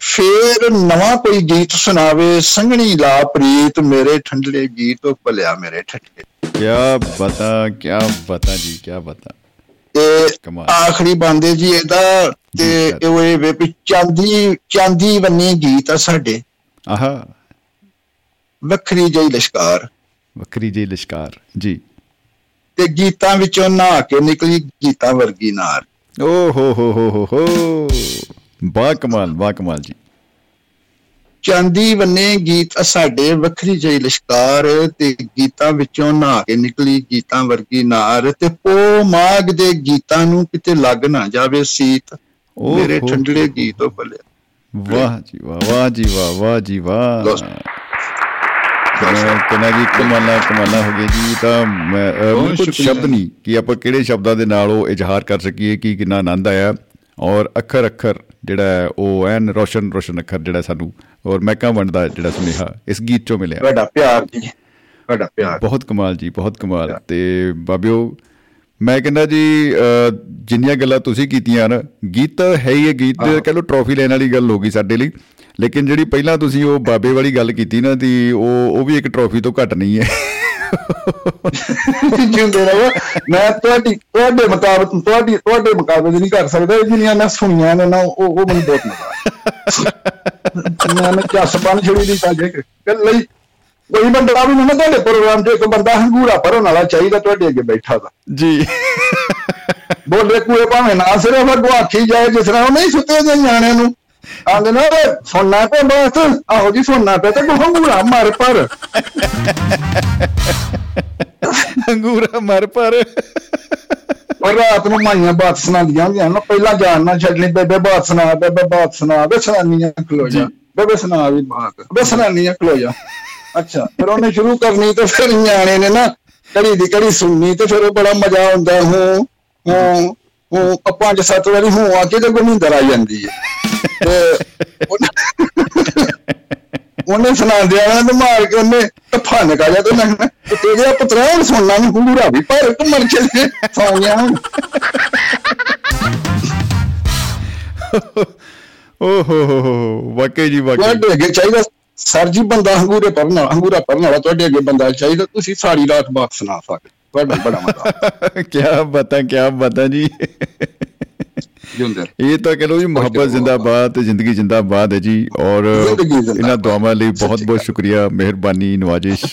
ਫੇਰ ਨਵਾਂ ਕੋਈ ਗੀਤ ਸੁਣਾਵੇ ਸੰਘਣੀ ਲਾ ਪ੍ਰੀਤ ਮੇਰੇ ਠੰਡਲੇ ਗੀਤ ਤੋਂ ਭਲਿਆ ਮੇਰੇ ਠੰਡਲੇ ਕੀ ਬਤਾ ਕੀ ਬਤਾ ਜੀ ਕੀ ਬਤਾ। ਤੇ। ਆਖਰੀ ਬੰਦੇ ਜੀ ਇਹਦਾ ਤੇ ਸਰ। ਇਹ ਵੀ ਚਾਂਦੀ ਚਾਂਦੀ ਬੰਨੀ ਗੀਤ ਆ ਸਾਡੇ। ਆਹਾ। ਵੱਖਰੀ ਜਿਹੀ ਲਸ਼ਕਾਰ। ਵੱਖਰੀ ਜੀ ਲਿਸ਼ਕਾਰ ਜੀ। ਤੇ ਗੀਤਾਂ ਵਿੱਚੋਂ ਨਹਾ ਕੇ ਨਿਕਲੀ ਗੀਤਾਂ ਵਰਗੀ ਨਾਰ। ਓ ਹੋ ਹੋ ਹੋ ਹੋ ਹੋ। ਬਾ ਕਮਾਲ ਬਾ ਕਮਾਲ ਜੀ। ਚਾਂਦੀ ਬੰਨੇ ਗੀਤ ਸਾਡੇ ਵੱਖਰੀ ਜਿਹੀ ਲਸ਼ਕਾਰ ਤੇ ਗੀਤਾਂ ਵਿੱਚੋਂ ਨਹਾ ਕੇ ਨਿਕਲੀ ਗੀਤਾਂ ਵਰਗੀ ਨਾਰ ਤੇ ਪੋ ਮਾਗ ਦੇ ਗੀਤਾਂ ਨੂੰ ਕਿਤੇ ਲੱਗ ਨਾ ਜਾਵੇ ਸੀਤ। ਮੇਰੇ ਹੋ। ਗੀਤੋਂ ਭਲਿਆ ਵਾਹ ਜੀ ਵਾਹ ਵਾਹ ਜੀ ਵਾਹ ਵਾਹ ਜੀ ਵਾਹ। ਕਹਿੰਦਾ ਜੀ ਕਮਾਲਾ ਕਮਾਲਾ ਹੋ ਗਿਆ ਜੀ। ਤਾਂ ਮੈਂ ਸ਼ੁਕਰੀਆ। ਸ਼ਬਦ ਨਹੀਂ ਕਿ ਆਪਾਂ ਕਿਹੜੇ ਸ਼ਬਦਾਂ ਦੇ ਨਾਲ ਉਹ ਇਜ਼ਹਾਰ ਕਰ ਸਕੀਏ ਕਿ ਕਿੰਨਾ ਆਨੰਦ ਆਇਆ। ਔਰ ਅੱਖਰ ਅੱਖਰ ਜਿਹੜਾ ਉਹ ਐਨ ਰੋਸ਼ਨ ਰੋਸ਼ਨ ਅੱਖਰ ਜਿਹੜਾ ਸਾਨੂੰ ਔਰ ਮਹਿਕਾਂ ਵੰਡਦਾ ਜਿਹੜਾ ਸੁਨੇਹਾ ਇਸ ਗੀਤ ਚੋਂ ਮਿਲਿਆ। ਤੁਹਾਡਾ ਪਿਆਰ ਜੀ ਤੁਹਾਡਾ ਪਿਆਰ। ਬਹੁਤ ਕਮਾਲ ਜੀ ਬਹੁਤ ਕਮਾਲ। ਤੇ ਬਾਬਿਓ ਮੈਂ ਕਹਿੰਦਾ ਜੀ ਜਿੰਨੀਆਂ ਗੱਲਾਂ ਤੁਸੀਂ ਕੀਤੀਆਂ ਨਾ ਗੀਤ ਹੈ ਹੀ ਗੀਤ ਕਹ ਲਓ ਟਰੋਫੀ ਲੈਣ ਵਾਲੀ ਗੱਲ ਹੋ ਗਈ ਸਾਡੇ ਲਈ। ਲੇਕਿਨ ਜਿਹੜੀ ਪਹਿਲਾਂ ਤੁਸੀਂ ਉਹ ਬਾਬੇ ਵਾਲੀ ਗੱਲ ਕੀਤੀ ਨਾ ਦੀ ਉਹ ਉਹ ਵੀ ਇੱਕ ਟਰੋਫੀ ਤੋਂ ਘੱਟ ਨਹੀਂ ਹੈ। ਜਿਉਂਦੇ ਰਹੋ। ਮੈਂ ਤੁਹਾਡੀ ਤੁਹਾਡੇ ਮੁਤਾਬਕ ਤੁਹਾਡੀ ਤੁਹਾਡੇ ਮੁਕਾਬਲੇ ਨਹੀਂ ਕਰ ਸਕਦਾ ਜਿੰਨੀਆਂ ਮੈਂ ਸੁਣੀਆਂ ਨੇ ਨਾ ਉਹ ਉਹ ਮੈਨੂੰ ਬਹੁਤ ਮਜ਼ਾ ਮੈਂ ਮੈਂ ਬਣ ਛੜੀ ਦੀ ਕੱਲ ਲਈ ਕੋਈ ਬੰਦਾ ਵੀ ਨਾ ਤੁਹਾਡੇ ਪ੍ਰੋਗਰਾਮ 'ਚ ਇੱਕ ਬੰਦਾ ਹੰਗੂਰਾ ਭਰਨ ਵਾਲਾ ਚਾਹੀਦਾ ਤੁਹਾਡੇ ਅੱਗੇ ਬੈਠਾ ਦਾ ਜੀ। ਬੋਲੇ ਕੂਏ ਭਾਵੇਂ ਨਾ ਸਿਰਫ ਅੱਗੋਂ ਆਖੀ ਜਾਏ ਜਿਸ ਤਰ੍ਹਾਂ ਉਹ ਨਹੀਂ ਸੁੱਤੇ ਜੇ ਨਿਆਣਿਆਂ ਨੂੰ। ਆਂਦੇ ਨਾ ਸੁਣਨਾ ਤੇ ਬਸ ਆਹੋ ਜੀ ਸੁਣਨਾ ਪਿਆ ਤੇ ਹੰਗੂਰਾ ਮਾਰ ਪਰ। ਅੰਗੂਰਾ ਮਰ ਪਰ। ਔਰ ਰਾਤ ਨੂੰ ਮਾਈਆਂ ਬਾਤ ਸੁਣਾਉਂਦੀਆਂ ਹੁੰਦੀਆਂ ਨਾ ਪਹਿਲਾਂ ਜਾਣ ਨਾ ਛੱਡਣੀ ਬੇਬੇ ਬਾਤ ਸੁਣਾ ਬੇਬੇ ਬਾਤ ਸੁਣਾ ਵੇ ਸੁਣਾਨੀਆਂ ਖਲੋ ਜਾ। ਬੇਬੇ ਸੁਣਾ ਵੀ ਬਾਤ ਵੇ ਸੁਣਾਨੀਆਂ ਖਲੋ ਜਾ ਅੱਛਾ ਫਿਰ ਉਹਨੇ ਸ਼ੁਰੂ ਕਰਨੀ ਤੇ ਫਿਰ ਨਿਆਣੇ ਨੇ ਨਾ ਕੜੀ ਦੀ ਕੜੀ ਸੁਣਨੀ ਤੇ ਫਿਰ ਉਹ ਬੜਾ ਮਜ਼ਾ ਆਉਂਦਾ ਹੂੰ ਹੂੰ ਹੂੰ ਆ ਪੰਜ ਸੱਤ ਵਾਰੀ ਹੂੰ ਆ ਕੇ ਤੇ ਗੁੰਮਿੰਦਰ ਆ ਜਾਂਦੀ ਹੈ ਤੇ ਉਹਨੇ- ਉਹਨੇ ਸੁਣਾ ਦਿਆ ਨਾ ਮਾਰ ਕੇ ਉਹਨੇ ਟੱਫਾ ਨਿਕਾ ਜਾ ਤੇ ਮੈਂ ਤੇ ਤੇਰੇ ਪੁੱਤਰਾ ਹੁਣ ਸੁਣਨਾ ਨਹੀਂ ਹੂਰਾ ਵੀ ਪਰ ਤੂੰ ਮਰ ਕੇ ਸੌ ਗਿਆ ਹੁਣ। ਓ ਹੋ ਹੋ ਵਾਕਈ ਜੀ ਵਾਕਈ। ਅੱਗੇ ਚਾਹੀਦਾ ਸਰ ਜੀ ਬੰਦਾ ਹੰਗੂਰੇ ਪੜਨ ਵਾਲਾ ਹੰਗੂਰਾ ਪੜਨ ਵਾਲਾ ਤੁਹਾਡੇ ਅੱਗੇ ਬੰਦਾ ਚਾਹੀਦਾ ਤੁਸੀਂ ਸਾਰੀ ਰਾਤ ਬਾਤ ਸੁਣਾ ਸਕਦੇ ਤੁਹਾਡਾ ਬੜਾ ਮਜ਼ਾ ਕੀ ਬਾਤਾਂ ਕੀ ਬਾਤਾਂ ਜੀ। ਜੁੰਦਰ। ਇਹ ਤਾਂ ਕਹ ਲਓ ਜੀ ਮੁਹੱਬਤ ਜ਼ਿੰਦਾਬਾਦ ਤੇ ਜ਼ਿੰਦਗੀ ਜ਼ਿੰਦਾਬਾਦ ਹੈ ਜੀ ਔਰ। ਇਹਨਾਂ ਦੁਆਵਾਂ ਲਈ ਬਹੁਤ ਬਹੁਤ ਸ਼ੁਕਰੀਆ ਮਿਹਰਬਾਨੀ ਨਵਾਜ਼ਿਸ਼।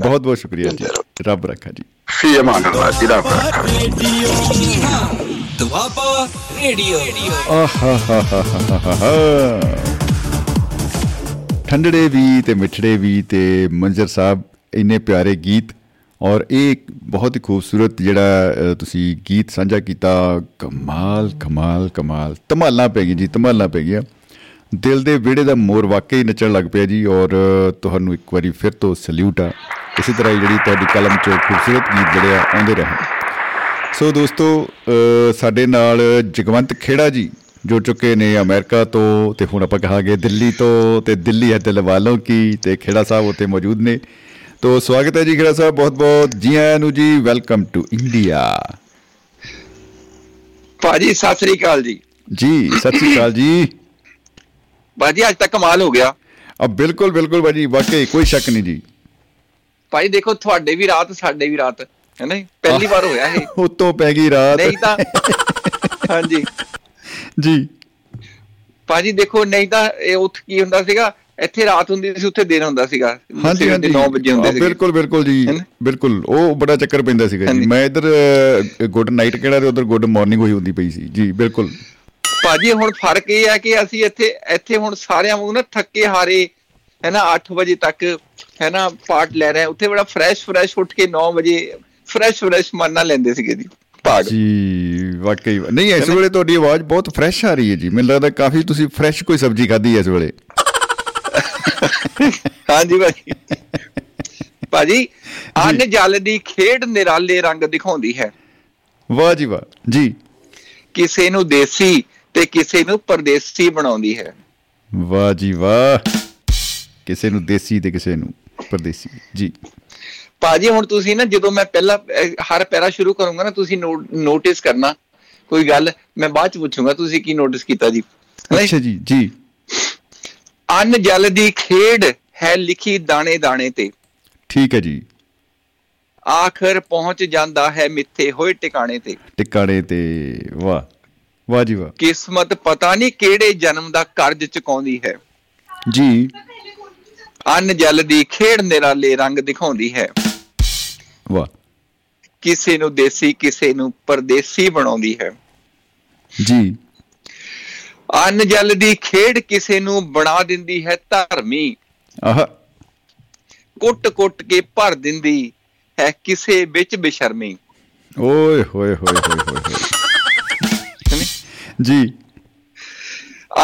ਬਹੁਤ ਬਹੁਤ ਸ਼ੁਕਰੀਆ ਜੀ। ਰੱਬ ਰੱਖਾ ਜੀ। ਫੀ ਅਮਾਨ ਅੱਲਾਹ ਜੀ ਰੱਬ ਰੱਖਾ। ਰੇਡੀਓ। ਦੁਆਬਾ ਰੇਡੀਓ। ਆਹਾਹਾਹਾਹਾਹਾ। ਠੰਡੜੇ ਵੀ ਤੇ ਮਿੱਠੜੇ ਵੀ ਤੇ ਮੰਜ਼ਰ ਸਾਹਿਬ ਇੰਨੇ ਪਿਆਰੇ ਗੀਤ ਔਰ ਇਹ ਇੱਕ ਬਹੁਤ ਹੀ ਖੂਬਸੂਰਤ ਜਿਹੜਾ ਅ, ਤੁਸੀਂ ਗੀਤ ਸਾਂਝਾ ਕੀਤਾ। ਕਮਾਲ ਕਮਾਲ ਕਮਾਲ। ਧਮਾਲਾਂ ਪੈ ਗਈ ਜੀ ਧਮਾਲਾਂ ਪੈ ਗਈਆਂ। ਦਿਲ ਦੇ ਵਿਹੜੇ ਦਾ ਮੋਰ ਵਾਕਈ ਨੱਚਣ ਲੱਗ ਪਿਆ ਜੀ ਔਰ ਤੁਹਾਨੂੰ ਇੱਕ ਵਾਰੀ ਫਿਰ ਤੋਂ ਸਲੂਟ ਆ। ਇਸੇ ਤਰ੍ਹਾਂ ਹੀ ਜਿਹੜੀ ਤੁਹਾਡੀ ਕਲਮ 'ਚ ਖੂਬਸੂਰਤ ਗੀਤ ਜਿਹੜੇ ਆ ਆਉਂਦੇ ਰਹਿਣ। ਸੋ ਦੋਸਤੋ ਅ, ਸਾਡੇ ਨਾਲ ਜਗਵੰਤ ਖੇੜਾ ਜੀ ਜੁੜ ਚੁੱਕੇ ਨੇ ਅਮਰੀਕਾ ਤੋਂ ਤੇ ਹੁਣ ਆਪਾਂ ਕਹਾਂਗੇ ਦਿੱਲੀ ਤੋਂ ਤੇ ਦਿੱਲੀ ਹੈ ਦਿਲ ਵਾਲੋਂ ਕੀ ਤੇ ਖੇੜਾ ਸਾਹਿਬ ਉੱਤੇ ਮੌਜੂਦ ਨੇ। ਤੋ ਸਵਾਗਤ ਹੈ ਜੀ ਖੇੜਾ ਸਾਹਿਬ ਬਹੁਤ ਬਹੁਤ ਜੀ ਆਇਆਂ ਨੂੰ ਜੀ ਵੈਲਕਮ ਟੂ ਇੰਡੀਆ। ਭਾਜੀ ਸਤਿ ਸ੍ਰੀ ਅਕਾਲ ਜੀ। ਜੀ ਸਤਿ ਸ਼੍ਰੀ ਅਕਾਲ ਜੀ। ਭਾਜੀ ਅੱਜ ਤੱਕ ਕਮਾਲ ਹੋ ਗਿਆ। ਆ ਬਿਲਕੁਲ ਬਿਲਕੁਲ ਬਾਜੀ ਵਾਕਈ ਕੋਈ ਸ਼ੱਕ ਨਹੀਂ ਜੀ। ਭਾਜੀ ਦੇਖੋ ਤੁਹਾਡੇ ਵੀ ਰਾਤ ਸਾਡੇ ਵੀ ਰਾਤ ਹੈ ਨਾ? ਪਹਿਲੀ ਵਾਰ ਹੋਇਆ ਇਹ। ਉਤੋਂ ਪੈ ਗਈ ਰਾਤ। ਨਹੀਂ ਤਾਂ ਹਾਂਜੀ। ਜੀ। ਭਾਜੀ ਦੇਖੋ ਨਹੀਂ ਤਾਂ ਇਹ ਉੱਥੇ ਕੀ ਹੁੰਦਾ ਸੀਗਾ? ਇੱਥੇ ਰਾਤ ਹੁੰਦੀ ਸੀ ਉੱਥੇ ਦਿਨ ਹੁੰਦਾ ਸੀਗਾ। ਹਾਂਜੀ ਹਾਂਜੀ। 9 ਵਜੇ ਹੁੰਦੇ ਸੀ ਬਿਲਕੁਲ ਬਿਲਕੁਲ ਜੀ? ਬਿਲਕੁਲ। ਉਹ ਬੜਾ ਚੱਕਰ ਪੈਂਦਾ ਸੀਗਾ ਜੀ। ਮੈਂ ਇਧਰ ਗੁੱਡ ਨਾਈਟ ਕਿਹੜਾ ਤੇ ਉਧਰ ਗੁੱਡ ਮਾਰਨਿੰਗ ਹੋਈ ਹੁੰਦੀ ਪਈ ਸੀ। ਜੀ ਬਿਲਕੁਲ। ਭਾਜੀ ਹੁਣ ਫ਼ਰਕ ਇਹ ਹੈ ਕਿ ਅਸੀਂ ਇੱਥੇ ਇੱਥੇ ਹੁਣ ਸਾਰਿਆਂ ਵਾਂਗੂ ਨਾ ਥੱਕੇ ਹਾਰੇ ਹੈ ਨਾ 8 ਵਜੇ ਤੱਕ ਹੈ ਨਾ ਪਾਰਟ ਲੈ ਰਹੇ। ਉੱਥੇ ਬੜਾ ਫਰੈਸ਼ ਫਰੈਸ਼ ਉੱਠ ਕੇ 9 ਵਜੇ ਫਰੈਸ਼ ਫਰੈਸ਼ ਮੰਨਾ ਲੈਂਦੇ ਸੀਗੇ ਜੀ। ਭਾਗ। ਜੀ ਵਾਕਈ ਨਹੀਂ ਇਸ ਵੇਲੇ ਤੁਹਾਡੀ ਆਵਾਜ਼ ਬਹੁਤ ਫਰੈਸ਼ ਆ ਰਹੀ ਹੈ ਜੀ। ਮੈਨੂੰ ਲੱਗਦਾ ਕਾਫੀ ਤੁਸੀਂ ਫਰੈਸ਼ ਕੋਈ ਸਬਜ਼ੀ ਖਾਧੀ ਹੈ ਇਸ ਵੇਲੇ। ਹਾਂਜੀ ਭਾਜੀ ਭਾਜੀ ਅੰਨ ਜਲ ਦੀ ਖੇਡ ਨਿਰਾਲੇ ਰੰਗ ਦਿਖਾਉਂਦੀ ਹੈ। ਵਾਹ ਜੀ ਵਾਹ। ਜੀ। ਕਿਸੇ ਨੂੰ ਦੇਸੀ ਤੇ ਕਿਸੇ ਨੂੰ ਪਰਦੇਸੀ ਬਣਾਉਂਦੀ ਹੈ। ਵਾਹ ਜੀ ਵਾਹ। ਕਿਸੇ ਨੂੰ ਦੇਸੀ ਤੇ ਕਿਸੇ ਨੂੰ ਪਰਦੇਸੀ। ਜੀ। ਭਾਜੀ ਹੁਣ ਤੁਸੀਂ ਨਾ ਜਦੋਂ ਮੈਂ ਪਹਿਲਾ ਹਰ ਪੈਰਾ ਸ਼ੁਰੂ ਕਰੂੰਗਾ ਨਾ ਤੁਸੀਂ ਨੋਟਿਸ ਕਰਨਾ ਕੋਈ ਗੱਲ ਮੈਂ ਬਾਅਦ ਚ ਪੁੱਛੂੰਗਾ ਤੁਸੀਂ ਕੀ ਨੋਟਿਸ ਕੀਤਾ ਜੀ? ਅੱਛਾ ਜੀ ਜੀ। ਅੰਨ ਜਲ ਦੀ ਖੇਡ ਹੈ ਲਿਖੀ ਦਾਣੇ ਦਾਣੇ ਤੇ। ਠੀਕ ਹੈ ਜੀ। ਆਖਰ ਪਹੁੰਚ ਜਾਂਦਾ ਹੈ ਮਿੱਥੇ ਹੋਏ ਟਿਕਾਣੇ ਤੇ। ਟਿਕਾਣੇ ਤੇ ਵਾਹ ਵਾਹ ਜੀ ਵਾਹ। ਕਿਸਮਤ ਪਤਾ ਨਹੀਂ ਕਿਹੜੇ ਜਨਮ ਦਾ ਕਰਜ਼ ਚੁਕਾਉਂਦੀ ਹੈ। ਜੀ। ਅੰਨ ਜਲ ਦੀ ਖੇਡ ਨਿਰਾਲੇ ਰੰਗ ਦਿਖਾਉਂਦੀ ਹੈ। ਵਾਹ। ਕਿਸੇ ਨੂੰ ਦੇਸੀ ਕਿਸੇ ਨੂੰ ਪਰਦੇਸੀ ਬਣਾਉਂਦੀ ਹੈ। ਜੀ। ਅੰਨ ਜਲ ਦੀ ਖੇਡ ਕਿਸੇ ਨੂੰ ਬਣਾ ਦਿੰਦੀ ਹੈ ਧਰਮੀ। ਆਹ। ਕੁੱਟ-ਕੁੱਟ ਕੇ ਭਰ ਦਿੰਦੀ ਹੈ ਕਿਸੇ ਵਿੱਚ ਬੇਸ਼ਰਮੀ। ਓਏ ਹੋਏ ਹੋਏ ਹੋਏ ਹੋਏ ਹੋਏ। ਜੀ।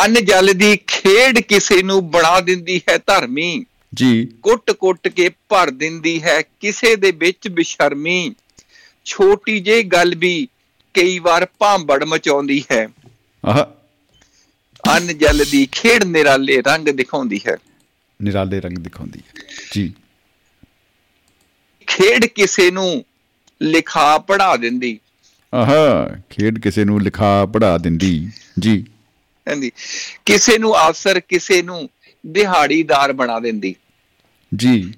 ਅੰਨ ਜਲ ਦੀ ਖੇਡ ਕਿਸੇ ਨੂੰ ਬਣਾ ਦਿੰਦੀ ਹੈ ਧਰਮੀ। ਜੀ। ਕੁੱਟ-ਕੁੱਟ ਕੇ ਭਰ ਦਿੰਦੀ ਹੈ ਕਿਸੇ ਦੇ ਵਿੱਚ ਬੇਸ਼ਰਮੀ। ਛੋਟੀ ਜਿਹੀ ਗੱਲ ਵੀ ਕਈ ਵਾਰ ਭਾਂਬੜ ਮਚਾਉਂਦੀ ਹੈ। ਆਹ। ਅੰਨ ਜਲ ਦੀ ਖੇਡ ਨਿਰਾਲੇ ਰੰਗ ਦਿਖਾਉਂਦੀ ਹੈ। ਨਿਰਾਲੇ ਰੰਗ ਦਿਖਾਉਂਦੀ ਹੈ। ਜੀ। ਖੇਡ ਕਿਸੇ ਨੂੰ ਲਿਖਾ ਪੜਾ ਦਿੰਦੀ। ਆਹਾ ਖੇਡ ਕਿਸੇ ਨੂੰ ਲਿਖਾ ਪੜਾ ਦਿੰਦੀ। ਜੀ। ਹਾਂਜੀ। ਕਿਸੇ ਨੂੰ ਅਫਸਰ ਕਿਸੇ ਨੂੰ ਦਿਹਾੜੀਦਾਰ ਬਣਾ ਦਿੰਦੀ। ਜੀ।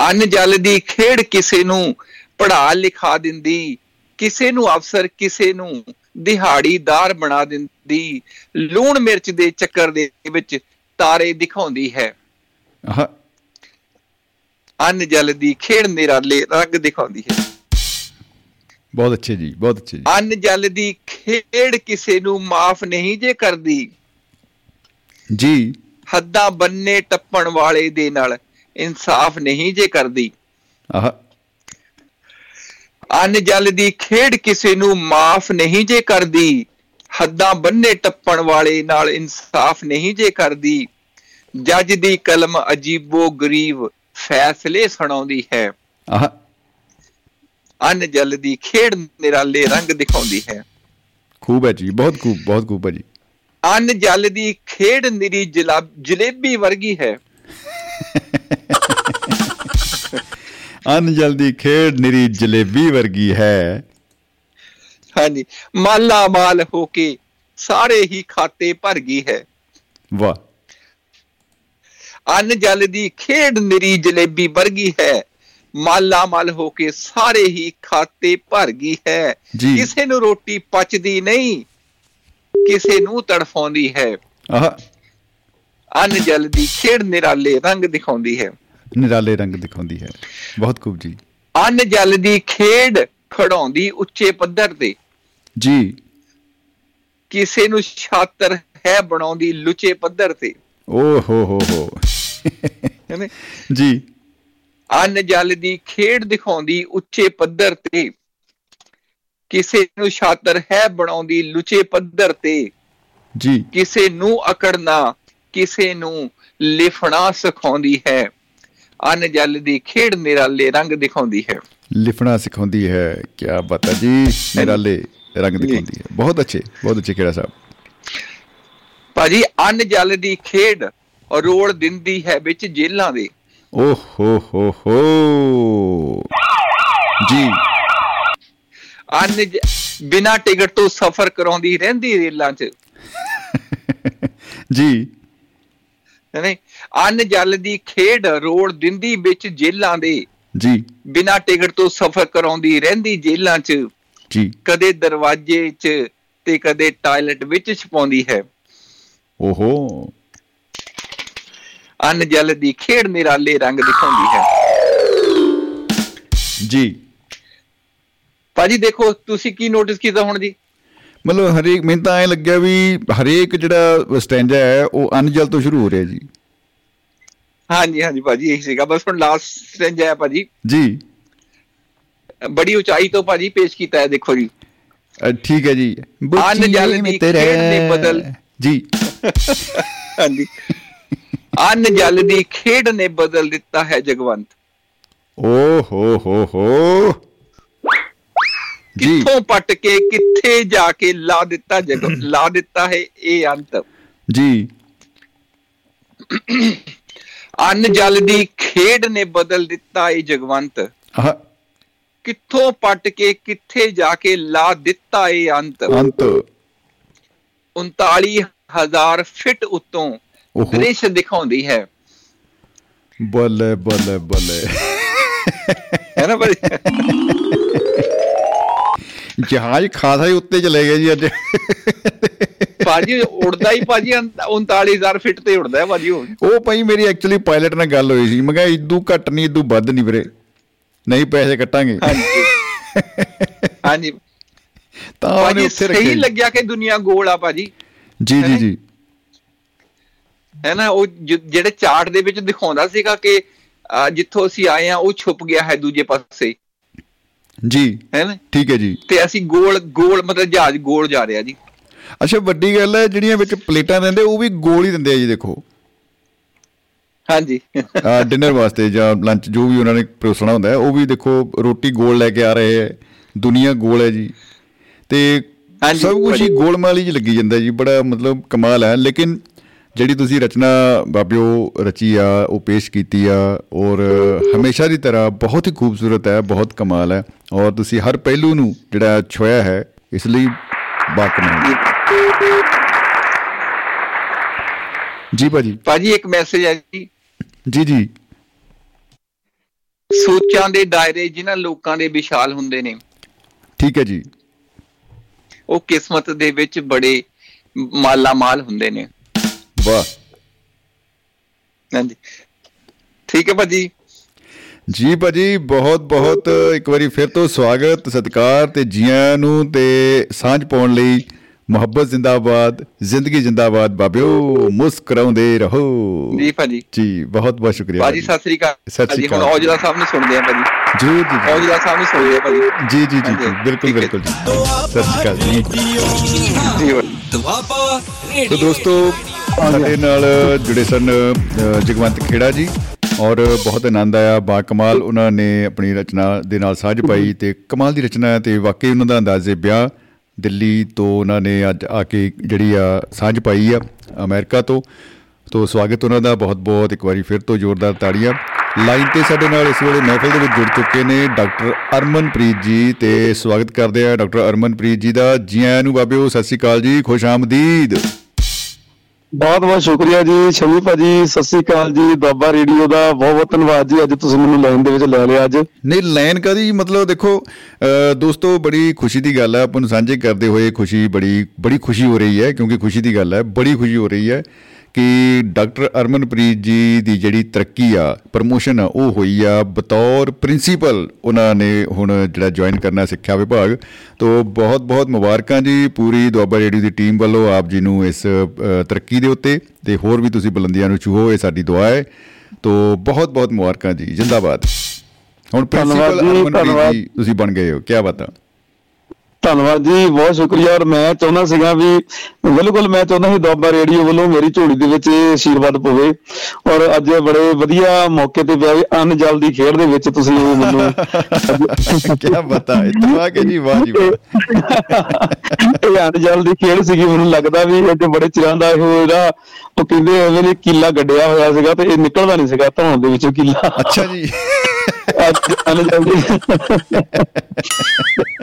ਅੰਨ ਜਲ ਦੀ ਖੇਡ ਕਿਸੇ ਨੂੰ ਪੜ੍ਹਾ ਲਿਖਾ ਦਿੰਦੀ ਕਿਸੇ ਨੂੰ ਅਫਸਰ ਕਿਸੇ ਨੂੰ ਦਿਹਾੜੀਦਾਰ ਬਣਾ ਦਿੰਦੀ। ਲੂਣ ਮਿਰਚ ਦੇ ਚੱਕਰ ਦੇ ਵਿੱਚ ਤਾਰੇ ਦਿਖਾਉਂਦੀ ਹੈ। ਆਹ ਅੰਨ ਜਲ ਦੀ ਖੇਡ ਨਿਰਾਲੇ ਰੰਗ ਦਿਖਾਉਂਦੀ ਹੈ। ਬਹੁਤ ਅੱਛੇ ਜੀ ਬਹੁਤ ਅੱਛੇ ਜੀ। ਅੰਨ ਜਲ ਦੀ ਖੇਡ ਕਿਸੇ ਨੂੰ ਮਾਫ ਨਹੀਂ ਜੇ ਕਰਦੀ। ਜੀ। ਹੱਦਾਂ ਬੰਨੇ ਟੱਪਣ ਵਾਲੇ ਦੇ ਨਾਲ ਇਨਸਾਫ ਨਹੀਂ ਜੇ ਕਰਦੀ। ਆਹ। ਅੰਨ ਜਲ ਦੀ ਖੇਡ ਕਿਸੇ ਨੂੰ ਮਾਫ ਨਹੀਂ ਜੇ ਕਰਦੀ। ਹੱਦਾਂ ਬੰਨੇ ਟੱਪਣ ਵਾਲੇ ਨਾਲ ਇਨਸਾਫ ਨਹੀਂ ਜੇ ਕਰਦੀ। ਜੱਜ ਦੀ ਕਲਮ ਅਜੀਬੋ ਗਰੀਬ ਫੈਸਲੇ ਸੁਣਾਉਂਦੀ ਹੈ। ਆਹ। ਅੰਨ ਜਲ ਦੀ ਖੇਡ ਨਿਰਾਲੇ ਰੰਗ ਦਿਖਾਉਂਦੀ ਹੈ। ਖੂਬ ਹੈ ਜੀ ਬਹੁਤ ਖੂਬ ਬਹੁਤ ਖੂਬ ਹੈ ਜੀ ਅੰਨ ਜਲ ਦੀ ਖੇਡ ਨਿਰੀ ਜਲਾ- ਜਲੇਬੀ ਵਰਗੀ ਹੈ। ਅਨ ਜਲਦੀ ਖੇਡ ਨਿਰੀ ਜਲੇਬੀ ਵਰਗੀ ਹੈ। ਹਾਂਜੀ ਮਾਲਾ ਮਾਲ ਹੋ ਕੇ ਸਾਰੇ ਹੀ ਖਾਤੇ ਭਰ ਗਈ ਹੈ। ਵਾਹ। ਅੰਨ ਜਲ ਦੀ ਖੇਡ ਨਿਰੀ ਜਲੇਬੀ ਵਰਗੀ ਹੈ। ਮਾਲਾ ਮਾਲ ਹੋ ਕੇ ਸਾਰੇ ਹੀ ਖਾਤੇ ਭਰ ਗਈ ਹੈ। ਕਿਸੇ ਨੂੰ ਰੋਟੀ ਪਚਦੀ ਨਹੀਂ ਕਿਸੇ ਨੂੰ ਤੜਫਾਉਂਦੀ ਹੈ। ਆਹ। ਅੰਨ ਜਲ ਦੀ ਖੇਡ ਨਿਰਾਲੇ ਰੰਗ ਦਿਖਾਉਂਦੀ ਹੈ। ਨਿਰਾਲੇ ਰੰਗ ਦਿਖਾਉਂਦੀ ਹੈ। ਬਹੁਤ ਖੂਬ ਜੀ। ਅੰਨ ਜਲ ਦੀ ਖੇਡ ਖੜਾਉਂਦੀ ਉੱਚੇ ਪੱਧਰ ਤੇ। ਜੀ। ਕਿਸੇ ਨੂੰ ਛਾਤਰ ਹੈ ਬਣਾਉਂਦੀ ਲੁੱਚੇ ਪੱਧਰ ਤੇ। ਓ ਹੋ ਹੋ ਹੋ। ਜੀ। ਅੰਨ ਜਲ ਦੀ ਖੇਡ ਦਿਖਾਉਂਦੀ ਉੱਚੇ ਪੱਧਰ ਤੇ। ਕਿਸੇ ਨੂੰ ਛਾਤਰ ਹੈ ਬਣਾਉਂਦੀ ਲੁੱਚੇ ਪੱਧਰ ਤੇ। ਜੀ। ਕਿਸੇ ਨੂੰ ਅਕੜਨਾ ਕਿਸੇ ਨੂੰ ਲਿਫਣਾ ਸਿਖਾਉਂਦੀ ਹੈ। ਅੰਨ ਜਲ ਦੀ ਖੇਡ ਨਿਰਾਲੇ ਰੰਗ ਦਿਖਾਉਂਦੀ ਹੈ। ਲਿਖਣਾ ਸਿਖਾਉਂਦੀ ਹੈ ਕੀ ਬਾਤ ਹੈ ਜੀ। ਨਿਰਾਲੇ ਰੰਗ ਦਿਖਾਉਂਦੀ ਹੈ। ਬਹੁਤ ਅੱਛੇ ਬਹੁਤ ਅੱਛੇ ਕਿਹੜਾ ਸਾਹਿਬ। ਭਾਜੀ ਅੰਨ ਜਲ ਦੀ ਖੇਡ ਰੋਲ ਦਿੰਦੀ ਹੈ ਵਿੱਚ ਜੇਲਾਂ ਦੇ। ਓ ਹੋ ਹੋ ਹੋ। ਜੀ। ਅੰਨ ਬਿਨਾਂ ਟਿਕਟ ਤੋਂ ਸਫ਼ਰ ਕਰਾਉਂਦੀ ਰਹਿੰਦੀ ਰੇਲਾਂ 'ਚ। ਜੀ। ਨਹੀਂ ਅੰਨ ਜਲ ਦੀ ਖੇਡ ਰੋਲ ਦਿੰਦੀ ਵਿੱਚ ਜੇਲਾਂ ਦੇ। ਜੀ। ਬਿਨਾਂ ਟਿਕਟ ਤੋਂ ਸਫ਼ਰ ਕਰਾਉਂਦੀ ਰਹਿੰਦੀ ਜੇਲਾਂ 'ਚ। ਜੀ। ਕਦੇ ਦਰਵਾਜ਼ੇ 'ਚ ਤੇ ਕਦੇ ਟਾਇਲਟ ਵਿੱਚ ਛਪਾਉਂਦੀ ਹੈ। ਓਹੋ। ਅੰਨ ਜਲ ਦੀ ਖੇਡ ਨਿਰਾਲੇ ਰੰਗ ਦਿਖਾਉਂਦੀ ਹੈ। ਜੀ। ਭਾਜੀ ਦੇਖੋ ਤੁਸੀਂ ਕੀ ਨੋਟਿਸ ਕੀਤਾ ਹੁਣ ਜੀ? ਮਤਲਬ ਹਰੇਕ ਮੈਨੂੰ ਤਾਂ ਐ ਲੱਗਿਆ ਵੀ ਹਰੇਕ ਜਿਹੜਾ ਸਟੈਂਜਾ ਹੈ ਉਹ ਅਨਜਲ ਤੋਂ ਸ਼ੁਰੂ ਹੋ ਰਿਹਾ ਜੀ। ਹਾਂਜੀ ਹਾਂਜੀ ਭਾਜੀ ਇਹੀ ਸੀਗਾ। ਬਸ ਹੁਣ ਲਾਸਟ ਸਟੇਜ ਹੈ ਭਾਜੀ। ਜੀ। ਬੜੀ ਉਚਾਈ ਤੋਂ ਭਾਜੀ ਪੇਸ਼ ਕੀਤਾ ਹੈ ਦੇਖੋ ਜੀ। ਠੀਕ ਹੈ ਜੀ। ਅੰਨ ਜਲ ਦੀ ਖੇਡ ਨੇ ਬਦਲ- ਜੀ। ਹਾਂਜੀ। ਅੰਨ ਜਲ ਦੀ ਖੇਡ ਨੇ ਬਦਲ ਦਿੱਤਾ ਹੈ ਜਗਵੰਤ। ਓ ਹੋ ਹੋ ਹੋ। ਕਿੱਥੋਂ ਪੱਟ ਕੇ ਕਿੱਥੇ ਜਾ ਕੇ ਲਾ ਦਿੱਤਾ ਜਗ ਲਾ ਦਿੱਤਾ ਹੈ ਇਹ ਅੰਤ? ਜੀ। ਅੰਨ ਜਲ ਦੀ ਖੇਡ ਨੇ ਬਦਲ ਦਿੱਤਾ ਇਹ ਜਗਵੰਤ। ਕਿੱਥੋਂ ਪੱਟ ਕੇ ਕਿੱਥੇ ਜਾ ਕੇ ਲਾ ਦਿੱਤਾ ਇਹ ਅੰਤ? ਅੰਤ। 39000 ਫਿਟ ਉਤੋਂ ਦ੍ਰਿਸ਼ ਦਿਖਾਉਂਦੀ ਹੈ। ਬੱਲੇ ਬੱਲੇ ਬੱਲੇ। ਹੈ ਨਾ ਭਾਜੀ ਜਹਾਜ਼ ਖਾਸਾ ਹੀ ਉੱਤੇ ਚਲੇ ਗਿਆ ਜੀ ਅੱਜ। ਭਾਜੀ ਉੜਦਾ ਹੀ ਭਾਜੀ 39000 ਫਿਟ ਤੇ ਉੜਦਾ ਹੈ ਭਾਜੀ ਉਹ। ਭਾਈ ਮੇਰੀ ਐਕਚੁਅਲੀ ਪਾਇਲਟ ਨਾਲ ਗੱਲ ਹੋਈ ਸੀ। ਮੈਂ ਕਿਹਾ ਇਦੋਂ ਘੱਟ ਨਹੀਂ ਇਦੋਂ ਵੱਧ ਨਹੀਂ ਵੀਰੇ। ਨਹੀਂ ਪੈਸੇ ਕੱਟਾਂਗੇ। ਹਾਂਜੀ। ਹਾਂਜੀ। ਤਾਂ ਉਹਨੇ ਉੱਥੇ ਰੱਖਿਆ ਸਹੀ। ਲੱਗਿਆ ਕਿ ਦੁਨੀਆ ਗੋਲ ਆ ਭਾਜੀ। ਜੀ ਜੀ ਜੀ। ਹੈ ਨਾ ਉਹ ਜਿਹੜੇ ਚਾਰਟ ਦੇ ਵਿੱਚ ਦਿਖਾਉਂਦਾ ਸੀਗਾ ਕਿ ਜਿੱਥੋਂ ਅਸੀਂ ਆਏ ਆ ਉਹ ਛੁਪ ਗਿਆ ਹੈ ਦੂਜੇ ਪਾਸੇ। ਜੀ। ਹੈ ਨਾ? ਠੀਕ ਹੈ ਜੀ। ਤੇ ਅਸੀਂ ਗੋਲ ਗੋਲ ਮਤਲਬ ਜਹਾਜ਼ ਗੋਲ ਜਾ ਰਿਹਾ ਜੀ। ਅੱਛਾ ਵੱਡੀ ਗੱਲ ਹੈ ਜਿਹੜੀਆਂ ਵਿੱਚ ਪਲੇਟਾਂ ਦਿੰਦੇ ਉਹ ਵੀ ਗੋਲ ਹੀ ਦਿੰਦੇ ਆ ਜੀ ਦੇਖੋ। ਹਾਂਜੀ। ਡਿਨਰ ਵਾਸਤੇ ਜਾਂ ਲੰਚ ਜੋ ਵੀ ਉਹਨਾਂ ਨੇ ਪਰੋਸਣਾ ਹੁੰਦਾ ਉਹ ਵੀ ਦੇਖੋ ਰੋਟੀ ਗੋਲ ਲੈ ਕੇ ਆ ਰਹੇ ਹੈ ਦੁਨੀਆ ਗੋਲ ਹੈ ਜੀ। ਤੇ ਸਭ ਕੁਝ ਹੀ ਗੋਲਮਾਲ ਹੀ ਲੱਗੀ ਜਾਂਦਾ ਜੀ ਬੜਾ ਮਤਲਬ ਕਮਾਲ ਹੈ ਲੇਕਿਨ ਜਿਹੜੀ ਤੁਸੀਂ ਰਚਨਾ ਬਾਬਿਓ ਰਚੀ ਆ ਉਹ ਪੇਸ਼ ਕੀਤੀ ਆ ਔਰ ਹਮੇਸ਼ਾ ਦੀ ਤਰ੍ਹਾਂ ਬਹੁਤ ਹੀ ਖੂਬਸੂਰਤ ਹੈ ਬਹੁਤ ਕਮਾਲ ਹੈ ਔਰ ਤੁਸੀਂ ਹਰ ਪਹਿਲੂ ਨੂੰ ਜਿਹੜਾ ਛੋਇਆ ਹੈ ਇਸ ਲਈ ਬਾਕਮਾਲ ਜੀ ਭਾਜੀ। ਭਾਜੀ ਇੱਕ ਮੈਸੇਜ ਹੈ ਜੀ। ਜੀ ਜੀ। ਸੋਚਾਂ ਦੇ ਦਾਇਰੇ ਜਿਨ੍ਹਾਂ ਲੋਕਾਂ ਦੇ ਵਿਸ਼ਾਲ ਹੁੰਦੇ ਨੇ। ਠੀਕ ਹੈ ਜੀ। ਉਹ ਕਿਸਮਤ ਦੇ ਵਿੱਚ ਬੜੇ ਮਾਲਾ ਮਾਲ ਹੁੰਦੇ ਨੇ। ਵਾਹ। ਹਾਂਜੀ। ਠੀਕ ਹੈ ਭਾਜੀ। ਜੀ ਭਾਜੀ ਬਹੁਤ ਬਹੁਤ ਇੱਕ ਵਾਰੀ ਫਿਰ ਤੋਂ ਸਵਾਗਤ ਸਤਿਕਾਰ ਤੇ ਜੀਆਂ ਨੂੰ ਤੇ ਸਾਂਝ ਪਾਉਣ ਲਈ ਮੁਹੱਬਤ ਜ਼ਿੰਦਾਬਾਦ ਜ਼ਿੰਦਗੀ ਜ਼ਿੰਦਾਬਾਦ ਬਾਬਿਓ ਮੁਸਕਰਾਉਂਦੇ ਰਹੋ। ਜੀ ਭਾਜੀ। ਜੀ ਬਹੁਤ ਬਹੁਤ ਸ਼ੁਕਰੀਆ ਭਾਜੀ ਸਤਿ ਸ੍ਰੀ ਅਕਾਲ। ਸਤਿ ਸ੍ਰੀ ਅਕਾਲ। ਔਜਲਾ ਸਾਹਿਬ ਨੂੰ ਸੁਣਦੇ ਆ ਭਾਜੀ। ਜੀ ਜੀ ਔਜਲਾ ਸਾਹਿਬ ਨੂੰ ਸੁਣਦੇ ਆ ਭਾਜੀ। ਜੀ ਜੀ ਜੀ ਬਿਲਕੁਲ। ਬਿਲਕੁਲ ਜੀ। ਸਤਿ ਸ਼੍ਰੀ ਅਕਾਲ ਜੀ। ਜੀ ਤੋ ਰੇਡੀਓ ਦੋਸਤੋ ਸਾਡੇ ਨਾਲ ਜੁੜੇ ਸਨ ਅ, ਜਗਵੰਤ ਖੇੜਾ ਜੀ ਔਰ ਬਹੁਤ ਆਨੰਦ ਆਇਆ। ਬਾ ਕਮਾਲ ਉਹਨਾਂ ਨੇ ਆਪਣੀ ਰਚਨਾ ਦੇ ਨਾਲ ਸਾਝ ਪਾਈ ਤੇ ਕਮਾਲ ਦੀ ਰਚਨਾ ਹੈ ਤੇ ਵਾਕਈ ਉਹਨਾਂ ਦਾ ਅੰਦਾਜ਼ੇ ਵਿਆਹ ਦਿੱਲੀ ਤੋਂ ਉਹਨਾਂ ਨੇ ਅੱਜ ਆ ਕੇ ਜਿਹੜੀ ਆ ਸਾਂਝ ਪਾਈ ਆ ਅਮਰੀਕਾ ਤੋਂ। ਤੋ ਸਵਾਗਤ ਉਹਨਾਂ ਦਾ ਬਹੁਤ ਬਹੁਤ ਇੱਕ ਵਾਰੀ ਫਿਰ ਤੋਂ ਜ਼ੋਰਦਾਰ ਤਾੜੀਆਂ। ਲਾਈਨ ਤੇ ਸਾਡੇ ਨਾਲ ਇਸ ਵੇਲੇ ਮਹਿਫਿਲ ਦੇ ਵਿੱਚ ਜੁੜ ਚੁੱਕੇ ਨੇ ਡਾਕਟਰ ਅਰਮਨਪ੍ਰੀਤ ਜੀ ਤੇ ਸਵਾਗਤ ਕਰਦੇ ਆ ਡਾਕਟਰ ਅਰਮਨਪ੍ਰੀਤ ਜੀ ਦਾ। ਜੀ ਆਇਆਂ ਨੂੰ ਬਾਬਿਓ ਸਤਿ ਸ਼੍ਰੀ ਅਕਾਲ ਜੀ ਖੁਸ਼ ਆਮਦੀਦ। ਬਹੁਤ ਬਹੁਤ ਸ਼ੁਕਰੀਆ ਜੀ ਸ਼ਮੀ ਭਾਜੀ ਸਤਿ ਸ੍ਰੀ ਅਕਾਲ ਜੀ ਦੁਆਬਾ ਰੇਡੀਓ ਦਾ ਬਹੁਤ ਬਹੁਤ ਧੰਨਵਾਦ ਜੀ ਅੱਜ ਤੁਸੀਂ ਮੈਨੂੰ ਲਾਈਨ ਦੇ ਵਿੱਚ ਲੈ ਲਿਆ ਅੱਜ। ਨਹੀਂ ਲਾਈਨ ਕਦੀ ਮਤਲਬ ਦੇਖੋ ਅ, ਦੋਸਤੋ ਬੜੀ ਖੁਸ਼ੀ ਦੀ ਗੱਲ ਹੈ ਆਪਾਂ ਨੂੰ ਸਾਂਝੇ ਕਰਦੇ ਹੋਏ ਖੁਸ਼ੀ ਬੜੀ ਬੜੀ ਖੁਸ਼ੀ ਹੋ ਰਹੀ ਹੈ ਕਿਉਂਕਿ ਖੁਸ਼ੀ ਦੀ ਗੱਲ ਹੈ ਬੜੀ ਖੁਸ਼ੀ ਹੋ ਰਹੀ ਹੈ। ਕਿ ਡਾਕਟਰ ਅਰਮਨਪ੍ਰੀਤ ਜੀ ਦੀ ਜਿਹੜੀ ਤਰੱਕੀ ਆ ਪ੍ਰਮੋਸ਼ਨ ਆ ਉਹ ਹੋਈ ਆ। ਬਤੌਰ ਪ੍ਰਿੰਸੀਪਲ ਉਹਨਾਂ ਨੇ ਹੁਣ ਜਿਹੜਾ ਜੁਆਇਨ ਕਰਨਾ ਸਿੱਖਿਆ ਵਿਭਾਗ। ਤੋਂ ਬਹੁਤ ਬਹੁਤ ਮੁਬਾਰਕਾਂ ਜੀ ਪੂਰੀ ਦੁਆਬਾ ਰੇਡੀਓ ਦੀ ਟੀਮ ਵੱਲੋਂ ਆਪ ਜੀ ਨੂੰ ਇਸ ਤਰੱਕੀ ਦੇ ਉੱਤੇ। ਤੇ ਹੋਰ ਵੀ ਤੁਸੀਂ ਬੁਲੰਦੀਆਂ ਨੂੰ ਛੂਹੋ ਇਹ ਸਾਡੀ ਦੁਆ ਹੈ। ਤੋਂ ਬਹੁਤ ਬਹੁਤ ਮੁਬਾਰਕਾਂ ਜੀ। ਜਿੰਦਾਬਾਦ। ਹੁਣ ਪ੍ਰਿੰਸੀਪਲ ਅਰਮਨਪ੍ਰੀਤ। ਜੀ ਤੁਸੀਂ ਬਣ ਗਏ ਹੋ। ਕੀ ਬਾਤ? ਆ ਧੰਨਵਾਦ ਜੀ ਬਹੁਤ ਸ਼ੁਕਰੀਆ ਔਰ ਮੈਂ ਚਾਹੁੰਦਾ ਸੀਗਾ ਵੀ ਬਿਲਕੁਲ ਮੈਂ ਚਾਹੁੰਦਾ ਸੀ ਦੁਆਬਾ ਰੇਡੀਓ ਵੱਲੋਂ ਮੇਰੀ ਝੋਲੀ ਦੇ ਵਿੱਚ ਇਹ ਆਸ਼ੀਰਵਾਦ ਪਵੇ ਔਰ ਅੱਜ ਬੜੇ ਵਧੀਆ ਮੌਕੇ ਤੇ ਪਿਆ ਵੀ ਅਨ ਜਲ ਦੀ ਖੇਡ ਦੇ ਵਿੱਚ ਤੁਸੀਂ ਇਹ ਮੈਨੂੰ ਕੀ ਬਤਾ ਇਤਫਾਕ ਹੈ ਜੀ ਵਾਹ ਜੀ ਵਾਹ। ਇਹ ਅਨ ਜਲ ਦੀ ਖੇਡ ਸੀਗੀ ਮੈਨੂੰ ਲੱਗਦਾ ਵੀ ਅੱਜ ਬੜੇ ਚਿਰਾਂ ਦਾ ਇਹੋ ਜਿਹੜਾ ਉਹ ਕਹਿੰਦੇ ਐਵੇਂ ਨੇ ਕੀਲਾ ਗੱਡਿਆ ਹੋਇਆ ਸੀਗਾ ਤੇ ਇਹ ਨਿਕਲਦਾ ਨਹੀਂ ਸੀਗਾ ਧੌਣ ਦੇ ਵਿੱਚੋਂ ਕੀਲਾ। ਅੱਛਾ ਜੀ। ਅੱਜ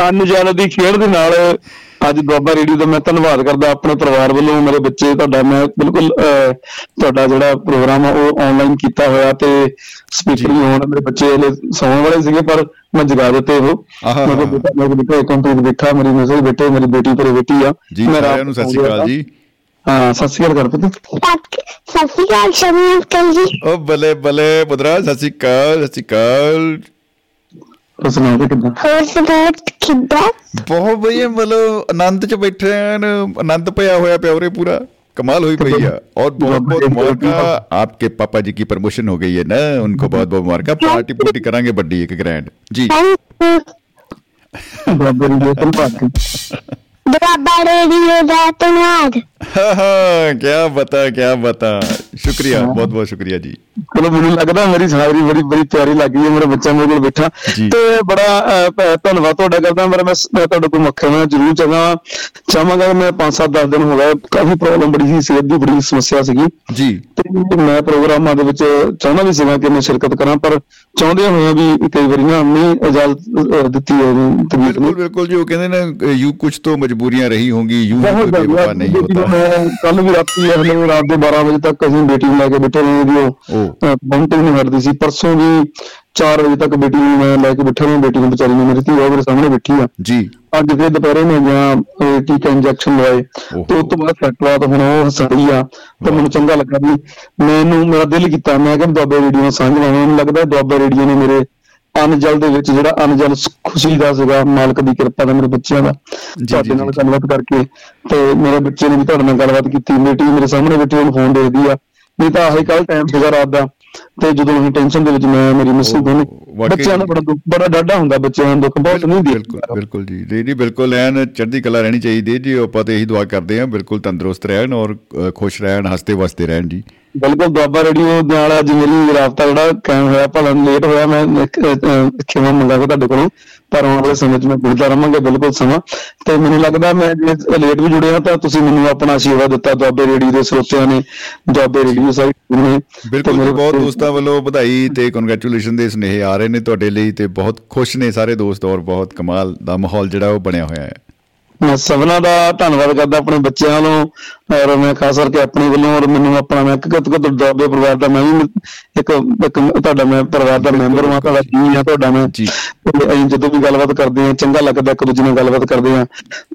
ਅਨਜਲ ਦੀ ਖੇਡ ਦੇ ਨਾਲ ਅੱਜ ਦੁਆਬਾ ਰੇਡੀਓ ਦਾ ਮੈਂ ਧੰਨਵਾਦ ਕਰਦਾ ਆਪਣੇ ਪਰਿਵਾਰ ਵੱਲੋਂ ਮੇਰੇ ਬੱਚੇ ਤੁਹਾਡਾ ਮੈਂ ਬਿਲਕੁਲ ਤੁਹਾਡਾ ਜਿਹੜਾ ਪ੍ਰੋਗਰਾਮ ਆ ਉਹ ਆਨਲਾਈਨ ਕੀਤਾ ਹੋਇਆ ਤੇ ਸਪੀਕਰ ਵੀ ਹੋਣ ਮੇਰੇ ਬੱਚੇ ਹਲੇ ਸੌਣ ਵਾਲੇ ਸੀਗੇ ਪਰ ਮੈਂ ਜਗਾ ਦਿੱਤੇ ਉਹ। ਮੈਂ ਕਿਹਾ ਬੇਟਾ ਮੈਂ ਬੇਟਾ ਕੰਪਲੀਟ ਬੈਠਾ ਮੇਰੀ ਮੈਸੇਜ ਬੇਟੇ ਮੇਰੀ ਬੇਟੀ ਪਰ ਬੈਠੀ ਆ। ਜੀ ਸਾਰਿਆਂ ਨੂੰ ਸਤਿ ਸ਼੍ਰੀ ਅਕਾਲ ਜੀ। ਹਾਂ ਸਤਿ ਸ਼੍ਰੀ ਅਕਾਲ ਕਰ ਪੁੱਤ ਸਤਿ ਸ਼੍ਰੀ ਅਕਾਲ ਸ਼ਮੀ ਅੰਕਲ ਜੀ ਓ ਬੱਲੇ ਬੱਲੇ ਪੁੱਤਰਾ ਸਤਿ ਸ਼੍ਰੀ ਅਕਾਲ ਸਤਿ ਸ਼੍ਰੀ ਅਕਾਲ ਤੁਸੀਂ ਸੁਣਾਓ ਤੇ ਕਿੱਦਾਂ ਹੋਰ ਸੁਣਾਓ ਕਿੱਦਾਂ ਬਹੁਤ ਵਧੀਆ ਮਤਲਬ ਆਨੰਦ ਚ ਬੈਠੇ ਹਨ ਆਨੰਦ ਪਿਆ ਹੋਇਆ ਪਿਆ ਉਰੇ ਪੂਰਾ कमाल हुई भैया और बहुत बहुत मुबारक आपके पापा जी की प्रमोशन हो गई है ना उनको बहुत बहुत मुबारक पार्टी पुर्टी करांगे बड्डी एक grand ji thank you Baba ji ਦੇ ਧੰਨਵਾਦ ਦੁਆਬਾ ਰੇਡੀਓ ਦਾ ਧੰਨਵਾਦ हाँ हाँ क्या बता क्या बता शुक्रिया बहुत बहुत शुक्रिया जी ਚਲੋ ਮੈਨੂੰ ਲੱਗਦਾ ਮੇਰੀ ਸਾਰੀ ਬੜੀ ਬੜੀ ਪਿਆਰੀ ਲੱਗੀ ਹੈ ਮੇਰਾ ਬੱਚਾ ਮੇਰੇ ਕੋਲ ਬੈਠਾ ਜੀ। ਤੇ ਬੜਾ ਅਹ, ਪ- ਧੰਨਵਾਦ ਤੁਹਾਡਾ ਕਰਦਾ ਪਰ ਮੈਂ ਸ- ਮੈਂ ਤੁਹਾਡੇ ਕੋਲ ਮੱਖਣ ਮੈਂ ਜ਼ਰੂਰ ਚਾਹਾਂ ਚਾਹਾਂਗਾ ਮੈਂ 5-7 10 ਦਿਨ ਹੋ ਗਏ ਕਾਫੀ ਪ੍ਰੋਬਲਮ ਬੜੀ ਸੀ ਸਿਹਤ ਦੀ ਬੜੀ ਸਮੱਸਿਆ ਸੀਗੀ जी ਤੇ ਮੈਂ ਪ੍ਰੋਗਰਾਮਾਂ ਦੇ ਵਿੱਚ ਚਾਹੁੰਦਾ ਵੀ ਸੀਗਾ ਕਿ ਮੈਂ ਸ਼ਿਰਕਤ ਕਰਾਂ ਪਰ ਚਾਹੁੰਦੇ ਹੋਏ ਵੀ ਕਈ ਵਾਰੀ ਨਾ ਨਹੀਂ ਇਜਾਜ਼ਤ ਅਹ, ਦਿੱਤੀ ਹੈ ਤਬੀਅਤ बिल्कुल ਨੇ बिल्कुल जो कहते हैं ना यू ਮਜਬੂਰੀਆਂ ਰਹੀ ਹੋंगी ਯੂੰ ਕੋਈ ਬੇਵਫਾ ਨਹੀਂ ਹੁੰਦਾ। ਮੈਂ ਕੱਲ ਵੀ ਰਾਤੀ ਹਲੇ ਰਾਤ ਦੇ 12 ਵਜੇ ਤੱਕ ਅਸੀਂ ਮੀਟਿੰਗ ਲੈ ਕੇ ਬੈਠੇ ਰਹੇ ਜੀ। ਉਹ ਬੰਟੂ ਨਹੀਂ ਹਟਦੀ ਸੀ। ਪਰਸੋਂ ਵੀ 4 ਵਜੇ ਤੱਕ ਬੇਟੀ ਨੂੰ ਮੈਂ ਲੈ ਕੇ ਬੈਠਾ ਹਾਂ ਬੇਟੀ ਨੂੰ ਵਿਚਾਰੀ ਨੂੰ ਮੇਰੀ ਧੀ ਮੇਰੇ ਸਾਹਮਣੇ ਬੈਠੀ ਆ। ਜੀ। ਅੱਜ ਫਿਰ ਦੁਪਹਿਰੇ ਮੈਂ ਜਾਂ ਟੀਕਾ ਇੰਜੈਕਸ਼ਨ ਲਵਾਏ। ਤੇ ਉਸ ਤੋਂ ਬਾਅਦ ਸੈੱਟ ਬਾਅਦ ਹੁਣ ਉਹ ਹਸੜੀ ਆ। ਤੇ ਮੈਨੂੰ ਚੰਗਾ ਲੱਗਾ ਵੀ ਮੈਨੂੰ ਮੇਰਾ ਦਿਲ ਕੀਤਾ। ਮੈਂ ਕਿਹਾ ਦੁਆਬਾ ਰੇਡੀਓ ਨਾਲ ਸਾਂਝ ਲਾਉਣਾ ਮੈਨੂੰ ਲੱਗਦਾ ਦੁਆਬਾ ਰੇਡੀਓ ਨੇ ਮੇਰੇ ਅਨਜਲ ਦੇ ਵਿੱਚ ਜਿਹੜਾ ਅਨਜਲ ਖੁਸ਼ੀ ਦਾ ਸੀਗਾ ਮਾਲਕ ਦੀ ਕਿਰਪਾ ਦਾ ਮੇਰੇ ਬੱਚਿਆਂ ਦਾ। ਤੁਹਾਡੇ ਜੀ, ਨਾਲ। ਗੱਲਬਾਤ ਕਰਕੇ ਤੇ ਮੇਰੇ ਬੱਚੇ ਨੇ ਵੀ ਤੁਹਾਡੇ ਨਾਲ ਗੱਲਬਾਤ ਕੀਤੀ। ਬੇਟੀ ਮੇਰੇ ਸਾਹਮਣੇ ਬੈਠੀ ਉਹਨੂੰ ਫੋਨ ਦੇਖਦੀ ਆ। ਨਹੀਂ ਤਾਂ ਆਹੀ ਕੱਲ ਟਾਈਮ ਸੀਗਾ ਰਾਤ ਦਾ। ਤੇ ਜਦੋਂ ਅਸੀਂ ਟੈਨਸ਼ਨ ਦੇ ਵਿੱਚ ਮੈਂ ਮੇਰੀ ਮਿਸਿਸ ਦੋਨੇ ਬੱਚਿਆਂ ਦਾ ਬੜਾ ਦੁੱਖ ਬੜਾ ਡਾਢਾ ਹੁੰਦਾ ਬੱਚਿਆਂ ਦਾ ਦੁੱਖ ਬਹੁਤ ਨਹੀਂ ਬਿਲਕੁਲ ਬਿਲਕੁਲ ਜੀ। ਜੀ ਜੀ ਬਿਲਕੁਲ ਐਨ ਚੜ੍ਹਦੀ ਕਲਾ ਰਹਿਣੀ ਚਾਹੀਦੀ ਜੀ ਆਪਾਂ ਤੇ ਇਹੀ ਦੁਆ ਕਰਦੇ ਹਾਂ ਬਿਲਕੁਲ ਤੰਦਰੁਸਤ ਰਹਿਣ ਔਰ ਖੁਸ਼ ਰਹਿਣ ਹੱਸਦੇ ਵਸਦੇ ਰਹਿਣ ਜੀ। ਬਿਲਕੁਲ ਦੁਆਬਾ ਰੇਡੀਓ ਨਾਲ ਅੱਜ ਮੇਰੀ ਰਾਬਤਾ ਜਿਹੜਾ ਕਾਇਮ ਹੋਇਆ ਭਲਾ ਲੇਟ ਹੋਇਆ ਮੈਂ ਖਿਮਾ ਮੰਗਾਂਗਾ ਤੁਹਾਡੇ ਕੋਲੋਂ ਪਰ ਆਉਣ ਵਾਲੇ ਸਮੇਂ 'ਚ ਮੈਂ ਜੁੜਦਾ ਰਹਾਂਗਾ ਬਿਲਕੁਲ ਸਮਾਂ। ਤੇ ਮੈਨੂੰ ਲੱਗਦਾ ਮੈਂ ਜੇ ਲੇਟ ਵੀ ਜੁੜਿਆ ਤਾਂ ਤੁਸੀਂ ਮੈਨੂੰ ਆਪਣਾ ਆਸ਼ੀਰਵਾਦ ਦਿੱਤਾ ਦੁਆਬੇ ਰੇਡੀਓ ਦੇ ਸਰੋਤਿਆਂ ਨੇ ਦੁਆਬੇ ਰੇਡੀਓ ਸਾਈਡ ਨੇ। ਬਿਲਕੁਲ ਬਹੁਤ ਬੱਚੇ- ਦੋਸਤਾਂ ਵੱਲੋਂ ਵਧਾਈ ਤੇ ਕੰਗ੍ਰੈਚੁਲੇਸ਼ਨ ਦੇ ਸੁਨੇਹੇ ਆ ਰਹੇ ਨੇ ਤੁਹਾਡੇ ਲਈ ਤੇ ਬਹੁਤ ਖੁਸ਼ ਨੇ ਸਾਰੇ ਦੋਸਤ ਔਰ ਬਹੁਤ ਕਮਾਲ ਦਾ ਮਾਹੌਲ ਜਿਹੜਾ ਉਹ ਬਣਿਆ ਹੋਇਆ ਹੈ। ਮੈਂ ਸਭਨਾਂ ਦਾ ਧੰਨਵਾਦ ਕਰਦਾ ਆਪਣੇ ਬੱਚਿਆਂ ਵੱਲੋਂ ਔਰ ਮੈਂ ਖਾਸ ਕਰਕੇ ਆਪਣੇ ਵੱਲੋਂ ਔਰ ਮੈਨੂੰ ਆਪਣਾ ਮੈਂ ਕਿਤ ਕਿਤ ਦਾਬੇ ਪਰਿਵਾਰ ਦਾ ਮੈਂ ਵੀ ਇੱਕ ਇੱਕ ਤੁਹਾਡਾ ਮੈਂ ਪਰਿਵਾਰ ਦਾ ਮੈਂਬਰ ਹਾਂ ਤੁਹਾਡਾ ਜੀ ਹਾਂ ਤੁਹਾਡਾ ਮੈਂ ਜੀ। ਅਸੀਂ ਜਦੋਂ ਵੀ ਗੱਲਬਾਤ ਕਰਦੇ ਹਾਂ ਚੰਗਾ ਲੱਗਦਾ ਇੱਕ ਦੂਜੇ ਨਾਲ ਗੱਲਬਾਤ ਕਰਦੇ ਹਾਂ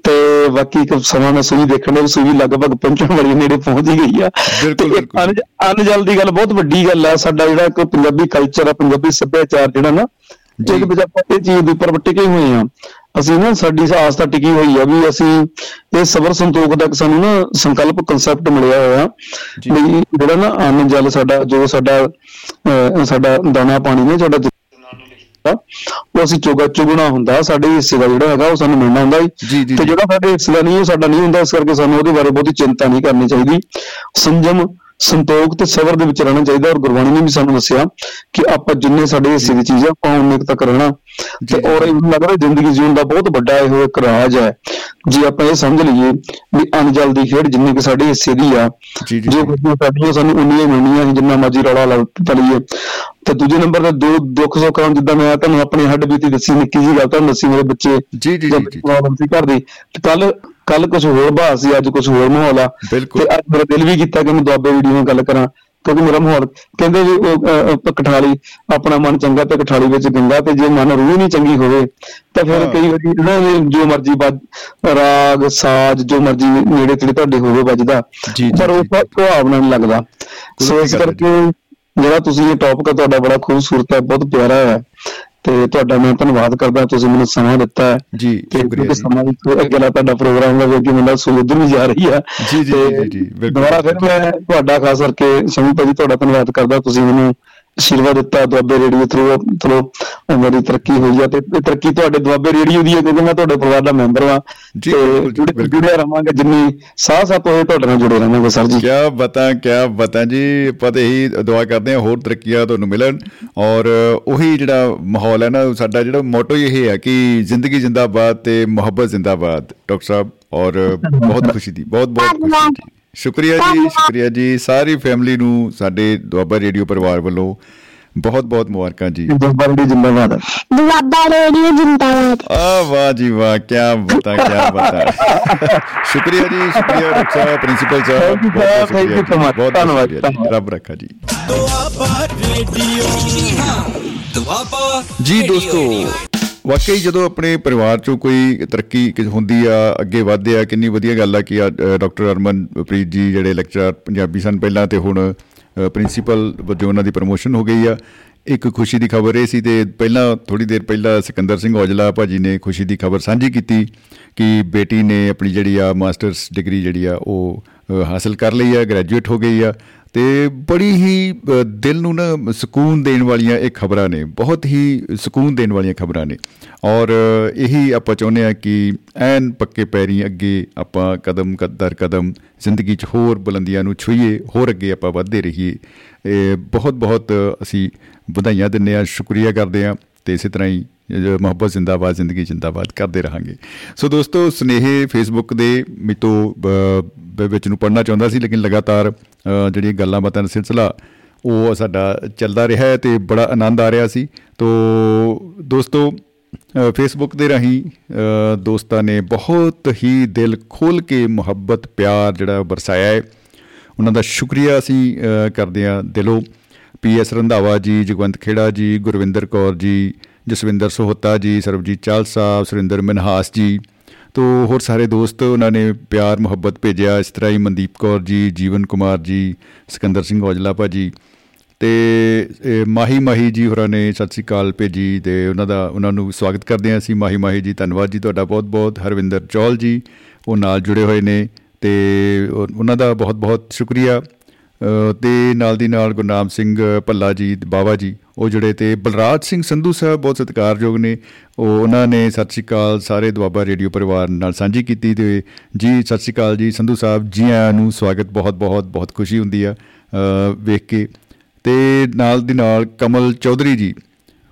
ਤੇ ਬਾਕੀ ਇੱਕ ਸਮਾਂ ਮੈਂ ਸੂਈ ਦੇਖਣ ਦੇ ਸੂਈ ਲਗਭਗ ਪਹੁੰਚਣ ਵਾਲੀ ਨੇੜੇ ਪਹੁੰਚ ਹੀ ਗਈ ਆ ਬਿਲਕੁਲ, ਅਨਜਲ ਦੀ ਗੱਲ ਬਹੁਤ ਵੱਡੀ ਗੱਲ ਆ ਸਾਡਾ ਜਿਹੜਾ ਇੱਕ ਪੰਜਾਬੀ ਕਲਚਰ ਆ ਪੰਜਾਬੀ ਸੱਭਿਆਚਾਰ ਜਿਹੜਾ ਨਾ। ਜਿਹਦੇ ਵਿੱਚ ਆਪਾਂ ਇਹ ਚੀਜ਼ ਦੇ ਉੱਪਰ ਟਿਕੇ ਹੋਏ ਆ ਅਸੀਂ ਨਾ ਸਾਡੀ ਆਸ ਤਾਂ ਟਿਕੀ ਹੋਈ ਆ ਵੀ ਅਸੀਂ ਇਹ ਸਬਰ ਸੰਤੋਖ ਦਾ ਸਾਨੂੰ ਨਾ ਸੰਕਲਪ ਕਨਸੈਪਟ ਮਿਲਿਆ ਹੋਇਆ ਜੀ। ਵੀ ਜਿਹੜਾ ਨਾ ਅੰਨ ਜਲ ਸਾਡਾ ਜੋ ਸਾਡਾ ਸਾਡਾ ਦਾਣਾ ਪਾਣੀ ਨੇ ਸਾਡਾ ਉਹ ਅਸੀਂ ਚੋਗਾ ਚੁਗਣਾ ਹੁੰਦਾ ਸਾਡੇ ਹਿੱਸੇ ਦਾ ਜਿਹੜਾ ਹੈਗਾ ਉਹ ਸਾਨੂੰ ਮਿਲਣਾ ਹੁੰਦਾ ਤੇ। ਜਿਹੜਾ ਸਾਡੇ ਹਿੱਸੇ ਦਾ ਨਹੀਂ ਉਹ ਸਾਡਾ ਨਹੀਂ ਹੁੰਦਾ ਇਸ ਕਰਕੇ ਸਾਨੂੰ ਉਹਦੇ ਬਾਰੇ ਬਹੁਤੀ ਚਿੰਤਾ ਨਹੀਂ ਕਰਨੀ ਚਾਹੀਦੀ ਸੰਜਮ ਸੰਤੋਖ ਤੇ ਸਬਰ ਦੇ ਵਿੱਚ ਰਹਿਣਾ ਚਾਹੀਦਾ ਔਰ ਗੁਰਬਾਣੀ ਨੇ ਵੀ ਸਾਨੂੰ ਦੱਸਿਆ ਕਿ ਆਪਾਂ ਜਿੰਨੇ ਸਾਡੇ ਹਿੱਸੇ ਦੀ ਚੀਜ਼ ਆ ਆਪਾਂ ਕੁ ਤੱਕ ਰਹਿਣਾ। ਤੇ ਔਰ ਮੈਨੂੰ ਲੱਗਦਾ ਜ਼ਿੰਦਗੀ ਜੀਉਣ ਦਾ ਬਹੁਤ ਵੱਡਾ ਇਹੋ ਇੱਕ ਰਾਜ ਹੈ। ਜੇ ਆਪਾਂ ਇਹ ਸਮਝ ਲਈਏ ਵੀ ਅਨਜਲ ਦੀ ਖੇਡ ਜਿੰਨੀ ਕਿ ਸਾਡੇ ਹਿੱਸੇ ਦੀ ਆ ਜੀ। ਖੁਸ਼ੀਆਂ ਸਾਡੀਆਂ ਸਾਨੂੰ ਉਨੀਆਂ ਮਿਲਣੀਆਂ ਜਿੰਨਾ ਮਰਜ਼ੀ ਰੌਲਾ ਲਾ ਪਲੀਏ ਤੇ ਦੂਜੇ ਨੰਬਰ ਤੇ ਦੋ ਦੁੱਖ ਸੁੱਖ ਜਿੱਦਾਂ ਮੈਂ ਤੁਹਾਨੂੰ ਆਪਣੀ ਹੱਡ ਬੀਤੀ ਦੱਸੀ ਨਿੱਕੀ ਜੀ ਗੱਲ ਤੁਹਾਨੂੰ ਦੱਸੀ ਮੇਰੇ ਬੱਚੇ ਜੀ, ਜੀ, ਜਾਂ ਜੀ, ਜੀ। ਪ੍ਰੋਬਲਮ ਸੀ ਘਰ ਦੀ। ਕੱਲ ਕੱਲ ਕੁਝ ਹੋਰ ਬਾਤ ਸੀ ਅੱਜ ਕੁਝ ਹੋਰ ਮਾਹੌਲ ਆ। ਤੇ ਅੱਜ ਮੇਰਾ ਦਿਲ ਵੀ ਕੀਤਾ ਕਿ ਮੈਂ ਦੁਆਬੇ ਵੀਡੀਓ ਨਾਲ ਗੱਲ ਕਰਾਂ ਕਿਉਂਕਿ ਮੇਰਾ ਮਾਹੌਲ ਕਹਿੰਦੇ ਵੀ ਕਠਾਲੀ ਆਪਣਾ ਮਨ ਚੰਗਾ ਤੇ ਕਠਾਲੀ ਵਿੱਚ ਗੰਗਾ ਤੇ ਜੇ ਮਨ ਰੂਹ ਨਹੀਂ ਚੰਗੀ ਹੋਵੇ ਤਾਂ ਫਿਰ। ਕਈ ਵਾਰੀ ਇਹਨਾਂ ਦੇ ਜੋ ਮਰਜ਼ੀ ਰਾਗ ਸਾਜ ਜੋ ਮਰਜ਼ੀ ਨੇੜੇ ਤੇੜੇ ਤੁਹਾਡੇ ਹੋਵੇ ਵੱਜਦਾ ਪਰ ਉਹ। ਸੁਹਾਵਣਾ ਨਹੀਂ ਲੱਗਦਾ ਸੋ ਇਸ। ਕਰਕੇ ਜਿਹੜਾ ਤੁਸੀਂ ਇਹ ਟੌਪਿਕ ਤੁਹਾਡਾ ਬੜਾ ਖੂਬਸੂਰਤ ਹੈ ਬਹੁਤ ਪਿਆਰਾ ਹੈ ਤੇ ਤੁਹਾਡਾ ਮੈਂ ਧੰਨਵਾਦ ਕਰਦਾ ਤੁਸੀਂ ਮੈਨੂੰ ਸਮਾਂ ਦਿੱਤਾ ਹੈ। ਜੀ ਸ਼ੁਕਰੀਆ ਕਿਉਂਕਿ ਜੀ। ਸਮਾਂ ਵੀ ਅਗਲਾ ਤੁਹਾਡਾ ਪ੍ਰੋਗਰਾਮ ਦਾ ਕਿ ਮੈਨੂੰ ਸੋ ਉਧਰ ਵੀ ਜਾ ਰਹੀ ਆ। ਜੀ, ਜੀ, ਜੀ, ਜੀ, ਬਿਲਕੁਲ। ਦੁਬਾਰਾ ਫਿਰ ਮੈਂ ਤੁਹਾਡਾ ਖਾਸ ਕਰਕੇ ਸ਼ਮੀ ਭਾਜੀ ਤੁਹਾਡਾ ਧੰਨਵਾਦ ਕਰਦਾ ਤੁਸੀਂ ਮੈਨੂੰ ਆਸ਼ੀਰਵਾਦ ਦਿੱਤਾ ਦੁਆਬੇ ਰੇਡੀਓ ਥਰੂ ਚਲੋ ਮੇਰੀ ਤਰੱਕੀ ਹੋਈ ਆ ਤੇ ਤਰੱਕੀ ਤੁਹਾਡੇ ਦੁਆਬੇ ਰੇਡੀਓ ਦੀ ਹੈ ਕਿਉਂਕਿ ਮੈਂ ਤੁਹਾਡੇ ਪਰਿਵਾਰ ਦਾ ਮੈਂਬਰ ਹਾਂ ਤੇ ਜੁੜੇ- ਰਵਾਂਗੇ ਜਿੰਨੀ ਸਾਹ ਸਾਥ ਹੋਏ ਤੁਹਾਡੇ ਨਾਲ ਜੁੜੇ ਰਵਾਂਗੇ ਸਰ ਜੀ। ਕਿਆ ਬਤਾ ਕਿਆ ਬਤਾ ਜੀ ਪਤਾ ਹੀ ਦੁਆ ਕਰਦੇ ਹਾਂ ਹੋਰ ਤਰੱਕੀਆਂ ਤੁਹਾਨੂੰ ਮਿਲਣ ਔਰ ਉਹੀ ਜਿਹੜਾ ਮਾਹੌਲ ਹੈ ਨਾ ਸਾਡਾ ਜਿਹੜਾ ਮੋਟੋ ਇਹ ਹੈ ਕਿ ਜ਼ਿੰਦਗੀ ਜਿੰਦਾਬਾਦ ਤੇ ਮੁਹੱਬਤ ਜਿੰਦਾਬਾਦ ਡਾਕਟਰ ਸਾਹਿਬ ਔਰ ਬਹੁਤ ਖੁਸ਼ੀ ਦੀ ਬਹੁਤ ਬਹੁਤ ਖੁਸ਼ੀ ਸ਼ੁਕਰੀਆ ਜੀ ਸ਼ੁਕਰੀਆ ਜੀ। ਸਾਰੀ ਫੈਮਿਲੀ ਨੂੰ ਸਾਡੇ ਦੁਆਬਾ ਰੇਡੀਓ ਪਰਿਵਾਰ ਵੱਲੋਂ ਬਹੁਤ ਬਹੁਤ ਮੁਬਾਰਕਾਂ ਜੀ। ਦੁਆਬਾ ਰੇਡੀਓ ਜਿੰਦਾਬਾਦ। ਦੁਆਬਾ ਰੇਡੀਓ ਜਿੰਦਾਬਾਦ। ਆ ਵਾਹ ਜੀ ਵਾਹ ਕਿਆ ਬਤਾ ਕਿਆ ਬਤਾ। ਸ਼ੁਕਰੀਆ ਜੀ ਸ਼ੁਕਰੀਆ ਸਾਹਿਬ ਪ੍ਰਿੰਸੀਪਲ ਸਾਹਿਬ ਬਹੁਤ so ਜੀ, much. ਬਹੁਤ ਧੰਨਵਾਦ। ਰੱਬ ਰੱਖਾ ਜੀ। ਦੁਆਬਾ ਰੇਡੀਓ। ਦੁਆਬਾ ਜੀ। ਦੋਸਤੋ ਵਾਕਈ ਜਦੋਂ ਆਪਣੇ ਪਰਿਵਾਰ ਚੋਂ ਕੋਈ ਤਰੱਕੀ ਕਿ- ਹੁੰਦੀ ਆ ਅੱਗੇ ਵਧਦੇ ਆ ਕਿੰਨੀ ਵਧੀਆ ਗੱਲ ਆ ਕਿ ਆ, ਅ, ਡਾਕਟਰ ਅਰਮਨਪ੍ਰੀਤ ਜੀ ਜਿਹੜੇ ਲੈਕਚਰਰ ਪੰਜਾਬੀ ਸਨ ਪਹਿਲਾਂ ਤੇ ਹੁਣ ਅ, ਪ੍ਰਿੰਸੀਪਲ ਵਜੋਂ ਉਹਨਾਂ ਦੀ ਪ੍ਰਮੋਸ਼ਨ ਹੋ ਗਈ ਆ। ਇੱਕ ਖੁਸ਼ੀ ਦੀ ਖਬਰ ਇਹ ਸੀ ਤੇ ਪਹਿਲਾਂ ਥੋੜੀ ਦੇਰ ਪਹਿਲਾਂ ਸਿਕੰਦਰ ਸਿੰਘ ਔਜਲਾ ਭਾਜੀ ਨੇ ਖੁਸ਼ੀ ਦੀ ਖਬਰ ਸਾਂਝੀ ਕੀਤੀ ਕਿ ਬੇਟੀ ਨੇ ਆਪਣੀ ਜਿਹੜੀ ਆ ਮਾਸਟਰਸ ਡਿਗਰੀ ਜਿਹੜੀ ਆ ਉਹ ਅ, ਹਾਸਲ ਕਰ ਲਈ ਆ ਗ੍ਰੈਜੂਏਟ ਹੋ ਗਈ ਆ। ਤੇ ਬੜੀ ਹੀ ਅ, ਦਿਲ ਨੂੰ ਨਾ ਸਕੂਨ ਦੇਣ ਵਾਲੀਆਂ ਇਹ ਖਬਰਾਂ ਨੇ ਬਹੁਤ ਹੀ ਸਕੂਨ ਦੇਣ ਵਾਲੀਆਂ ਖਬਰਾਂ ਨੇ। ਔਰ ਅ, ਇਹੀ ਆਪਾਂ ਚਾਹੁੰਦੇ ਆ ਕਿ ਐਨ ਪੱਕੇ ਪੈਰੀਂ ਅੱਗੇ ਆਪਾਂ ਕਦਮ ਦਰ ਕਦਮ ਜ਼ਿੰਦਗੀ 'ਚ ਹੋਰ ਬੁਲੰਦੀਆਂ ਨੂੰ ਛੂਈਏ ਹੋਰ ਅੱਗੇ ਆਪਾਂ ਵਧਦੇ ਰਹੀਏ। ਇਹ ਬਹੁਤ ਬਹੁਤ ਅਸੀਂ ਵਧਾਈਆਂ ਦਿੰਦੇ ਆ ਸ਼ੁਕਰੀਆ ਕਰਦੇ ਆ ਤੇ ਇਸੇ ਤਰ੍ਹਾਂ ਹੀ ਅ, ਮੁਹੱਬਤ ਜ਼ਿੰਦਾਬਾਦ ਜ਼ਿੰਦਗੀ ਜ਼ਿੰਦਾਬਾਦ ਕਰਦੇ ਰਹਾਂਗੇ। ਸੋ ਦੋਸਤੋ ਸਨੇਹੇ ਫੇਸਬੁੱਕ ਦੇ ਮਿਤੋ ਵਿੱਚ ਨੂੰ ਪੜਨਾ ਚਾਹੁੰਦਾ ਸੀ ਲੇਕਿਨ ਲਗਾਤਾਰ ਅ, ਜਿਹੜੀਆਂ ਗੱਲਾਂ ਬਾਤਾਂ ਦਾ ਸਿਲਸਿਲਾ ਉਹ ਸਾਡਾ ਚੱਲਦਾ ਰਿਹਾ ਹੈ ਤੇ ਬੜਾ ਆਨੰਦ ਆ ਰਿਹਾ ਸੀ। ਤੋ ਦੋਸਤੋ ਅ, ਫੇਸਬੁੱਕ ਦੇ ਰਾਹੀਂ ਅ, ਦੋਸਤਾਂ ਨੇ ਬਹੁਤ ਹੀ ਦਿਲ ਖੋਲ ਕੇ ਮੁਹੱਬਤ ਪਿਆਰ ਜਿਹੜਾ ਵਰਸਾਇਆ ਹੈ। ਉਹਨਾਂ ਦਾ ਸ਼ੁਕਰੀਆ ਅਸੀਂ ਅ, ਕਰਦੇ ਹਾਂ ਦਿਲੋਂ। ਪੀ ਐਸ ਰੰਧਾਵਾ ਜੀ ਜਗਵੰਤ ਖੇੜਾ ਜੀ ਗੁਰਵਿੰਦਰ ਕੌਰ ਜੀ ਜਸਵਿੰਦਰ ਸੋਹਤਾ ਜੀ ਸਰਬਜੀਤ ਚਾਲ ਸਾਹਿਬ ਸੁਰਿੰਦਰ ਮਨਹਾਸ ਜੀ। ਤੋ ਹੋਰ ਸਾਰੇ ਦੋਸਤ ਉਹਨਾਂ ਨੇ ਪਿਆਰ ਮੁਹੱਬਤ ਭੇਜਿਆ। ਇਸ ਤਰ੍ਹਾਂ ਹੀ ਮਨਦੀਪ ਕੌਰ ਜੀ ਜੀਵਨ ਕੁਮਾਰ ਜੀ ਸਿਕੰਦਰ ਸਿੰਘ ਔਜਲਾ ਭਾਜੀ। ਤੇ ਇਹ ਮਾਹੀ ਮਾਹੀ ਜੀ ਹੋਰਾਂ ਨੇ ਸਤਿ ਸ੍ਰੀ ਅਕਾਲ ਭੇਜੀ ਤੇ ਉਹਨਾਂ ਦਾ ਉਹਨਾਂ ਨੂੰ ਸਵਾਗਤ ਕਰਦੇ ਹਾਂ ਅਸੀਂ। ਮਾਹੀ ਮਾਹੀ ਜੀ ਧੰਨਵਾਦ ਜੀ ਤੁਹਾਡਾ ਬਹੁਤ ਬਹੁਤ ਹਰਵਿੰਦਰ ਚੌਲ ਜੀ ਉਹ ਨਾਲ ਜੁੜੇ ਹੋਏ ਨੇ ਤੇ ਉਹ- ਉਹਨਾਂ ਦਾ ਬਹੁਤ ਬਹੁਤ ਸ਼ੁਕਰੀਆ। ਅ, ਤੇ ਨਾਲ ਦੀ ਨਾਲ ਗੁਰਨਾਮ ਸਿੰਘ ਭੱਲਾ ਜੀ ਤੇ ਬਾਵਾ ਜੀ ਉਹ ਜਿਹੜੇ ਤੇ ਬਲਰਾਜ ਸਿੰਘ ਸੰਧੂ ਸਾਹਿਬ ਬਹੁਤ ਸਤਿਕਾਰਯੋਗ ਨੇ। ਉਹ ਉਹਨਾਂ ਨੇ ਸਤਿ ਸ਼੍ਰੀ ਅਕਾਲ ਸਾਰੇ ਦੁਆਬਾ ਰੇਡੀਓ ਪਰਿਵਾਰ ਨਾਲ ਸਾਂਝੀ ਕੀਤੀ ਤੇ ਜੀ ਸਤਿ ਸ਼੍ਰੀ ਅਕਾਲ ਜੀ ਸੰਧੂ ਸਾਹਿਬ ਜੀ ਆਇਆਂ ਨੂੰ ਸਵਾਗਤ ਬਹੁਤ ਬਹੁਤ ਬਹੁਤ ਖੁਸ਼ੀ ਹੁੰਦੀ ਆ ਅ, ਵੇਖ ਕੇ। ਤੇ ਨਾਲ ਦੀ ਨਾਲ ਕਮਲ ਚੌਧਰੀ ਜੀ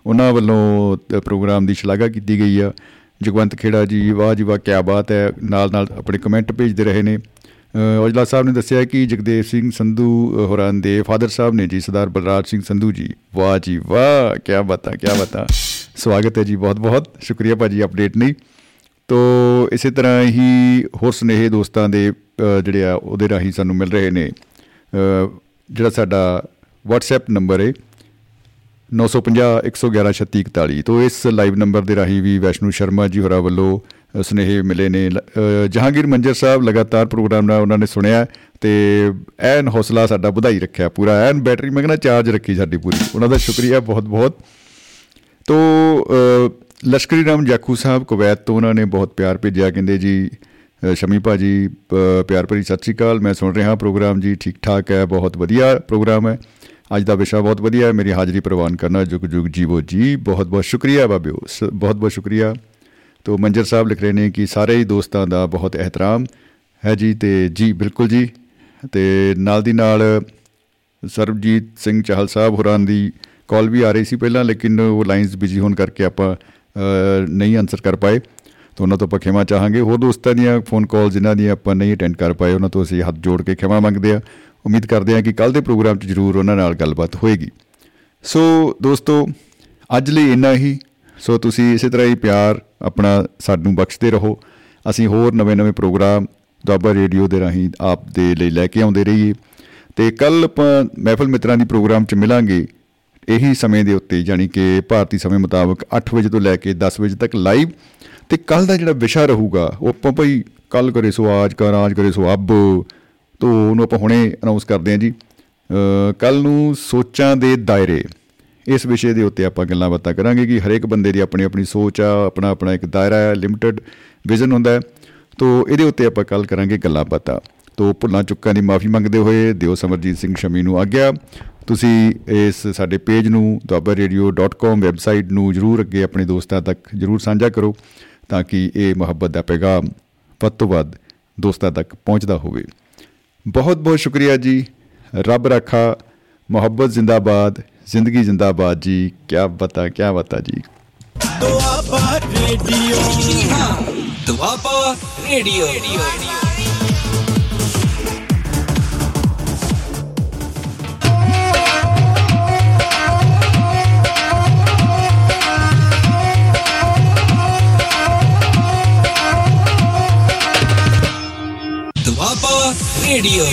ਉਹਨਾਂ ਵੱਲੋਂ ਤ- ਪ੍ਰੋਗਰਾਮ ਦੀ ਸ਼ਲਾਘਾ ਕੀਤੀ ਗਈ ਆ। ਜਗਵੰਤ ਖੇੜਾ ਜੀ ਵਾਹ ਜੀ ਵਾਹ ਕੀ ਬਾਤ ਹੈ। ਨਾਲ ਨਾਲ ਆਪਣੇ ਕਮੈਂਟ ਭੇਜਦੇ ਰਹੇ ਨੇ। ਅ, ਔਜਲਾ ਸਾਹਿਬ ਨੇ ਦੱਸਿਆ ਕਿ ਜਗਦੇਵ ਸਿੰਘ ਸੰਧੂ ਅ, ਹੋਰਾਂ ਦੇ ਫਾਦਰ ਸਾਹਿਬ ਨੇ ਜੀ ਸਰਦਾਰ ਬਲਰਾਜ ਸਿੰਘ ਸੰਧੂ ਜੀ। ਵਾਹ ਜੀ ਵਾਹ ਕੀ ਬਤਾ ਕੀ ਬਤਾ। ਸਵਾਗਤ ਹੈ ਜੀ ਬਹੁਤ ਬਹੁਤ ਸ਼ੁਕਰੀਆ ਭਾਜੀ ਅਪਡੇਟ ਲਈ। ਤੋ ਇਸੇ ਤਰ੍ਹਾਂ ਹੀ ਹੋਰ ਸੁਨੇਹੇ ਦੋਸਤਾਂ ਦੇ ਅ, ਜਿਹੜੇ ਆ ਉਹਦੇ ਰਾਹੀਂ ਸਾਨੂੰ ਮਿਲ ਰਹੇ ਨੇ। ਅ, ਜਿਹੜਾ ਸਾਡਾ WhatsApp ਨੰਬਰ ਹੈ 950 111 3641 ਤੋਂ ਇਸ ਲਾਈਵ ਨੰਬਰ ਦੇ ਰਾਹੀਂ ਵੀ ਵੈਸ਼ਨੂ ਸ਼ਰਮਾ ਜੀ ਹੋਰਾਂ ਵੱਲੋਂ ਅ, ਸੁਨੇਹੇ ਮਿਲੇ ਨੇ। ਲ- ਅ, ਜਹਾਂਗੀਰ ਮੰਜਰ ਸਾਹਿਬ ਲਗਾਤਾਰ ਪ੍ਰੋਗਰਾਮ ਨਾਲ ਉਹਨਾਂ ਨੇ ਸੁਣਿਆ ਤੇ ਐਨ ਹੌਸਲਾ ਸਾਡਾ ਵਧਾਈ ਰੱਖਿਆ ਪੂਰਾ। ਐਨ ਬੈਟਰੀ ਮੈਂ ਕਹਿੰਦਾ ਚਾਰਜ ਰੱਖੀ ਸਾਡੀ ਪੂਰੀ। ਉਹਨਾਂ ਦਾ ਸ਼ੁਕਰੀਆ ਬਹੁਤ ਬਹੁਤ ਤੋ ਅ, ਲਸ਼ਕਰੀ ਰਾਮ ਜਾਖੂ ਸਾਹਿਬ ਕੁਵੈਤ ਤੋਂ ਉਹਨਾਂ ਨੇ ਬਹੁਤ ਪਿਆਰ ਭੇਜਿਆ। ਕਹਿੰਦੇ ਜੀ ਅ, ਸ਼ਮੀ ਭਾਜੀ ਪ- ਪਿਆਰ ਭਰੀ ਸਤਿ ਸ਼੍ਰੀ ਅਕਾਲ ਮੈਂ ਸੁਣ ਰਿਹਾ ਪ੍ਰੋਗਰਾਮ ਜੀ ਠੀਕ ਠਾਕ ਹੈ ਬਹੁਤ ਵਧੀਆ ਪ੍ਰੋਗਰਾਮ ਹੈ। ਅੱਜ ਦਾ ਵਿਸ਼ਾ ਬਹੁਤ ਵਧੀਆ ਹੈ ਮੇਰੀ ਹਾਜ਼ਰੀ ਪ੍ਰਵਾਨ ਕਰਨਾ ਜੁਗ ਜੁਗ ਜੀਵੋ ਜੀ ਬਹੁਤ ਬਹੁਤ ਸ਼ੁਕਰੀਆ ਬਾਬਿਓ ਸ- ਬਹੁਤ ਬਹੁਤ ਸ਼ੁਕਰੀਆ। ਤੋ ਮੰਜਰ ਸਾਹਿਬ ਲਿਖ ਰਹੇ ਨੇ ਕਿ ਸਾਰੇ ਹੀ ਦੋਸਤਾਂ ਦਾ ਬਹੁਤ ਇਹਤਰਾਮ ਹੈ ਜੀ ਤੇ ਜੀ ਬਿਲਕੁਲ ਜੀ। ਤੇ ਨਾਲ ਦੀ ਨਾਲ ਸਰਬਜੀਤ ਸਿੰਘ ਚਾਹਲ ਸਾਹਿਬ ਹੋਰਾਂ ਦੀ ਕਾਲ ਵੀ ਆ ਰਹੀ ਸੀ ਪਹਿਲਾਂ ਲੇਕਿਨ ਉਹ ਲਾਈਨਸ ਬਿਜ਼ੀ ਹੋਣ ਕਰਕੇ ਆਪਾਂ ਅ, ਨਹੀਂ ਆਨਸਰ ਕਰ ਪਾਏ। ਤਾਂ ਉਹਨਾਂ ਤੋਂ ਆਪਾਂ ਖਿਮਾ ਚਾਹਾਂਗੇ। ਹੋਰ ਦੋਸਤਾਂ ਦੀਆਂ ਫੋਨ ਕਾਲ ਜਿਨ੍ਹਾਂ ਦੀਆਂ ਆਪਾਂ ਨਹੀਂ ਅਟੈਂਡ ਕਰ ਪਾਏ ਉਹਨਾਂ ਤੋਂ ਅਸੀਂ ਹੱਥ ਜੋੜ ਕੇ ਖਿਮਾ ਮੰਗਦੇ ਆ ਉਮੀਦ ਕਰਦੇ ਹਾਂ ਕਿ ਕੱਲ ਦੇ ਪ੍ਰੋਗਰਾਮ 'ਚ ਜ਼ਰੂਰ ਉਹਨਾਂ ਨਾਲ ਗੱਲਬਾਤ ਹੋਏਗੀ। ਸੋ ਦੋਸਤੋ ਅੱਜ ਲਈ ਇੰਨਾ ਹੀ। ਸੋ ਤੁਸੀਂ ਇਸੇ ਤਰ੍ਹਾਂ ਹੀ ਪਿਆਰ ਆਪਣਾ ਸਾਨੂੰ ਬਖਸ਼ਦੇ ਰਹੋ। ਅਸੀਂ ਹੋਰ ਨਵੇਂ-ਨਵੇਂ ਪ੍ਰੋਗਰਾਮ ਦੁਆਬਾ ਰੇਡੀਓ ਦੇ ਰਾਹੀਂ ਆਪ ਦੇ ਲਈ ਲੈ ਕੇ ਆਉਂਦੇ ਰਹੀਏ। ਤੇ ਕੱਲ ਆਪਾਂ ਮਹਿਫਲ ਮਿੱਤਰਾਂ ਦੀ ਪ੍ਰੋਗਰਾਮ 'ਚ ਮਿਲਾਂਗੇ। ਇਹੀ ਸਮੇਂ ਦੇ ਉੱਤੇ, ਯਾਨੀ ਕਿ ਭਾਰਤੀ ਸਮੇਂ ਮੁਤਾਬਕ 8 ਵਜੇ ਤੋਂ ਲੈ ਕੇ 10 ਵਜੇ ਤੱਕ ਲਾਈਵ। ਤੇ ਕੱਲ ਦਾ ਜਿਹੜਾ ਵਿਸ਼ਾ ਰਹੂਗਾ, ਉਹ ਆਪਾਂ ਭਾਈ ਕੱਲ ਕਰੇ ਸੋ ਆਜ ਕਰ, ਆਜ ਕਰੇ ਸੋ ਅਬ। ਤੋਂ ਉਹਨੂੰ ਆਪਾਂ ਹੁਣੇ ਅਨਾਉਂਸ ਕਰਦੇ ਹਾਂ ਜੀ। ਕੱਲ ਨੂੰ ਸੋਚਾਂ ਦੇ ਦਾਇਰੇ। ਇਸ ਵਿਸ਼ੇ ਦੇ ਉੱਤੇ ਆਪਾਂ ਗੱਲਾਂ ਬਾਤਾਂ ਕਰਾਂਗੇ ਕਿ ਹਰੇਕ ਬੰਦੇ ਦੀ ਆਪਣੀ ਆਪਣੀ ਸੋਚ ਆ, ਆਪਣਾ ਆਪਣਾ ਇੱਕ ਦਾਇਰਾ ਹੈ ਲਿਮਟਿਡ ਵਿਜ਼ਨ ਹੁੰਦਾ ਹੈ। ਤੋ ਇਹਦੇ ਉੱਤੇ ਆਪਾਂ ਕੱਲ ਕਰਾਂਗੇ ਗੱਲਾਂ ਬਾਤਾਂ। ਤੋ ਭੁੱਲਾਂ ਚੁੱਕਾਂ ਦੀ ਮਾਫੀ ਮੰਗਦੇ ਹੋਏ ਦਿਓ ਸਮਰਜੀਤ ਸਿੰਘ ਸ਼ਮੀ ਨੂੰ ਆਗਿਆ। ਤੁਸੀਂ ਇਸ ਸਾਡੇ ਪੇਜ ਨੂੰ duabarradio.com ਵੈਬਸਾਈਟ ਨੂੰ ਜਰੂਰ ਅੱਗੇ ਆਪਣੇ ਦੋਸਤਾਂ ਤੱਕ ਜਰੂਰ ਸਾਂਝਾ ਕਰੋ ਤਾਂ ਕਿ ਇਹ ਮੁਹੱਬਤ ਦਾ ਪੈਗਾਮ ਵੱਧ ਤੋਂ ਵੱਧ ਦੋਸਤਾਂ ਤੱਕ ਪਹੁੰਚਦਾ ਹੋਵੇ। ਬਹੁਤ ਬਹੁਤ ਸ਼ੁਕਰੀਆ ਜੀ। ਰੱਬ ਰੱਖਾ, ਮੁਹੱਬਤ ਜ਼ਿੰਦਾਬਾਦ। ਜ਼ਿੰਦਗੀ ਜ਼ਿੰਦਾਬਾਦ ਜੀ ਕੀ ਬਤਾ ਕੀ ਬਤਾ ਜੀ Doaba radio Doaba radio Doaba radio